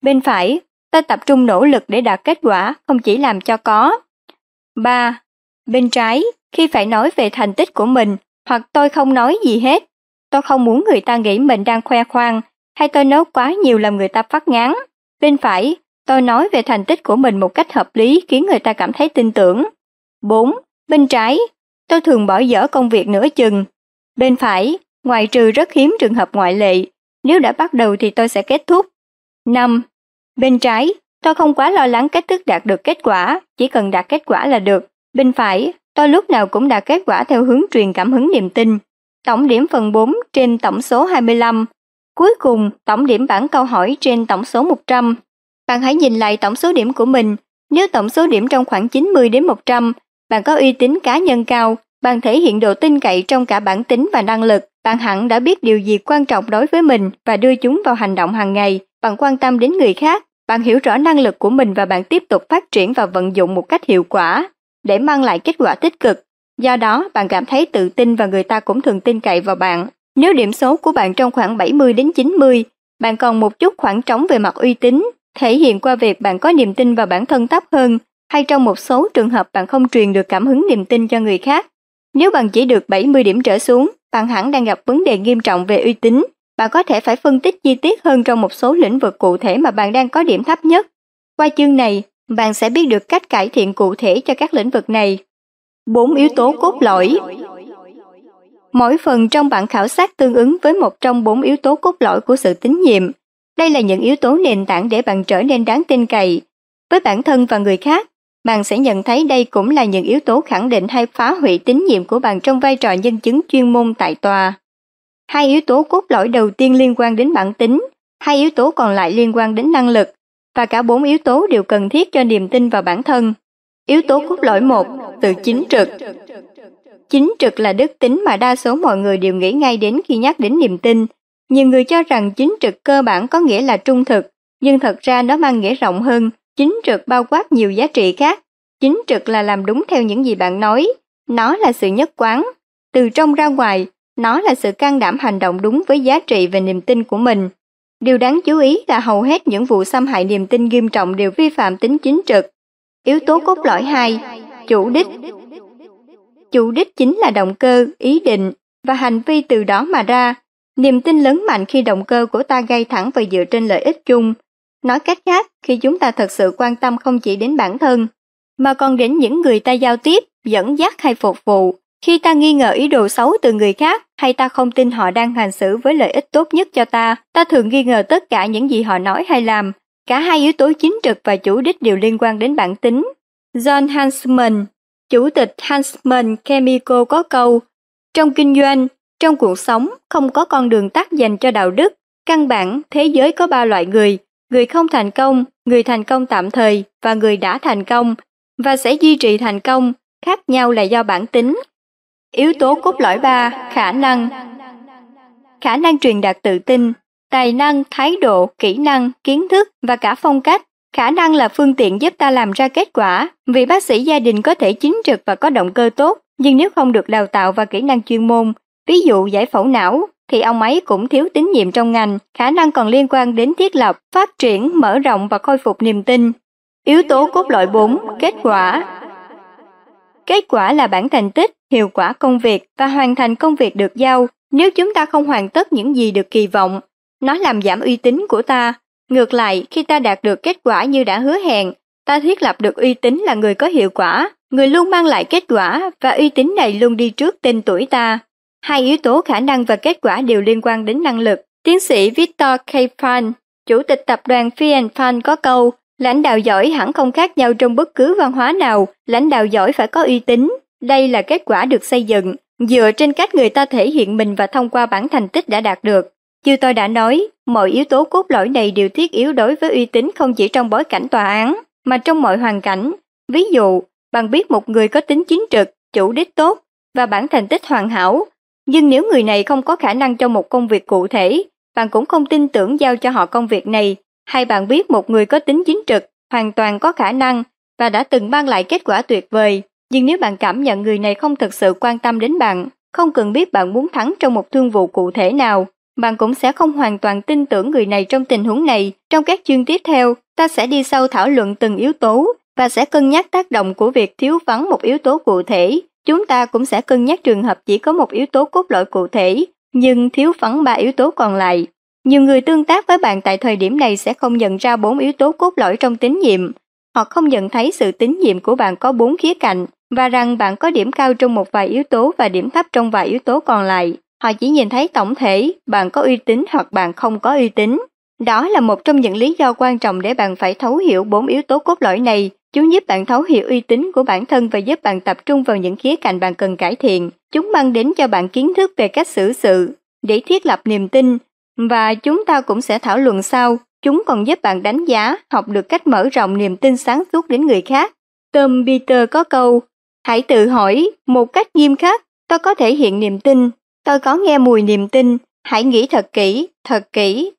Bên phải, tôi tập trung nỗ lực để đạt kết quả, không chỉ làm cho có. 3. Bên trái, khi phải nói về thành tích của mình, hoặc tôi không nói gì hết, tôi không muốn người ta nghĩ mình đang khoe khoang, hay tôi nói quá nhiều làm người ta phát ngán. Bên phải, tôi nói về thành tích của mình một cách hợp lý khiến người ta cảm thấy tin tưởng. 4. Bên trái, tôi thường bỏ dở công việc nửa chừng. Bên phải, ngoài trừ rất hiếm trường hợp ngoại lệ, nếu đã bắt đầu thì tôi sẽ kết thúc. 5. Bên trái, tôi không quá lo lắng cách thức đạt được kết quả, chỉ cần đạt kết quả là được. Bên phải, tôi lúc nào cũng đạt kết quả theo hướng truyền cảm hứng niềm tin. Tổng điểm phần 4 trên tổng số 25. Cuối cùng, tổng điểm bảng câu hỏi trên tổng số 100. Bạn hãy nhìn lại tổng số điểm của mình. Nếu tổng số điểm trong khoảng 90 đến 100, bạn có uy tín cá nhân cao, bạn thể hiện độ tin cậy trong cả bản tính và năng lực, bạn hẳn đã biết điều gì quan trọng đối với mình và đưa chúng vào hành động hàng ngày. Bạn quan tâm đến người khác, bạn hiểu rõ năng lực của mình và bạn tiếp tục phát triển và vận dụng một cách hiệu quả để mang lại kết quả tích cực. Do đó, bạn cảm thấy tự tin và người ta cũng thường tin cậy vào bạn. Nếu điểm số của bạn trong khoảng 70 đến 90, bạn còn một chút khoảng trống về mặt uy tín, thể hiện qua việc bạn có niềm tin vào bản thân thấp hơn, hay trong một số trường hợp bạn không truyền được cảm hứng niềm tin cho người khác. Nếu bạn chỉ được 70 điểm trở xuống, bạn hẳn đang gặp vấn đề nghiêm trọng về uy tín. Bạn có thể phải phân tích chi tiết hơn trong một số lĩnh vực cụ thể mà bạn đang có điểm thấp nhất. Qua chương này, bạn sẽ biết được cách cải thiện cụ thể cho các lĩnh vực này. 4 yếu tố cốt lõi Mỗi phần trong bản khảo sát tương ứng với một trong bốn yếu tố cốt lõi của sự tín nhiệm. Đây là những yếu tố nền tảng để bạn trở nên đáng tin cậy. Với bản thân và người khác, bạn sẽ nhận thấy đây cũng là những yếu tố khẳng định hay phá hủy tín nhiệm của bạn trong vai trò nhân chứng chuyên môn tại tòa. Hai yếu tố cốt lõi đầu tiên liên quan đến bản tính, hai yếu tố còn lại liên quan đến năng lực, và cả bốn yếu tố đều cần thiết cho niềm tin vào bản thân. Yếu tố cốt lõi một, tự chính trực. Chính trực là đức tính mà đa số mọi người đều nghĩ ngay đến khi nhắc đến niềm tin. Nhiều người cho rằng chính trực cơ bản có nghĩa là trung thực, nhưng thật ra nó mang nghĩa rộng hơn, Chính trực bao quát nhiều giá trị khác. Chính trực là làm đúng theo những gì bạn nói. Nó là sự nhất quán. Từ trong ra ngoài, nó là sự can đảm hành động đúng với giá trị và niềm tin của mình. Điều đáng chú ý là hầu hết những vụ xâm hại niềm tin nghiêm trọng đều vi phạm tính chính trực. Yếu tố cốt lõi 2. Chủ đích Chủ đích chính là động cơ, ý định và hành vi từ đó mà ra. Niềm tin lớn mạnh khi động cơ của ta gây thẳng và dựa trên lợi ích chung, Nói cách khác, khi chúng ta thật sự quan tâm không chỉ đến bản thân, mà còn đến những người ta giao tiếp, dẫn dắt hay phục vụ, khi ta nghi ngờ ý đồ xấu từ người khác hay ta không tin họ đang hành xử với lợi ích tốt nhất cho ta, ta thường nghi ngờ tất cả những gì họ nói hay làm. Cả hai yếu tố chính trực và chủ đích đều liên quan đến bản tính. John Hansman, chủ tịch Hansman Chemical có câu, trong kinh doanh, trong cuộc sống không có con đường tắt dành cho đạo đức. Căn bản, thế giới có ba loại người, người không thành công, người thành công tạm thời và người đã thành công và sẽ duy trì thành công, khác nhau là do bản tính. Yếu tố cốt lõi 3, khả năng. Khả năng truyền đạt tự tin. tài năng, thái độ, kỹ năng, kiến thức và cả phong cách. Khả năng là phương tiện giúp ta làm ra kết quả, vì bác sĩ gia đình có thể chính trực và có động cơ tốt, nhưng nếu không được đào tạo và kỹ năng chuyên môn, ví dụ giải phẫu não, thì ông ấy cũng thiếu tín nhiệm trong ngành, khả năng còn liên quan đến thiết lập, phát triển, mở rộng và khôi phục niềm tin. Yếu tố cốt lõi 4, kết quả. Kết quả là bản thành tích, hiệu quả công việc và hoàn thành công việc được giao. Nếu chúng ta không hoàn tất những gì được kỳ vọng, nó làm giảm uy tín của ta. Ngược lại, khi ta đạt được kết quả như đã hứa hẹn, ta thiết lập được uy tín là người có hiệu quả, người luôn mang lại kết quả và uy tín này luôn đi trước tên tuổi ta. Hai yếu tố khả năng và kết quả đều liên quan đến năng lực. Tiến sĩ Victor K. Fan, chủ tịch tập đoàn Fiat Fan có câu, lãnh đạo giỏi hẳn không khác nhau trong bất cứ văn hóa nào, lãnh đạo giỏi phải có uy tín. Đây là kết quả được xây dựng, dựa trên cách người ta thể hiện mình và thông qua bản thành tích đã đạt được. Như tôi đã nói, mọi yếu tố cốt lõi này đều thiết yếu đối với uy tín không chỉ trong bối cảnh tòa án, mà trong mọi hoàn cảnh. Ví dụ, bạn biết một người có tính chính trực, chủ đích tốt và bản thành tích hoàn hảo, nhưng nếu người này không có khả năng trong một công việc cụ thể, bạn cũng không tin tưởng giao cho họ công việc này, hay bạn biết một người có tính chính trực, hoàn toàn có khả năng và đã từng mang lại kết quả tuyệt vời, nhưng nếu bạn cảm nhận người này không thực sự quan tâm đến bạn, không cần biết bạn muốn thắng trong một thương vụ cụ thể nào, bạn cũng sẽ không hoàn toàn tin tưởng người này trong tình huống này. Trong các chương tiếp theo, ta sẽ đi sâu thảo luận từng yếu tố và sẽ cân nhắc tác động của việc thiếu vắng một yếu tố cụ thể Chúng ta cũng sẽ cân nhắc trường hợp chỉ có một yếu tố cốt lõi cụ thể, nhưng thiếu vắng ba yếu tố còn lại. Nhiều người tương tác với bạn tại thời điểm này sẽ không nhận ra bốn yếu tố cốt lõi trong tín nhiệm. Họ không nhận thấy sự tín nhiệm của bạn có bốn khía cạnh và rằng bạn có điểm cao trong một vài yếu tố và điểm thấp trong vài yếu tố còn lại. Họ chỉ nhìn thấy tổng thể, bạn có uy tín hoặc bạn không có uy tín. Đó là một trong những lý do quan trọng để bạn phải thấu hiểu bốn yếu tố cốt lõi này Chúng giúp bạn thấu hiểu uy tín của bản thân và giúp bạn tập trung vào những khía cạnh bạn cần cải thiện. Chúng mang đến cho bạn kiến thức về cách xử sự, để thiết lập niềm tin, và chúng ta cũng sẽ thảo luận sau. Chúng còn giúp bạn đánh giá, học được cách mở rộng niềm tin sáng suốt đến người khác. Tom Peter có câu, hãy tự hỏi một cách nghiêm khắc, tôi có thể hiện niềm tin, tôi có nghe mùi niềm tin, hãy nghĩ thật kỹ, thật kỹ.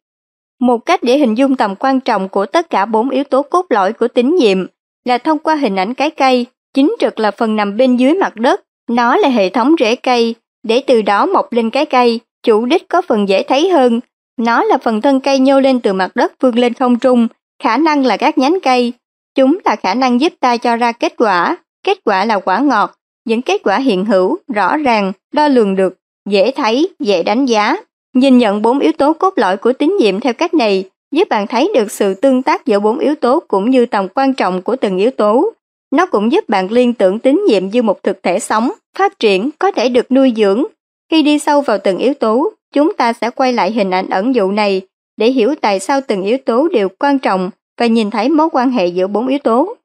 Một cách để hình dung tầm quan trọng của tất cả bốn yếu tố cốt lõi của tín nhiệm là thông qua hình ảnh cái cây, chính trực là phần nằm bên dưới mặt đất, nó là hệ thống rễ cây, để từ đó mọc lên cái cây, chủ đích có phần dễ thấy hơn. Nó là phần thân cây nhô lên từ mặt đất vươn lên không trung, khả năng là các nhánh cây. Chúng là khả năng giúp ta cho ra kết quả, kết quả là quả ngọt, những kết quả hiện hữu, rõ ràng, đo lường được, dễ thấy, dễ đánh giá. Nhìn nhận bốn yếu tố cốt lõi của tín nhiệm theo cách này giúp bạn thấy được sự tương tác giữa bốn yếu tố cũng như tầm quan trọng của từng yếu tố. Nó cũng giúp bạn liên tưởng tín nhiệm như một thực thể sống, phát triển, có thể được nuôi dưỡng. Khi đi sâu vào từng yếu tố, chúng ta sẽ quay lại hình ảnh ẩn dụ này để hiểu tại sao từng yếu tố đều quan trọng và nhìn thấy mối quan hệ giữa bốn yếu tố.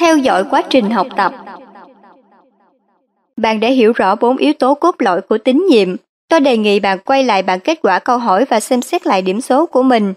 Theo dõi quá trình học tập bạn đã hiểu rõ bốn yếu tố cốt lõi của tín nhiệm. Tôi đề nghị bạn quay lại bản kết quả câu hỏi và xem xét lại điểm số của mình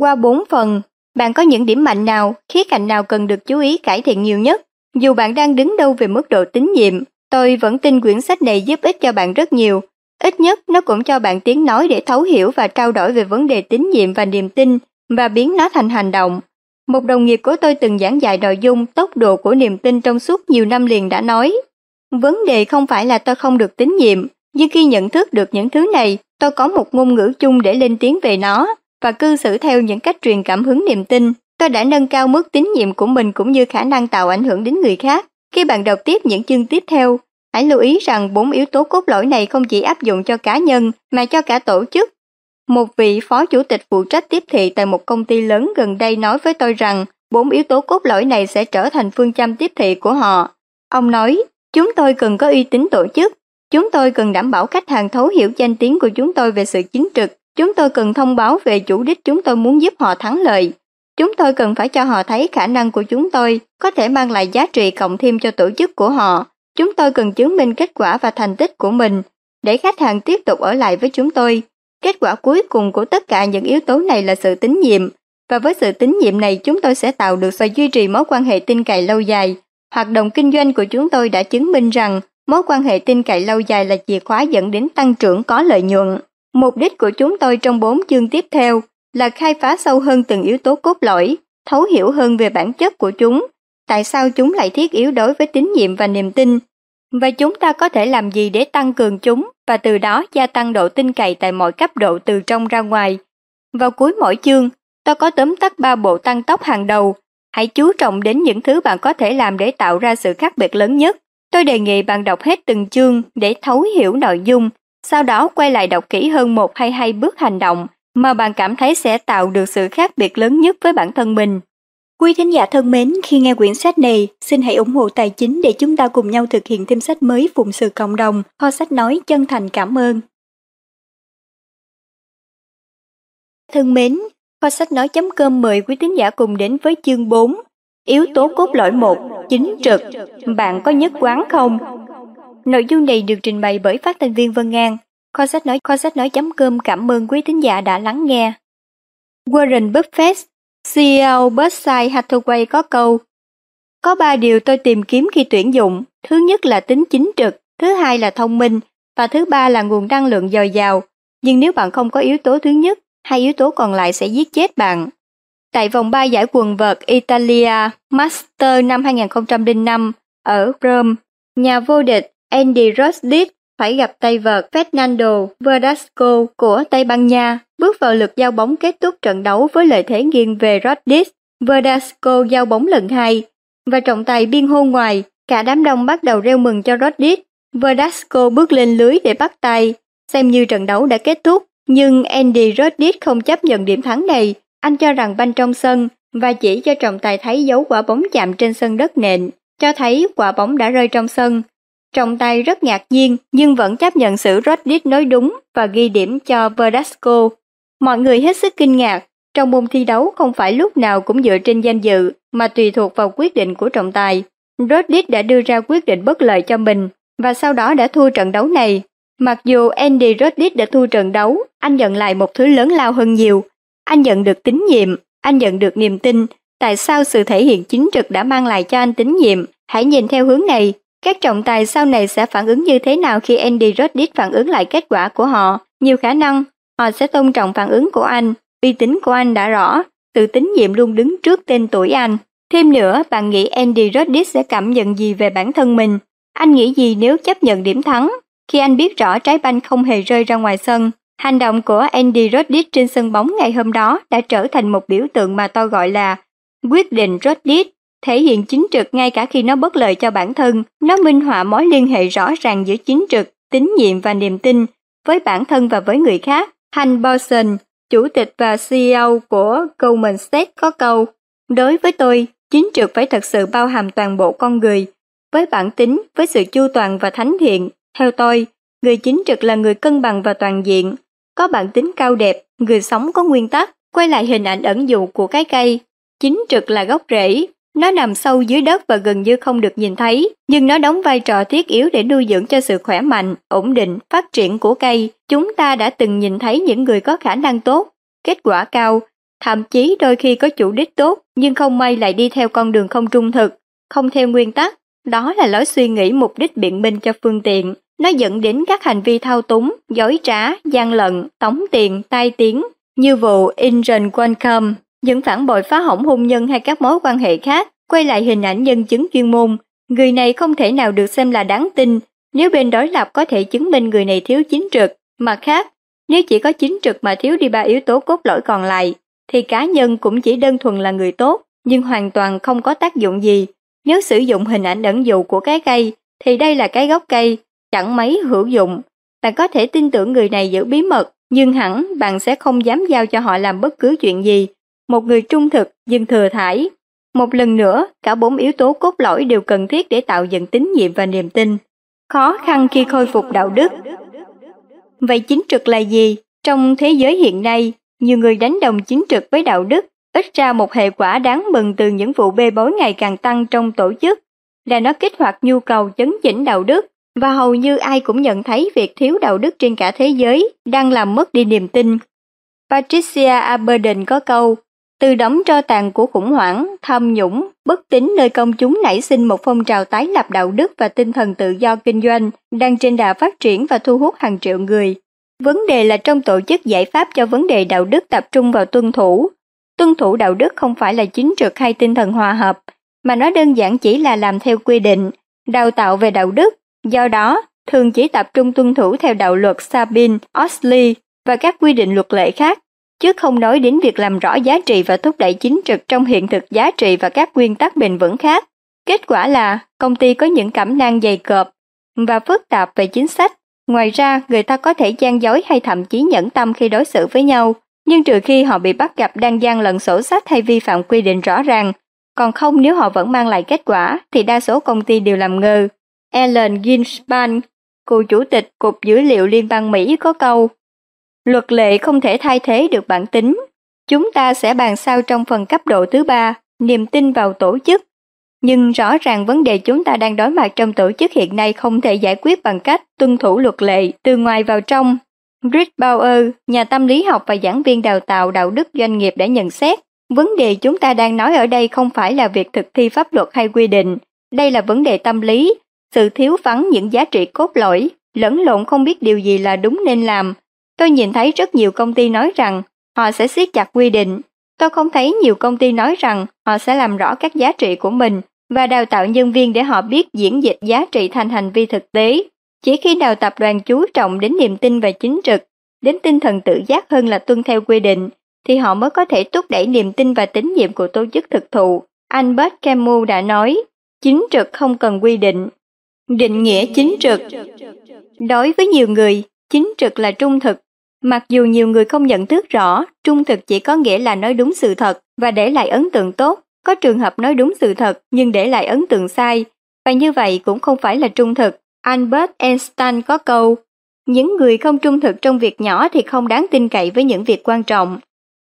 qua bốn phần, bạn có những điểm mạnh nào, khía cạnh nào cần được chú ý cải thiện nhiều nhất? Dù bạn đang đứng đâu về mức độ tín nhiệm, tôi vẫn tin quyển sách này giúp ích cho bạn rất nhiều. Ít nhất nó cũng cho bạn tiếng nói để thấu hiểu và trao đổi về vấn đề tín nhiệm và niềm tin và biến nó thành hành động. Một đồng nghiệp của tôi từng giảng dạy nội dung tốc độ của niềm tin trong suốt nhiều năm liền đã nói, vấn đề không phải là tôi không được tín nhiệm, nhưng khi nhận thức được những thứ này, tôi có một ngôn ngữ chung để lên tiếng về nó và cư xử theo những cách truyền cảm hứng niềm tin, tôi đã nâng cao mức tín nhiệm của mình cũng như khả năng tạo ảnh hưởng đến người khác. Khi bạn đọc tiếp những chương tiếp theo, hãy lưu ý rằng bốn yếu tố cốt lõi này không chỉ áp dụng cho cá nhân mà cho cả tổ chức. Một vị phó chủ tịch phụ trách tiếp thị tại một công ty lớn gần đây nói với tôi rằng bốn yếu tố cốt lõi này sẽ trở thành phương châm tiếp thị của họ. Ông nói, chúng tôi cần có uy tín tổ chức, chúng tôi cần đảm bảo khách hàng thấu hiểu danh tiếng của chúng tôi về sự chính trực, Chúng tôi cần thông báo về chủ đích chúng tôi muốn giúp họ thắng lợi. Chúng tôi cần phải cho họ thấy khả năng của chúng tôi có thể mang lại giá trị cộng thêm cho tổ chức của họ. Chúng tôi cần chứng minh kết quả và thành tích của mình để khách hàng tiếp tục ở lại với chúng tôi. Kết quả cuối cùng của tất cả những yếu tố này là sự tín nhiệm. Và với sự tín nhiệm này chúng tôi sẽ tạo được và duy trì mối quan hệ tin cậy lâu dài. Hoạt động kinh doanh của chúng tôi đã chứng minh rằng mối quan hệ tin cậy lâu dài là chìa khóa dẫn đến tăng trưởng có lợi nhuận. Mục đích của chúng tôi trong bốn chương tiếp theo là khai phá sâu hơn từng yếu tố cốt lõi, thấu hiểu hơn về bản chất của chúng, tại sao chúng lại thiết yếu đối với tín nhiệm và niềm tin, và chúng ta có thể làm gì để tăng cường chúng và từ đó gia tăng độ tin cậy tại mọi cấp độ từ trong ra ngoài. Vào cuối mỗi chương, tôi có tóm tắt ba bộ tăng tốc hàng đầu. Hãy chú trọng đến những thứ bạn có thể làm để tạo ra sự khác biệt lớn nhất. Tôi đề nghị bạn đọc hết từng chương để thấu hiểu nội dung, sau đó quay lại đọc kỹ hơn một hay hai bước hành động mà bạn cảm thấy sẽ tạo được sự khác biệt lớn nhất với bản thân mình. Quý thính giả thân mến, khi nghe quyển sách này, xin hãy ủng hộ tài chính để chúng ta cùng nhau thực hiện thêm sách mới phụng sự cộng đồng. Kho sách nói chân thành cảm ơn. Thân mến, kho sách nói.com mời quý tín giả cùng đến với chương 4. Yếu tố cốt lõi 1, chính trực. Bạn có nhất quán không? Nội dung này được trình bày bởi phát thanh viên Vân An. Kho sách nói kho sách nói.com cảm ơn quý tín giả đã lắng nghe. Warren Buffett CEO Berkshire Hathaway có câu Có ba điều tôi tìm kiếm khi tuyển dụng, thứ nhất là tính chính trực, thứ hai là thông minh, và thứ ba là nguồn năng lượng dồi dào. Nhưng nếu bạn không có yếu tố thứ nhất, hai yếu tố còn lại sẽ giết chết bạn. Tại vòng 3 giải quần vợt Italia Master năm 2005 ở Rome, nhà vô địch Andy Roddick phải gặp tay vợt Fernando Verdasco của Tây Ban Nha bước vào lượt giao bóng kết thúc trận đấu với lợi thế nghiêng về Roddick. Verdasco giao bóng lần hai và trọng tài biên hô ngoài, cả đám đông bắt đầu reo mừng cho Roddick. Verdasco bước lên lưới để bắt tay, xem như trận đấu đã kết thúc, nhưng Andy Roddick không chấp nhận điểm thắng này, anh cho rằng banh trong sân và chỉ cho trọng tài thấy dấu quả bóng chạm trên sân đất nện, cho thấy quả bóng đã rơi trong sân. Trọng tài rất ngạc nhiên nhưng vẫn chấp nhận sự Roddick nói đúng và ghi điểm cho Verdasco. Mọi người hết sức kinh ngạc, trong môn thi đấu không phải lúc nào cũng dựa trên danh dự mà tùy thuộc vào quyết định của trọng tài. Roddick đã đưa ra quyết định bất lợi cho mình và sau đó đã thua trận đấu này. Mặc dù Andy Roddick đã thua trận đấu, anh nhận lại một thứ lớn lao hơn nhiều. Anh nhận được tín nhiệm, anh nhận được niềm tin. Tại sao sự thể hiện chính trực đã mang lại cho anh tín nhiệm? Hãy nhìn theo hướng này, các trọng tài sau này sẽ phản ứng như thế nào khi Andy Roddick phản ứng lại kết quả của họ? Nhiều khả năng, họ sẽ tôn trọng phản ứng của anh, uy tín của anh đã rõ, sự tín nhiệm luôn đứng trước tên tuổi anh. Thêm nữa, bạn nghĩ Andy Roddick sẽ cảm nhận gì về bản thân mình? Anh nghĩ gì nếu chấp nhận điểm thắng? Khi anh biết rõ trái banh không hề rơi ra ngoài sân, hành động của Andy Roddick trên sân bóng ngày hôm đó đã trở thành một biểu tượng mà tôi gọi là quyết định Roddick thể hiện chính trực ngay cả khi nó bất lợi cho bản thân, nó minh họa mối liên hệ rõ ràng giữa chính trực, tín nhiệm và niềm tin với bản thân và với người khác. Hank Boston, chủ tịch và CEO của Goldman Sachs có câu, đối với tôi, chính trực phải thật sự bao hàm toàn bộ con người, với bản tính, với sự chu toàn và thánh thiện. Theo tôi, người chính trực là người cân bằng và toàn diện, có bản tính cao đẹp, người sống có nguyên tắc, quay lại hình ảnh ẩn dụ của cái cây. Chính trực là gốc rễ, nó nằm sâu dưới đất và gần như không được nhìn thấy, nhưng nó đóng vai trò thiết yếu để nuôi dưỡng cho sự khỏe mạnh, ổn định, phát triển của cây. Chúng ta đã từng nhìn thấy những người có khả năng tốt, kết quả cao, thậm chí đôi khi có chủ đích tốt, nhưng không may lại đi theo con đường không trung thực, không theo nguyên tắc. Đó là lối suy nghĩ mục đích biện minh cho phương tiện. Nó dẫn đến các hành vi thao túng, dối trá, gian lận, tống tiền, tai tiếng, như vụ Incheon Qualcomm những phản bội phá hỏng hôn nhân hay các mối quan hệ khác, quay lại hình ảnh nhân chứng chuyên môn. Người này không thể nào được xem là đáng tin nếu bên đối lập có thể chứng minh người này thiếu chính trực. Mặt khác, nếu chỉ có chính trực mà thiếu đi ba yếu tố cốt lõi còn lại, thì cá nhân cũng chỉ đơn thuần là người tốt, nhưng hoàn toàn không có tác dụng gì. Nếu sử dụng hình ảnh ẩn dụ của cái cây, thì đây là cái gốc cây, chẳng mấy hữu dụng. Bạn có thể tin tưởng người này giữ bí mật, nhưng hẳn bạn sẽ không dám giao cho họ làm bất cứ chuyện gì, một người trung thực nhưng thừa thải. Một lần nữa, cả bốn yếu tố cốt lõi đều cần thiết để tạo dựng tín nhiệm và niềm tin. Khó khăn khi khôi phục đạo đức. Vậy chính trực là gì? Trong thế giới hiện nay, nhiều người đánh đồng chính trực với đạo đức, ít ra một hệ quả đáng mừng từ những vụ bê bối ngày càng tăng trong tổ chức, là nó kích hoạt nhu cầu chấn chỉnh đạo đức, và hầu như ai cũng nhận thấy việc thiếu đạo đức trên cả thế giới đang làm mất đi niềm tin. Patricia Aberdeen có câu, từ đống tro tàn của khủng hoảng, tham nhũng, bất tín nơi công chúng nảy sinh một phong trào tái lập đạo đức và tinh thần tự do kinh doanh đang trên đà phát triển và thu hút hàng triệu người. Vấn đề là trong tổ chức giải pháp cho vấn đề đạo đức tập trung vào tuân thủ. Tuân thủ đạo đức không phải là chính trực hay tinh thần hòa hợp, mà nó đơn giản chỉ là làm theo quy định, đào tạo về đạo đức. Do đó, thường chỉ tập trung tuân thủ theo đạo luật Sabin, Osley và các quy định luật lệ khác, chứ không nói đến việc làm rõ giá trị và thúc đẩy chính trực trong hiện thực giá trị và các nguyên tắc bền vững khác. Kết quả là công ty có những cảm năng dày cộp và phức tạp về chính sách. Ngoài ra, người ta có thể gian dối hay thậm chí nhẫn tâm khi đối xử với nhau, nhưng trừ khi họ bị bắt gặp đang gian lận sổ sách hay vi phạm quy định rõ ràng, còn không nếu họ vẫn mang lại kết quả thì đa số công ty đều làm ngơ. Ellen Ginspan, cựu chủ tịch Cục Dữ liệu Liên bang Mỹ có câu Luật lệ không thể thay thế được bản tính. Chúng ta sẽ bàn sau trong phần cấp độ thứ ba, niềm tin vào tổ chức. Nhưng rõ ràng vấn đề chúng ta đang đối mặt trong tổ chức hiện nay không thể giải quyết bằng cách tuân thủ luật lệ từ ngoài vào trong. Rick Bauer, nhà tâm lý học và giảng viên đào tạo đạo đức doanh nghiệp đã nhận xét, vấn đề chúng ta đang nói ở đây không phải là việc thực thi pháp luật hay quy định, đây là vấn đề tâm lý, sự thiếu vắng những giá trị cốt lõi, lẫn lộn không biết điều gì là đúng nên làm, Tôi nhìn thấy rất nhiều công ty nói rằng họ sẽ siết chặt quy định. Tôi không thấy nhiều công ty nói rằng họ sẽ làm rõ các giá trị của mình và đào tạo nhân viên để họ biết diễn dịch giá trị thành hành vi thực tế. Chỉ khi nào tập đoàn chú trọng đến niềm tin và chính trực, đến tinh thần tự giác hơn là tuân theo quy định, thì họ mới có thể thúc đẩy niềm tin và tín nhiệm của tổ chức thực thụ. Albert Camus đã nói, chính trực không cần quy định. Định nghĩa chính trực Đối với nhiều người, chính trực là trung thực, Mặc dù nhiều người không nhận thức rõ, trung thực chỉ có nghĩa là nói đúng sự thật và để lại ấn tượng tốt, có trường hợp nói đúng sự thật nhưng để lại ấn tượng sai, và như vậy cũng không phải là trung thực. Albert Einstein có câu, những người không trung thực trong việc nhỏ thì không đáng tin cậy với những việc quan trọng.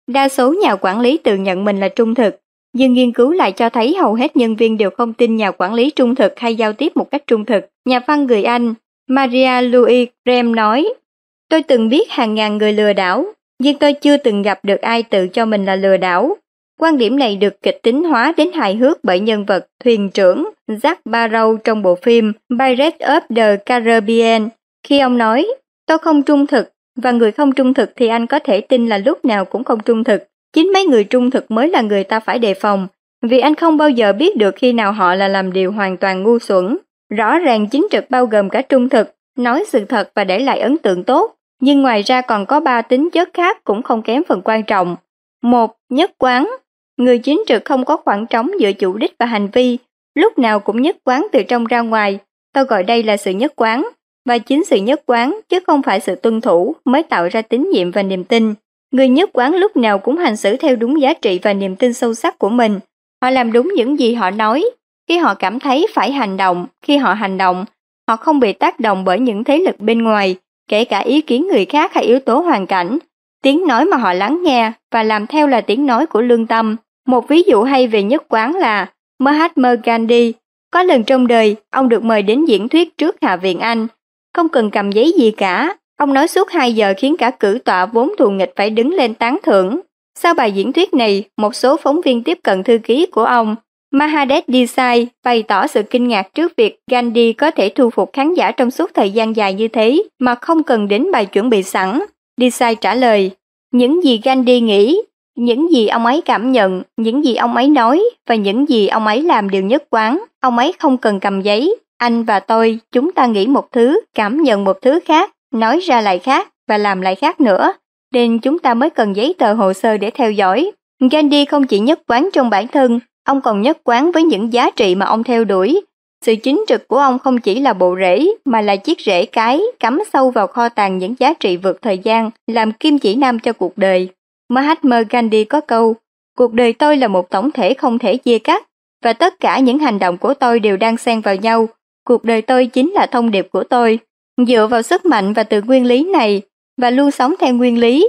Đa số nhà quản lý tự nhận mình là trung thực, nhưng nghiên cứu lại cho thấy hầu hết nhân viên đều không tin nhà quản lý trung thực hay giao tiếp một cách trung thực. Nhà văn người Anh Maria Louise Graham nói, Tôi từng biết hàng ngàn người lừa đảo, nhưng tôi chưa từng gặp được ai tự cho mình là lừa đảo. Quan điểm này được kịch tính hóa đến hài hước bởi nhân vật thuyền trưởng Jack Barrow trong bộ phim Pirates of the Caribbean, khi ông nói, tôi không trung thực, và người không trung thực thì anh có thể tin là lúc nào cũng không trung thực. Chính mấy người trung thực mới là người ta phải đề phòng, vì anh không bao giờ biết được khi nào họ là làm điều hoàn toàn ngu xuẩn. Rõ ràng chính trực bao gồm cả trung thực, nói sự thật và để lại ấn tượng tốt nhưng ngoài ra còn có ba tính chất khác cũng không kém phần quan trọng. Một, nhất quán. Người chính trực không có khoảng trống giữa chủ đích và hành vi, lúc nào cũng nhất quán từ trong ra ngoài. Tôi gọi đây là sự nhất quán. Và chính sự nhất quán, chứ không phải sự tuân thủ, mới tạo ra tín nhiệm và niềm tin. Người nhất quán lúc nào cũng hành xử theo đúng giá trị và niềm tin sâu sắc của mình. Họ làm đúng những gì họ nói. Khi họ cảm thấy phải hành động, khi họ hành động, họ không bị tác động bởi những thế lực bên ngoài, kể cả ý kiến người khác hay yếu tố hoàn cảnh. Tiếng nói mà họ lắng nghe và làm theo là tiếng nói của lương tâm. Một ví dụ hay về nhất quán là Mahatma Gandhi. Có lần trong đời, ông được mời đến diễn thuyết trước Hạ viện Anh. Không cần cầm giấy gì cả, ông nói suốt 2 giờ khiến cả cử tọa vốn thù nghịch phải đứng lên tán thưởng. Sau bài diễn thuyết này, một số phóng viên tiếp cận thư ký của ông Mahadev Desai bày tỏ sự kinh ngạc trước việc Gandhi có thể thu phục khán giả trong suốt thời gian dài như thế mà không cần đến bài chuẩn bị sẵn. Desai trả lời, những gì Gandhi nghĩ, những gì ông ấy cảm nhận, những gì ông ấy nói và những gì ông ấy làm đều nhất quán. Ông ấy không cần cầm giấy. Anh và tôi, chúng ta nghĩ một thứ, cảm nhận một thứ khác, nói ra lại khác và làm lại khác nữa. Nên chúng ta mới cần giấy tờ hồ sơ để theo dõi. Gandhi không chỉ nhất quán trong bản thân Ông còn nhất quán với những giá trị mà ông theo đuổi. Sự chính trực của ông không chỉ là bộ rễ, mà là chiếc rễ cái cắm sâu vào kho tàng những giá trị vượt thời gian, làm kim chỉ nam cho cuộc đời. Mahatma Gandhi có câu, cuộc đời tôi là một tổng thể không thể chia cắt, và tất cả những hành động của tôi đều đang xen vào nhau. Cuộc đời tôi chính là thông điệp của tôi. Dựa vào sức mạnh và từ nguyên lý này, và luôn sống theo nguyên lý,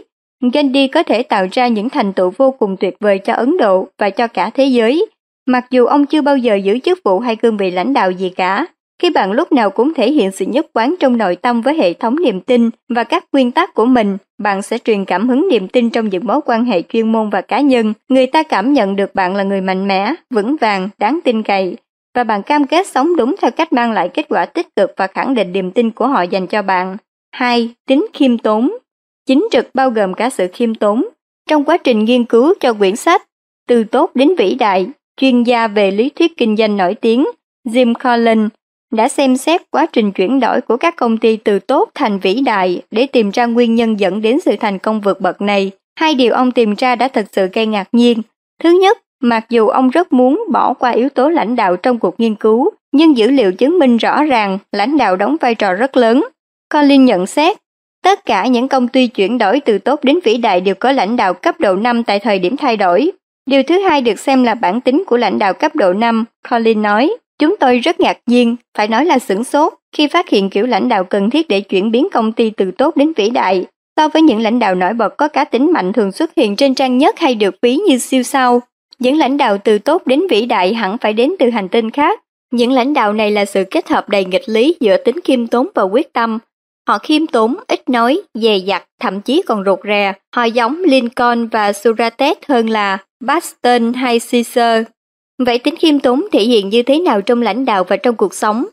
Gandhi có thể tạo ra những thành tựu vô cùng tuyệt vời cho Ấn Độ và cho cả thế giới, mặc dù ông chưa bao giờ giữ chức vụ hay cương vị lãnh đạo gì cả. Khi bạn lúc nào cũng thể hiện sự nhất quán trong nội tâm với hệ thống niềm tin và các nguyên tắc của mình, bạn sẽ truyền cảm hứng niềm tin trong những mối quan hệ chuyên môn và cá nhân. Người ta cảm nhận được bạn là người mạnh mẽ, vững vàng, đáng tin cậy, và bạn cam kết sống đúng theo cách mang lại kết quả tích cực và khẳng định niềm tin của họ dành cho bạn. 2. Tính khiêm tốn Chính trực bao gồm cả sự khiêm tốn. Trong quá trình nghiên cứu cho quyển sách Từ tốt đến vĩ đại, chuyên gia về lý thuyết kinh doanh nổi tiếng Jim Collins đã xem xét quá trình chuyển đổi của các công ty từ tốt thành vĩ đại để tìm ra nguyên nhân dẫn đến sự thành công vượt bậc này. Hai điều ông tìm ra đã thật sự gây ngạc nhiên. Thứ nhất, mặc dù ông rất muốn bỏ qua yếu tố lãnh đạo trong cuộc nghiên cứu, nhưng dữ liệu chứng minh rõ ràng lãnh đạo đóng vai trò rất lớn. Colin nhận xét, tất cả những công ty chuyển đổi từ tốt đến vĩ đại đều có lãnh đạo cấp độ 5 tại thời điểm thay đổi. Điều thứ hai được xem là bản tính của lãnh đạo cấp độ 5, Colin nói. Chúng tôi rất ngạc nhiên, phải nói là sửng sốt, khi phát hiện kiểu lãnh đạo cần thiết để chuyển biến công ty từ tốt đến vĩ đại. So với những lãnh đạo nổi bật có cá tính mạnh thường xuất hiện trên trang nhất hay được ví như siêu sao, những lãnh đạo từ tốt đến vĩ đại hẳn phải đến từ hành tinh khác. Những lãnh đạo này là sự kết hợp đầy nghịch lý giữa tính khiêm tốn và quyết tâm. Họ khiêm tốn, ít nói, dè dặt, thậm chí còn rụt rè. Họ giống Lincoln và Socrates hơn là Baston hay Caesar. Vậy tính khiêm tốn thể hiện như thế nào trong lãnh đạo và trong cuộc sống?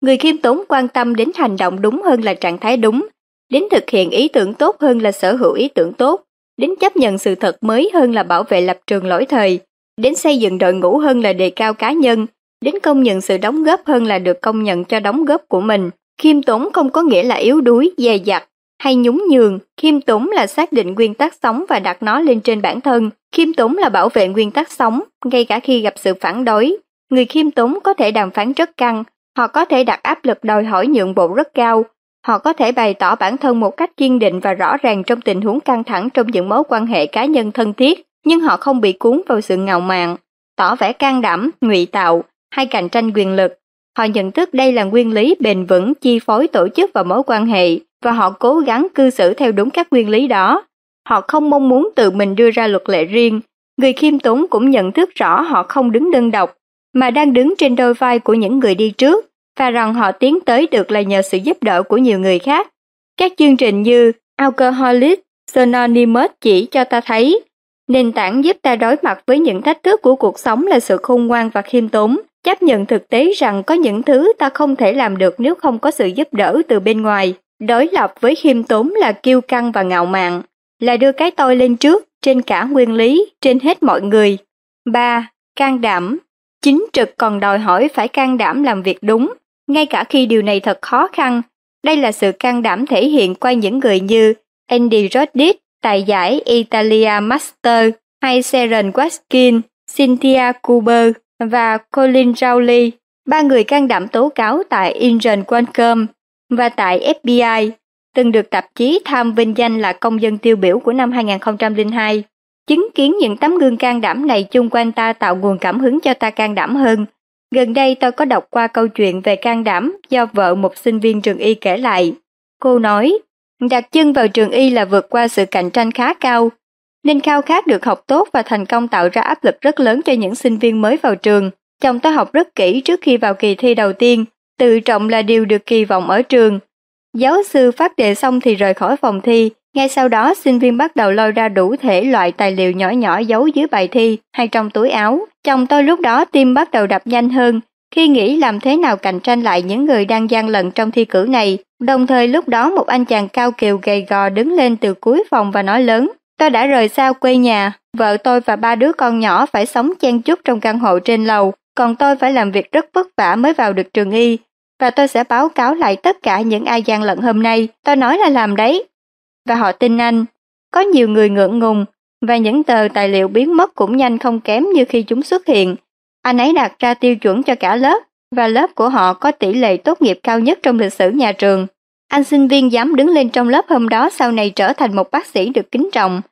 Người khiêm tốn quan tâm đến hành động đúng hơn là trạng thái đúng, đến thực hiện ý tưởng tốt hơn là sở hữu ý tưởng tốt, đến chấp nhận sự thật mới hơn là bảo vệ lập trường lỗi thời, đến xây dựng đội ngũ hơn là đề cao cá nhân, đến công nhận sự đóng góp hơn là được công nhận cho đóng góp của mình. Khiêm tốn không có nghĩa là yếu đuối, dè dặt hay nhún nhường, khiêm tốn là xác định nguyên tắc sống và đặt nó lên trên bản thân. Khiêm tốn là bảo vệ nguyên tắc sống, ngay cả khi gặp sự phản đối. Người khiêm tốn có thể đàm phán rất căng, họ có thể đặt áp lực đòi hỏi nhượng bộ rất cao, họ có thể bày tỏ bản thân một cách kiên định và rõ ràng trong tình huống căng thẳng trong những mối quan hệ cá nhân thân thiết, nhưng họ không bị cuốn vào sự ngạo mạn, tỏ vẻ can đảm, ngụy tạo hay cạnh tranh quyền lực. Họ nhận thức đây là nguyên lý bền vững chi phối tổ chức và mối quan hệ và họ cố gắng cư xử theo đúng các nguyên lý đó. Họ không mong muốn tự mình đưa ra luật lệ riêng. Người khiêm tốn cũng nhận thức rõ họ không đứng đơn độc, mà đang đứng trên đôi vai của những người đi trước và rằng họ tiến tới được là nhờ sự giúp đỡ của nhiều người khác. Các chương trình như Alcoholics Anonymous chỉ cho ta thấy nền tảng giúp ta đối mặt với những thách thức của cuộc sống là sự khôn ngoan và khiêm tốn, chấp nhận thực tế rằng có những thứ ta không thể làm được nếu không có sự giúp đỡ từ bên ngoài. Đối lập với khiêm tốn là kiêu căng và ngạo mạn, là đưa cái tôi lên trước, trên cả nguyên lý, trên hết mọi người. 3. Can đảm Chính trực còn đòi hỏi phải can đảm làm việc đúng, ngay cả khi điều này thật khó khăn. Đây là sự can đảm thể hiện qua những người như Andy Roddick, tài giải Italia Master, hay Sharon Watkin, Cynthia Cooper và Colin Rowley, ba người can đảm tố cáo tại Injured Qualcomm và tại FBI, từng được tạp chí Tham vinh danh là công dân tiêu biểu của năm 2002. Chứng kiến những tấm gương can đảm này chung quanh ta tạo nguồn cảm hứng cho ta can đảm hơn. Gần đây tôi có đọc qua câu chuyện về can đảm do vợ một sinh viên trường y kể lại. Cô nói, đặt chân vào trường y là vượt qua sự cạnh tranh khá cao, nên khao khát được học tốt và thành công tạo ra áp lực rất lớn cho những sinh viên mới vào trường. Chồng tôi học rất kỹ trước khi vào kỳ thi đầu tiên, Tự trọng là điều được kỳ vọng ở trường. Giáo sư phát đề xong thì rời khỏi phòng thi, ngay sau đó sinh viên bắt đầu lôi ra đủ thể loại tài liệu nhỏ nhỏ giấu dưới bài thi hay trong túi áo. Chồng tôi lúc đó tim bắt đầu đập nhanh hơn, khi nghĩ làm thế nào cạnh tranh lại những người đang gian lận trong thi cử này. Đồng thời lúc đó một anh chàng cao kiều gầy gò đứng lên từ cuối phòng và nói lớn, tôi đã rời xa quê nhà, vợ tôi và ba đứa con nhỏ phải sống chen chúc trong căn hộ trên lầu, còn tôi phải làm việc rất vất vả mới vào được trường y, và tôi sẽ báo cáo lại tất cả những ai gian lận hôm nay, tôi nói là làm đấy. Và họ tin anh. Có nhiều người ngượng ngùng, và những tờ tài liệu biến mất cũng nhanh không kém như khi chúng xuất hiện. Anh ấy đặt ra tiêu chuẩn cho cả lớp, và lớp của họ có tỷ lệ tốt nghiệp cao nhất trong lịch sử nhà trường. Anh sinh viên dám đứng lên trong lớp hôm đó sau này trở thành một bác sĩ được kính trọng.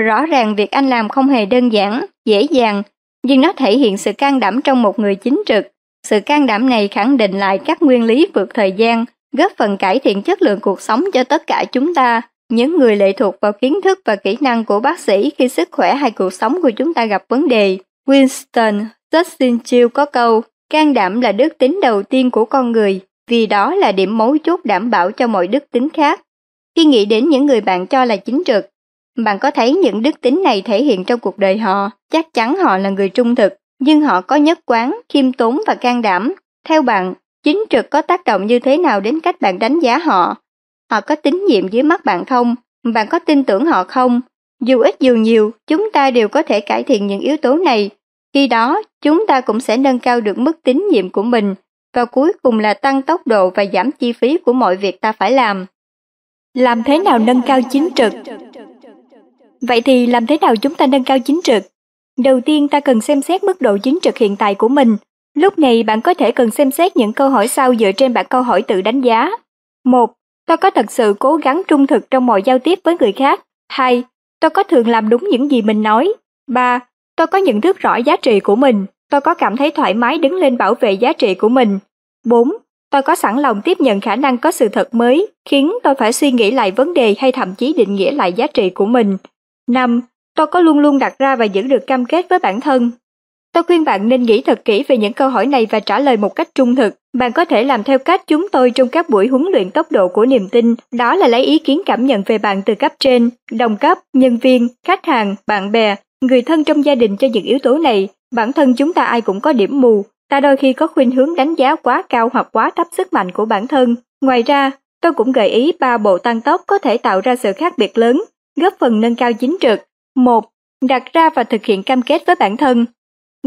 Rõ ràng việc anh làm không hề đơn giản, dễ dàng, nhưng nó thể hiện sự can đảm trong một người chính trực. Sự can đảm này khẳng định lại các nguyên lý vượt thời gian, góp phần cải thiện chất lượng cuộc sống cho tất cả chúng ta. Những người lệ thuộc vào kiến thức và kỹ năng của bác sĩ khi sức khỏe hay cuộc sống của chúng ta gặp vấn đề. Winston Churchill có câu, can đảm là đức tính đầu tiên của con người, vì đó là điểm mấu chốt đảm bảo cho mọi đức tính khác. Khi nghĩ đến những người bạn cho là chính trực, bạn có thấy những đức tính này thể hiện trong cuộc đời họ, chắc chắn họ là người trung thực, nhưng họ có nhất quán, khiêm tốn và can đảm. Theo bạn, chính trực có tác động như thế nào đến cách bạn đánh giá họ? Họ có tín nhiệm dưới mắt bạn không? Bạn có tin tưởng họ không? Dù ít dù nhiều, chúng ta đều có thể cải thiện những yếu tố này. Khi đó, chúng ta cũng sẽ nâng cao được mức tín nhiệm của mình và cuối cùng là tăng tốc độ và giảm chi phí của mọi việc ta phải làm. Làm thế nào nâng cao chính trực? Vậy thì làm thế nào chúng ta nâng cao chính trực? Đầu tiên ta cần xem xét mức độ chính trực hiện tại của mình. Lúc này bạn có thể cần xem xét những câu hỏi sau dựa trên bản câu hỏi tự đánh giá. 1. Tôi có thật sự cố gắng trung thực trong mọi giao tiếp với người khác? 2. Tôi có thường làm đúng những gì mình nói? 3. Tôi có nhận thức rõ giá trị của mình? Tôi có cảm thấy thoải mái đứng lên bảo vệ giá trị của mình? 4. Tôi có sẵn lòng tiếp nhận khả năng có sự thật mới, khiến tôi phải suy nghĩ lại vấn đề hay thậm chí định nghĩa lại giá trị của mình. 5. Tôi có luôn luôn đặt ra và giữ được cam kết với bản thân. Tôi khuyên bạn nên nghĩ thật kỹ về những câu hỏi này và trả lời một cách trung thực. Bạn có thể làm theo cách chúng tôi trong các buổi huấn luyện tốc độ của niềm tin, đó là lấy ý kiến cảm nhận về bạn từ cấp trên, đồng cấp, nhân viên, khách hàng, bạn bè, người thân trong gia đình cho những yếu tố này. Bản thân chúng ta ai cũng có điểm mù, ta đôi khi có khuynh hướng đánh giá quá cao hoặc quá thấp sức mạnh của bản thân. Ngoài ra, tôi cũng gợi ý ba bộ tăng tốc có thể tạo ra sự khác biệt lớn, góp phần nâng cao chính trực. một Đặt ra và thực hiện cam kết với bản thân.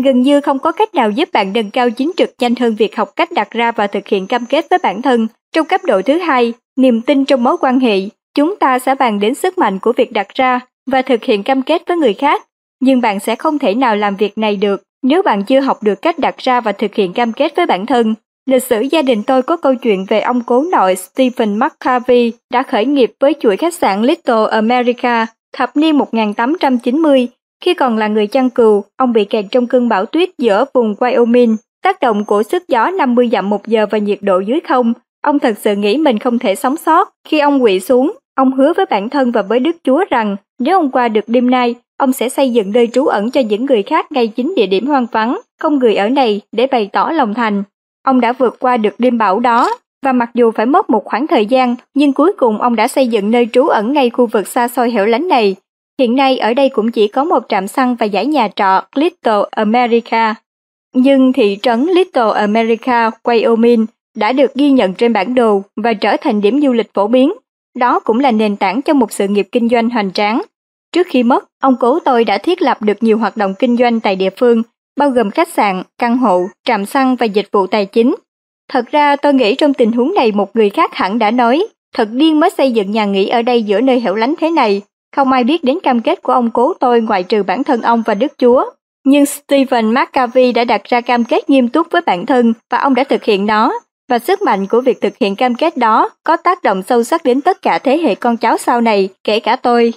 Gần như không có cách nào giúp bạn nâng cao chính trực nhanh hơn việc học cách đặt ra và thực hiện cam kết với bản thân. Trong cấp độ thứ hai, niềm tin trong mối quan hệ, chúng ta sẽ bàn đến sức mạnh của việc đặt ra và thực hiện cam kết với người khác. Nhưng bạn sẽ không thể nào làm việc này được nếu bạn chưa học được cách đặt ra và thực hiện cam kết với bản thân. Lịch sử gia đình tôi có câu chuyện về ông cố nội Stephen McCarvey đã khởi nghiệp với chuỗi khách sạn Little America thập niên 1890 khi còn là người chăn cừu, ông bị kẹt trong cơn bão tuyết giữa vùng Wyoming. Tác động của sức gió 50 dặm một giờ và nhiệt độ dưới không, ông thật sự nghĩ mình không thể sống sót. Khi ông quỵ xuống, ông hứa với bản thân và với Đức Chúa rằng nếu ông qua được đêm nay, ông sẽ xây dựng nơi trú ẩn cho những người khác ngay chính địa điểm hoang vắng, không người ở này để bày tỏ lòng thành. Ông đã vượt qua được đêm bão đó, và mặc dù phải mất một khoảng thời gian, nhưng cuối cùng ông đã xây dựng nơi trú ẩn ngay khu vực xa xôi hẻo lánh này. Hiện nay ở đây cũng chỉ có một trạm xăng và giải nhà trọ Little America. Nhưng thị trấn Little America, Wyoming đã được ghi nhận trên bản đồ và trở thành điểm du lịch phổ biến. Đó cũng là nền tảng cho một sự nghiệp kinh doanh hoành tráng. Trước khi mất, ông cố tôi đã thiết lập được nhiều hoạt động kinh doanh tại địa phương, bao gồm khách sạn, căn hộ, trạm xăng và dịch vụ tài chính. Thật ra tôi nghĩ trong tình huống này một người khác hẳn đã nói, thật điên mới xây dựng nhà nghỉ ở đây giữa nơi hẻo lánh thế này. Không ai biết đến cam kết của ông cố tôi ngoại trừ bản thân ông và Đức Chúa. Nhưng Stephen McCarvey đã đặt ra cam kết nghiêm túc với bản thân và ông đã thực hiện nó. Và sức mạnh của việc thực hiện cam kết đó có tác động sâu sắc đến tất cả thế hệ con cháu sau này, kể cả tôi.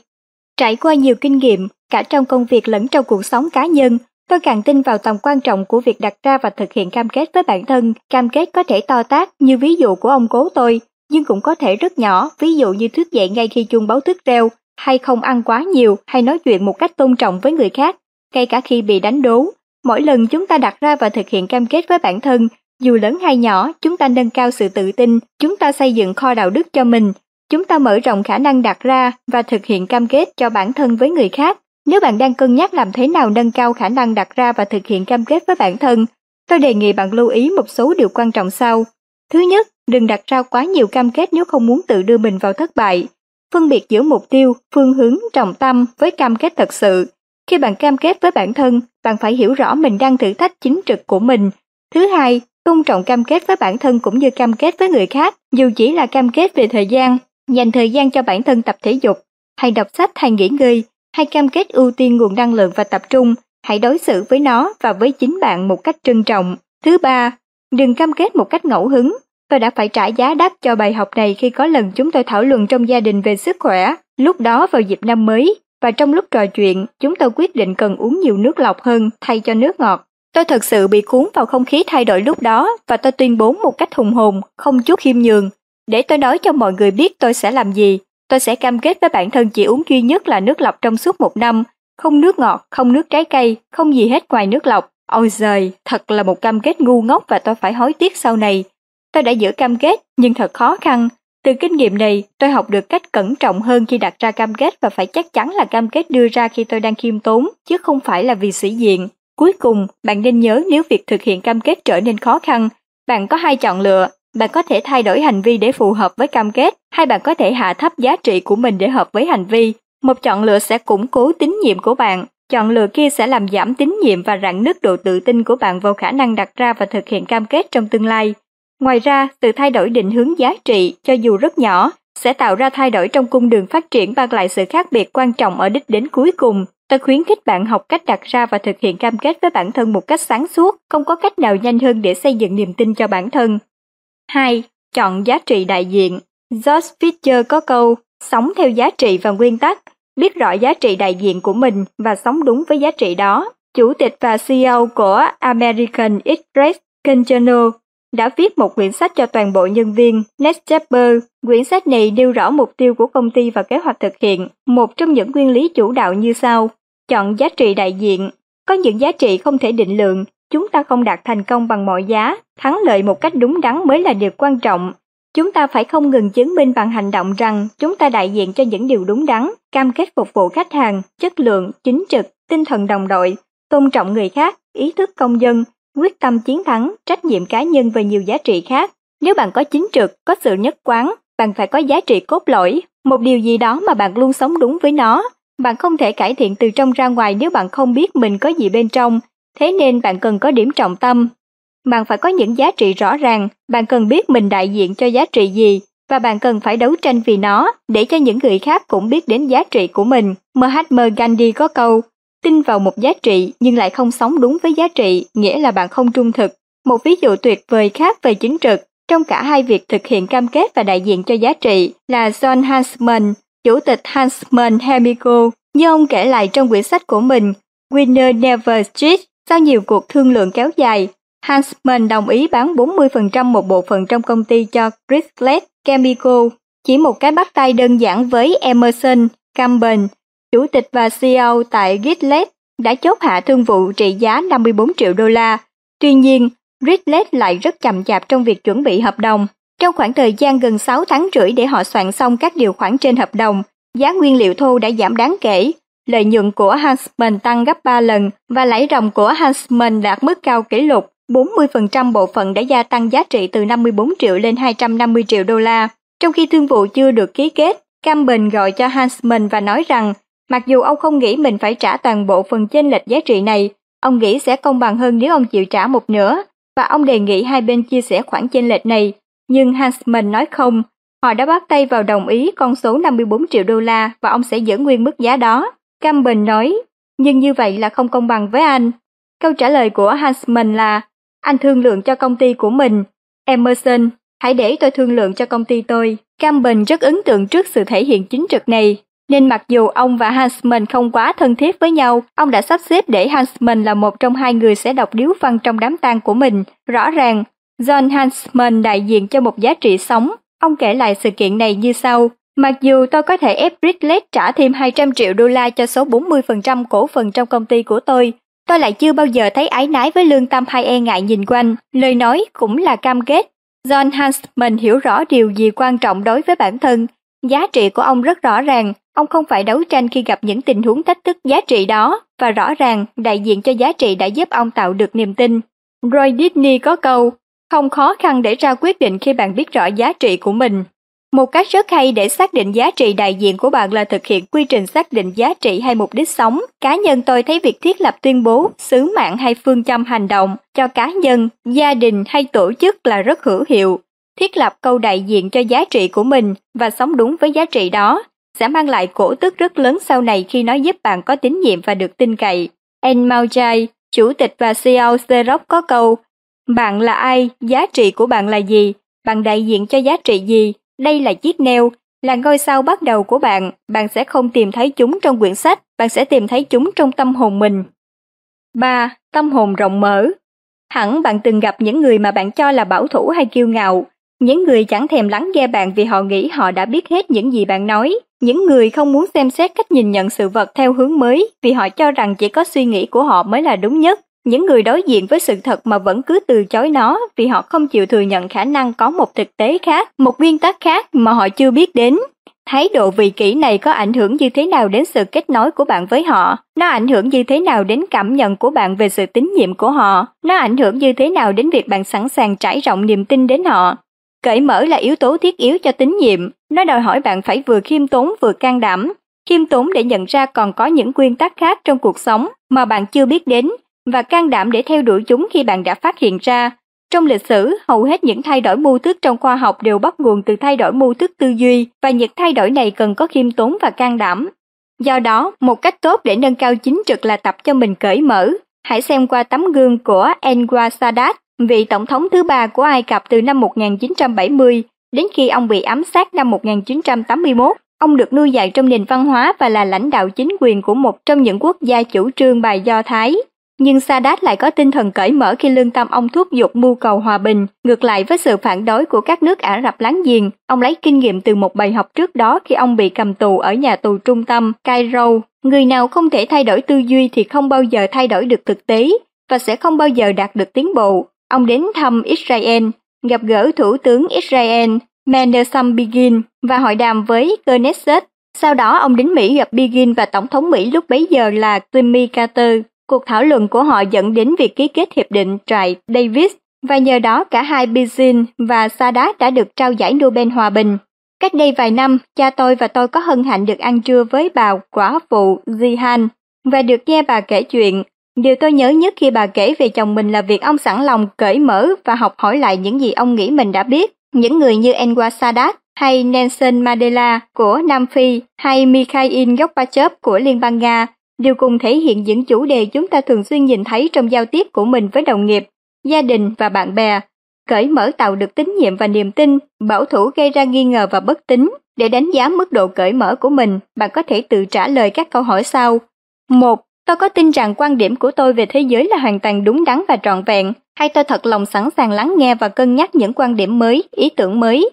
Trải qua nhiều kinh nghiệm, cả trong công việc lẫn trong cuộc sống cá nhân, tôi càng tin vào tầm quan trọng của việc đặt ra và thực hiện cam kết với bản thân. Cam kết có thể to tác như ví dụ của ông cố tôi, nhưng cũng có thể rất nhỏ, ví dụ như thức dậy ngay khi chuông báo thức reo, hay không ăn quá nhiều hay nói chuyện một cách tôn trọng với người khác, ngay cả khi bị đánh đố. Mỗi lần chúng ta đặt ra và thực hiện cam kết với bản thân, dù lớn hay nhỏ, chúng ta nâng cao sự tự tin, chúng ta xây dựng kho đạo đức cho mình, chúng ta mở rộng khả năng đặt ra và thực hiện cam kết cho bản thân với người khác. Nếu bạn đang cân nhắc làm thế nào nâng cao khả năng đặt ra và thực hiện cam kết với bản thân, tôi đề nghị bạn lưu ý một số điều quan trọng sau. Thứ nhất, đừng đặt ra quá nhiều cam kết nếu không muốn tự đưa mình vào thất bại phân biệt giữa mục tiêu, phương hướng, trọng tâm với cam kết thật sự. Khi bạn cam kết với bản thân, bạn phải hiểu rõ mình đang thử thách chính trực của mình. Thứ hai, tôn trọng cam kết với bản thân cũng như cam kết với người khác, dù chỉ là cam kết về thời gian, dành thời gian cho bản thân tập thể dục, hay đọc sách hay nghỉ ngơi, hay cam kết ưu tiên nguồn năng lượng và tập trung, hãy đối xử với nó và với chính bạn một cách trân trọng. Thứ ba, đừng cam kết một cách ngẫu hứng, Tôi đã phải trả giá đắt cho bài học này khi có lần chúng tôi thảo luận trong gia đình về sức khỏe, lúc đó vào dịp năm mới, và trong lúc trò chuyện, chúng tôi quyết định cần uống nhiều nước lọc hơn thay cho nước ngọt. Tôi thật sự bị cuốn vào không khí thay đổi lúc đó và tôi tuyên bố một cách hùng hồn, không chút khiêm nhường. Để tôi nói cho mọi người biết tôi sẽ làm gì, tôi sẽ cam kết với bản thân chỉ uống duy nhất là nước lọc trong suốt một năm, không nước ngọt, không nước trái cây, không gì hết ngoài nước lọc. Ôi giời, thật là một cam kết ngu ngốc và tôi phải hối tiếc sau này. Tôi đã giữ cam kết, nhưng thật khó khăn. Từ kinh nghiệm này, tôi học được cách cẩn trọng hơn khi đặt ra cam kết và phải chắc chắn là cam kết đưa ra khi tôi đang khiêm tốn, chứ không phải là vì sĩ diện. Cuối cùng, bạn nên nhớ nếu việc thực hiện cam kết trở nên khó khăn, bạn có hai chọn lựa, bạn có thể thay đổi hành vi để phù hợp với cam kết, hay bạn có thể hạ thấp giá trị của mình để hợp với hành vi. Một chọn lựa sẽ củng cố tín nhiệm của bạn, chọn lựa kia sẽ làm giảm tín nhiệm và rạn nứt độ tự tin của bạn vào khả năng đặt ra và thực hiện cam kết trong tương lai. Ngoài ra, sự thay đổi định hướng giá trị, cho dù rất nhỏ, sẽ tạo ra thay đổi trong cung đường phát triển mang lại sự khác biệt quan trọng ở đích đến cuối cùng. Tôi khuyến khích bạn học cách đặt ra và thực hiện cam kết với bản thân một cách sáng suốt, không có cách nào nhanh hơn để xây dựng niềm tin cho bản thân. 2. Chọn giá trị đại diện. George Fisher có câu, sống theo giá trị và nguyên tắc, biết rõ giá trị đại diện của mình và sống đúng với giá trị đó. Chủ tịch và CEO của American Express Ken đã viết một quyển sách cho toàn bộ nhân viên Next Quyển sách này nêu rõ mục tiêu của công ty và kế hoạch thực hiện. Một trong những nguyên lý chủ đạo như sau. Chọn giá trị đại diện. Có những giá trị không thể định lượng, chúng ta không đạt thành công bằng mọi giá, thắng lợi một cách đúng đắn mới là điều quan trọng. Chúng ta phải không ngừng chứng minh bằng hành động rằng chúng ta đại diện cho những điều đúng đắn, cam kết phục vụ khách hàng, chất lượng, chính trực, tinh thần đồng đội, tôn trọng người khác, ý thức công dân, quyết tâm chiến thắng, trách nhiệm cá nhân và nhiều giá trị khác. Nếu bạn có chính trực, có sự nhất quán, bạn phải có giá trị cốt lõi, một điều gì đó mà bạn luôn sống đúng với nó. Bạn không thể cải thiện từ trong ra ngoài nếu bạn không biết mình có gì bên trong, thế nên bạn cần có điểm trọng tâm. Bạn phải có những giá trị rõ ràng, bạn cần biết mình đại diện cho giá trị gì, và bạn cần phải đấu tranh vì nó để cho những người khác cũng biết đến giá trị của mình. Mahatma Gandhi có câu, tin vào một giá trị nhưng lại không sống đúng với giá trị, nghĩa là bạn không trung thực. Một ví dụ tuyệt vời khác về chính trực, trong cả hai việc thực hiện cam kết và đại diện cho giá trị là John Huntsman, chủ tịch Huntsman Chemical. Như ông kể lại trong quyển sách của mình, Winner Never Street, sau nhiều cuộc thương lượng kéo dài, Huntsman đồng ý bán 40% một bộ phận trong công ty cho Chrysler Chemical. Chỉ một cái bắt tay đơn giản với Emerson, Campbell chủ tịch và CEO tại Gitlet đã chốt hạ thương vụ trị giá 54 triệu đô la. Tuy nhiên, Gitlet lại rất chậm chạp trong việc chuẩn bị hợp đồng. Trong khoảng thời gian gần 6 tháng rưỡi để họ soạn xong các điều khoản trên hợp đồng, giá nguyên liệu thô đã giảm đáng kể. Lợi nhuận của Huntsman tăng gấp 3 lần và lãi ròng của Huntsman đạt mức cao kỷ lục. 40% bộ phận đã gia tăng giá trị từ 54 triệu lên 250 triệu đô la. Trong khi thương vụ chưa được ký kết, Campbell gọi cho Huntsman và nói rằng Mặc dù ông không nghĩ mình phải trả toàn bộ phần chênh lệch giá trị này, ông nghĩ sẽ công bằng hơn nếu ông chịu trả một nửa, và ông đề nghị hai bên chia sẻ khoản chênh lệch này. Nhưng Hansman nói không, họ đã bắt tay vào đồng ý con số 54 triệu đô la và ông sẽ giữ nguyên mức giá đó. Campbell nói, nhưng như vậy là không công bằng với anh. Câu trả lời của Hansman là, anh thương lượng cho công ty của mình. Emerson, hãy để tôi thương lượng cho công ty tôi. Campbell rất ấn tượng trước sự thể hiện chính trực này, nên mặc dù ông và Hansman không quá thân thiết với nhau, ông đã sắp xếp để Hansman là một trong hai người sẽ đọc điếu văn trong đám tang của mình. Rõ ràng, John Hansman đại diện cho một giá trị sống. Ông kể lại sự kiện này như sau. Mặc dù tôi có thể ép Bridget trả thêm 200 triệu đô la cho số 40% cổ phần trong công ty của tôi, tôi lại chưa bao giờ thấy ái nái với lương tâm hay e ngại nhìn quanh. Lời nói cũng là cam kết. John Hansman hiểu rõ điều gì quan trọng đối với bản thân. Giá trị của ông rất rõ ràng, Ông không phải đấu tranh khi gặp những tình huống thách thức giá trị đó, và rõ ràng đại diện cho giá trị đã giúp ông tạo được niềm tin. Roy Disney có câu, không khó khăn để ra quyết định khi bạn biết rõ giá trị của mình. Một cách rất hay để xác định giá trị đại diện của bạn là thực hiện quy trình xác định giá trị hay mục đích sống. Cá nhân tôi thấy việc thiết lập tuyên bố, sứ mạng hay phương châm hành động cho cá nhân, gia đình hay tổ chức là rất hữu hiệu. Thiết lập câu đại diện cho giá trị của mình và sống đúng với giá trị đó sẽ mang lại cổ tức rất lớn sau này khi nó giúp bạn có tín nhiệm và được tin cậy. En Maujai, chủ tịch và CEO Xerox có câu, bạn là ai, giá trị của bạn là gì, bạn đại diện cho giá trị gì, đây là chiếc neo, là ngôi sao bắt đầu của bạn, bạn sẽ không tìm thấy chúng trong quyển sách, bạn sẽ tìm thấy chúng trong tâm hồn mình. 3. Tâm hồn rộng mở Hẳn bạn từng gặp những người mà bạn cho là bảo thủ hay kiêu ngạo, những người chẳng thèm lắng nghe bạn vì họ nghĩ họ đã biết hết những gì bạn nói, những người không muốn xem xét cách nhìn nhận sự vật theo hướng mới vì họ cho rằng chỉ có suy nghĩ của họ mới là đúng nhất. Những người đối diện với sự thật mà vẫn cứ từ chối nó vì họ không chịu thừa nhận khả năng có một thực tế khác, một nguyên tắc khác mà họ chưa biết đến. Thái độ vị kỷ này có ảnh hưởng như thế nào đến sự kết nối của bạn với họ? Nó ảnh hưởng như thế nào đến cảm nhận của bạn về sự tín nhiệm của họ? Nó ảnh hưởng như thế nào đến việc bạn sẵn sàng trải rộng niềm tin đến họ? Cởi mở là yếu tố thiết yếu cho tín nhiệm, nó đòi hỏi bạn phải vừa khiêm tốn vừa can đảm, khiêm tốn để nhận ra còn có những nguyên tắc khác trong cuộc sống mà bạn chưa biết đến và can đảm để theo đuổi chúng khi bạn đã phát hiện ra. Trong lịch sử, hầu hết những thay đổi mô thức trong khoa học đều bắt nguồn từ thay đổi mô thức tư duy và những thay đổi này cần có khiêm tốn và can đảm. Do đó, một cách tốt để nâng cao chính trực là tập cho mình cởi mở. Hãy xem qua tấm gương của Enwa Sadat, vị tổng thống thứ ba của Ai Cập từ năm 1970 đến khi ông bị ám sát năm 1981. Ông được nuôi dạy trong nền văn hóa và là lãnh đạo chính quyền của một trong những quốc gia chủ trương bài Do Thái. Nhưng Sadat lại có tinh thần cởi mở khi lương tâm ông thúc giục mưu cầu hòa bình, ngược lại với sự phản đối của các nước Ả Rập láng giềng. Ông lấy kinh nghiệm từ một bài học trước đó khi ông bị cầm tù ở nhà tù trung tâm Cairo. Người nào không thể thay đổi tư duy thì không bao giờ thay đổi được thực tế và sẽ không bao giờ đạt được tiến bộ. Ông đến thăm Israel, gặp gỡ Thủ tướng Israel Menachem Begin và hội đàm với Knesset. Sau đó ông đến Mỹ gặp Begin và Tổng thống Mỹ lúc bấy giờ là Jimmy Carter. Cuộc thảo luận của họ dẫn đến việc ký kết hiệp định Trại Davis và nhờ đó cả hai Begin và Sadat đã được trao giải Nobel Hòa bình. Cách đây vài năm, cha tôi và tôi có hân hạnh được ăn trưa với bà quả phụ Zihan và được nghe bà kể chuyện. Điều tôi nhớ nhất khi bà kể về chồng mình là việc ông sẵn lòng cởi mở và học hỏi lại những gì ông nghĩ mình đã biết. Những người như Enwa Sadat hay Nelson Mandela của Nam Phi hay Mikhail Gorbachev của Liên bang Nga đều cùng thể hiện những chủ đề chúng ta thường xuyên nhìn thấy trong giao tiếp của mình với đồng nghiệp, gia đình và bạn bè. Cởi mở tạo được tín nhiệm và niềm tin, bảo thủ gây ra nghi ngờ và bất tín. Để đánh giá mức độ cởi mở của mình, bạn có thể tự trả lời các câu hỏi sau. một Tôi có tin rằng quan điểm của tôi về thế giới là hoàn toàn đúng đắn và trọn vẹn, hay tôi thật lòng sẵn sàng lắng nghe và cân nhắc những quan điểm mới, ý tưởng mới.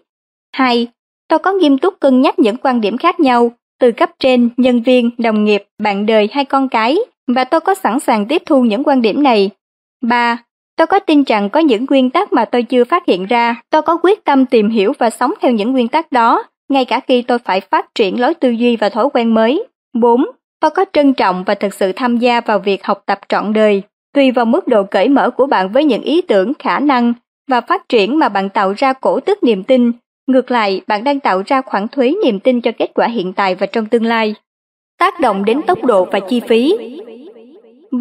2. Tôi có nghiêm túc cân nhắc những quan điểm khác nhau, từ cấp trên, nhân viên, đồng nghiệp, bạn đời hay con cái, và tôi có sẵn sàng tiếp thu những quan điểm này. 3. Tôi có tin rằng có những nguyên tắc mà tôi chưa phát hiện ra, tôi có quyết tâm tìm hiểu và sống theo những nguyên tắc đó, ngay cả khi tôi phải phát triển lối tư duy và thói quen mới. 4 và có trân trọng và thực sự tham gia vào việc học tập trọn đời, tùy vào mức độ cởi mở của bạn với những ý tưởng, khả năng và phát triển mà bạn tạo ra cổ tức niềm tin. Ngược lại, bạn đang tạo ra khoản thuế niềm tin cho kết quả hiện tại và trong tương lai. Tác động đến tốc độ và chi phí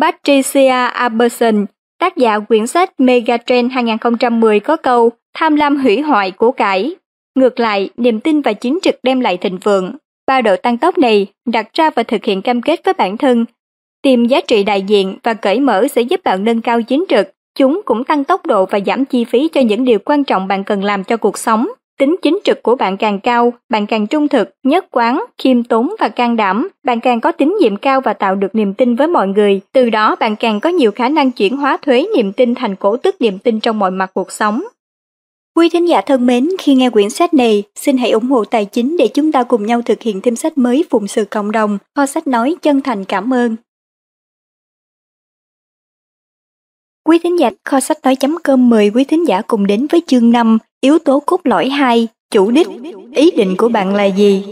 Patricia Aberson, tác giả quyển sách Megatrend 2010 có câu tham lam hủy hoại của cải. Ngược lại, niềm tin và chính trực đem lại thịnh vượng. Ba độ tăng tốc này đặt ra và thực hiện cam kết với bản thân. Tìm giá trị đại diện và cởi mở sẽ giúp bạn nâng cao chính trực. Chúng cũng tăng tốc độ và giảm chi phí cho những điều quan trọng bạn cần làm cho cuộc sống. Tính chính trực của bạn càng cao, bạn càng trung thực, nhất quán, khiêm tốn và can đảm, bạn càng có tín nhiệm cao và tạo được niềm tin với mọi người. Từ đó bạn càng có nhiều khả năng chuyển hóa thuế niềm tin thành cổ tức niềm tin trong mọi mặt cuộc sống. Quý thính giả thân mến, khi nghe quyển sách này, xin hãy ủng hộ tài chính để chúng ta cùng nhau thực hiện thêm sách mới phụng sự cộng đồng. Kho sách nói chân thành cảm ơn. Quý thính giả kho sách nói.com mời quý thính giả cùng đến với chương 5, yếu tố cốt lõi 2, chủ đích, ý định của bạn là gì?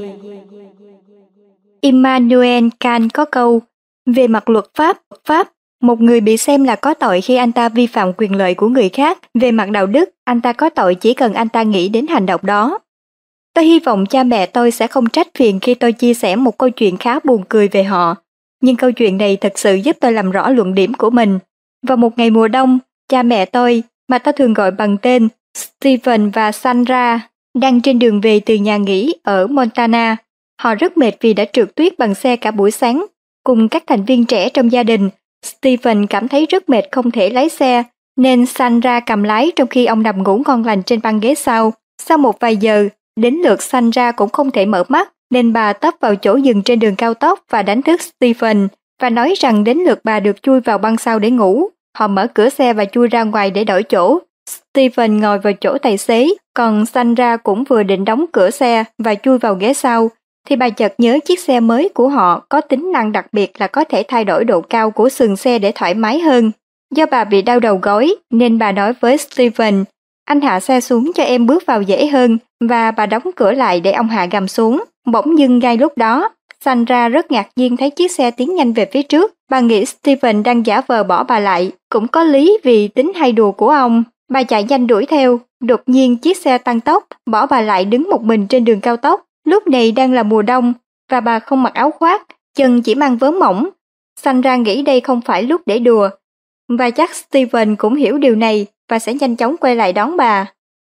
Immanuel Kant có câu, về mặt luật pháp, pháp một người bị xem là có tội khi anh ta vi phạm quyền lợi của người khác, về mặt đạo đức, anh ta có tội chỉ cần anh ta nghĩ đến hành động đó. Tôi hy vọng cha mẹ tôi sẽ không trách phiền khi tôi chia sẻ một câu chuyện khá buồn cười về họ. Nhưng câu chuyện này thật sự giúp tôi làm rõ luận điểm của mình. Vào một ngày mùa đông, cha mẹ tôi, mà tôi thường gọi bằng tên steven và Sandra, đang trên đường về từ nhà nghỉ ở Montana. Họ rất mệt vì đã trượt tuyết bằng xe cả buổi sáng. Cùng các thành viên trẻ trong gia đình, Stephen cảm thấy rất mệt không thể lái xe, nên Sandra cầm lái trong khi ông nằm ngủ ngon lành trên băng ghế sau. Sau một vài giờ, đến lượt Sandra cũng không thể mở mắt, nên bà tấp vào chỗ dừng trên đường cao tốc và đánh thức Stephen và nói rằng đến lượt bà được chui vào băng sau để ngủ. Họ mở cửa xe và chui ra ngoài để đổi chỗ. Stephen ngồi vào chỗ tài xế, còn Sandra cũng vừa định đóng cửa xe và chui vào ghế sau, thì bà chợt nhớ chiếc xe mới của họ có tính năng đặc biệt là có thể thay đổi độ cao của sườn xe để thoải mái hơn. Do bà bị đau đầu gối nên bà nói với Steven, anh hạ xe xuống cho em bước vào dễ hơn và bà đóng cửa lại để ông hạ gầm xuống. Bỗng dưng ngay lúc đó, Sandra rất ngạc nhiên thấy chiếc xe tiến nhanh về phía trước. Bà nghĩ Steven đang giả vờ bỏ bà lại, cũng có lý vì tính hay đùa của ông. Bà chạy nhanh đuổi theo, đột nhiên chiếc xe tăng tốc, bỏ bà lại đứng một mình trên đường cao tốc. Lúc này đang là mùa đông, và bà không mặc áo khoác, chân chỉ mang vớ mỏng. Sandra nghĩ đây không phải lúc để đùa. Và chắc Steven cũng hiểu điều này và sẽ nhanh chóng quay lại đón bà.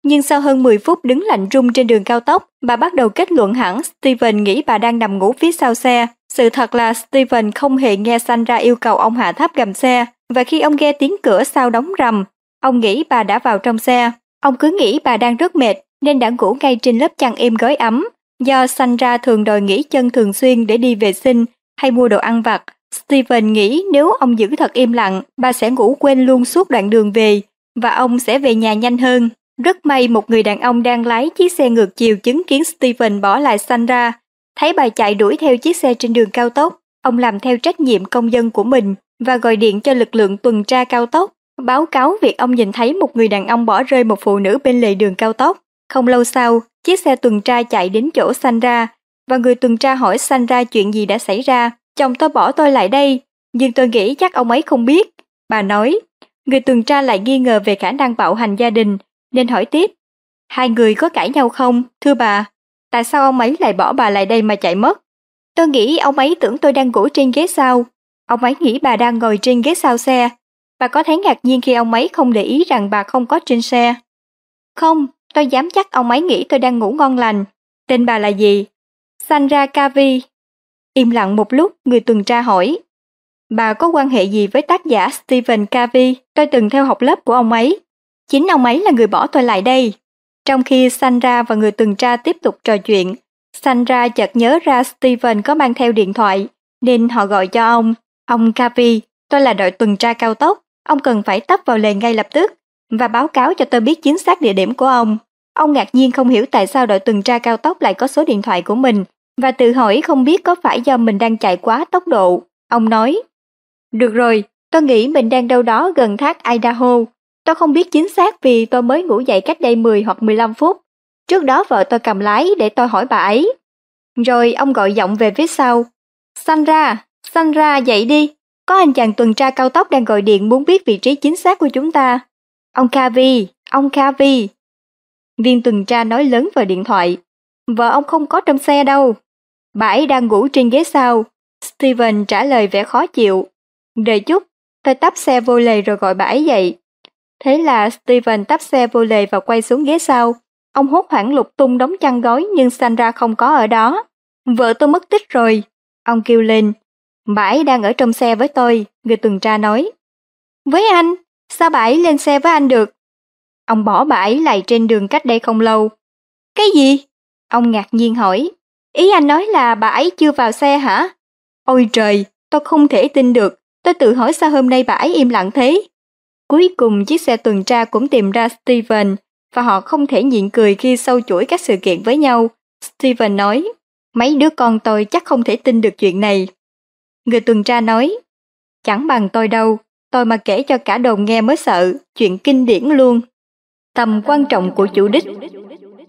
Nhưng sau hơn 10 phút đứng lạnh rung trên đường cao tốc, bà bắt đầu kết luận hẳn Steven nghĩ bà đang nằm ngủ phía sau xe. Sự thật là Steven không hề nghe Sandra yêu cầu ông hạ tháp gầm xe, và khi ông nghe tiếng cửa sau đóng rầm, ông nghĩ bà đã vào trong xe. Ông cứ nghĩ bà đang rất mệt nên đã ngủ ngay trên lớp chăn êm gói ấm. Do Sandra thường đòi nghỉ chân thường xuyên để đi vệ sinh hay mua đồ ăn vặt, Steven nghĩ nếu ông giữ thật im lặng, bà sẽ ngủ quên luôn suốt đoạn đường về và ông sẽ về nhà nhanh hơn. Rất may một người đàn ông đang lái chiếc xe ngược chiều chứng kiến Steven bỏ lại Sandra. Thấy bà chạy đuổi theo chiếc xe trên đường cao tốc, ông làm theo trách nhiệm công dân của mình và gọi điện cho lực lượng tuần tra cao tốc, báo cáo việc ông nhìn thấy một người đàn ông bỏ rơi một phụ nữ bên lề đường cao tốc. Không lâu sau, chiếc xe tuần tra chạy đến chỗ Sandra và người tuần tra hỏi Sandra chuyện gì đã xảy ra. Chồng tôi bỏ tôi lại đây, nhưng tôi nghĩ chắc ông ấy không biết. Bà nói, người tuần tra lại nghi ngờ về khả năng bạo hành gia đình nên hỏi tiếp. Hai người có cãi nhau không, thưa bà? Tại sao ông ấy lại bỏ bà lại đây mà chạy mất? Tôi nghĩ ông ấy tưởng tôi đang ngủ trên ghế sau. Ông ấy nghĩ bà đang ngồi trên ghế sau xe. Bà có thấy ngạc nhiên khi ông ấy không để ý rằng bà không có trên xe? Không, tôi dám chắc ông ấy nghĩ tôi đang ngủ ngon lành. Tên bà là gì? Sandra Kavi. Im lặng một lúc, người tuần tra hỏi. Bà có quan hệ gì với tác giả Stephen Covey? Tôi từng theo học lớp của ông ấy. Chính ông ấy là người bỏ tôi lại đây. Trong khi Sandra và người tuần tra tiếp tục trò chuyện, Sandra chợt nhớ ra Stephen có mang theo điện thoại, nên họ gọi cho ông. Ông Kavi tôi là đội tuần tra cao tốc, ông cần phải tấp vào lề ngay lập tức và báo cáo cho tôi biết chính xác địa điểm của ông. Ông ngạc nhiên không hiểu tại sao đội tuần tra cao tốc lại có số điện thoại của mình và tự hỏi không biết có phải do mình đang chạy quá tốc độ. Ông nói, được rồi, tôi nghĩ mình đang đâu đó gần thác Idaho Tôi không biết chính xác vì tôi mới ngủ dậy cách đây 10 hoặc 15 phút. Trước đó vợ tôi cầm lái để tôi hỏi bà ấy. Rồi ông gọi giọng về phía sau. Sandra, Sandra dậy đi. Có anh chàng tuần tra cao tốc đang gọi điện muốn biết vị trí chính xác của chúng ta. Ông Kavi, ông Kavi. Viên tuần tra nói lớn vào điện thoại. Vợ ông không có trong xe đâu. Bà ấy đang ngủ trên ghế sau. Steven trả lời vẻ khó chịu. Đợi chút, tôi tắp xe vô lề rồi gọi bà ấy dậy. Thế là Steven tắp xe vô lề và quay xuống ghế sau. Ông hốt hoảng lục tung đống chăn gói nhưng Sandra không có ở đó. Vợ tôi mất tích rồi. Ông kêu lên. Bà ấy đang ở trong xe với tôi, người tuần tra nói. Với anh? Sao bà ấy lên xe với anh được? Ông bỏ bà ấy lại trên đường cách đây không lâu. Cái gì? Ông ngạc nhiên hỏi. Ý anh nói là bà ấy chưa vào xe hả? Ôi trời, tôi không thể tin được. Tôi tự hỏi sao hôm nay bà ấy im lặng thế. Cuối cùng chiếc xe tuần tra cũng tìm ra Steven và họ không thể nhịn cười khi sâu chuỗi các sự kiện với nhau. Steven nói, mấy đứa con tôi chắc không thể tin được chuyện này. Người tuần tra nói, chẳng bằng tôi đâu, tôi mà kể cho cả đồn nghe mới sợ, chuyện kinh điển luôn. Tầm quan trọng của chủ đích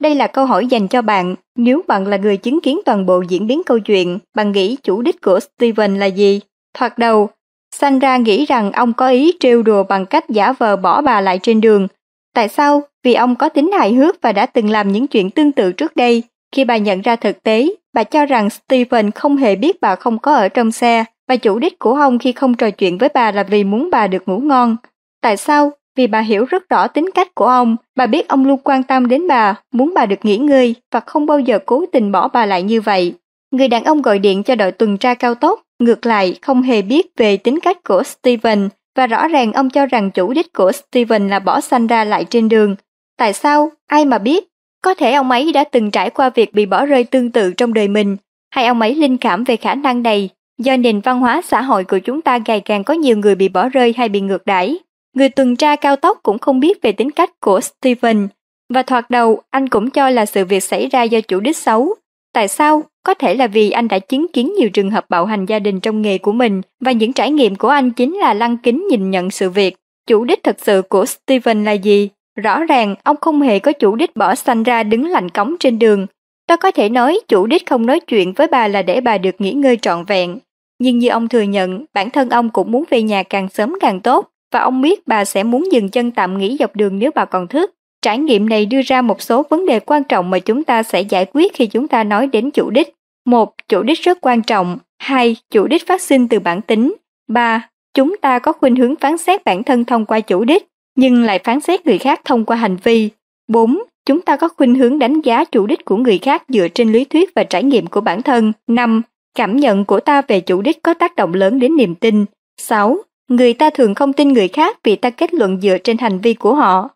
Đây là câu hỏi dành cho bạn, nếu bạn là người chứng kiến toàn bộ diễn biến câu chuyện, bạn nghĩ chủ đích của Steven là gì? Thoạt đầu, Sandra nghĩ rằng ông có ý trêu đùa bằng cách giả vờ bỏ bà lại trên đường. Tại sao? Vì ông có tính hài hước và đã từng làm những chuyện tương tự trước đây. Khi bà nhận ra thực tế, bà cho rằng Stephen không hề biết bà không có ở trong xe và chủ đích của ông khi không trò chuyện với bà là vì muốn bà được ngủ ngon. Tại sao? Vì bà hiểu rất rõ tính cách của ông, bà biết ông luôn quan tâm đến bà, muốn bà được nghỉ ngơi và không bao giờ cố tình bỏ bà lại như vậy. Người đàn ông gọi điện cho đội tuần tra cao tốc Ngược lại, không hề biết về tính cách của Steven và rõ ràng ông cho rằng chủ đích của Steven là bỏ Sandra lại trên đường. Tại sao? Ai mà biết? Có thể ông ấy đã từng trải qua việc bị bỏ rơi tương tự trong đời mình, hay ông ấy linh cảm về khả năng này do nền văn hóa xã hội của chúng ta ngày càng có nhiều người bị bỏ rơi hay bị ngược đãi. Người tuần tra cao tốc cũng không biết về tính cách của Steven, và thoạt đầu anh cũng cho là sự việc xảy ra do chủ đích xấu. Tại sao? Có thể là vì anh đã chứng kiến nhiều trường hợp bạo hành gia đình trong nghề của mình và những trải nghiệm của anh chính là lăng kính nhìn nhận sự việc. Chủ đích thật sự của Steven là gì? Rõ ràng ông không hề có chủ đích bỏ xanh ra đứng lạnh cống trên đường. Tôi có thể nói chủ đích không nói chuyện với bà là để bà được nghỉ ngơi trọn vẹn. Nhưng như ông thừa nhận, bản thân ông cũng muốn về nhà càng sớm càng tốt và ông biết bà sẽ muốn dừng chân tạm nghỉ dọc đường nếu bà còn thức. Trải nghiệm này đưa ra một số vấn đề quan trọng mà chúng ta sẽ giải quyết khi chúng ta nói đến chủ đích. Một, chủ đích rất quan trọng. Hai, chủ đích phát sinh từ bản tính. Ba, chúng ta có khuynh hướng phán xét bản thân thông qua chủ đích, nhưng lại phán xét người khác thông qua hành vi. 4. Chúng ta có khuynh hướng đánh giá chủ đích của người khác dựa trên lý thuyết và trải nghiệm của bản thân. 5. Cảm nhận của ta về chủ đích có tác động lớn đến niềm tin. 6. Người ta thường không tin người khác vì ta kết luận dựa trên hành vi của họ.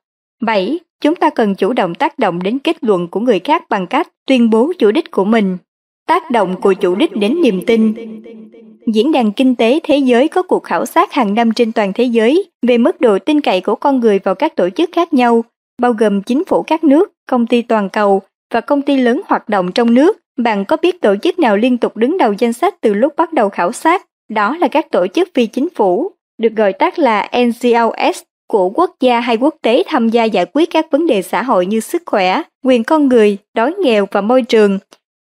7. Chúng ta cần chủ động tác động đến kết luận của người khác bằng cách tuyên bố chủ đích của mình. Tác động của chủ đích đến niềm tin. Diễn đàn Kinh tế Thế giới có cuộc khảo sát hàng năm trên toàn thế giới về mức độ tin cậy của con người vào các tổ chức khác nhau, bao gồm chính phủ các nước, công ty toàn cầu và công ty lớn hoạt động trong nước. Bạn có biết tổ chức nào liên tục đứng đầu danh sách từ lúc bắt đầu khảo sát? Đó là các tổ chức phi chính phủ, được gọi tắt là NGOs của quốc gia hay quốc tế tham gia giải quyết các vấn đề xã hội như sức khỏe, quyền con người, đói nghèo và môi trường.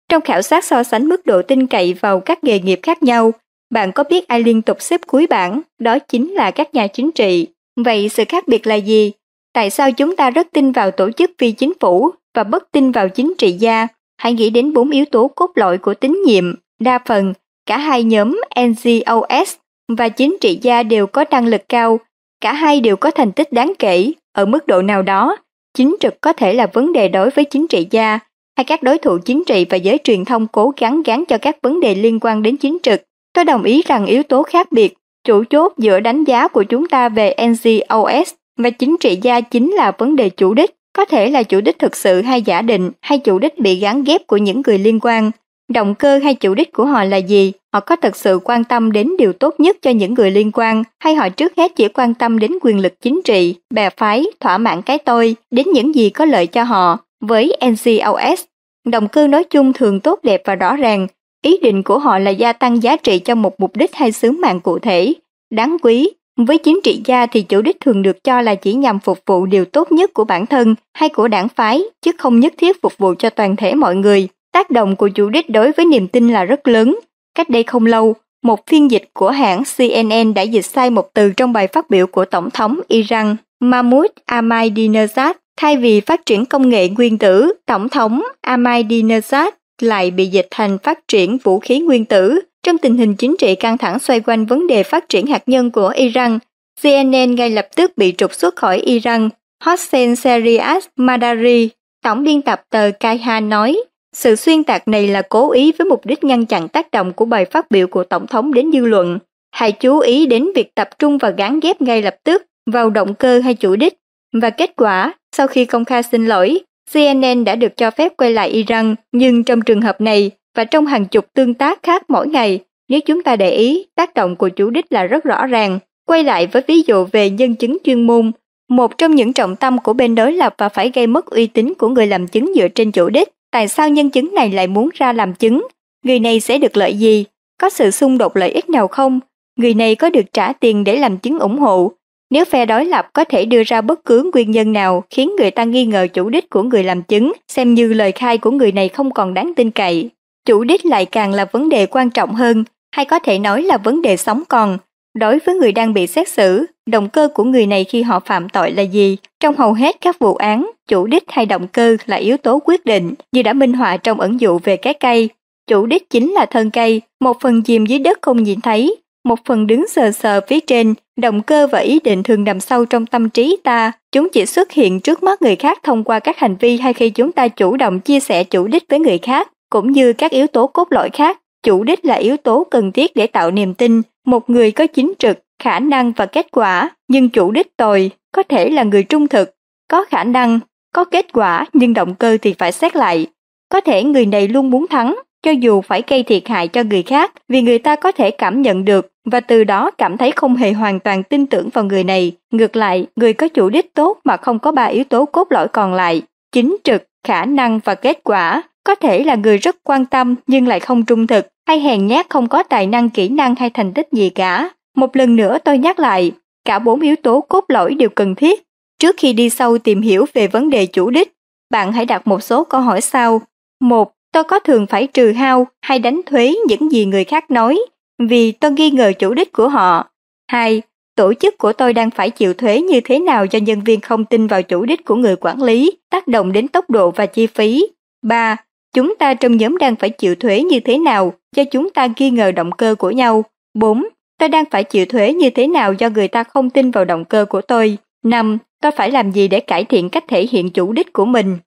Trong khảo sát so sánh mức độ tin cậy vào các nghề nghiệp khác nhau, bạn có biết ai liên tục xếp cuối bảng, đó chính là các nhà chính trị. Vậy sự khác biệt là gì? Tại sao chúng ta rất tin vào tổ chức phi chính phủ và bất tin vào chính trị gia? Hãy nghĩ đến bốn yếu tố cốt lõi của tín nhiệm. Đa phần, cả hai nhóm NGOs và chính trị gia đều có năng lực cao, cả hai đều có thành tích đáng kể ở mức độ nào đó. Chính trực có thể là vấn đề đối với chính trị gia, hay các đối thủ chính trị và giới truyền thông cố gắng gắn cho các vấn đề liên quan đến chính trực. Tôi đồng ý rằng yếu tố khác biệt, chủ chốt giữa đánh giá của chúng ta về NGOs và chính trị gia chính là vấn đề chủ đích, có thể là chủ đích thực sự hay giả định hay chủ đích bị gắn ghép của những người liên quan. Động cơ hay chủ đích của họ là gì? Họ có thực sự quan tâm đến điều tốt nhất cho những người liên quan hay họ trước hết chỉ quan tâm đến quyền lực chính trị, bè phái, thỏa mãn cái tôi, đến những gì có lợi cho họ? Với NCOS, động cơ nói chung thường tốt đẹp và rõ ràng, ý định của họ là gia tăng giá trị cho một mục đích hay sứ mạng cụ thể. Đáng quý, với chính trị gia thì chủ đích thường được cho là chỉ nhằm phục vụ điều tốt nhất của bản thân hay của đảng phái, chứ không nhất thiết phục vụ cho toàn thể mọi người. Tác động của chủ đích đối với niềm tin là rất lớn. Cách đây không lâu, một phiên dịch của hãng CNN đã dịch sai một từ trong bài phát biểu của Tổng thống Iran Mahmoud Ahmadinejad. Thay vì phát triển công nghệ nguyên tử, Tổng thống Ahmadinejad lại bị dịch thành phát triển vũ khí nguyên tử. Trong tình hình chính trị căng thẳng xoay quanh vấn đề phát triển hạt nhân của Iran, CNN ngay lập tức bị trục xuất khỏi Iran. Hossein Serias Madari, tổng biên tập tờ Kaihan nói, sự xuyên tạc này là cố ý với mục đích ngăn chặn tác động của bài phát biểu của Tổng thống đến dư luận. Hãy chú ý đến việc tập trung và gắn ghép ngay lập tức vào động cơ hay chủ đích. Và kết quả, sau khi công khai xin lỗi, CNN đã được cho phép quay lại Iran, nhưng trong trường hợp này và trong hàng chục tương tác khác mỗi ngày, nếu chúng ta để ý, tác động của chủ đích là rất rõ ràng. Quay lại với ví dụ về nhân chứng chuyên môn, một trong những trọng tâm của bên đối lập và phải gây mất uy tín của người làm chứng dựa trên chủ đích. Tại sao nhân chứng này lại muốn ra làm chứng? Người này sẽ được lợi gì? Có sự xung đột lợi ích nào không? Người này có được trả tiền để làm chứng ủng hộ? Nếu phe đối lập có thể đưa ra bất cứ nguyên nhân nào khiến người ta nghi ngờ chủ đích của người làm chứng, xem như lời khai của người này không còn đáng tin cậy. Chủ đích lại càng là vấn đề quan trọng hơn, hay có thể nói là vấn đề sống còn. Đối với người đang bị xét xử, động cơ của người này khi họ phạm tội là gì? Trong hầu hết các vụ án, chủ đích hay động cơ là yếu tố quyết định, như đã minh họa trong ẩn dụ về cái cây. Chủ đích chính là thân cây, một phần chìm dưới đất không nhìn thấy, một phần đứng sờ sờ phía trên, động cơ và ý định thường nằm sâu trong tâm trí ta. Chúng chỉ xuất hiện trước mắt người khác thông qua các hành vi hay khi chúng ta chủ động chia sẻ chủ đích với người khác, cũng như các yếu tố cốt lõi khác. Chủ đích là yếu tố cần thiết để tạo niềm tin. Một người có chính trực, khả năng và kết quả, nhưng chủ đích tồi, có thể là người trung thực, có khả năng, có kết quả nhưng động cơ thì phải xét lại. Có thể người này luôn muốn thắng, cho dù phải gây thiệt hại cho người khác vì người ta có thể cảm nhận được và từ đó cảm thấy không hề hoàn toàn tin tưởng vào người này. Ngược lại, người có chủ đích tốt mà không có ba yếu tố cốt lõi còn lại, chính trực, khả năng và kết quả, có thể là người rất quan tâm nhưng lại không trung thực, hay hèn nhát không có tài năng kỹ năng hay thành tích gì cả. Một lần nữa tôi nhắc lại, cả bốn yếu tố cốt lõi đều cần thiết. Trước khi đi sâu tìm hiểu về vấn đề chủ đích, bạn hãy đặt một số câu hỏi sau. Một, tôi có thường phải trừ hao hay đánh thuế những gì người khác nói vì tôi nghi ngờ chủ đích của họ. Hai, tổ chức của tôi đang phải chịu thuế như thế nào do nhân viên không tin vào chủ đích của người quản lý, tác động đến tốc độ và chi phí. 3. Chúng ta trong nhóm đang phải chịu thuế như thế nào do chúng ta nghi ngờ động cơ của nhau. 4. Tôi đang phải chịu thuế như thế nào do người ta không tin vào động cơ của tôi. 5. Tôi phải làm gì để cải thiện cách thể hiện chủ đích của mình?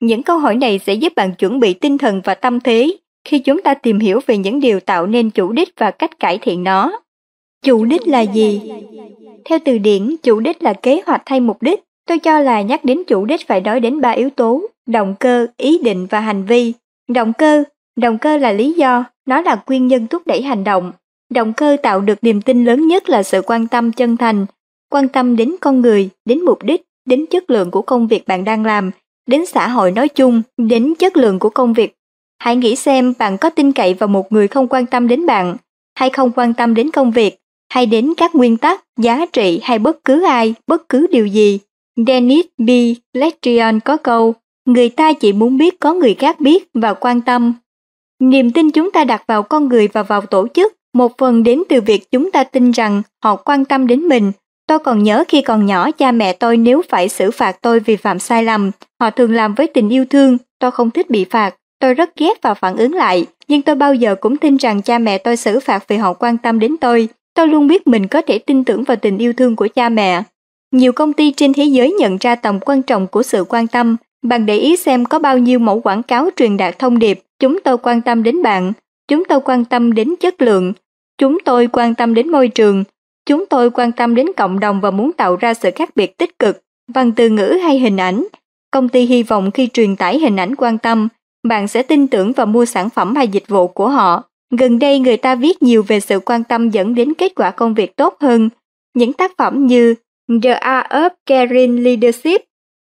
Những câu hỏi này sẽ giúp bạn chuẩn bị tinh thần và tâm thế khi chúng ta tìm hiểu về những điều tạo nên chủ đích và cách cải thiện nó. Chủ đích là gì? Theo từ điển, chủ đích là kế hoạch thay mục đích. Tôi cho là nhắc đến chủ đích phải nói đến ba yếu tố, động cơ, ý định và hành vi. Động cơ, động cơ là lý do, nó là nguyên nhân thúc đẩy hành động. Động cơ tạo được niềm tin lớn nhất là sự quan tâm chân thành, quan tâm đến con người, đến mục đích, đến chất lượng của công việc bạn đang làm, đến xã hội nói chung, đến chất lượng của công việc. Hãy nghĩ xem bạn có tin cậy vào một người không quan tâm đến bạn, hay không quan tâm đến công việc, hay đến các nguyên tắc, giá trị hay bất cứ ai, bất cứ điều gì. Dennis B. Lestrian có câu, người ta chỉ muốn biết có người khác biết và quan tâm. Niềm tin chúng ta đặt vào con người và vào tổ chức, một phần đến từ việc chúng ta tin rằng họ quan tâm đến mình. Tôi còn nhớ khi còn nhỏ cha mẹ tôi nếu phải xử phạt tôi vì phạm sai lầm, họ thường làm với tình yêu thương, tôi không thích bị phạt, tôi rất ghét và phản ứng lại, nhưng tôi bao giờ cũng tin rằng cha mẹ tôi xử phạt vì họ quan tâm đến tôi, tôi luôn biết mình có thể tin tưởng vào tình yêu thương của cha mẹ. Nhiều công ty trên thế giới nhận ra tầm quan trọng của sự quan tâm. Bạn để ý xem có bao nhiêu mẫu quảng cáo truyền đạt thông điệp, chúng tôi quan tâm đến bạn, chúng tôi quan tâm đến chất lượng, chúng tôi quan tâm đến môi trường, chúng tôi quan tâm đến cộng đồng và muốn tạo ra sự khác biệt tích cực, bằng từ ngữ hay hình ảnh. Công ty hy vọng khi truyền tải hình ảnh quan tâm, bạn sẽ tin tưởng và mua sản phẩm hay dịch vụ của họ. Gần đây người ta viết nhiều về sự quan tâm dẫn đến kết quả công việc tốt hơn. Những tác phẩm như The Art of Caring Leadership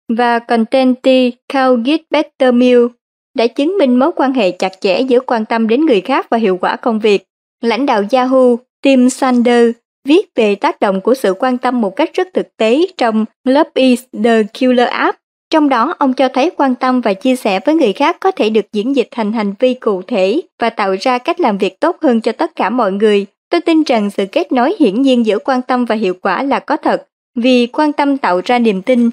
và Contenti Calgit Bettermill đã chứng minh mối quan hệ chặt chẽ giữa quan tâm đến người khác và hiệu quả công việc. Lãnh đạo Yahoo, Tim sander viết về tác động của sự quan tâm một cách rất thực tế trong Love is the Killer App trong đó, ông cho thấy quan tâm và chia sẻ với người khác có thể được diễn dịch thành hành vi cụ thể và tạo ra cách làm việc tốt hơn cho tất cả mọi người. Tôi tin rằng sự kết nối hiển nhiên giữa quan tâm và hiệu quả là có thật, vì quan tâm tạo ra niềm tin.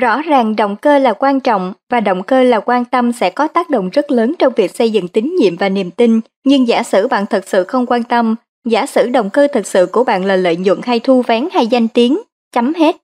Rõ ràng động cơ là quan trọng và động cơ là quan tâm sẽ có tác động rất lớn trong việc xây dựng tín nhiệm và niềm tin. Nhưng giả sử bạn thật sự không quan tâm, giả sử động cơ thật sự của bạn là lợi nhuận hay thu vén hay danh tiếng, chấm hết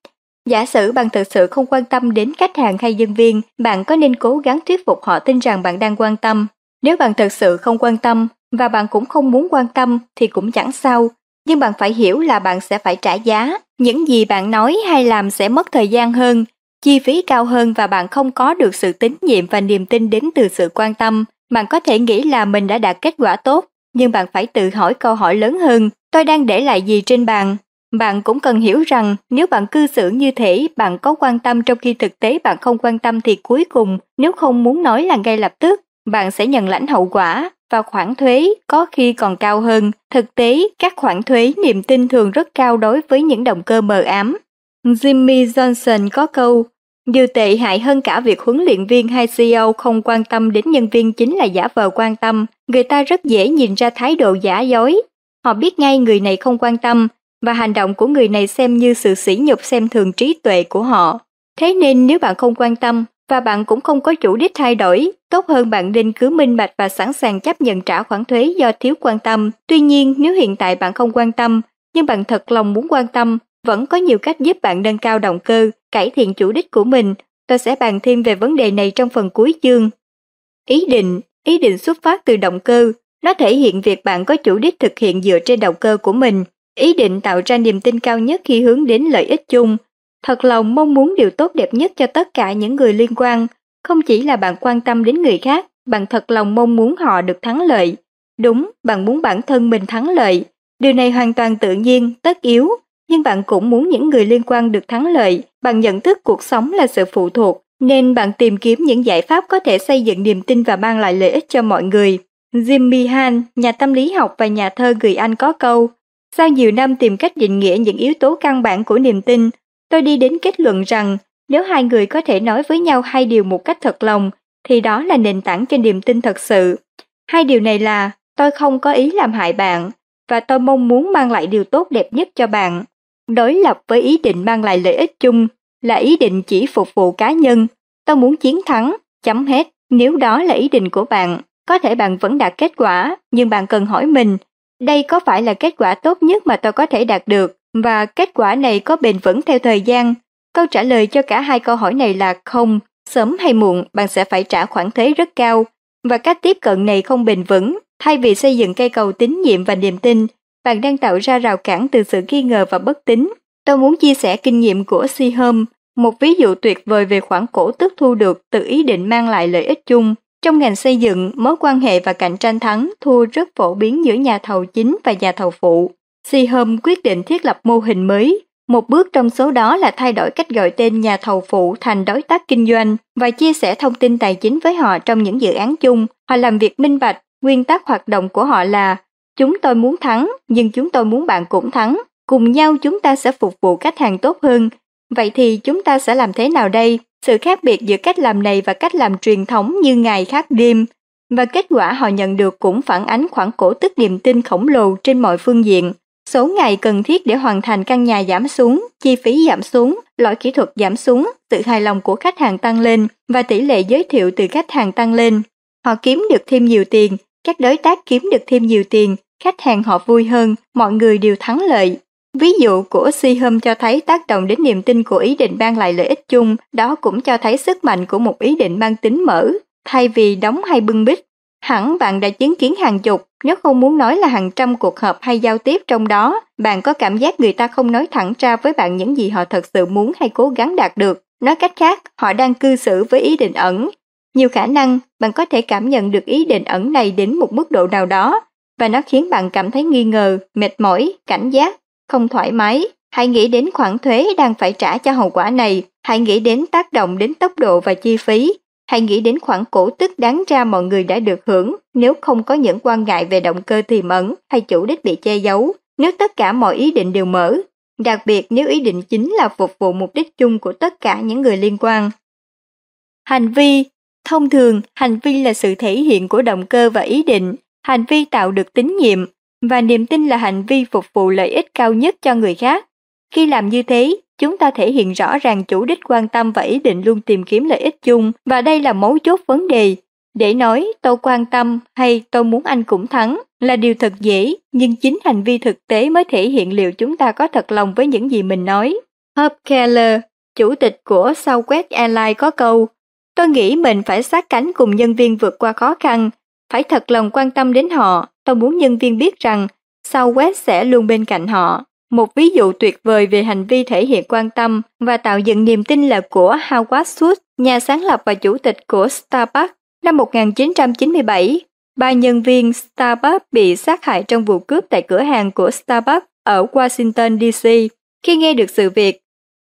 Giả sử bạn thực sự không quan tâm đến khách hàng hay nhân viên, bạn có nên cố gắng thuyết phục họ tin rằng bạn đang quan tâm. Nếu bạn thực sự không quan tâm và bạn cũng không muốn quan tâm thì cũng chẳng sao, nhưng bạn phải hiểu là bạn sẽ phải trả giá. Những gì bạn nói hay làm sẽ mất thời gian hơn, chi phí cao hơn và bạn không có được sự tín nhiệm và niềm tin đến từ sự quan tâm. Bạn có thể nghĩ là mình đã đạt kết quả tốt, nhưng bạn phải tự hỏi câu hỏi lớn hơn, tôi đang để lại gì trên bàn? Bạn cũng cần hiểu rằng nếu bạn cư xử như thế, bạn có quan tâm trong khi thực tế bạn không quan tâm thì cuối cùng, nếu không muốn nói là ngay lập tức, bạn sẽ nhận lãnh hậu quả và khoản thuế có khi còn cao hơn. Thực tế, các khoản thuế niềm tin thường rất cao đối với những động cơ mờ ám. Jimmy Johnson có câu, điều tệ hại hơn cả việc huấn luyện viên hay CEO không quan tâm đến nhân viên chính là giả vờ quan tâm. Người ta rất dễ nhìn ra thái độ giả dối. Họ biết ngay người này không quan tâm, và hành động của người này xem như sự sỉ nhục xem thường trí tuệ của họ. Thế nên nếu bạn không quan tâm và bạn cũng không có chủ đích thay đổi, tốt hơn bạn nên cứ minh bạch và sẵn sàng chấp nhận trả khoản thuế do thiếu quan tâm. Tuy nhiên, nếu hiện tại bạn không quan tâm, nhưng bạn thật lòng muốn quan tâm, vẫn có nhiều cách giúp bạn nâng cao động cơ, cải thiện chủ đích của mình. Tôi sẽ bàn thêm về vấn đề này trong phần cuối chương. Ý định, ý định xuất phát từ động cơ, nó thể hiện việc bạn có chủ đích thực hiện dựa trên động cơ của mình ý định tạo ra niềm tin cao nhất khi hướng đến lợi ích chung, thật lòng mong muốn điều tốt đẹp nhất cho tất cả những người liên quan, không chỉ là bạn quan tâm đến người khác, bạn thật lòng mong muốn họ được thắng lợi. Đúng, bạn muốn bản thân mình thắng lợi, điều này hoàn toàn tự nhiên, tất yếu, nhưng bạn cũng muốn những người liên quan được thắng lợi, bạn nhận thức cuộc sống là sự phụ thuộc, nên bạn tìm kiếm những giải pháp có thể xây dựng niềm tin và mang lại lợi ích cho mọi người. Jimmy Han, nhà tâm lý học và nhà thơ người Anh có câu, sau nhiều năm tìm cách định nghĩa những yếu tố căn bản của niềm tin, tôi đi đến kết luận rằng nếu hai người có thể nói với nhau hai điều một cách thật lòng, thì đó là nền tảng cho niềm tin thật sự. Hai điều này là tôi không có ý làm hại bạn và tôi mong muốn mang lại điều tốt đẹp nhất cho bạn. Đối lập với ý định mang lại lợi ích chung là ý định chỉ phục vụ cá nhân. Tôi muốn chiến thắng, chấm hết. Nếu đó là ý định của bạn, có thể bạn vẫn đạt kết quả, nhưng bạn cần hỏi mình, đây có phải là kết quả tốt nhất mà tôi có thể đạt được và kết quả này có bền vững theo thời gian? Câu trả lời cho cả hai câu hỏi này là không, sớm hay muộn bạn sẽ phải trả khoản thuế rất cao và cách tiếp cận này không bền vững. Thay vì xây dựng cây cầu tín nhiệm và niềm tin, bạn đang tạo ra rào cản từ sự nghi ngờ và bất tín. Tôi muốn chia sẻ kinh nghiệm của Sihom, một ví dụ tuyệt vời về khoản cổ tức thu được từ ý định mang lại lợi ích chung. Trong ngành xây dựng, mối quan hệ và cạnh tranh thắng thua rất phổ biến giữa nhà thầu chính và nhà thầu phụ. Sihom quyết định thiết lập mô hình mới. Một bước trong số đó là thay đổi cách gọi tên nhà thầu phụ thành đối tác kinh doanh và chia sẻ thông tin tài chính với họ trong những dự án chung. Họ làm việc minh bạch, nguyên tắc hoạt động của họ là Chúng tôi muốn thắng, nhưng chúng tôi muốn bạn cũng thắng. Cùng nhau chúng ta sẽ phục vụ khách hàng tốt hơn. Vậy thì chúng ta sẽ làm thế nào đây? Sự khác biệt giữa cách làm này và cách làm truyền thống như ngày khác đêm. Và kết quả họ nhận được cũng phản ánh khoảng cổ tức niềm tin khổng lồ trên mọi phương diện. Số ngày cần thiết để hoàn thành căn nhà giảm xuống, chi phí giảm xuống, loại kỹ thuật giảm xuống, sự hài lòng của khách hàng tăng lên và tỷ lệ giới thiệu từ khách hàng tăng lên. Họ kiếm được thêm nhiều tiền, các đối tác kiếm được thêm nhiều tiền, khách hàng họ vui hơn, mọi người đều thắng lợi. Ví dụ của Sihom cho thấy tác động đến niềm tin của ý định mang lại lợi ích chung, đó cũng cho thấy sức mạnh của một ý định mang tính mở, thay vì đóng hay bưng bít. Hẳn bạn đã chứng kiến hàng chục, nếu không muốn nói là hàng trăm cuộc họp hay giao tiếp trong đó, bạn có cảm giác người ta không nói thẳng ra với bạn những gì họ thật sự muốn hay cố gắng đạt được. Nói cách khác, họ đang cư xử với ý định ẩn. Nhiều khả năng, bạn có thể cảm nhận được ý định ẩn này đến một mức độ nào đó, và nó khiến bạn cảm thấy nghi ngờ, mệt mỏi, cảnh giác, không thoải mái. Hãy nghĩ đến khoản thuế đang phải trả cho hậu quả này, hãy nghĩ đến tác động đến tốc độ và chi phí, hãy nghĩ đến khoản cổ tức đáng ra mọi người đã được hưởng nếu không có những quan ngại về động cơ tiềm ẩn hay chủ đích bị che giấu, nếu tất cả mọi ý định đều mở, đặc biệt nếu ý định chính là phục vụ mục đích chung của tất cả những người liên quan. Hành vi Thông thường, hành vi là sự thể hiện của động cơ và ý định, hành vi tạo được tín nhiệm, và niềm tin là hành vi phục vụ lợi ích cao nhất cho người khác. Khi làm như thế, chúng ta thể hiện rõ ràng chủ đích quan tâm và ý định luôn tìm kiếm lợi ích chung, và đây là mấu chốt vấn đề. Để nói tôi quan tâm hay tôi muốn anh cũng thắng là điều thật dễ, nhưng chính hành vi thực tế mới thể hiện liệu chúng ta có thật lòng với những gì mình nói. Herb Keller, chủ tịch của Southwest Airlines có câu, tôi nghĩ mình phải sát cánh cùng nhân viên vượt qua khó khăn, phải thật lòng quan tâm đến họ, tôi muốn nhân viên biết rằng Southwest sẽ luôn bên cạnh họ. Một ví dụ tuyệt vời về hành vi thể hiện quan tâm và tạo dựng niềm tin là của Howard Schultz, nhà sáng lập và chủ tịch của Starbucks. Năm 1997, ba nhân viên Starbucks bị sát hại trong vụ cướp tại cửa hàng của Starbucks ở Washington DC. Khi nghe được sự việc,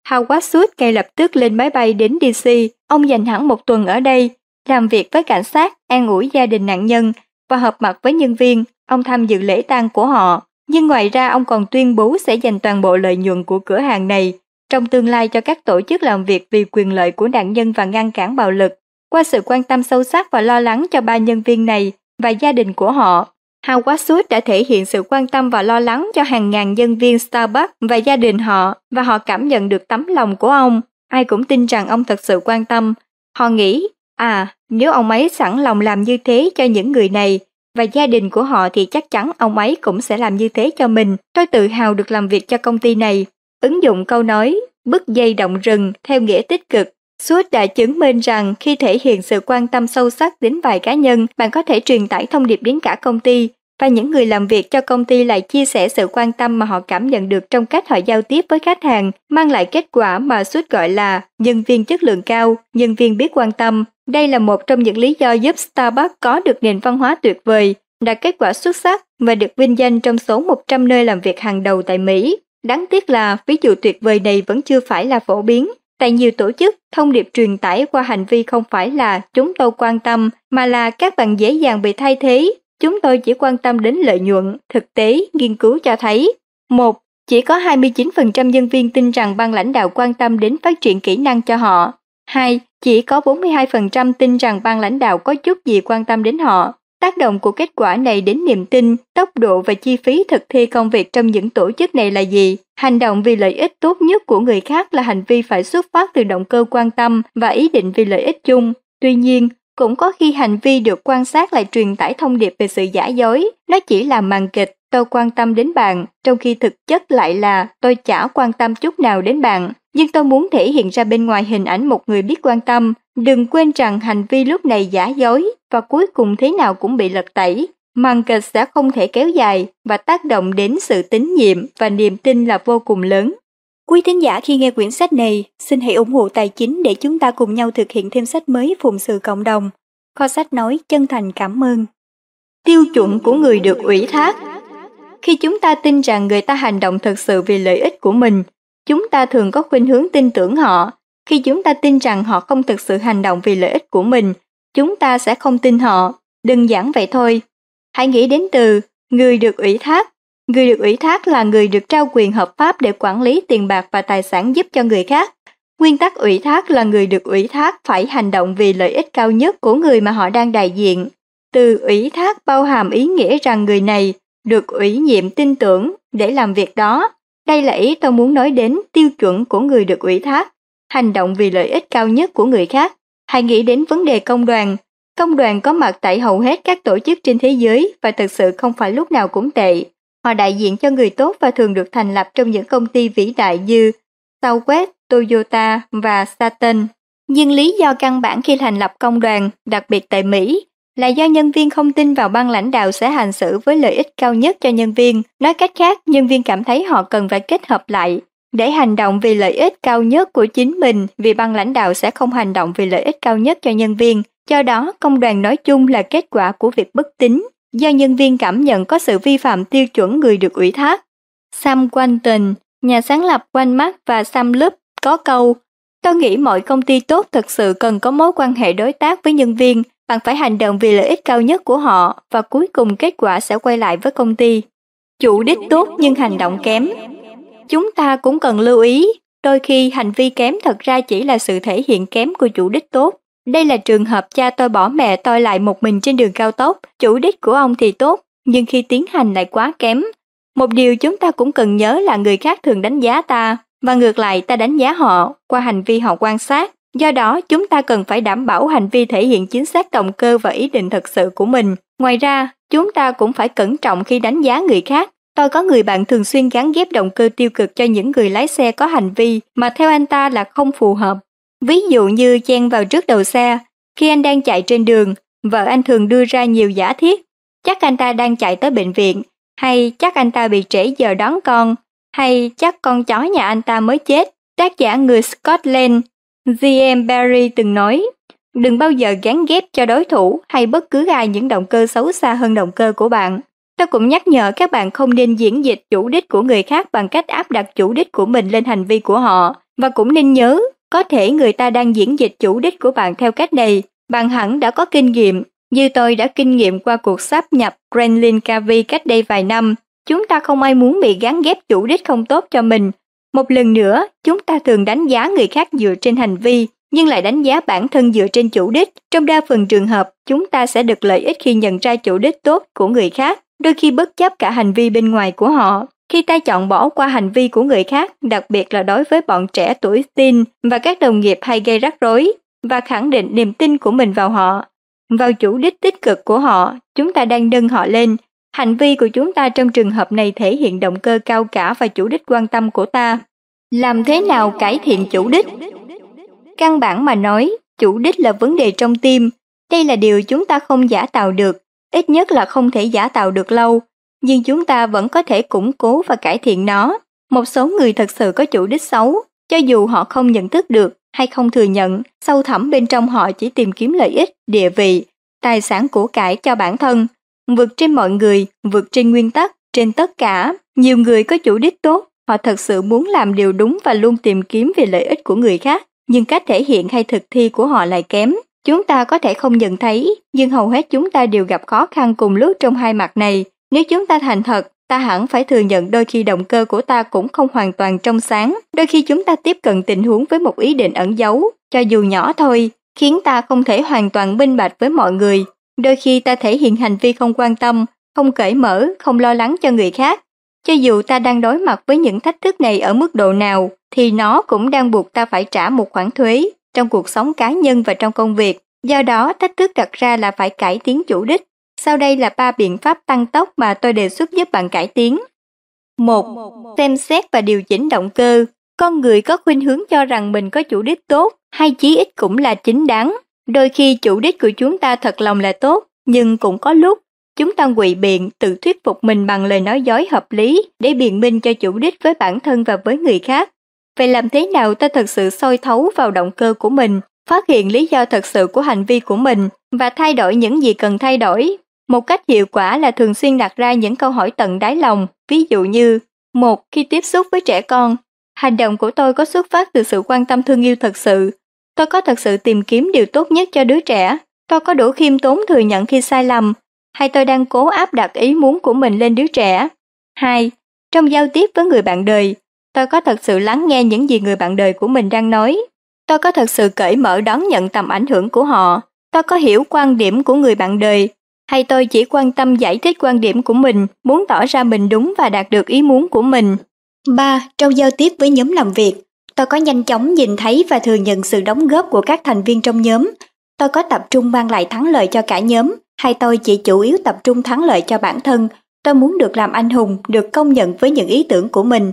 Howard Schultz ngay lập tức lên máy bay đến DC. Ông dành hẳn một tuần ở đây, làm việc với cảnh sát, an ủi gia đình nạn nhân và họp mặt với nhân viên. Ông tham dự lễ tang của họ. Nhưng ngoài ra ông còn tuyên bố sẽ dành toàn bộ lợi nhuận của cửa hàng này trong tương lai cho các tổ chức làm việc vì quyền lợi của nạn nhân và ngăn cản bạo lực. Qua sự quan tâm sâu sắc và lo lắng cho ba nhân viên này và gia đình của họ, Howard Schultz đã thể hiện sự quan tâm và lo lắng cho hàng ngàn nhân viên Starbucks và gia đình họ và họ cảm nhận được tấm lòng của ông. Ai cũng tin rằng ông thật sự quan tâm. Họ nghĩ, à, nếu ông ấy sẵn lòng làm như thế cho những người này và gia đình của họ thì chắc chắn ông ấy cũng sẽ làm như thế cho mình. Tôi tự hào được làm việc cho công ty này. Ứng dụng câu nói, bức dây động rừng theo nghĩa tích cực. Suốt đã chứng minh rằng khi thể hiện sự quan tâm sâu sắc đến vài cá nhân, bạn có thể truyền tải thông điệp đến cả công ty và những người làm việc cho công ty lại chia sẻ sự quan tâm mà họ cảm nhận được trong cách họ giao tiếp với khách hàng, mang lại kết quả mà suốt gọi là nhân viên chất lượng cao, nhân viên biết quan tâm. Đây là một trong những lý do giúp Starbucks có được nền văn hóa tuyệt vời, đạt kết quả xuất sắc và được vinh danh trong số 100 nơi làm việc hàng đầu tại Mỹ. Đáng tiếc là ví dụ tuyệt vời này vẫn chưa phải là phổ biến. Tại nhiều tổ chức, thông điệp truyền tải qua hành vi không phải là chúng tôi quan tâm, mà là các bạn dễ dàng bị thay thế. Chúng tôi chỉ quan tâm đến lợi nhuận. Thực tế, nghiên cứu cho thấy. một Chỉ có 29% nhân viên tin rằng ban lãnh đạo quan tâm đến phát triển kỹ năng cho họ. 2. Chỉ có 42% tin rằng ban lãnh đạo có chút gì quan tâm đến họ. Tác động của kết quả này đến niềm tin, tốc độ và chi phí thực thi công việc trong những tổ chức này là gì? Hành động vì lợi ích tốt nhất của người khác là hành vi phải xuất phát từ động cơ quan tâm và ý định vì lợi ích chung. Tuy nhiên, cũng có khi hành vi được quan sát lại truyền tải thông điệp về sự giả dối, nó chỉ là màn kịch, tôi quan tâm đến bạn, trong khi thực chất lại là tôi chả quan tâm chút nào đến bạn, nhưng tôi muốn thể hiện ra bên ngoài hình ảnh một người biết quan tâm. Đừng quên rằng hành vi lúc này giả dối và cuối cùng thế nào cũng bị lật tẩy. Màn kịch sẽ không thể kéo dài và tác động đến sự tín nhiệm và niềm tin là vô cùng lớn. Quý thính giả khi nghe quyển sách này, xin hãy ủng hộ tài chính để chúng ta cùng nhau thực hiện thêm sách mới phụng sự cộng đồng. Kho sách nói chân thành cảm ơn. Tiêu chuẩn của người được ủy thác Khi chúng ta tin rằng người ta hành động thực sự vì lợi ích của mình, chúng ta thường có khuynh hướng tin tưởng họ. Khi chúng ta tin rằng họ không thực sự hành động vì lợi ích của mình, chúng ta sẽ không tin họ. Đơn giản vậy thôi. Hãy nghĩ đến từ người được ủy thác Người được ủy thác là người được trao quyền hợp pháp để quản lý tiền bạc và tài sản giúp cho người khác. Nguyên tắc ủy thác là người được ủy thác phải hành động vì lợi ích cao nhất của người mà họ đang đại diện. Từ ủy thác bao hàm ý nghĩa rằng người này được ủy nhiệm tin tưởng để làm việc đó. Đây là ý tôi muốn nói đến tiêu chuẩn của người được ủy thác, hành động vì lợi ích cao nhất của người khác. Hãy nghĩ đến vấn đề công đoàn. Công đoàn có mặt tại hầu hết các tổ chức trên thế giới và thực sự không phải lúc nào cũng tệ. Họ đại diện cho người tốt và thường được thành lập trong những công ty vĩ đại như Southwest, Toyota và Saturn. Nhưng lý do căn bản khi thành lập công đoàn, đặc biệt tại Mỹ, là do nhân viên không tin vào ban lãnh đạo sẽ hành xử với lợi ích cao nhất cho nhân viên. Nói cách khác, nhân viên cảm thấy họ cần phải kết hợp lại để hành động vì lợi ích cao nhất của chính mình vì ban lãnh đạo sẽ không hành động vì lợi ích cao nhất cho nhân viên. Do đó, công đoàn nói chung là kết quả của việc bất tín do nhân viên cảm nhận có sự vi phạm tiêu chuẩn người được ủy thác. Sam Quanton, nhà sáng lập Walmart và Sam Lup có câu Tôi nghĩ mọi công ty tốt thực sự cần có mối quan hệ đối tác với nhân viên, bạn phải hành động vì lợi ích cao nhất của họ và cuối cùng kết quả sẽ quay lại với công ty. Chủ đích tốt nhưng hành động kém. Chúng ta cũng cần lưu ý, đôi khi hành vi kém thật ra chỉ là sự thể hiện kém của chủ đích tốt. Đây là trường hợp cha tôi bỏ mẹ tôi lại một mình trên đường cao tốc, chủ đích của ông thì tốt, nhưng khi tiến hành lại quá kém. Một điều chúng ta cũng cần nhớ là người khác thường đánh giá ta, và ngược lại ta đánh giá họ qua hành vi họ quan sát. Do đó, chúng ta cần phải đảm bảo hành vi thể hiện chính xác động cơ và ý định thật sự của mình. Ngoài ra, chúng ta cũng phải cẩn trọng khi đánh giá người khác. Tôi có người bạn thường xuyên gắn ghép động cơ tiêu cực cho những người lái xe có hành vi mà theo anh ta là không phù hợp. Ví dụ như chen vào trước đầu xe, khi anh đang chạy trên đường, vợ anh thường đưa ra nhiều giả thiết. Chắc anh ta đang chạy tới bệnh viện, hay chắc anh ta bị trễ giờ đón con, hay chắc con chó nhà anh ta mới chết. Tác giả người Scotland, GM Barry từng nói, đừng bao giờ gắn ghép cho đối thủ hay bất cứ ai những động cơ xấu xa hơn động cơ của bạn. Tôi cũng nhắc nhở các bạn không nên diễn dịch chủ đích của người khác bằng cách áp đặt chủ đích của mình lên hành vi của họ, và cũng nên nhớ có thể người ta đang diễn dịch chủ đích của bạn theo cách này, bạn hẳn đã có kinh nghiệm, như tôi đã kinh nghiệm qua cuộc sáp nhập Gremlin Cavi cách đây vài năm. Chúng ta không ai muốn bị gắn ghép chủ đích không tốt cho mình. Một lần nữa, chúng ta thường đánh giá người khác dựa trên hành vi, nhưng lại đánh giá bản thân dựa trên chủ đích. Trong đa phần trường hợp, chúng ta sẽ được lợi ích khi nhận ra chủ đích tốt của người khác, đôi khi bất chấp cả hành vi bên ngoài của họ. Khi ta chọn bỏ qua hành vi của người khác, đặc biệt là đối với bọn trẻ tuổi tin và các đồng nghiệp hay gây rắc rối, và khẳng định niềm tin của mình vào họ, vào chủ đích tích cực của họ, chúng ta đang nâng họ lên. Hành vi của chúng ta trong trường hợp này thể hiện động cơ cao cả và chủ đích quan tâm của ta. Làm thế nào cải thiện chủ đích? Căn bản mà nói, chủ đích là vấn đề trong tim. Đây là điều chúng ta không giả tạo được, ít nhất là không thể giả tạo được lâu nhưng chúng ta vẫn có thể củng cố và cải thiện nó. Một số người thật sự có chủ đích xấu, cho dù họ không nhận thức được hay không thừa nhận, sâu thẳm bên trong họ chỉ tìm kiếm lợi ích, địa vị, tài sản của cải cho bản thân, vượt trên mọi người, vượt trên nguyên tắc, trên tất cả. Nhiều người có chủ đích tốt, họ thật sự muốn làm điều đúng và luôn tìm kiếm về lợi ích của người khác, nhưng cách thể hiện hay thực thi của họ lại kém. Chúng ta có thể không nhận thấy, nhưng hầu hết chúng ta đều gặp khó khăn cùng lúc trong hai mặt này, nếu chúng ta thành thật, ta hẳn phải thừa nhận đôi khi động cơ của ta cũng không hoàn toàn trong sáng, đôi khi chúng ta tiếp cận tình huống với một ý định ẩn giấu, cho dù nhỏ thôi, khiến ta không thể hoàn toàn minh bạch với mọi người. Đôi khi ta thể hiện hành vi không quan tâm, không cởi mở, không lo lắng cho người khác. cho dù ta đang đối mặt với những thách thức này ở mức độ nào, thì nó cũng đang buộc ta phải trả một khoản thuế trong cuộc sống cá nhân và trong công việc. Do đó, thách thức đặt ra là phải cải tiến chủ đích. Sau đây là ba biện pháp tăng tốc mà tôi đề xuất giúp bạn cải tiến. 1. Xem xét và điều chỉnh động cơ. Con người có khuynh hướng cho rằng mình có chủ đích tốt, hay chí ít cũng là chính đáng. Đôi khi chủ đích của chúng ta thật lòng là tốt, nhưng cũng có lúc chúng ta quỵ biện tự thuyết phục mình bằng lời nói dối hợp lý để biện minh cho chủ đích với bản thân và với người khác. Vậy làm thế nào ta thật sự soi thấu vào động cơ của mình, phát hiện lý do thật sự của hành vi của mình và thay đổi những gì cần thay đổi? Một cách hiệu quả là thường xuyên đặt ra những câu hỏi tận đáy lòng, ví dụ như một Khi tiếp xúc với trẻ con, hành động của tôi có xuất phát từ sự quan tâm thương yêu thật sự. Tôi có thật sự tìm kiếm điều tốt nhất cho đứa trẻ. Tôi có đủ khiêm tốn thừa nhận khi sai lầm, hay tôi đang cố áp đặt ý muốn của mình lên đứa trẻ. 2. Trong giao tiếp với người bạn đời, tôi có thật sự lắng nghe những gì người bạn đời của mình đang nói. Tôi có thật sự cởi mở đón nhận tầm ảnh hưởng của họ. Tôi có hiểu quan điểm của người bạn đời hay tôi chỉ quan tâm giải thích quan điểm của mình, muốn tỏ ra mình đúng và đạt được ý muốn của mình. 3. Trong giao tiếp với nhóm làm việc, tôi có nhanh chóng nhìn thấy và thừa nhận sự đóng góp của các thành viên trong nhóm. Tôi có tập trung mang lại thắng lợi cho cả nhóm, hay tôi chỉ chủ yếu tập trung thắng lợi cho bản thân. Tôi muốn được làm anh hùng, được công nhận với những ý tưởng của mình.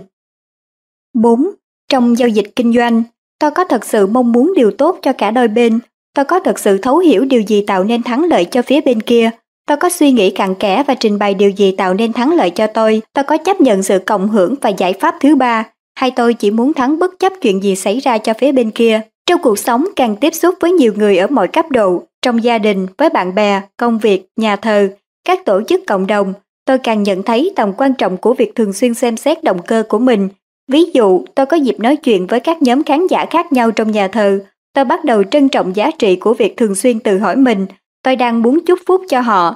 4. Trong giao dịch kinh doanh, tôi có thật sự mong muốn điều tốt cho cả đôi bên. Tôi có thật sự thấu hiểu điều gì tạo nên thắng lợi cho phía bên kia. Tôi có suy nghĩ cặn kẽ và trình bày điều gì tạo nên thắng lợi cho tôi. Tôi có chấp nhận sự cộng hưởng và giải pháp thứ ba. Hay tôi chỉ muốn thắng bất chấp chuyện gì xảy ra cho phía bên kia. Trong cuộc sống càng tiếp xúc với nhiều người ở mọi cấp độ, trong gia đình, với bạn bè, công việc, nhà thờ, các tổ chức cộng đồng, tôi càng nhận thấy tầm quan trọng của việc thường xuyên xem xét động cơ của mình. Ví dụ, tôi có dịp nói chuyện với các nhóm khán giả khác nhau trong nhà thờ, tôi bắt đầu trân trọng giá trị của việc thường xuyên tự hỏi mình tôi đang muốn chúc phúc cho họ,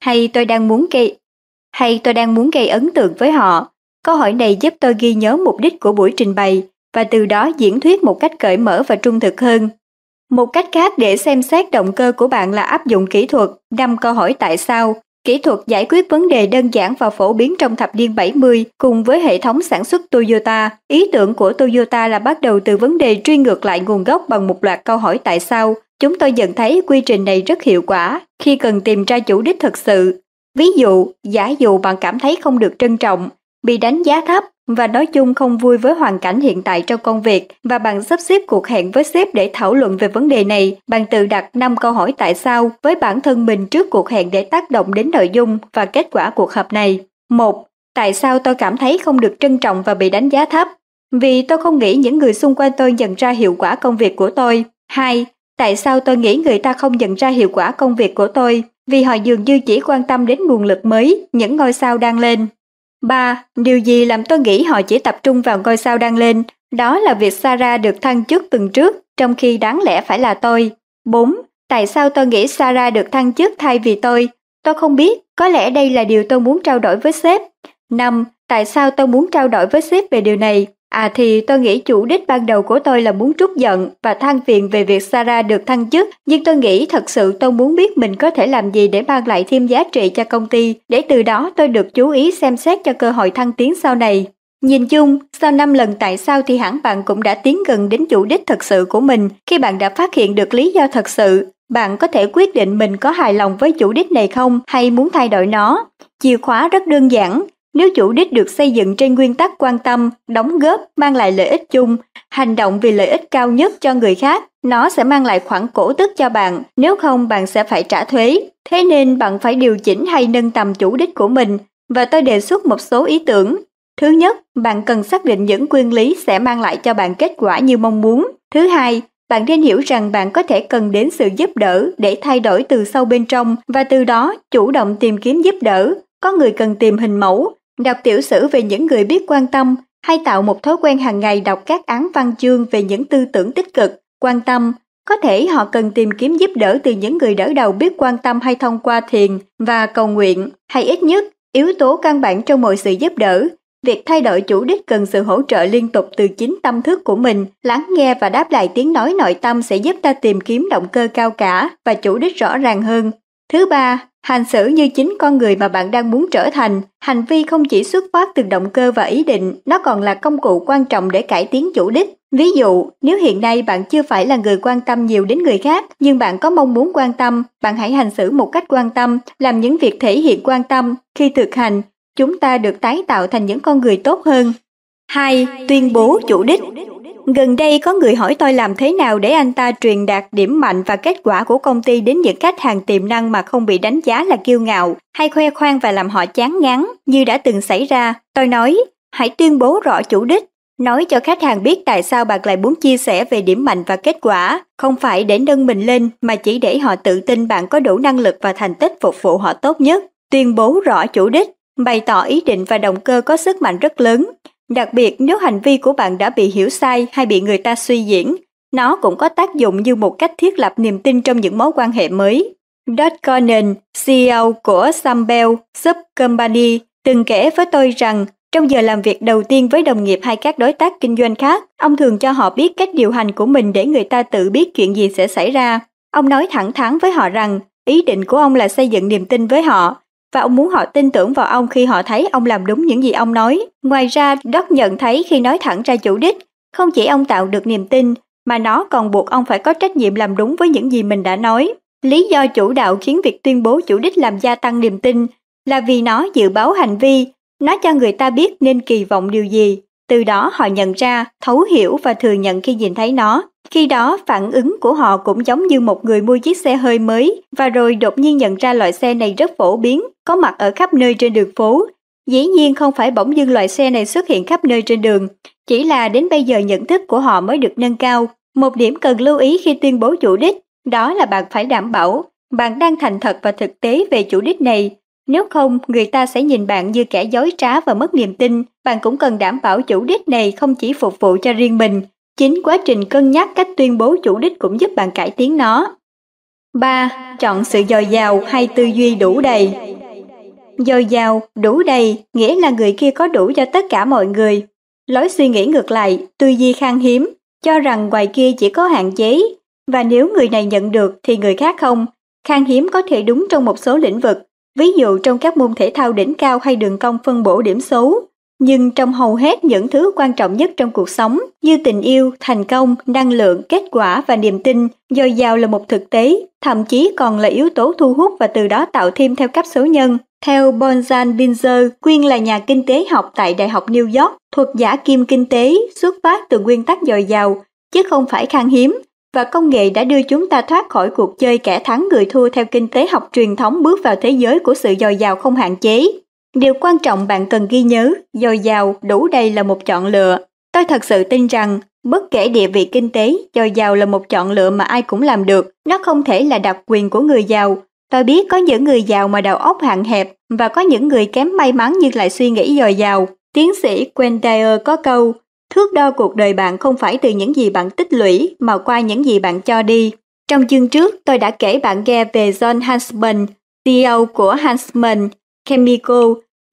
hay tôi đang muốn gây hay tôi đang muốn gây ấn tượng với họ. Câu hỏi này giúp tôi ghi nhớ mục đích của buổi trình bày và từ đó diễn thuyết một cách cởi mở và trung thực hơn. Một cách khác để xem xét động cơ của bạn là áp dụng kỹ thuật 5 câu hỏi tại sao. Kỹ thuật giải quyết vấn đề đơn giản và phổ biến trong thập niên 70 cùng với hệ thống sản xuất Toyota. Ý tưởng của Toyota là bắt đầu từ vấn đề truy ngược lại nguồn gốc bằng một loạt câu hỏi tại sao Chúng tôi nhận thấy quy trình này rất hiệu quả khi cần tìm ra chủ đích thực sự. Ví dụ, giả dụ bạn cảm thấy không được trân trọng, bị đánh giá thấp và nói chung không vui với hoàn cảnh hiện tại trong công việc và bạn sắp xếp cuộc hẹn với sếp để thảo luận về vấn đề này, bạn tự đặt 5 câu hỏi tại sao với bản thân mình trước cuộc hẹn để tác động đến nội dung và kết quả cuộc họp này. 1. Tại sao tôi cảm thấy không được trân trọng và bị đánh giá thấp? Vì tôi không nghĩ những người xung quanh tôi nhận ra hiệu quả công việc của tôi. 2. Tại sao tôi nghĩ người ta không nhận ra hiệu quả công việc của tôi? Vì họ dường như chỉ quan tâm đến nguồn lực mới, những ngôi sao đang lên. 3. Điều gì làm tôi nghĩ họ chỉ tập trung vào ngôi sao đang lên? Đó là việc Sarah được thăng chức tuần trước, trong khi đáng lẽ phải là tôi. 4. Tại sao tôi nghĩ Sarah được thăng chức thay vì tôi? Tôi không biết, có lẽ đây là điều tôi muốn trao đổi với sếp. 5. Tại sao tôi muốn trao đổi với sếp về điều này? À thì tôi nghĩ chủ đích ban đầu của tôi là muốn trút giận và than phiền về việc Sarah được thăng chức, nhưng tôi nghĩ thật sự tôi muốn biết mình có thể làm gì để mang lại thêm giá trị cho công ty, để từ đó tôi được chú ý xem xét cho cơ hội thăng tiến sau này. Nhìn chung, sau 5 lần tại sao thì hẳn bạn cũng đã tiến gần đến chủ đích thật sự của mình khi bạn đã phát hiện được lý do thật sự. Bạn có thể quyết định mình có hài lòng với chủ đích này không hay muốn thay đổi nó. Chìa khóa rất đơn giản, nếu chủ đích được xây dựng trên nguyên tắc quan tâm, đóng góp, mang lại lợi ích chung, hành động vì lợi ích cao nhất cho người khác, nó sẽ mang lại khoản cổ tức cho bạn, nếu không bạn sẽ phải trả thuế. Thế nên bạn phải điều chỉnh hay nâng tầm chủ đích của mình và tôi đề xuất một số ý tưởng. Thứ nhất, bạn cần xác định những nguyên lý sẽ mang lại cho bạn kết quả như mong muốn. Thứ hai, bạn nên hiểu rằng bạn có thể cần đến sự giúp đỡ để thay đổi từ sâu bên trong và từ đó chủ động tìm kiếm giúp đỡ. Có người cần tìm hình mẫu, Đọc tiểu sử về những người biết quan tâm hay tạo một thói quen hàng ngày đọc các án văn chương về những tư tưởng tích cực, quan tâm. Có thể họ cần tìm kiếm giúp đỡ từ những người đỡ đầu biết quan tâm hay thông qua thiền và cầu nguyện, hay ít nhất, yếu tố căn bản trong mọi sự giúp đỡ. Việc thay đổi chủ đích cần sự hỗ trợ liên tục từ chính tâm thức của mình, lắng nghe và đáp lại tiếng nói nội tâm sẽ giúp ta tìm kiếm động cơ cao cả và chủ đích rõ ràng hơn. Thứ ba, hành xử như chính con người mà bạn đang muốn trở thành. Hành vi không chỉ xuất phát từ động cơ và ý định, nó còn là công cụ quan trọng để cải tiến chủ đích. Ví dụ, nếu hiện nay bạn chưa phải là người quan tâm nhiều đến người khác, nhưng bạn có mong muốn quan tâm, bạn hãy hành xử một cách quan tâm, làm những việc thể hiện quan tâm. Khi thực hành, chúng ta được tái tạo thành những con người tốt hơn. 2. Tuyên bố chủ đích Gần đây có người hỏi tôi làm thế nào để anh ta truyền đạt điểm mạnh và kết quả của công ty đến những khách hàng tiềm năng mà không bị đánh giá là kiêu ngạo hay khoe khoang và làm họ chán ngán như đã từng xảy ra. Tôi nói, hãy tuyên bố rõ chủ đích, nói cho khách hàng biết tại sao bạn lại muốn chia sẻ về điểm mạnh và kết quả, không phải để nâng mình lên mà chỉ để họ tự tin bạn có đủ năng lực và thành tích phục vụ họ tốt nhất. Tuyên bố rõ chủ đích, bày tỏ ý định và động cơ có sức mạnh rất lớn, Đặc biệt nếu hành vi của bạn đã bị hiểu sai hay bị người ta suy diễn, nó cũng có tác dụng như một cách thiết lập niềm tin trong những mối quan hệ mới. Dot Conan, CEO của Sambel Sub Company, từng kể với tôi rằng trong giờ làm việc đầu tiên với đồng nghiệp hay các đối tác kinh doanh khác, ông thường cho họ biết cách điều hành của mình để người ta tự biết chuyện gì sẽ xảy ra. Ông nói thẳng thắn với họ rằng ý định của ông là xây dựng niềm tin với họ và ông muốn họ tin tưởng vào ông khi họ thấy ông làm đúng những gì ông nói. Ngoài ra, Doc nhận thấy khi nói thẳng ra chủ đích, không chỉ ông tạo được niềm tin, mà nó còn buộc ông phải có trách nhiệm làm đúng với những gì mình đã nói. Lý do chủ đạo khiến việc tuyên bố chủ đích làm gia tăng niềm tin là vì nó dự báo hành vi, nó cho người ta biết nên kỳ vọng điều gì. Từ đó họ nhận ra, thấu hiểu và thừa nhận khi nhìn thấy nó. Khi đó, phản ứng của họ cũng giống như một người mua chiếc xe hơi mới và rồi đột nhiên nhận ra loại xe này rất phổ biến, có mặt ở khắp nơi trên đường phố. Dĩ nhiên không phải bỗng dưng loại xe này xuất hiện khắp nơi trên đường, chỉ là đến bây giờ nhận thức của họ mới được nâng cao. Một điểm cần lưu ý khi tuyên bố chủ đích, đó là bạn phải đảm bảo bạn đang thành thật và thực tế về chủ đích này. Nếu không, người ta sẽ nhìn bạn như kẻ dối trá và mất niềm tin. Bạn cũng cần đảm bảo chủ đích này không chỉ phục vụ cho riêng mình, Chính quá trình cân nhắc cách tuyên bố chủ đích cũng giúp bạn cải tiến nó. 3. Chọn sự dồi dào hay tư duy đủ đầy. Dồi dào, đủ đầy nghĩa là người kia có đủ cho tất cả mọi người. Lối suy nghĩ ngược lại, tư duy khan hiếm, cho rằng ngoài kia chỉ có hạn chế, và nếu người này nhận được thì người khác không. Khan hiếm có thể đúng trong một số lĩnh vực, ví dụ trong các môn thể thao đỉnh cao hay đường cong phân bổ điểm số, nhưng trong hầu hết những thứ quan trọng nhất trong cuộc sống như tình yêu, thành công, năng lượng, kết quả và niềm tin, dồi dào là một thực tế, thậm chí còn là yếu tố thu hút và từ đó tạo thêm theo cấp số nhân. Theo Bonzan Binzer, Quyên là nhà kinh tế học tại Đại học New York, thuật giả kim kinh tế xuất phát từ nguyên tắc dồi dào, chứ không phải khan hiếm, và công nghệ đã đưa chúng ta thoát khỏi cuộc chơi kẻ thắng người thua theo kinh tế học truyền thống bước vào thế giới của sự dồi dào không hạn chế. Điều quan trọng bạn cần ghi nhớ, dồi dào, đủ đầy là một chọn lựa. Tôi thật sự tin rằng, bất kể địa vị kinh tế, dồi dào là một chọn lựa mà ai cũng làm được. Nó không thể là đặc quyền của người giàu. Tôi biết có những người giàu mà đầu óc hạn hẹp và có những người kém may mắn nhưng lại suy nghĩ dồi dào. Tiến sĩ Quentin có câu, thước đo cuộc đời bạn không phải từ những gì bạn tích lũy mà qua những gì bạn cho đi. Trong chương trước, tôi đã kể bạn nghe về John Hansman, CEO của Hansman, Chemical,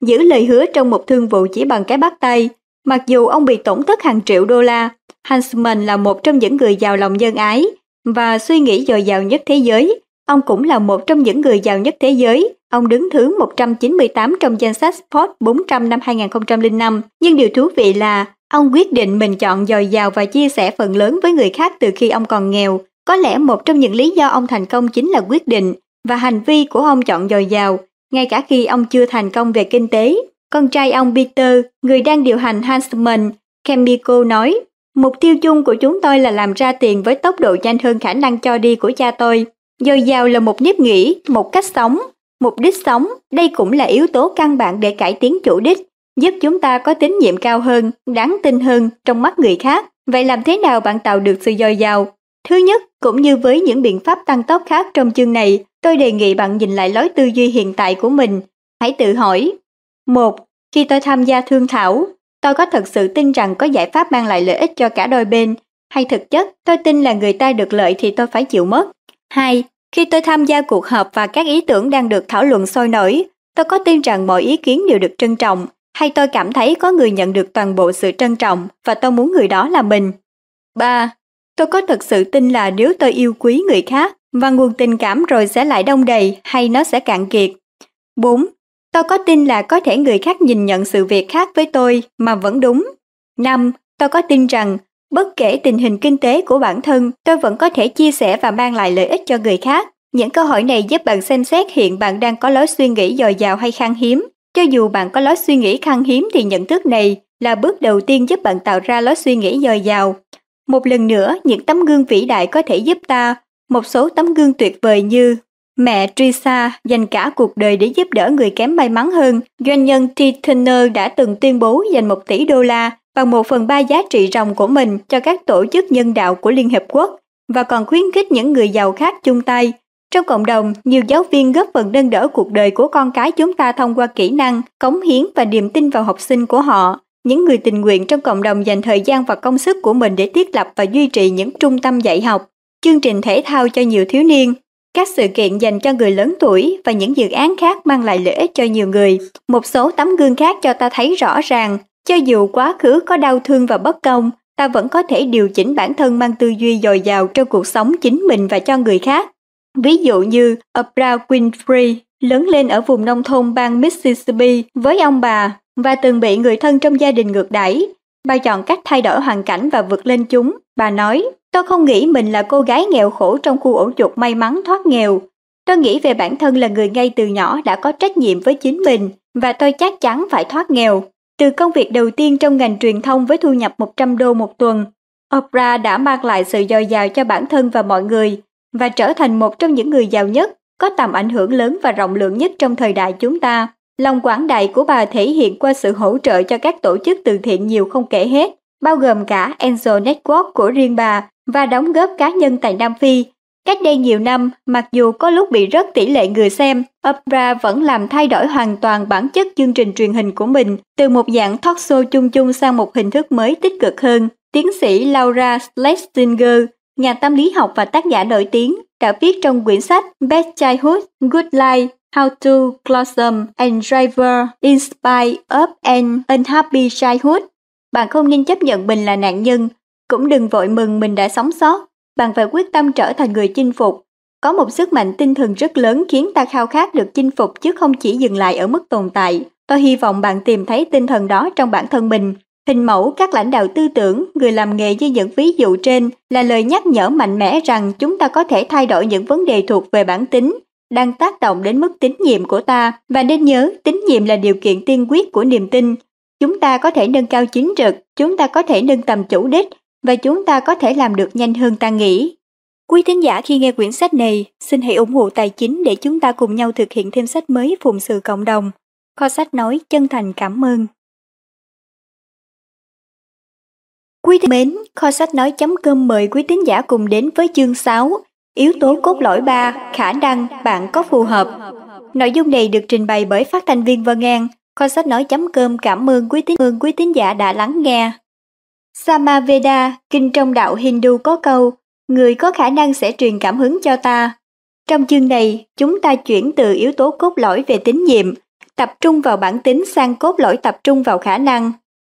giữ lời hứa trong một thương vụ chỉ bằng cái bắt tay. Mặc dù ông bị tổn thất hàng triệu đô la, Huntsman là một trong những người giàu lòng nhân ái và suy nghĩ dồi dào nhất thế giới. Ông cũng là một trong những người giàu nhất thế giới. Ông đứng thứ 198 trong danh sách Forbes 400 năm 2005. Nhưng điều thú vị là ông quyết định mình chọn dồi dào và chia sẻ phần lớn với người khác từ khi ông còn nghèo. Có lẽ một trong những lý do ông thành công chính là quyết định và hành vi của ông chọn dồi dào ngay cả khi ông chưa thành công về kinh tế. Con trai ông Peter, người đang điều hành Huntsman Chemical nói, mục tiêu chung của chúng tôi là làm ra tiền với tốc độ nhanh hơn khả năng cho đi của cha tôi. Dồi dào là một nếp nghĩ, một cách sống, mục đích sống, đây cũng là yếu tố căn bản để cải tiến chủ đích, giúp chúng ta có tín nhiệm cao hơn, đáng tin hơn trong mắt người khác. Vậy làm thế nào bạn tạo được sự dồi dào? Thứ nhất, cũng như với những biện pháp tăng tốc khác trong chương này, tôi đề nghị bạn nhìn lại lối tư duy hiện tại của mình. Hãy tự hỏi. một Khi tôi tham gia thương thảo, tôi có thật sự tin rằng có giải pháp mang lại lợi ích cho cả đôi bên, hay thực chất tôi tin là người ta được lợi thì tôi phải chịu mất. 2. Khi tôi tham gia cuộc họp và các ý tưởng đang được thảo luận sôi nổi, tôi có tin rằng mọi ý kiến đều được trân trọng, hay tôi cảm thấy có người nhận được toàn bộ sự trân trọng và tôi muốn người đó là mình. 3. Tôi có thật sự tin là nếu tôi yêu quý người khác, và nguồn tình cảm rồi sẽ lại đông đầy hay nó sẽ cạn kiệt. 4. Tôi có tin là có thể người khác nhìn nhận sự việc khác với tôi mà vẫn đúng. 5. Tôi có tin rằng bất kể tình hình kinh tế của bản thân, tôi vẫn có thể chia sẻ và mang lại lợi ích cho người khác. Những câu hỏi này giúp bạn xem xét hiện bạn đang có lối suy nghĩ dồi dào hay khan hiếm. Cho dù bạn có lối suy nghĩ khan hiếm thì nhận thức này là bước đầu tiên giúp bạn tạo ra lối suy nghĩ dồi dào. Một lần nữa, những tấm gương vĩ đại có thể giúp ta, một số tấm gương tuyệt vời như Mẹ Trisa dành cả cuộc đời để giúp đỡ người kém may mắn hơn. Doanh nhân T. Turner đã từng tuyên bố dành 1 tỷ đô la bằng một phần ba giá trị ròng của mình cho các tổ chức nhân đạo của Liên Hiệp Quốc và còn khuyến khích những người giàu khác chung tay. Trong cộng đồng, nhiều giáo viên góp phần nâng đỡ cuộc đời của con cái chúng ta thông qua kỹ năng, cống hiến và niềm tin vào học sinh của họ. Những người tình nguyện trong cộng đồng dành thời gian và công sức của mình để thiết lập và duy trì những trung tâm dạy học, chương trình thể thao cho nhiều thiếu niên, các sự kiện dành cho người lớn tuổi và những dự án khác mang lại lợi ích cho nhiều người. Một số tấm gương khác cho ta thấy rõ ràng, cho dù quá khứ có đau thương và bất công, ta vẫn có thể điều chỉnh bản thân mang tư duy dồi dào trong cuộc sống chính mình và cho người khác. Ví dụ như Oprah Winfrey lớn lên ở vùng nông thôn bang Mississippi với ông bà và từng bị người thân trong gia đình ngược đẩy. Bà chọn cách thay đổi hoàn cảnh và vượt lên chúng. Bà nói, tôi không nghĩ mình là cô gái nghèo khổ trong khu ổ chuột may mắn thoát nghèo. Tôi nghĩ về bản thân là người ngay từ nhỏ đã có trách nhiệm với chính mình và tôi chắc chắn phải thoát nghèo. Từ công việc đầu tiên trong ngành truyền thông với thu nhập 100 đô một tuần, Oprah đã mang lại sự dồi dào cho bản thân và mọi người và trở thành một trong những người giàu nhất, có tầm ảnh hưởng lớn và rộng lượng nhất trong thời đại chúng ta. Lòng quảng đại của bà thể hiện qua sự hỗ trợ cho các tổ chức từ thiện nhiều không kể hết, bao gồm cả Angel Network của riêng bà và đóng góp cá nhân tại Nam Phi. Cách đây nhiều năm, mặc dù có lúc bị rất tỷ lệ người xem, Oprah vẫn làm thay đổi hoàn toàn bản chất chương trình truyền hình của mình từ một dạng talk show chung chung sang một hình thức mới tích cực hơn. Tiến sĩ Laura Schlesinger, nhà tâm lý học và tác giả nổi tiếng, đã viết trong quyển sách Best Childhood, Good Life, How to Blossom and Driver Inspire of an Unhappy Childhood. Bạn không nên chấp nhận mình là nạn nhân, cũng đừng vội mừng mình đã sống sót. Bạn phải quyết tâm trở thành người chinh phục. Có một sức mạnh tinh thần rất lớn khiến ta khao khát được chinh phục chứ không chỉ dừng lại ở mức tồn tại. Tôi hy vọng bạn tìm thấy tinh thần đó trong bản thân mình. Hình mẫu các lãnh đạo tư tưởng, người làm nghề như những ví dụ trên là lời nhắc nhở mạnh mẽ rằng chúng ta có thể thay đổi những vấn đề thuộc về bản tính, đang tác động đến mức tín nhiệm của ta và nên nhớ tín nhiệm là điều kiện tiên quyết của niềm tin. Chúng ta có thể nâng cao chính trực, chúng ta có thể nâng tầm chủ đích và chúng ta có thể làm được nhanh hơn ta nghĩ. Quý thính giả khi nghe quyển sách này, xin hãy ủng hộ tài chính để chúng ta cùng nhau thực hiện thêm sách mới phụng sự cộng đồng. Kho sách nói chân thành cảm ơn. Quý thính mến, kho sách nói.com mời quý tín giả cùng đến với chương 6, yếu tố cốt lõi 3, khả năng bạn có phù hợp. Nội dung này được trình bày bởi phát thanh viên Vân An. Kho sách nói chấm cơm cảm ơn quý tín ơn quý tín giả đã lắng nghe. Samaveda, kinh trong đạo Hindu có câu, người có khả năng sẽ truyền cảm hứng cho ta. Trong chương này, chúng ta chuyển từ yếu tố cốt lõi về tín nhiệm, tập trung vào bản tính sang cốt lõi tập trung vào khả năng.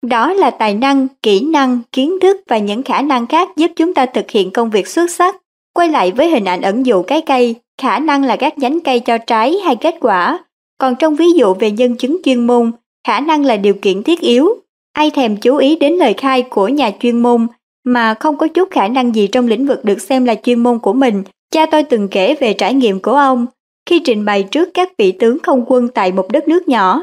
Đó là tài năng, kỹ năng, kiến thức và những khả năng khác giúp chúng ta thực hiện công việc xuất sắc. Quay lại với hình ảnh ẩn dụ cái cây, khả năng là các nhánh cây cho trái hay kết quả. Còn trong ví dụ về nhân chứng chuyên môn, khả năng là điều kiện thiết yếu. Ai thèm chú ý đến lời khai của nhà chuyên môn mà không có chút khả năng gì trong lĩnh vực được xem là chuyên môn của mình. Cha tôi từng kể về trải nghiệm của ông khi trình bày trước các vị tướng không quân tại một đất nước nhỏ.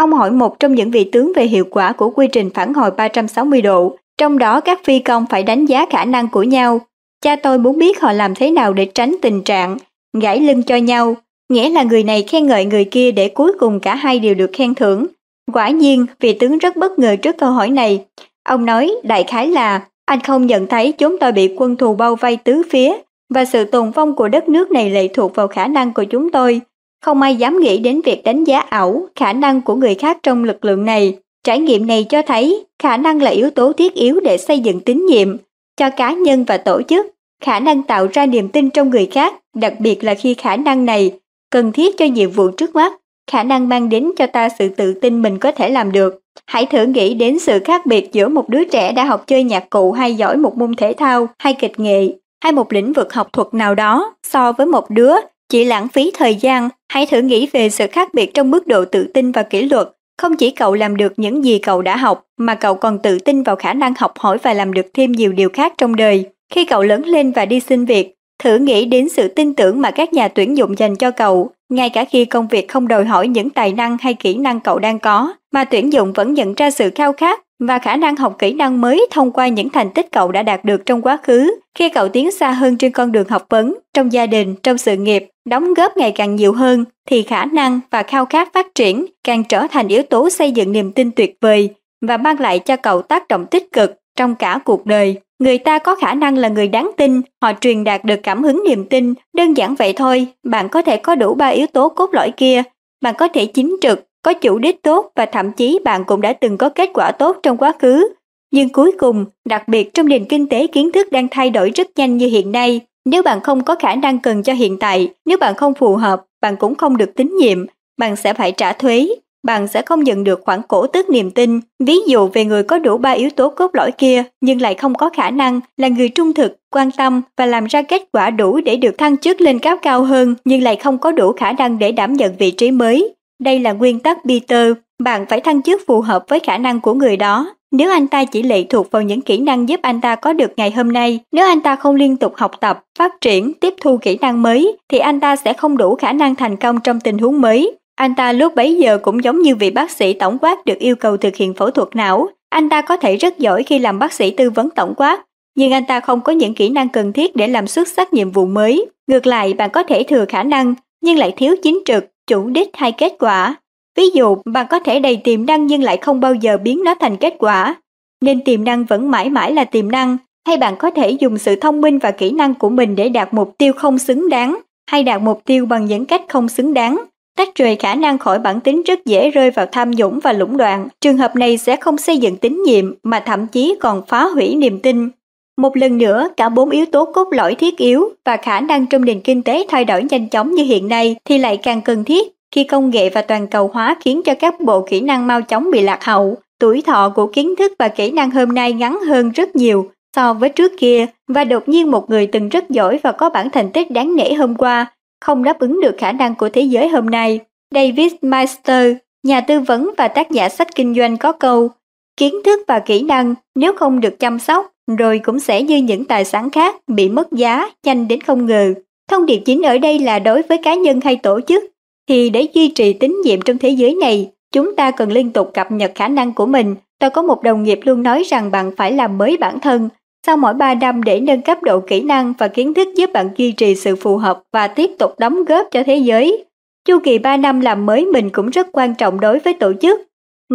Ông hỏi một trong những vị tướng về hiệu quả của quy trình phản hồi 360 độ, trong đó các phi công phải đánh giá khả năng của nhau. Cha tôi muốn biết họ làm thế nào để tránh tình trạng gãy lưng cho nhau, nghĩa là người này khen ngợi người kia để cuối cùng cả hai đều được khen thưởng. Quả nhiên, vị tướng rất bất ngờ trước câu hỏi này. Ông nói đại khái là anh không nhận thấy chúng tôi bị quân thù bao vây tứ phía và sự tồn vong của đất nước này lệ thuộc vào khả năng của chúng tôi. Không ai dám nghĩ đến việc đánh giá ảo khả năng của người khác trong lực lượng này. Trải nghiệm này cho thấy khả năng là yếu tố thiết yếu để xây dựng tín nhiệm cho cá nhân và tổ chức, khả năng tạo ra niềm tin trong người khác, đặc biệt là khi khả năng này cần thiết cho nhiệm vụ trước mắt, khả năng mang đến cho ta sự tự tin mình có thể làm được. Hãy thử nghĩ đến sự khác biệt giữa một đứa trẻ đã học chơi nhạc cụ hay giỏi một môn thể thao hay kịch nghệ hay một lĩnh vực học thuật nào đó so với một đứa chỉ lãng phí thời gian, hãy thử nghĩ về sự khác biệt trong mức độ tự tin và kỷ luật. Không chỉ cậu làm được những gì cậu đã học, mà cậu còn tự tin vào khả năng học hỏi và làm được thêm nhiều điều khác trong đời. Khi cậu lớn lên và đi xin việc, thử nghĩ đến sự tin tưởng mà các nhà tuyển dụng dành cho cậu, ngay cả khi công việc không đòi hỏi những tài năng hay kỹ năng cậu đang có, mà tuyển dụng vẫn nhận ra sự khao khát và khả năng học kỹ năng mới thông qua những thành tích cậu đã đạt được trong quá khứ. Khi cậu tiến xa hơn trên con đường học vấn, trong gia đình, trong sự nghiệp, đóng góp ngày càng nhiều hơn, thì khả năng và khao khát phát triển càng trở thành yếu tố xây dựng niềm tin tuyệt vời và mang lại cho cậu tác động tích cực trong cả cuộc đời. Người ta có khả năng là người đáng tin, họ truyền đạt được cảm hứng niềm tin, đơn giản vậy thôi, bạn có thể có đủ ba yếu tố cốt lõi kia, bạn có thể chính trực, có chủ đích tốt và thậm chí bạn cũng đã từng có kết quả tốt trong quá khứ. Nhưng cuối cùng, đặc biệt trong nền kinh tế kiến thức đang thay đổi rất nhanh như hiện nay, nếu bạn không có khả năng cần cho hiện tại, nếu bạn không phù hợp, bạn cũng không được tín nhiệm, bạn sẽ phải trả thuế, bạn sẽ không nhận được khoản cổ tức niềm tin. Ví dụ về người có đủ ba yếu tố cốt lõi kia nhưng lại không có khả năng là người trung thực, quan tâm và làm ra kết quả đủ để được thăng chức lên cấp cao hơn nhưng lại không có đủ khả năng để đảm nhận vị trí mới. Đây là nguyên tắc Peter, bạn phải thăng chức phù hợp với khả năng của người đó. Nếu anh ta chỉ lệ thuộc vào những kỹ năng giúp anh ta có được ngày hôm nay, nếu anh ta không liên tục học tập, phát triển, tiếp thu kỹ năng mới, thì anh ta sẽ không đủ khả năng thành công trong tình huống mới. Anh ta lúc bấy giờ cũng giống như vị bác sĩ tổng quát được yêu cầu thực hiện phẫu thuật não. Anh ta có thể rất giỏi khi làm bác sĩ tư vấn tổng quát, nhưng anh ta không có những kỹ năng cần thiết để làm xuất sắc nhiệm vụ mới. Ngược lại, bạn có thể thừa khả năng, nhưng lại thiếu chính trực, chủ đích hay kết quả. Ví dụ, bạn có thể đầy tiềm năng nhưng lại không bao giờ biến nó thành kết quả. Nên tiềm năng vẫn mãi mãi là tiềm năng, hay bạn có thể dùng sự thông minh và kỹ năng của mình để đạt mục tiêu không xứng đáng, hay đạt mục tiêu bằng những cách không xứng đáng. Tách rời khả năng khỏi bản tính rất dễ rơi vào tham nhũng và lũng đoạn. Trường hợp này sẽ không xây dựng tín nhiệm mà thậm chí còn phá hủy niềm tin. Một lần nữa, cả bốn yếu tố cốt lõi thiết yếu và khả năng trong nền kinh tế thay đổi nhanh chóng như hiện nay thì lại càng cần thiết khi công nghệ và toàn cầu hóa khiến cho các bộ kỹ năng mau chóng bị lạc hậu. Tuổi thọ của kiến thức và kỹ năng hôm nay ngắn hơn rất nhiều so với trước kia và đột nhiên một người từng rất giỏi và có bản thành tích đáng nể hôm qua không đáp ứng được khả năng của thế giới hôm nay. David Meister, nhà tư vấn và tác giả sách kinh doanh có câu Kiến thức và kỹ năng nếu không được chăm sóc rồi cũng sẽ như những tài sản khác bị mất giá nhanh đến không ngờ. Thông điệp chính ở đây là đối với cá nhân hay tổ chức, thì để duy trì tín nhiệm trong thế giới này, chúng ta cần liên tục cập nhật khả năng của mình. Tôi có một đồng nghiệp luôn nói rằng bạn phải làm mới bản thân sau mỗi 3 năm để nâng cấp độ kỹ năng và kiến thức giúp bạn duy trì sự phù hợp và tiếp tục đóng góp cho thế giới. Chu kỳ 3 năm làm mới mình cũng rất quan trọng đối với tổ chức.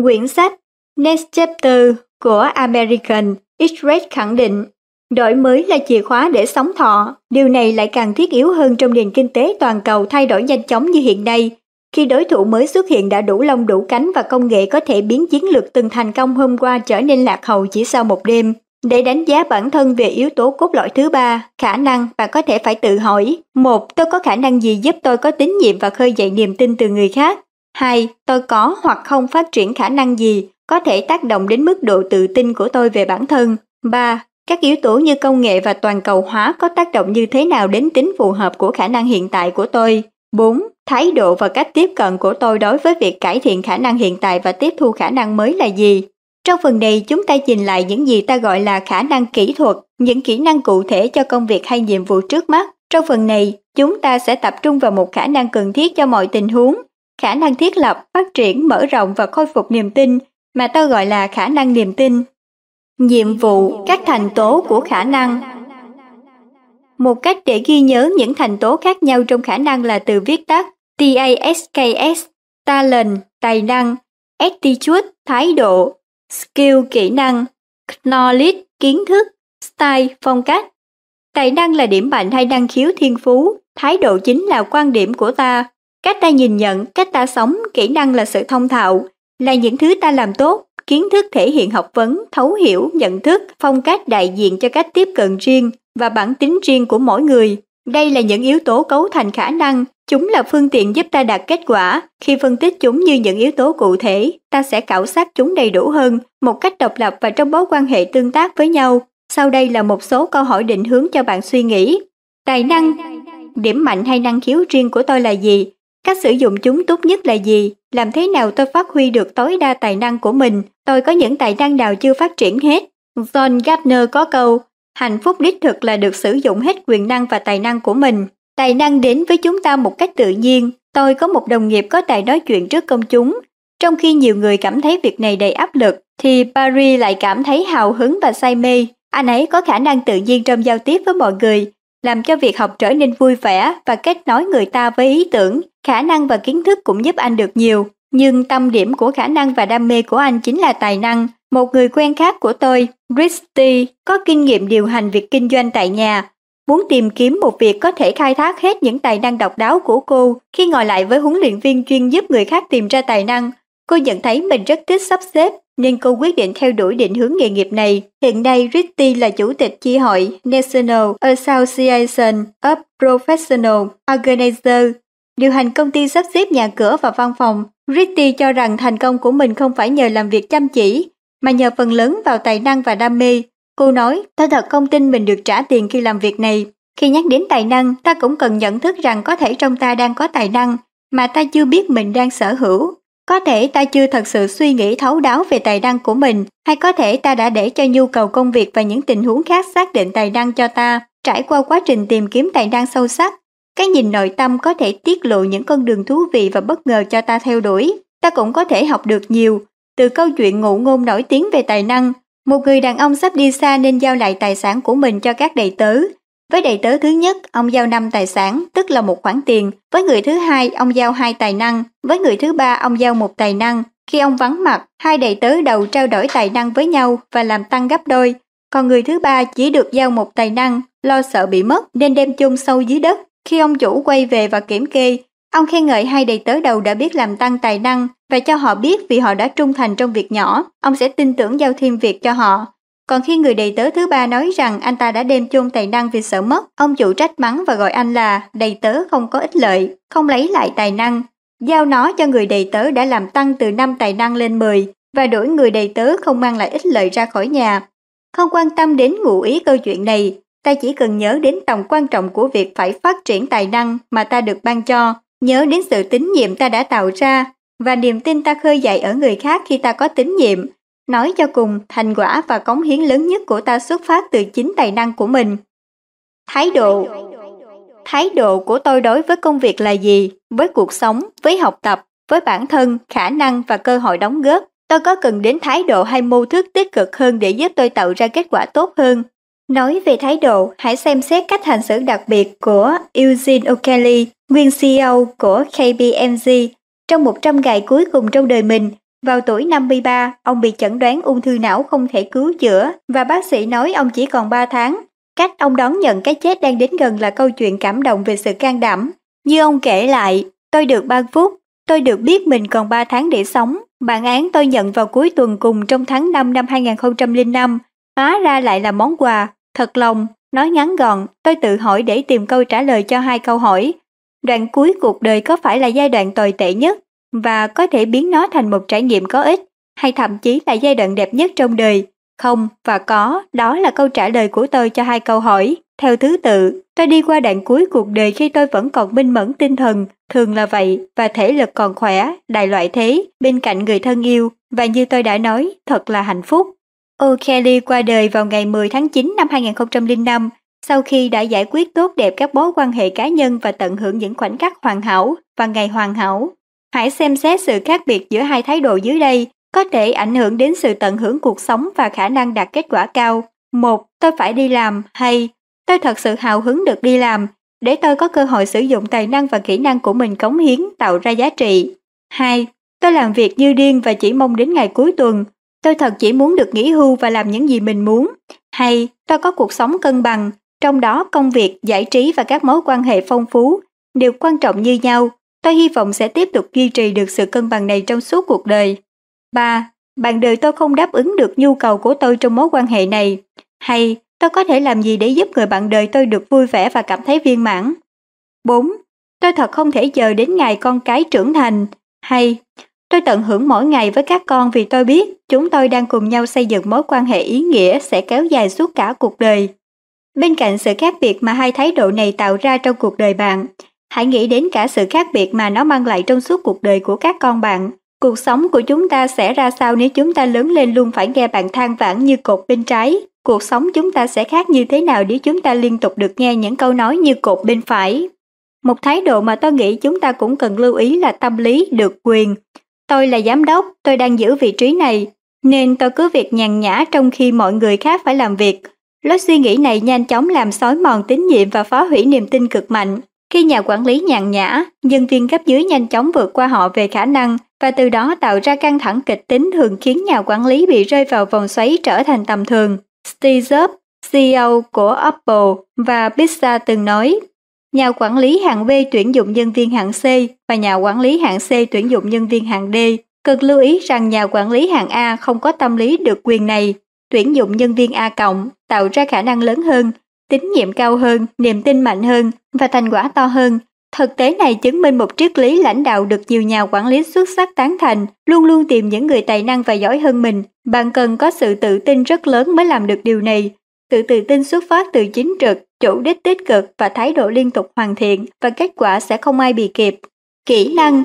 Quyển sách Next Chapter của American Express khẳng định, đổi mới là chìa khóa để sống thọ. Điều này lại càng thiết yếu hơn trong nền kinh tế toàn cầu thay đổi nhanh chóng như hiện nay. Khi đối thủ mới xuất hiện đã đủ lông đủ cánh và công nghệ có thể biến chiến lược từng thành công hôm qua trở nên lạc hậu chỉ sau một đêm. Để đánh giá bản thân về yếu tố cốt lõi thứ ba, khả năng, bạn có thể phải tự hỏi. một Tôi có khả năng gì giúp tôi có tín nhiệm và khơi dậy niềm tin từ người khác? hai Tôi có hoặc không phát triển khả năng gì có thể tác động đến mức độ tự tin của tôi về bản thân. 3. Các yếu tố như công nghệ và toàn cầu hóa có tác động như thế nào đến tính phù hợp của khả năng hiện tại của tôi? 4. Thái độ và cách tiếp cận của tôi đối với việc cải thiện khả năng hiện tại và tiếp thu khả năng mới là gì? Trong phần này chúng ta nhìn lại những gì ta gọi là khả năng kỹ thuật, những kỹ năng cụ thể cho công việc hay nhiệm vụ trước mắt. Trong phần này, chúng ta sẽ tập trung vào một khả năng cần thiết cho mọi tình huống, khả năng thiết lập, phát triển, mở rộng và khôi phục niềm tin mà ta gọi là khả năng niềm tin. Nhiệm vụ, các thành tố của khả năng Một cách để ghi nhớ những thành tố khác nhau trong khả năng là từ viết tắt TASKS, talent, tài năng, attitude, thái độ, skill, kỹ năng, knowledge, kiến thức, style, phong cách. Tài năng là điểm mạnh hay năng khiếu thiên phú, thái độ chính là quan điểm của ta. Cách ta nhìn nhận, cách ta sống, kỹ năng là sự thông thạo, là những thứ ta làm tốt, kiến thức thể hiện học vấn, thấu hiểu, nhận thức, phong cách đại diện cho cách tiếp cận riêng và bản tính riêng của mỗi người. Đây là những yếu tố cấu thành khả năng, chúng là phương tiện giúp ta đạt kết quả. Khi phân tích chúng như những yếu tố cụ thể, ta sẽ khảo sát chúng đầy đủ hơn, một cách độc lập và trong mối quan hệ tương tác với nhau. Sau đây là một số câu hỏi định hướng cho bạn suy nghĩ. Tài năng, điểm mạnh hay năng khiếu riêng của tôi là gì? Cách sử dụng chúng tốt nhất là gì? Làm thế nào tôi phát huy được tối đa tài năng của mình? Tôi có những tài năng nào chưa phát triển hết? John Gardner có câu, hạnh phúc đích thực là được sử dụng hết quyền năng và tài năng của mình. Tài năng đến với chúng ta một cách tự nhiên. Tôi có một đồng nghiệp có tài nói chuyện trước công chúng. Trong khi nhiều người cảm thấy việc này đầy áp lực, thì Paris lại cảm thấy hào hứng và say mê. Anh ấy có khả năng tự nhiên trong giao tiếp với mọi người, làm cho việc học trở nên vui vẻ và kết nối người ta với ý tưởng, khả năng và kiến thức cũng giúp anh được nhiều. Nhưng tâm điểm của khả năng và đam mê của anh chính là tài năng. Một người quen khác của tôi, Christy, có kinh nghiệm điều hành việc kinh doanh tại nhà. Muốn tìm kiếm một việc có thể khai thác hết những tài năng độc đáo của cô khi ngồi lại với huấn luyện viên chuyên giúp người khác tìm ra tài năng. Cô nhận thấy mình rất thích sắp xếp nên cô quyết định theo đuổi định hướng nghề nghiệp này. Hiện nay, Ritty là chủ tịch chi hội National Association of Professional Organizers, điều hành công ty sắp xếp nhà cửa và văn phòng. Ritty cho rằng thành công của mình không phải nhờ làm việc chăm chỉ, mà nhờ phần lớn vào tài năng và đam mê. Cô nói, ta thật không tin mình được trả tiền khi làm việc này. Khi nhắc đến tài năng, ta cũng cần nhận thức rằng có thể trong ta đang có tài năng, mà ta chưa biết mình đang sở hữu. Có thể ta chưa thật sự suy nghĩ thấu đáo về tài năng của mình, hay có thể ta đã để cho nhu cầu công việc và những tình huống khác xác định tài năng cho ta. Trải qua quá trình tìm kiếm tài năng sâu sắc, cái nhìn nội tâm có thể tiết lộ những con đường thú vị và bất ngờ cho ta theo đuổi. Ta cũng có thể học được nhiều từ câu chuyện ngụ ngôn nổi tiếng về tài năng. Một người đàn ông sắp đi xa nên giao lại tài sản của mình cho các đầy tớ. Với đầy tớ thứ nhất, ông giao năm tài sản, tức là một khoản tiền. Với người thứ hai, ông giao hai tài năng. Với người thứ ba, ông giao một tài năng. Khi ông vắng mặt, hai đầy tớ đầu trao đổi tài năng với nhau và làm tăng gấp đôi. Còn người thứ ba chỉ được giao một tài năng, lo sợ bị mất nên đem chôn sâu dưới đất. Khi ông chủ quay về và kiểm kê, ông khen ngợi hai đầy tớ đầu đã biết làm tăng tài năng và cho họ biết vì họ đã trung thành trong việc nhỏ, ông sẽ tin tưởng giao thêm việc cho họ. Còn khi người đầy tớ thứ ba nói rằng anh ta đã đem chôn tài năng vì sợ mất, ông chủ trách mắng và gọi anh là đầy tớ không có ích lợi, không lấy lại tài năng. Giao nó cho người đầy tớ đã làm tăng từ 5 tài năng lên 10 và đổi người đầy tớ không mang lại ích lợi ra khỏi nhà. Không quan tâm đến ngụ ý câu chuyện này, ta chỉ cần nhớ đến tầm quan trọng của việc phải phát triển tài năng mà ta được ban cho, nhớ đến sự tín nhiệm ta đã tạo ra và niềm tin ta khơi dậy ở người khác khi ta có tín nhiệm. Nói cho cùng, thành quả và cống hiến lớn nhất của ta xuất phát từ chính tài năng của mình. Thái độ Thái độ của tôi đối với công việc là gì? Với cuộc sống, với học tập, với bản thân, khả năng và cơ hội đóng góp. Tôi có cần đến thái độ hay mô thức tích cực hơn để giúp tôi tạo ra kết quả tốt hơn? Nói về thái độ, hãy xem xét cách hành xử đặc biệt của Eugene O'Kelly, nguyên CEO của KPMG. Trong 100 ngày cuối cùng trong đời mình, vào tuổi 53, ông bị chẩn đoán ung thư não không thể cứu chữa và bác sĩ nói ông chỉ còn 3 tháng. Cách ông đón nhận cái chết đang đến gần là câu chuyện cảm động về sự can đảm. Như ông kể lại, tôi được 3 phút, tôi được biết mình còn 3 tháng để sống. Bản án tôi nhận vào cuối tuần cùng trong tháng 5 năm 2005, hóa ra lại là món quà, thật lòng, nói ngắn gọn, tôi tự hỏi để tìm câu trả lời cho hai câu hỏi. Đoạn cuối cuộc đời có phải là giai đoạn tồi tệ nhất và có thể biến nó thành một trải nghiệm có ích hay thậm chí là giai đoạn đẹp nhất trong đời? Không và có, đó là câu trả lời của tôi cho hai câu hỏi. Theo thứ tự, tôi đi qua đoạn cuối cuộc đời khi tôi vẫn còn minh mẫn tinh thần, thường là vậy, và thể lực còn khỏe, đại loại thế, bên cạnh người thân yêu, và như tôi đã nói, thật là hạnh phúc. O'Kelly qua đời vào ngày 10 tháng 9 năm 2005, sau khi đã giải quyết tốt đẹp các mối quan hệ cá nhân và tận hưởng những khoảnh khắc hoàn hảo và ngày hoàn hảo. Hãy xem xét sự khác biệt giữa hai thái độ dưới đây có thể ảnh hưởng đến sự tận hưởng cuộc sống và khả năng đạt kết quả cao. Một, tôi phải đi làm hay tôi thật sự hào hứng được đi làm để tôi có cơ hội sử dụng tài năng và kỹ năng của mình cống hiến tạo ra giá trị. Hai, tôi làm việc như điên và chỉ mong đến ngày cuối tuần. Tôi thật chỉ muốn được nghỉ hưu và làm những gì mình muốn. Hay tôi có cuộc sống cân bằng, trong đó công việc, giải trí và các mối quan hệ phong phú đều quan trọng như nhau. Tôi hy vọng sẽ tiếp tục duy trì được sự cân bằng này trong suốt cuộc đời. 3. Bạn đời tôi không đáp ứng được nhu cầu của tôi trong mối quan hệ này. Hay tôi có thể làm gì để giúp người bạn đời tôi được vui vẻ và cảm thấy viên mãn? 4. Tôi thật không thể chờ đến ngày con cái trưởng thành. Hay Tôi tận hưởng mỗi ngày với các con vì tôi biết chúng tôi đang cùng nhau xây dựng mối quan hệ ý nghĩa sẽ kéo dài suốt cả cuộc đời. Bên cạnh sự khác biệt mà hai thái độ này tạo ra trong cuộc đời bạn, hãy nghĩ đến cả sự khác biệt mà nó mang lại trong suốt cuộc đời của các con bạn. Cuộc sống của chúng ta sẽ ra sao nếu chúng ta lớn lên luôn phải nghe bạn than vãn như cột bên trái? Cuộc sống chúng ta sẽ khác như thế nào nếu chúng ta liên tục được nghe những câu nói như cột bên phải? Một thái độ mà tôi nghĩ chúng ta cũng cần lưu ý là tâm lý được quyền. Tôi là giám đốc, tôi đang giữ vị trí này, nên tôi cứ việc nhàn nhã trong khi mọi người khác phải làm việc. Lối suy nghĩ này nhanh chóng làm xói mòn tín nhiệm và phá hủy niềm tin cực mạnh. Khi nhà quản lý nhàn nhã, nhân viên cấp dưới nhanh chóng vượt qua họ về khả năng và từ đó tạo ra căng thẳng kịch tính thường khiến nhà quản lý bị rơi vào vòng xoáy trở thành tầm thường. Steve Jobs, CEO của Apple và Pizza từng nói, nhà quản lý hạng B tuyển dụng nhân viên hạng C và nhà quản lý hạng C tuyển dụng nhân viên hạng D. Cần lưu ý rằng nhà quản lý hạng A không có tâm lý được quyền này, tuyển dụng nhân viên A cộng, tạo ra khả năng lớn hơn, tín nhiệm cao hơn, niềm tin mạnh hơn và thành quả to hơn. Thực tế này chứng minh một triết lý lãnh đạo được nhiều nhà quản lý xuất sắc tán thành, luôn luôn tìm những người tài năng và giỏi hơn mình. Bạn cần có sự tự tin rất lớn mới làm được điều này. Sự tự tin xuất phát từ chính trực, chủ đích tích cực và thái độ liên tục hoàn thiện và kết quả sẽ không ai bị kịp. Kỹ năng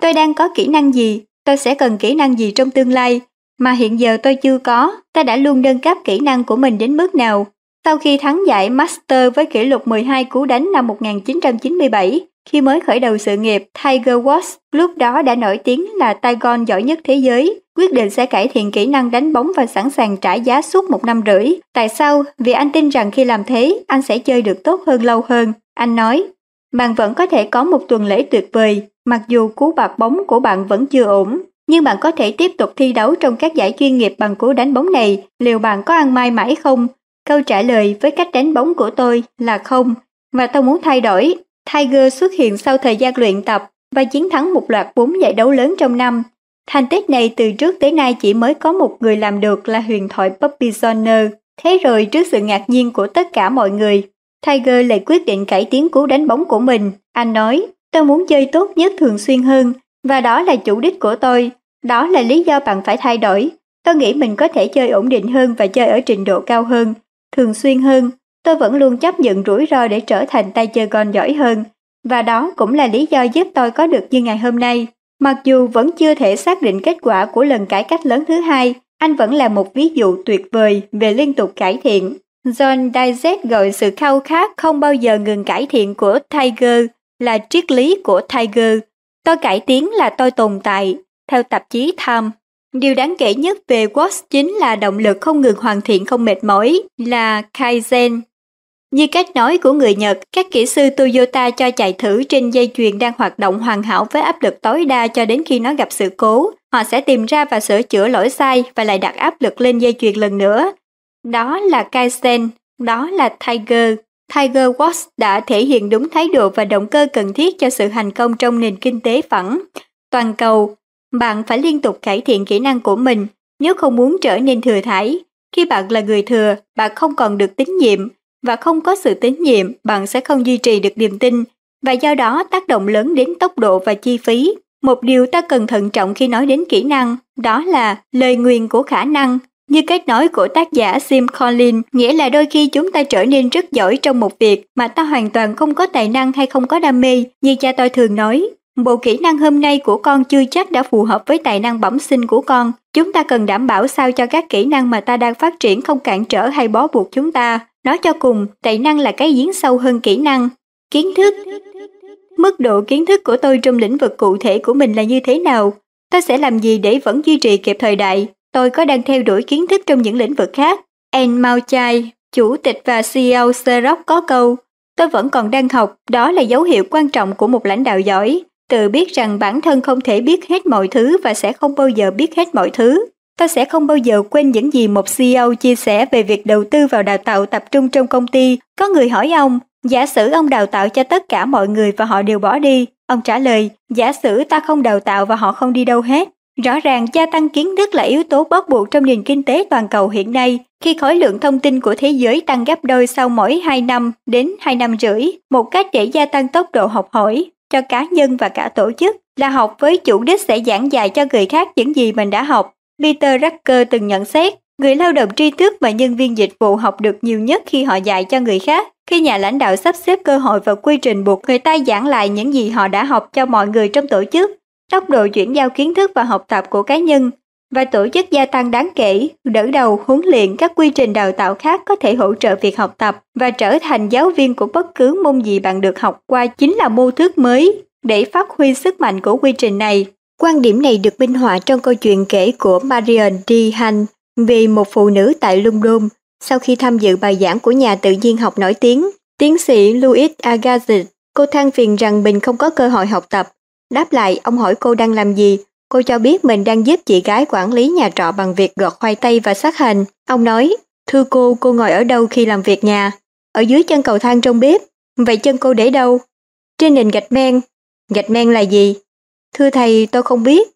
Tôi đang có kỹ năng gì? Tôi sẽ cần kỹ năng gì trong tương lai? Mà hiện giờ tôi chưa có, tôi đã luôn nâng cấp kỹ năng của mình đến mức nào? Sau khi thắng giải Master với kỷ lục 12 cú đánh năm 1997, khi mới khởi đầu sự nghiệp, Tiger Woods lúc đó đã nổi tiếng là tay golf giỏi nhất thế giới, quyết định sẽ cải thiện kỹ năng đánh bóng và sẵn sàng trả giá suốt một năm rưỡi. Tại sao? Vì anh tin rằng khi làm thế, anh sẽ chơi được tốt hơn lâu hơn. Anh nói, bạn vẫn có thể có một tuần lễ tuyệt vời, mặc dù cú bạc bóng của bạn vẫn chưa ổn. Nhưng bạn có thể tiếp tục thi đấu trong các giải chuyên nghiệp bằng cú đánh bóng này, liệu bạn có ăn may mãi không? Câu trả lời với cách đánh bóng của tôi là không, và tôi muốn thay đổi. Tiger xuất hiện sau thời gian luyện tập và chiến thắng một loạt bốn giải đấu lớn trong năm. Thành tích này từ trước tới nay chỉ mới có một người làm được là huyền thoại Bobby Joyner. Thế rồi trước sự ngạc nhiên của tất cả mọi người, Tiger lại quyết định cải tiến cú đánh bóng của mình. Anh nói, tôi muốn chơi tốt nhất thường xuyên hơn, và đó là chủ đích của tôi. Đó là lý do bạn phải thay đổi. Tôi nghĩ mình có thể chơi ổn định hơn và chơi ở trình độ cao hơn, thường xuyên hơn. Tôi vẫn luôn chấp nhận rủi ro để trở thành tay chơi con giỏi hơn. Và đó cũng là lý do giúp tôi có được như ngày hôm nay. Mặc dù vẫn chưa thể xác định kết quả của lần cải cách lớn thứ hai, anh vẫn là một ví dụ tuyệt vời về liên tục cải thiện. John Dizet gọi sự khao khát không bao giờ ngừng cải thiện của Tiger là triết lý của Tiger. Tôi cải tiến là tôi tồn tại, theo tạp chí Time. Điều đáng kể nhất về Watts chính là động lực không ngừng hoàn thiện không mệt mỏi, là Kaizen. Như cách nói của người Nhật, các kỹ sư Toyota cho chạy thử trên dây chuyền đang hoạt động hoàn hảo với áp lực tối đa cho đến khi nó gặp sự cố. Họ sẽ tìm ra và sửa chữa lỗi sai và lại đặt áp lực lên dây chuyền lần nữa. Đó là Kaizen, đó là Tiger. Tiger Watts đã thể hiện đúng thái độ và động cơ cần thiết cho sự thành công trong nền kinh tế phẳng. Toàn cầu, bạn phải liên tục cải thiện kỹ năng của mình nếu không muốn trở nên thừa thải. Khi bạn là người thừa, bạn không còn được tín nhiệm và không có sự tín nhiệm, bạn sẽ không duy trì được niềm tin và do đó tác động lớn đến tốc độ và chi phí. Một điều ta cần thận trọng khi nói đến kỹ năng, đó là lời nguyền của khả năng. Như cách nói của tác giả Sim Collins, nghĩa là đôi khi chúng ta trở nên rất giỏi trong một việc mà ta hoàn toàn không có tài năng hay không có đam mê, như cha tôi thường nói. Bộ kỹ năng hôm nay của con chưa chắc đã phù hợp với tài năng bẩm sinh của con. Chúng ta cần đảm bảo sao cho các kỹ năng mà ta đang phát triển không cản trở hay bó buộc chúng ta. Nói cho cùng, tài năng là cái giếng sâu hơn kỹ năng. Kiến thức Mức độ kiến thức của tôi trong lĩnh vực cụ thể của mình là như thế nào? Tôi sẽ làm gì để vẫn duy trì kịp thời đại? Tôi có đang theo đuổi kiến thức trong những lĩnh vực khác? Anne Mauchai, chủ tịch và CEO Xerox có câu, tôi vẫn còn đang học, đó là dấu hiệu quan trọng của một lãnh đạo giỏi tự biết rằng bản thân không thể biết hết mọi thứ và sẽ không bao giờ biết hết mọi thứ. Ta sẽ không bao giờ quên những gì một CEO chia sẻ về việc đầu tư vào đào tạo tập trung trong công ty. Có người hỏi ông, giả sử ông đào tạo cho tất cả mọi người và họ đều bỏ đi. Ông trả lời, giả sử ta không đào tạo và họ không đi đâu hết. Rõ ràng gia tăng kiến thức là yếu tố bắt buộc trong nền kinh tế toàn cầu hiện nay. Khi khối lượng thông tin của thế giới tăng gấp đôi sau mỗi 2 năm đến 2 năm rưỡi, một cách để gia tăng tốc độ học hỏi, cho cá nhân và cả tổ chức là học với chủ đích sẽ giảng dạy cho người khác những gì mình đã học. Peter Racker từng nhận xét, người lao động tri thức và nhân viên dịch vụ học được nhiều nhất khi họ dạy cho người khác. Khi nhà lãnh đạo sắp xếp cơ hội và quy trình buộc người ta giảng lại những gì họ đã học cho mọi người trong tổ chức, tốc độ chuyển giao kiến thức và học tập của cá nhân và tổ chức gia tăng đáng kể, đỡ đầu huấn luyện các quy trình đào tạo khác có thể hỗ trợ việc học tập và trở thành giáo viên của bất cứ môn gì bạn được học qua chính là mô thức mới để phát huy sức mạnh của quy trình này. Quan điểm này được minh họa trong câu chuyện kể của Marion D. Hunt về một phụ nữ tại London sau khi tham dự bài giảng của nhà tự nhiên học nổi tiếng, tiến sĩ Louis Agassiz. Cô than phiền rằng mình không có cơ hội học tập. Đáp lại, ông hỏi cô đang làm gì. Cô cho biết mình đang giúp chị gái quản lý nhà trọ bằng việc gọt khoai tây và sát hành. Ông nói, thưa cô, cô ngồi ở đâu khi làm việc nhà? Ở dưới chân cầu thang trong bếp. Vậy chân cô để đâu? Trên nền gạch men. Gạch men là gì? Thưa thầy, tôi không biết.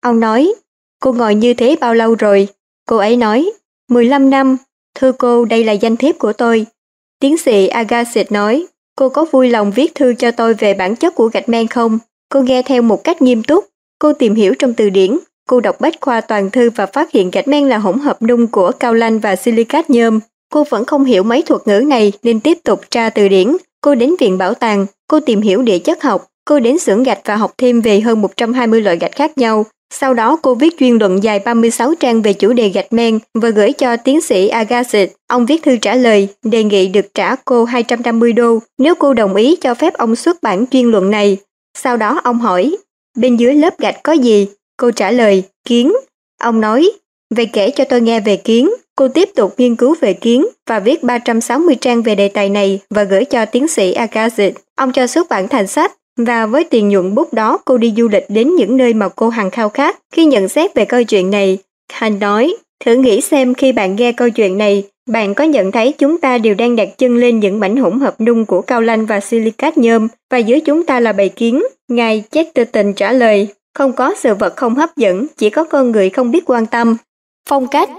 Ông nói, cô ngồi như thế bao lâu rồi? Cô ấy nói, 15 năm. Thưa cô, đây là danh thiếp của tôi. Tiến sĩ Agassiz nói, cô có vui lòng viết thư cho tôi về bản chất của gạch men không? Cô nghe theo một cách nghiêm túc. Cô tìm hiểu trong từ điển. Cô đọc bách khoa toàn thư và phát hiện gạch men là hỗn hợp nung của cao lanh và silicat nhôm. Cô vẫn không hiểu mấy thuật ngữ này nên tiếp tục tra từ điển. Cô đến viện bảo tàng, cô tìm hiểu địa chất học, cô đến xưởng gạch và học thêm về hơn 120 loại gạch khác nhau. Sau đó cô viết chuyên luận dài 36 trang về chủ đề gạch men và gửi cho tiến sĩ Agassiz. Ông viết thư trả lời, đề nghị được trả cô 250 đô nếu cô đồng ý cho phép ông xuất bản chuyên luận này. Sau đó ông hỏi, bên dưới lớp gạch có gì? Cô trả lời, kiến. Ông nói, vậy kể cho tôi nghe về kiến. Cô tiếp tục nghiên cứu về kiến và viết 360 trang về đề tài này và gửi cho tiến sĩ akazit Ông cho xuất bản thành sách và với tiền nhuận bút đó cô đi du lịch đến những nơi mà cô hằng khao khát. Khi nhận xét về câu chuyện này, Hành nói, thử nghĩ xem khi bạn nghe câu chuyện này, bạn có nhận thấy chúng ta đều đang đặt chân lên những mảnh hỗn hợp nung của cao lanh và silicat nhôm và dưới chúng ta là bầy kiến? Ngài Chesterton trả lời, không có sự vật không hấp dẫn, chỉ có con người không biết quan tâm. Phong cách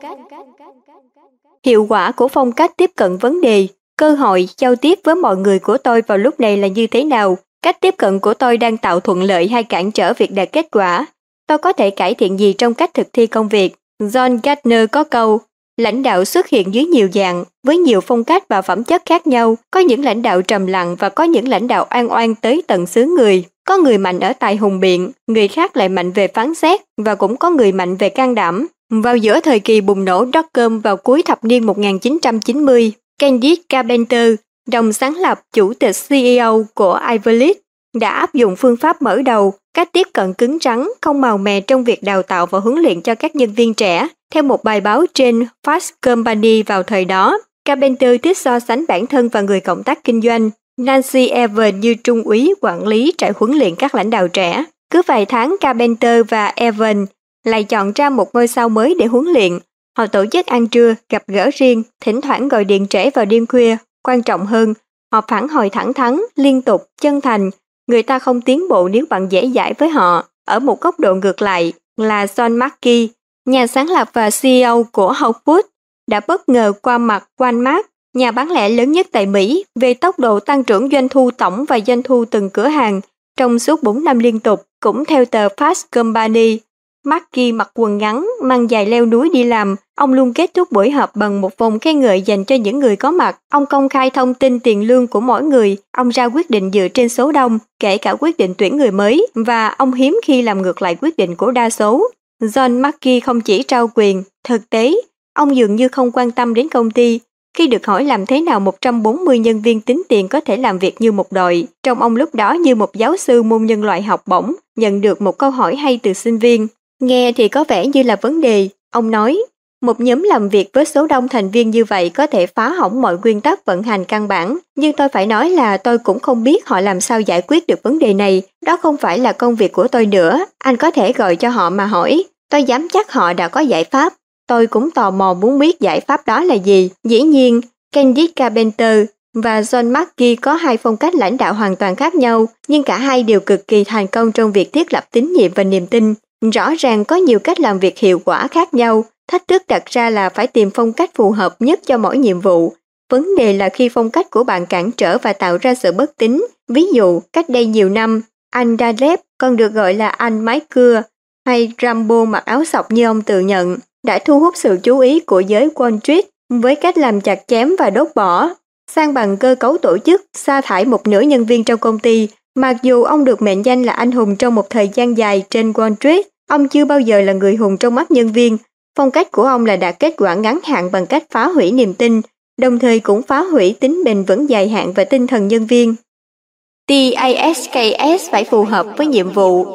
Hiệu quả của phong cách tiếp cận vấn đề, cơ hội giao tiếp với mọi người của tôi vào lúc này là như thế nào? Cách tiếp cận của tôi đang tạo thuận lợi hay cản trở việc đạt kết quả? Tôi có thể cải thiện gì trong cách thực thi công việc? John Gardner có câu, lãnh đạo xuất hiện dưới nhiều dạng, với nhiều phong cách và phẩm chất khác nhau. Có những lãnh đạo trầm lặng và có những lãnh đạo oan oan tới tận xứ người. Có người mạnh ở tài hùng biện, người khác lại mạnh về phán xét và cũng có người mạnh về can đảm. Vào giữa thời kỳ bùng nổ dotcom vào cuối thập niên 1990, Candice Carpenter, đồng sáng lập chủ tịch CEO của Ivory đã áp dụng phương pháp mở đầu, cách tiếp cận cứng rắn, không màu mè trong việc đào tạo và huấn luyện cho các nhân viên trẻ. Theo một bài báo trên Fast Company vào thời đó, Carpenter thích so sánh bản thân và người cộng tác kinh doanh Nancy Evans như trung úy quản lý trại huấn luyện các lãnh đạo trẻ. Cứ vài tháng Carpenter và Evans lại chọn ra một ngôi sao mới để huấn luyện. Họ tổ chức ăn trưa, gặp gỡ riêng, thỉnh thoảng gọi điện trễ vào đêm khuya. Quan trọng hơn, họ phản hồi thẳng thắn, liên tục, chân thành. Người ta không tiến bộ nếu bạn dễ dãi với họ. Ở một góc độ ngược lại là John Mackey, nhà sáng lập và CEO của Whole Foods, đã bất ngờ qua mặt Walmart, nhà bán lẻ lớn nhất tại Mỹ, về tốc độ tăng trưởng doanh thu tổng và doanh thu từng cửa hàng trong suốt 4 năm liên tục, cũng theo tờ Fast Company. Marky mặc quần ngắn, mang giày leo núi đi làm. Ông luôn kết thúc buổi họp bằng một vòng khen ngợi dành cho những người có mặt. Ông công khai thông tin tiền lương của mỗi người. Ông ra quyết định dựa trên số đông, kể cả quyết định tuyển người mới. Và ông hiếm khi làm ngược lại quyết định của đa số. John Mackey không chỉ trao quyền, thực tế, ông dường như không quan tâm đến công ty. Khi được hỏi làm thế nào 140 nhân viên tính tiền có thể làm việc như một đội, trong ông lúc đó như một giáo sư môn nhân loại học bổng, nhận được một câu hỏi hay từ sinh viên. Nghe thì có vẻ như là vấn đề, ông nói. Một nhóm làm việc với số đông thành viên như vậy có thể phá hỏng mọi nguyên tắc vận hành căn bản, nhưng tôi phải nói là tôi cũng không biết họ làm sao giải quyết được vấn đề này, đó không phải là công việc của tôi nữa, anh có thể gọi cho họ mà hỏi, tôi dám chắc họ đã có giải pháp. Tôi cũng tò mò muốn biết giải pháp đó là gì. Dĩ nhiên, Candice Carpenter và John mackie có hai phong cách lãnh đạo hoàn toàn khác nhau, nhưng cả hai đều cực kỳ thành công trong việc thiết lập tín nhiệm và niềm tin. Rõ ràng có nhiều cách làm việc hiệu quả khác nhau, thách thức đặt ra là phải tìm phong cách phù hợp nhất cho mỗi nhiệm vụ. Vấn đề là khi phong cách của bạn cản trở và tạo ra sự bất tín, ví dụ cách đây nhiều năm, Anh Dalep, còn được gọi là anh mái cưa hay Rambo mặc áo sọc như ông tự nhận, đã thu hút sự chú ý của giới Wall Street với cách làm chặt chém và đốt bỏ, sang bằng cơ cấu tổ chức, sa thải một nửa nhân viên trong công ty. Mặc dù ông được mệnh danh là anh hùng trong một thời gian dài trên Wall Street, ông chưa bao giờ là người hùng trong mắt nhân viên. Phong cách của ông là đạt kết quả ngắn hạn bằng cách phá hủy niềm tin, đồng thời cũng phá hủy tính bền vững dài hạn và tinh thần nhân viên. TASKS phải phù hợp với nhiệm vụ.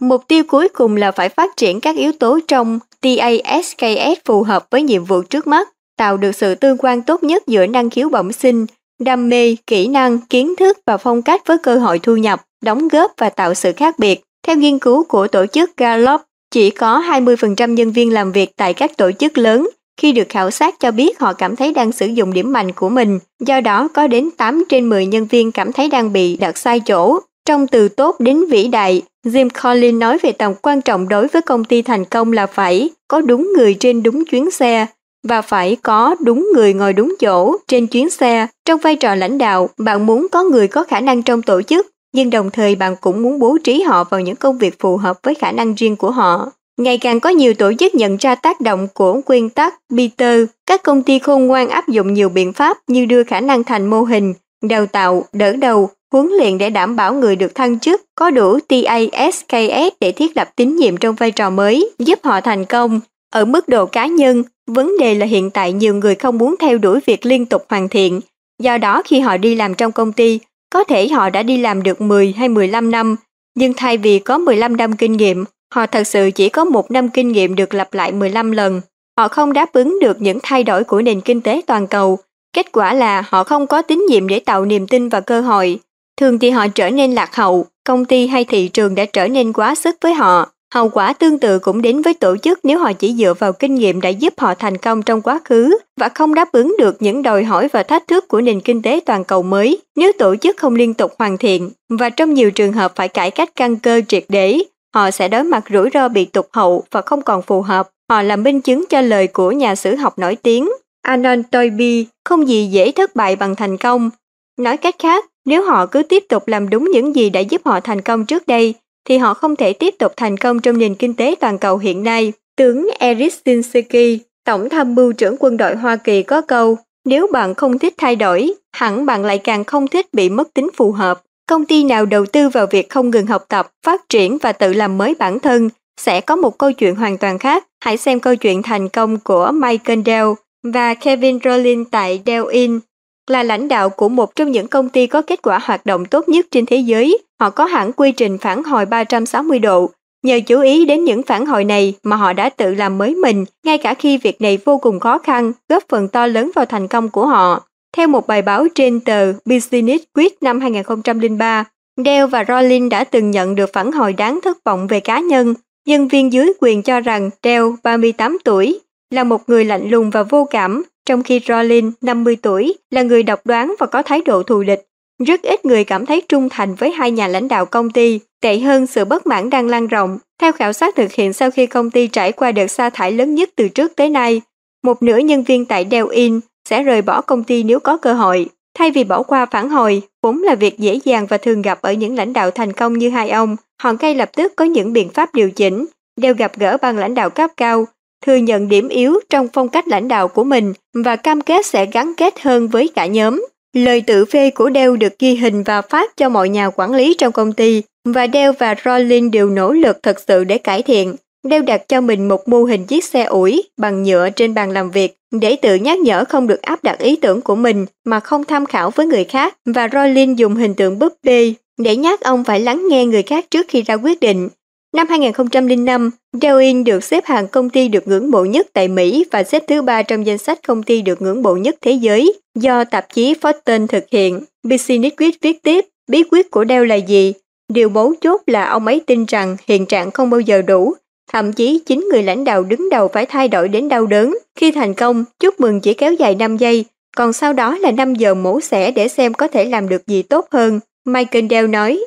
Mục tiêu cuối cùng là phải phát triển các yếu tố trong TASKS phù hợp với nhiệm vụ trước mắt, tạo được sự tương quan tốt nhất giữa năng khiếu bẩm sinh, đam mê, kỹ năng, kiến thức và phong cách với cơ hội thu nhập, đóng góp và tạo sự khác biệt. Theo nghiên cứu của tổ chức Gallup, chỉ có 20% nhân viên làm việc tại các tổ chức lớn khi được khảo sát cho biết họ cảm thấy đang sử dụng điểm mạnh của mình, do đó có đến 8 trên 10 nhân viên cảm thấy đang bị đặt sai chỗ. Trong từ tốt đến vĩ đại, Jim Collins nói về tầm quan trọng đối với công ty thành công là phải có đúng người trên đúng chuyến xe và phải có đúng người ngồi đúng chỗ trên chuyến xe. Trong vai trò lãnh đạo, bạn muốn có người có khả năng trong tổ chức, nhưng đồng thời bạn cũng muốn bố trí họ vào những công việc phù hợp với khả năng riêng của họ. Ngày càng có nhiều tổ chức nhận ra tác động của nguyên tắc Peter. Các công ty khôn ngoan áp dụng nhiều biện pháp như đưa khả năng thành mô hình, đào tạo, đỡ đầu, huấn luyện để đảm bảo người được thăng chức có đủ TASKS để thiết lập tín nhiệm trong vai trò mới, giúp họ thành công. Ở mức độ cá nhân, vấn đề là hiện tại nhiều người không muốn theo đuổi việc liên tục hoàn thiện. Do đó khi họ đi làm trong công ty, có thể họ đã đi làm được 10 hay 15 năm, nhưng thay vì có 15 năm kinh nghiệm, Họ thật sự chỉ có một năm kinh nghiệm được lặp lại 15 lần. Họ không đáp ứng được những thay đổi của nền kinh tế toàn cầu. Kết quả là họ không có tín nhiệm để tạo niềm tin và cơ hội. Thường thì họ trở nên lạc hậu, công ty hay thị trường đã trở nên quá sức với họ. Hậu quả tương tự cũng đến với tổ chức nếu họ chỉ dựa vào kinh nghiệm đã giúp họ thành công trong quá khứ và không đáp ứng được những đòi hỏi và thách thức của nền kinh tế toàn cầu mới nếu tổ chức không liên tục hoàn thiện và trong nhiều trường hợp phải cải cách căn cơ triệt để họ sẽ đối mặt rủi ro bị tụt hậu và không còn phù hợp. Họ là minh chứng cho lời của nhà sử học nổi tiếng Anon Toynbee, không gì dễ thất bại bằng thành công. Nói cách khác, nếu họ cứ tiếp tục làm đúng những gì đã giúp họ thành công trước đây, thì họ không thể tiếp tục thành công trong nền kinh tế toàn cầu hiện nay. Tướng Eric Sinsky, Tổng tham mưu trưởng quân đội Hoa Kỳ có câu, nếu bạn không thích thay đổi, hẳn bạn lại càng không thích bị mất tính phù hợp. Công ty nào đầu tư vào việc không ngừng học tập, phát triển và tự làm mới bản thân sẽ có một câu chuyện hoàn toàn khác. Hãy xem câu chuyện thành công của Michael Dell và Kevin Rowling tại Dell Inc là lãnh đạo của một trong những công ty có kết quả hoạt động tốt nhất trên thế giới. Họ có hẳn quy trình phản hồi 360 độ. Nhờ chú ý đến những phản hồi này mà họ đã tự làm mới mình, ngay cả khi việc này vô cùng khó khăn, góp phần to lớn vào thành công của họ. Theo một bài báo trên tờ Business Week năm 2003, Dell và Rollin đã từng nhận được phản hồi đáng thất vọng về cá nhân. Nhân viên dưới quyền cho rằng Dell, 38 tuổi, là một người lạnh lùng và vô cảm, trong khi Rollins, 50 tuổi, là người độc đoán và có thái độ thù địch. Rất ít người cảm thấy trung thành với hai nhà lãnh đạo công ty, tệ hơn sự bất mãn đang lan rộng. Theo khảo sát thực hiện sau khi công ty trải qua đợt sa thải lớn nhất từ trước tới nay, một nửa nhân viên tại Dell In sẽ rời bỏ công ty nếu có cơ hội. Thay vì bỏ qua phản hồi, vốn là việc dễ dàng và thường gặp ở những lãnh đạo thành công như hai ông, họ ngay lập tức có những biện pháp điều chỉnh, đều gặp gỡ ban lãnh đạo cấp cao, thừa nhận điểm yếu trong phong cách lãnh đạo của mình và cam kết sẽ gắn kết hơn với cả nhóm. Lời tự phê của Dell được ghi hình và phát cho mọi nhà quản lý trong công ty, và Dell và Rollins đều nỗ lực thật sự để cải thiện. Dell đặt cho mình một mô hình chiếc xe ủi bằng nhựa trên bàn làm việc để tự nhắc nhở không được áp đặt ý tưởng của mình mà không tham khảo với người khác, và Rollin dùng hình tượng búp bê để nhắc ông phải lắng nghe người khác trước khi ra quyết định. Năm 2005, Dell được xếp hạng công ty được ngưỡng mộ nhất tại Mỹ và xếp thứ ba trong danh sách công ty được ngưỡng mộ nhất thế giới do tạp chí Fortune thực hiện. Business Week viết tiếp, bí quyết của Dell là gì? Điều bấu chốt là ông ấy tin rằng hiện trạng không bao giờ đủ Thậm chí chính người lãnh đạo đứng đầu phải thay đổi đến đau đớn. Khi thành công, chúc mừng chỉ kéo dài 5 giây, còn sau đó là 5 giờ mổ xẻ để xem có thể làm được gì tốt hơn. Michael Dell nói,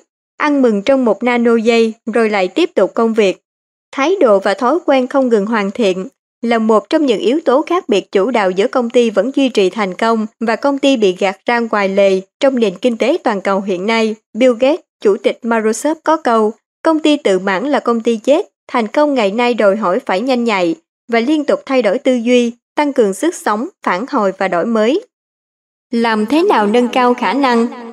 ăn mừng trong một nano giây rồi lại tiếp tục công việc. Thái độ và thói quen không ngừng hoàn thiện là một trong những yếu tố khác biệt chủ đạo giữa công ty vẫn duy trì thành công và công ty bị gạt ra ngoài lề trong nền kinh tế toàn cầu hiện nay. Bill Gates Chủ tịch Microsoft có câu, công ty tự mãn là công ty chết, thành công ngày nay đòi hỏi phải nhanh nhạy và liên tục thay đổi tư duy, tăng cường sức sống, phản hồi và đổi mới. Làm thế nào nâng cao khả năng?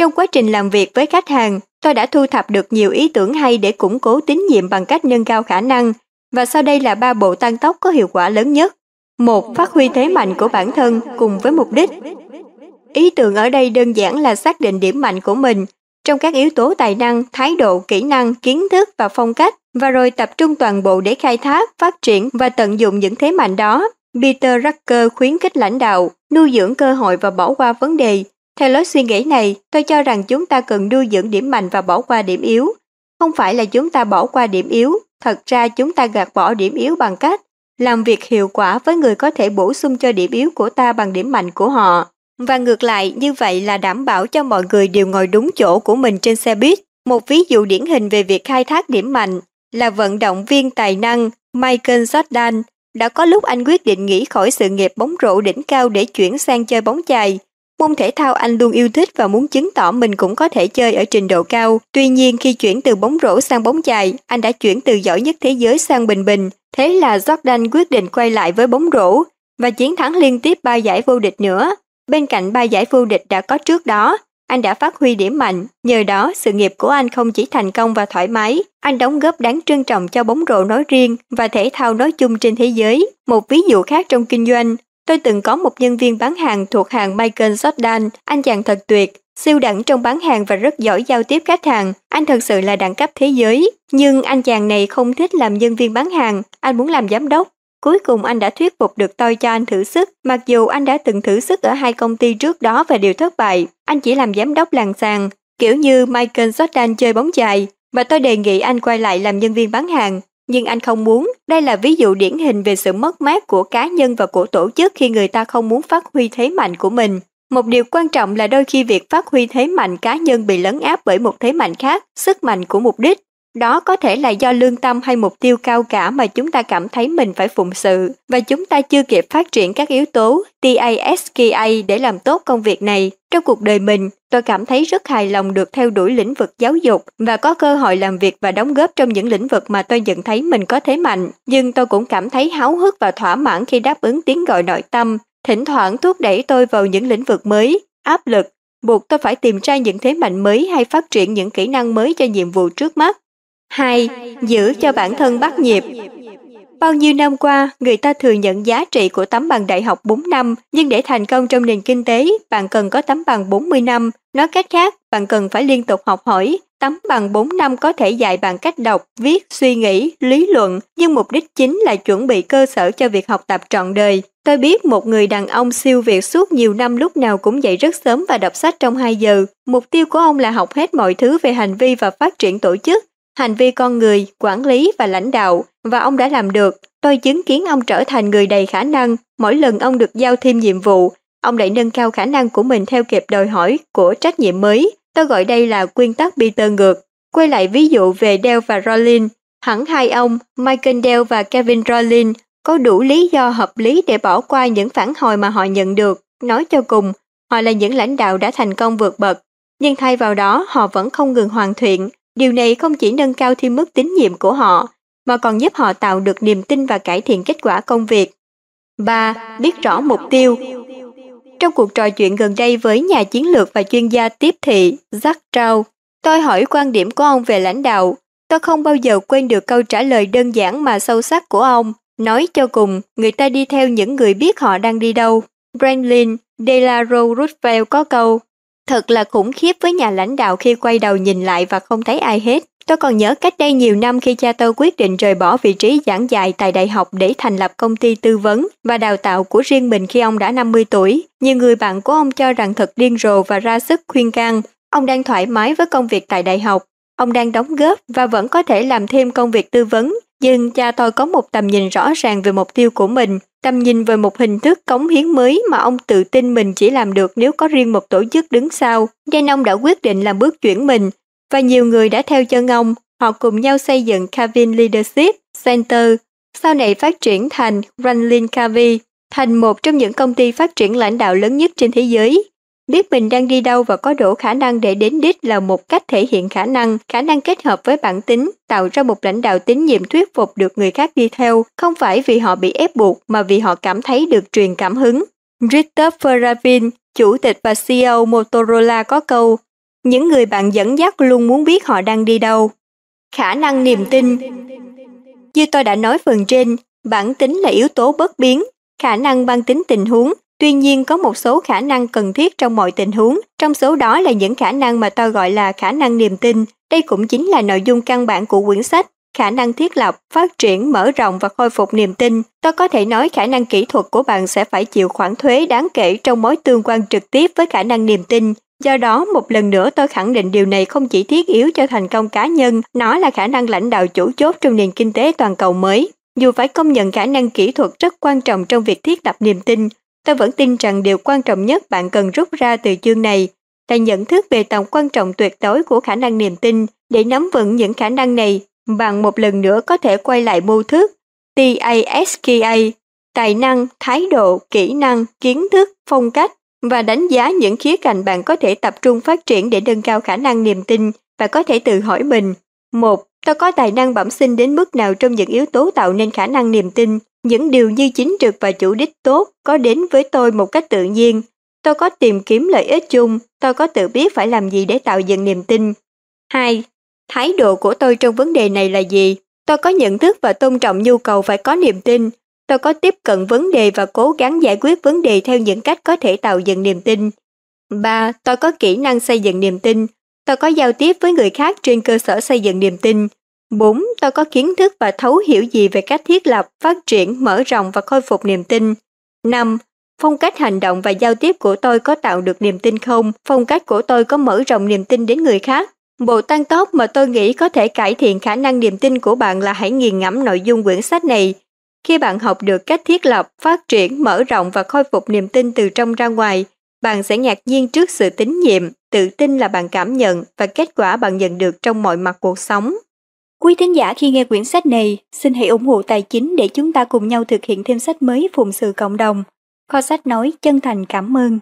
Trong quá trình làm việc với khách hàng, tôi đã thu thập được nhiều ý tưởng hay để củng cố tín nhiệm bằng cách nâng cao khả năng, và sau đây là ba bộ tăng tốc có hiệu quả lớn nhất. Một, phát huy thế mạnh của bản thân cùng với mục đích. Ý tưởng ở đây đơn giản là xác định điểm mạnh của mình trong các yếu tố tài năng, thái độ, kỹ năng, kiến thức và phong cách và rồi tập trung toàn bộ để khai thác, phát triển và tận dụng những thế mạnh đó. Peter Drucker khuyến khích lãnh đạo, nuôi dưỡng cơ hội và bỏ qua vấn đề. Theo lối suy nghĩ này, tôi cho rằng chúng ta cần nuôi dưỡng điểm mạnh và bỏ qua điểm yếu. Không phải là chúng ta bỏ qua điểm yếu, thật ra chúng ta gạt bỏ điểm yếu bằng cách làm việc hiệu quả với người có thể bổ sung cho điểm yếu của ta bằng điểm mạnh của họ. Và ngược lại, như vậy là đảm bảo cho mọi người đều ngồi đúng chỗ của mình trên xe buýt. Một ví dụ điển hình về việc khai thác điểm mạnh là vận động viên tài năng Michael Jordan. Đã có lúc anh quyết định nghỉ khỏi sự nghiệp bóng rổ đỉnh cao để chuyển sang chơi bóng chày. Môn thể thao anh luôn yêu thích và muốn chứng tỏ mình cũng có thể chơi ở trình độ cao. Tuy nhiên khi chuyển từ bóng rổ sang bóng chày, anh đã chuyển từ giỏi nhất thế giới sang bình bình. Thế là Jordan quyết định quay lại với bóng rổ và chiến thắng liên tiếp ba giải vô địch nữa. Bên cạnh ba giải vô địch đã có trước đó, anh đã phát huy điểm mạnh, nhờ đó sự nghiệp của anh không chỉ thành công và thoải mái, anh đóng góp đáng trân trọng cho bóng rổ nói riêng và thể thao nói chung trên thế giới. Một ví dụ khác trong kinh doanh, tôi từng có một nhân viên bán hàng thuộc hàng Michael Jordan, anh chàng thật tuyệt, siêu đẳng trong bán hàng và rất giỏi giao tiếp khách hàng. Anh thật sự là đẳng cấp thế giới. Nhưng anh chàng này không thích làm nhân viên bán hàng, anh muốn làm giám đốc. Cuối cùng anh đã thuyết phục được tôi cho anh thử sức, mặc dù anh đã từng thử sức ở hai công ty trước đó và đều thất bại. Anh chỉ làm giám đốc làng sàn, kiểu như Michael Jordan chơi bóng chày, và tôi đề nghị anh quay lại làm nhân viên bán hàng. Nhưng anh không muốn, đây là ví dụ điển hình về sự mất mát của cá nhân và của tổ chức khi người ta không muốn phát huy thế mạnh của mình. Một điều quan trọng là đôi khi việc phát huy thế mạnh cá nhân bị lấn áp bởi một thế mạnh khác, sức mạnh của mục đích. Đó có thể là do lương tâm hay mục tiêu cao cả mà chúng ta cảm thấy mình phải phụng sự và chúng ta chưa kịp phát triển các yếu tố TASKA để làm tốt công việc này. Trong cuộc đời mình, tôi cảm thấy rất hài lòng được theo đuổi lĩnh vực giáo dục và có cơ hội làm việc và đóng góp trong những lĩnh vực mà tôi nhận thấy mình có thế mạnh. Nhưng tôi cũng cảm thấy háo hức và thỏa mãn khi đáp ứng tiếng gọi nội tâm, thỉnh thoảng thúc đẩy tôi vào những lĩnh vực mới, áp lực, buộc tôi phải tìm ra những thế mạnh mới hay phát triển những kỹ năng mới cho nhiệm vụ trước mắt. 2. Giữ cho bản thân bắt nhịp Bao nhiêu năm qua, người ta thừa nhận giá trị của tấm bằng đại học 4 năm, nhưng để thành công trong nền kinh tế, bạn cần có tấm bằng 40 năm. Nói cách khác, bạn cần phải liên tục học hỏi. Tấm bằng 4 năm có thể dạy bạn cách đọc, viết, suy nghĩ, lý luận, nhưng mục đích chính là chuẩn bị cơ sở cho việc học tập trọn đời. Tôi biết một người đàn ông siêu việt suốt nhiều năm lúc nào cũng dậy rất sớm và đọc sách trong 2 giờ. Mục tiêu của ông là học hết mọi thứ về hành vi và phát triển tổ chức hành vi con người, quản lý và lãnh đạo, và ông đã làm được. Tôi chứng kiến ông trở thành người đầy khả năng, mỗi lần ông được giao thêm nhiệm vụ, ông lại nâng cao khả năng của mình theo kịp đòi hỏi của trách nhiệm mới. Tôi gọi đây là quy tắc Peter ngược. Quay lại ví dụ về Dell và Rollin, hẳn hai ông, Michael Dell và Kevin Rollin, có đủ lý do hợp lý để bỏ qua những phản hồi mà họ nhận được. Nói cho cùng, họ là những lãnh đạo đã thành công vượt bậc, nhưng thay vào đó họ vẫn không ngừng hoàn thiện, Điều này không chỉ nâng cao thêm mức tín nhiệm của họ, mà còn giúp họ tạo được niềm tin và cải thiện kết quả công việc. 3. Biết rõ mục tiêu Trong cuộc trò chuyện gần đây với nhà chiến lược và chuyên gia tiếp thị Jack Trau, tôi hỏi quan điểm của ông về lãnh đạo. Tôi không bao giờ quên được câu trả lời đơn giản mà sâu sắc của ông. Nói cho cùng, người ta đi theo những người biết họ đang đi đâu. Franklin Delano Roosevelt có câu, Thật là khủng khiếp với nhà lãnh đạo khi quay đầu nhìn lại và không thấy ai hết. Tôi còn nhớ cách đây nhiều năm khi cha tôi quyết định rời bỏ vị trí giảng dạy tại đại học để thành lập công ty tư vấn và đào tạo của riêng mình khi ông đã 50 tuổi. Nhiều người bạn của ông cho rằng thật điên rồ và ra sức khuyên can. Ông đang thoải mái với công việc tại đại học. Ông đang đóng góp và vẫn có thể làm thêm công việc tư vấn. Nhưng cha tôi có một tầm nhìn rõ ràng về mục tiêu của mình tầm nhìn về một hình thức cống hiến mới mà ông tự tin mình chỉ làm được nếu có riêng một tổ chức đứng sau, nên ông đã quyết định làm bước chuyển mình, và nhiều người đã theo chân ông, họ cùng nhau xây dựng Calvin Leadership Center, sau này phát triển thành Ranlin Cavi, thành một trong những công ty phát triển lãnh đạo lớn nhất trên thế giới. Biết mình đang đi đâu và có đủ khả năng để đến đích là một cách thể hiện khả năng, khả năng kết hợp với bản tính, tạo ra một lãnh đạo tín nhiệm thuyết phục được người khác đi theo, không phải vì họ bị ép buộc mà vì họ cảm thấy được truyền cảm hứng. Christopher Rabin, chủ tịch và CEO Motorola có câu, những người bạn dẫn dắt luôn muốn biết họ đang đi đâu. Khả năng niềm tin Như tôi đã nói phần trên, bản tính là yếu tố bất biến, khả năng ban tính tình huống, tuy nhiên có một số khả năng cần thiết trong mọi tình huống, trong số đó là những khả năng mà tôi gọi là khả năng niềm tin. Đây cũng chính là nội dung căn bản của quyển sách khả năng thiết lập, phát triển, mở rộng và khôi phục niềm tin. Tôi có thể nói khả năng kỹ thuật của bạn sẽ phải chịu khoản thuế đáng kể trong mối tương quan trực tiếp với khả năng niềm tin. Do đó, một lần nữa tôi khẳng định điều này không chỉ thiết yếu cho thành công cá nhân, nó là khả năng lãnh đạo chủ chốt trong nền kinh tế toàn cầu mới. Dù phải công nhận khả năng kỹ thuật rất quan trọng trong việc thiết lập niềm tin, tôi vẫn tin rằng điều quan trọng nhất bạn cần rút ra từ chương này là nhận thức về tầm quan trọng tuyệt đối của khả năng niềm tin. Để nắm vững những khả năng này, bạn một lần nữa có thể quay lại mô thức TASKA, tài năng, thái độ, kỹ năng, kiến thức, phong cách và đánh giá những khía cạnh bạn có thể tập trung phát triển để nâng cao khả năng niềm tin và có thể tự hỏi mình. một Tôi có tài năng bẩm sinh đến mức nào trong những yếu tố tạo nên khả năng niềm tin? Những điều như chính trực và chủ đích tốt có đến với tôi một cách tự nhiên. Tôi có tìm kiếm lợi ích chung, tôi có tự biết phải làm gì để tạo dựng niềm tin. 2. Thái độ của tôi trong vấn đề này là gì? Tôi có nhận thức và tôn trọng nhu cầu phải có niềm tin. Tôi có tiếp cận vấn đề và cố gắng giải quyết vấn đề theo những cách có thể tạo dựng niềm tin. 3. Tôi có kỹ năng xây dựng niềm tin. Tôi có giao tiếp với người khác trên cơ sở xây dựng niềm tin. 4. Tôi có kiến thức và thấu hiểu gì về cách thiết lập, phát triển, mở rộng và khôi phục niềm tin. 5. Phong cách hành động và giao tiếp của tôi có tạo được niềm tin không? Phong cách của tôi có mở rộng niềm tin đến người khác? Bộ tăng tốc mà tôi nghĩ có thể cải thiện khả năng niềm tin của bạn là hãy nghiền ngẫm nội dung quyển sách này. Khi bạn học được cách thiết lập, phát triển, mở rộng và khôi phục niềm tin từ trong ra ngoài, bạn sẽ ngạc nhiên trước sự tín nhiệm, tự tin là bạn cảm nhận và kết quả bạn nhận được trong mọi mặt cuộc sống. Quý thính giả khi nghe quyển sách này, xin hãy ủng hộ tài chính để chúng ta cùng nhau thực hiện thêm sách mới phụng sự cộng đồng. Kho sách nói chân thành cảm ơn.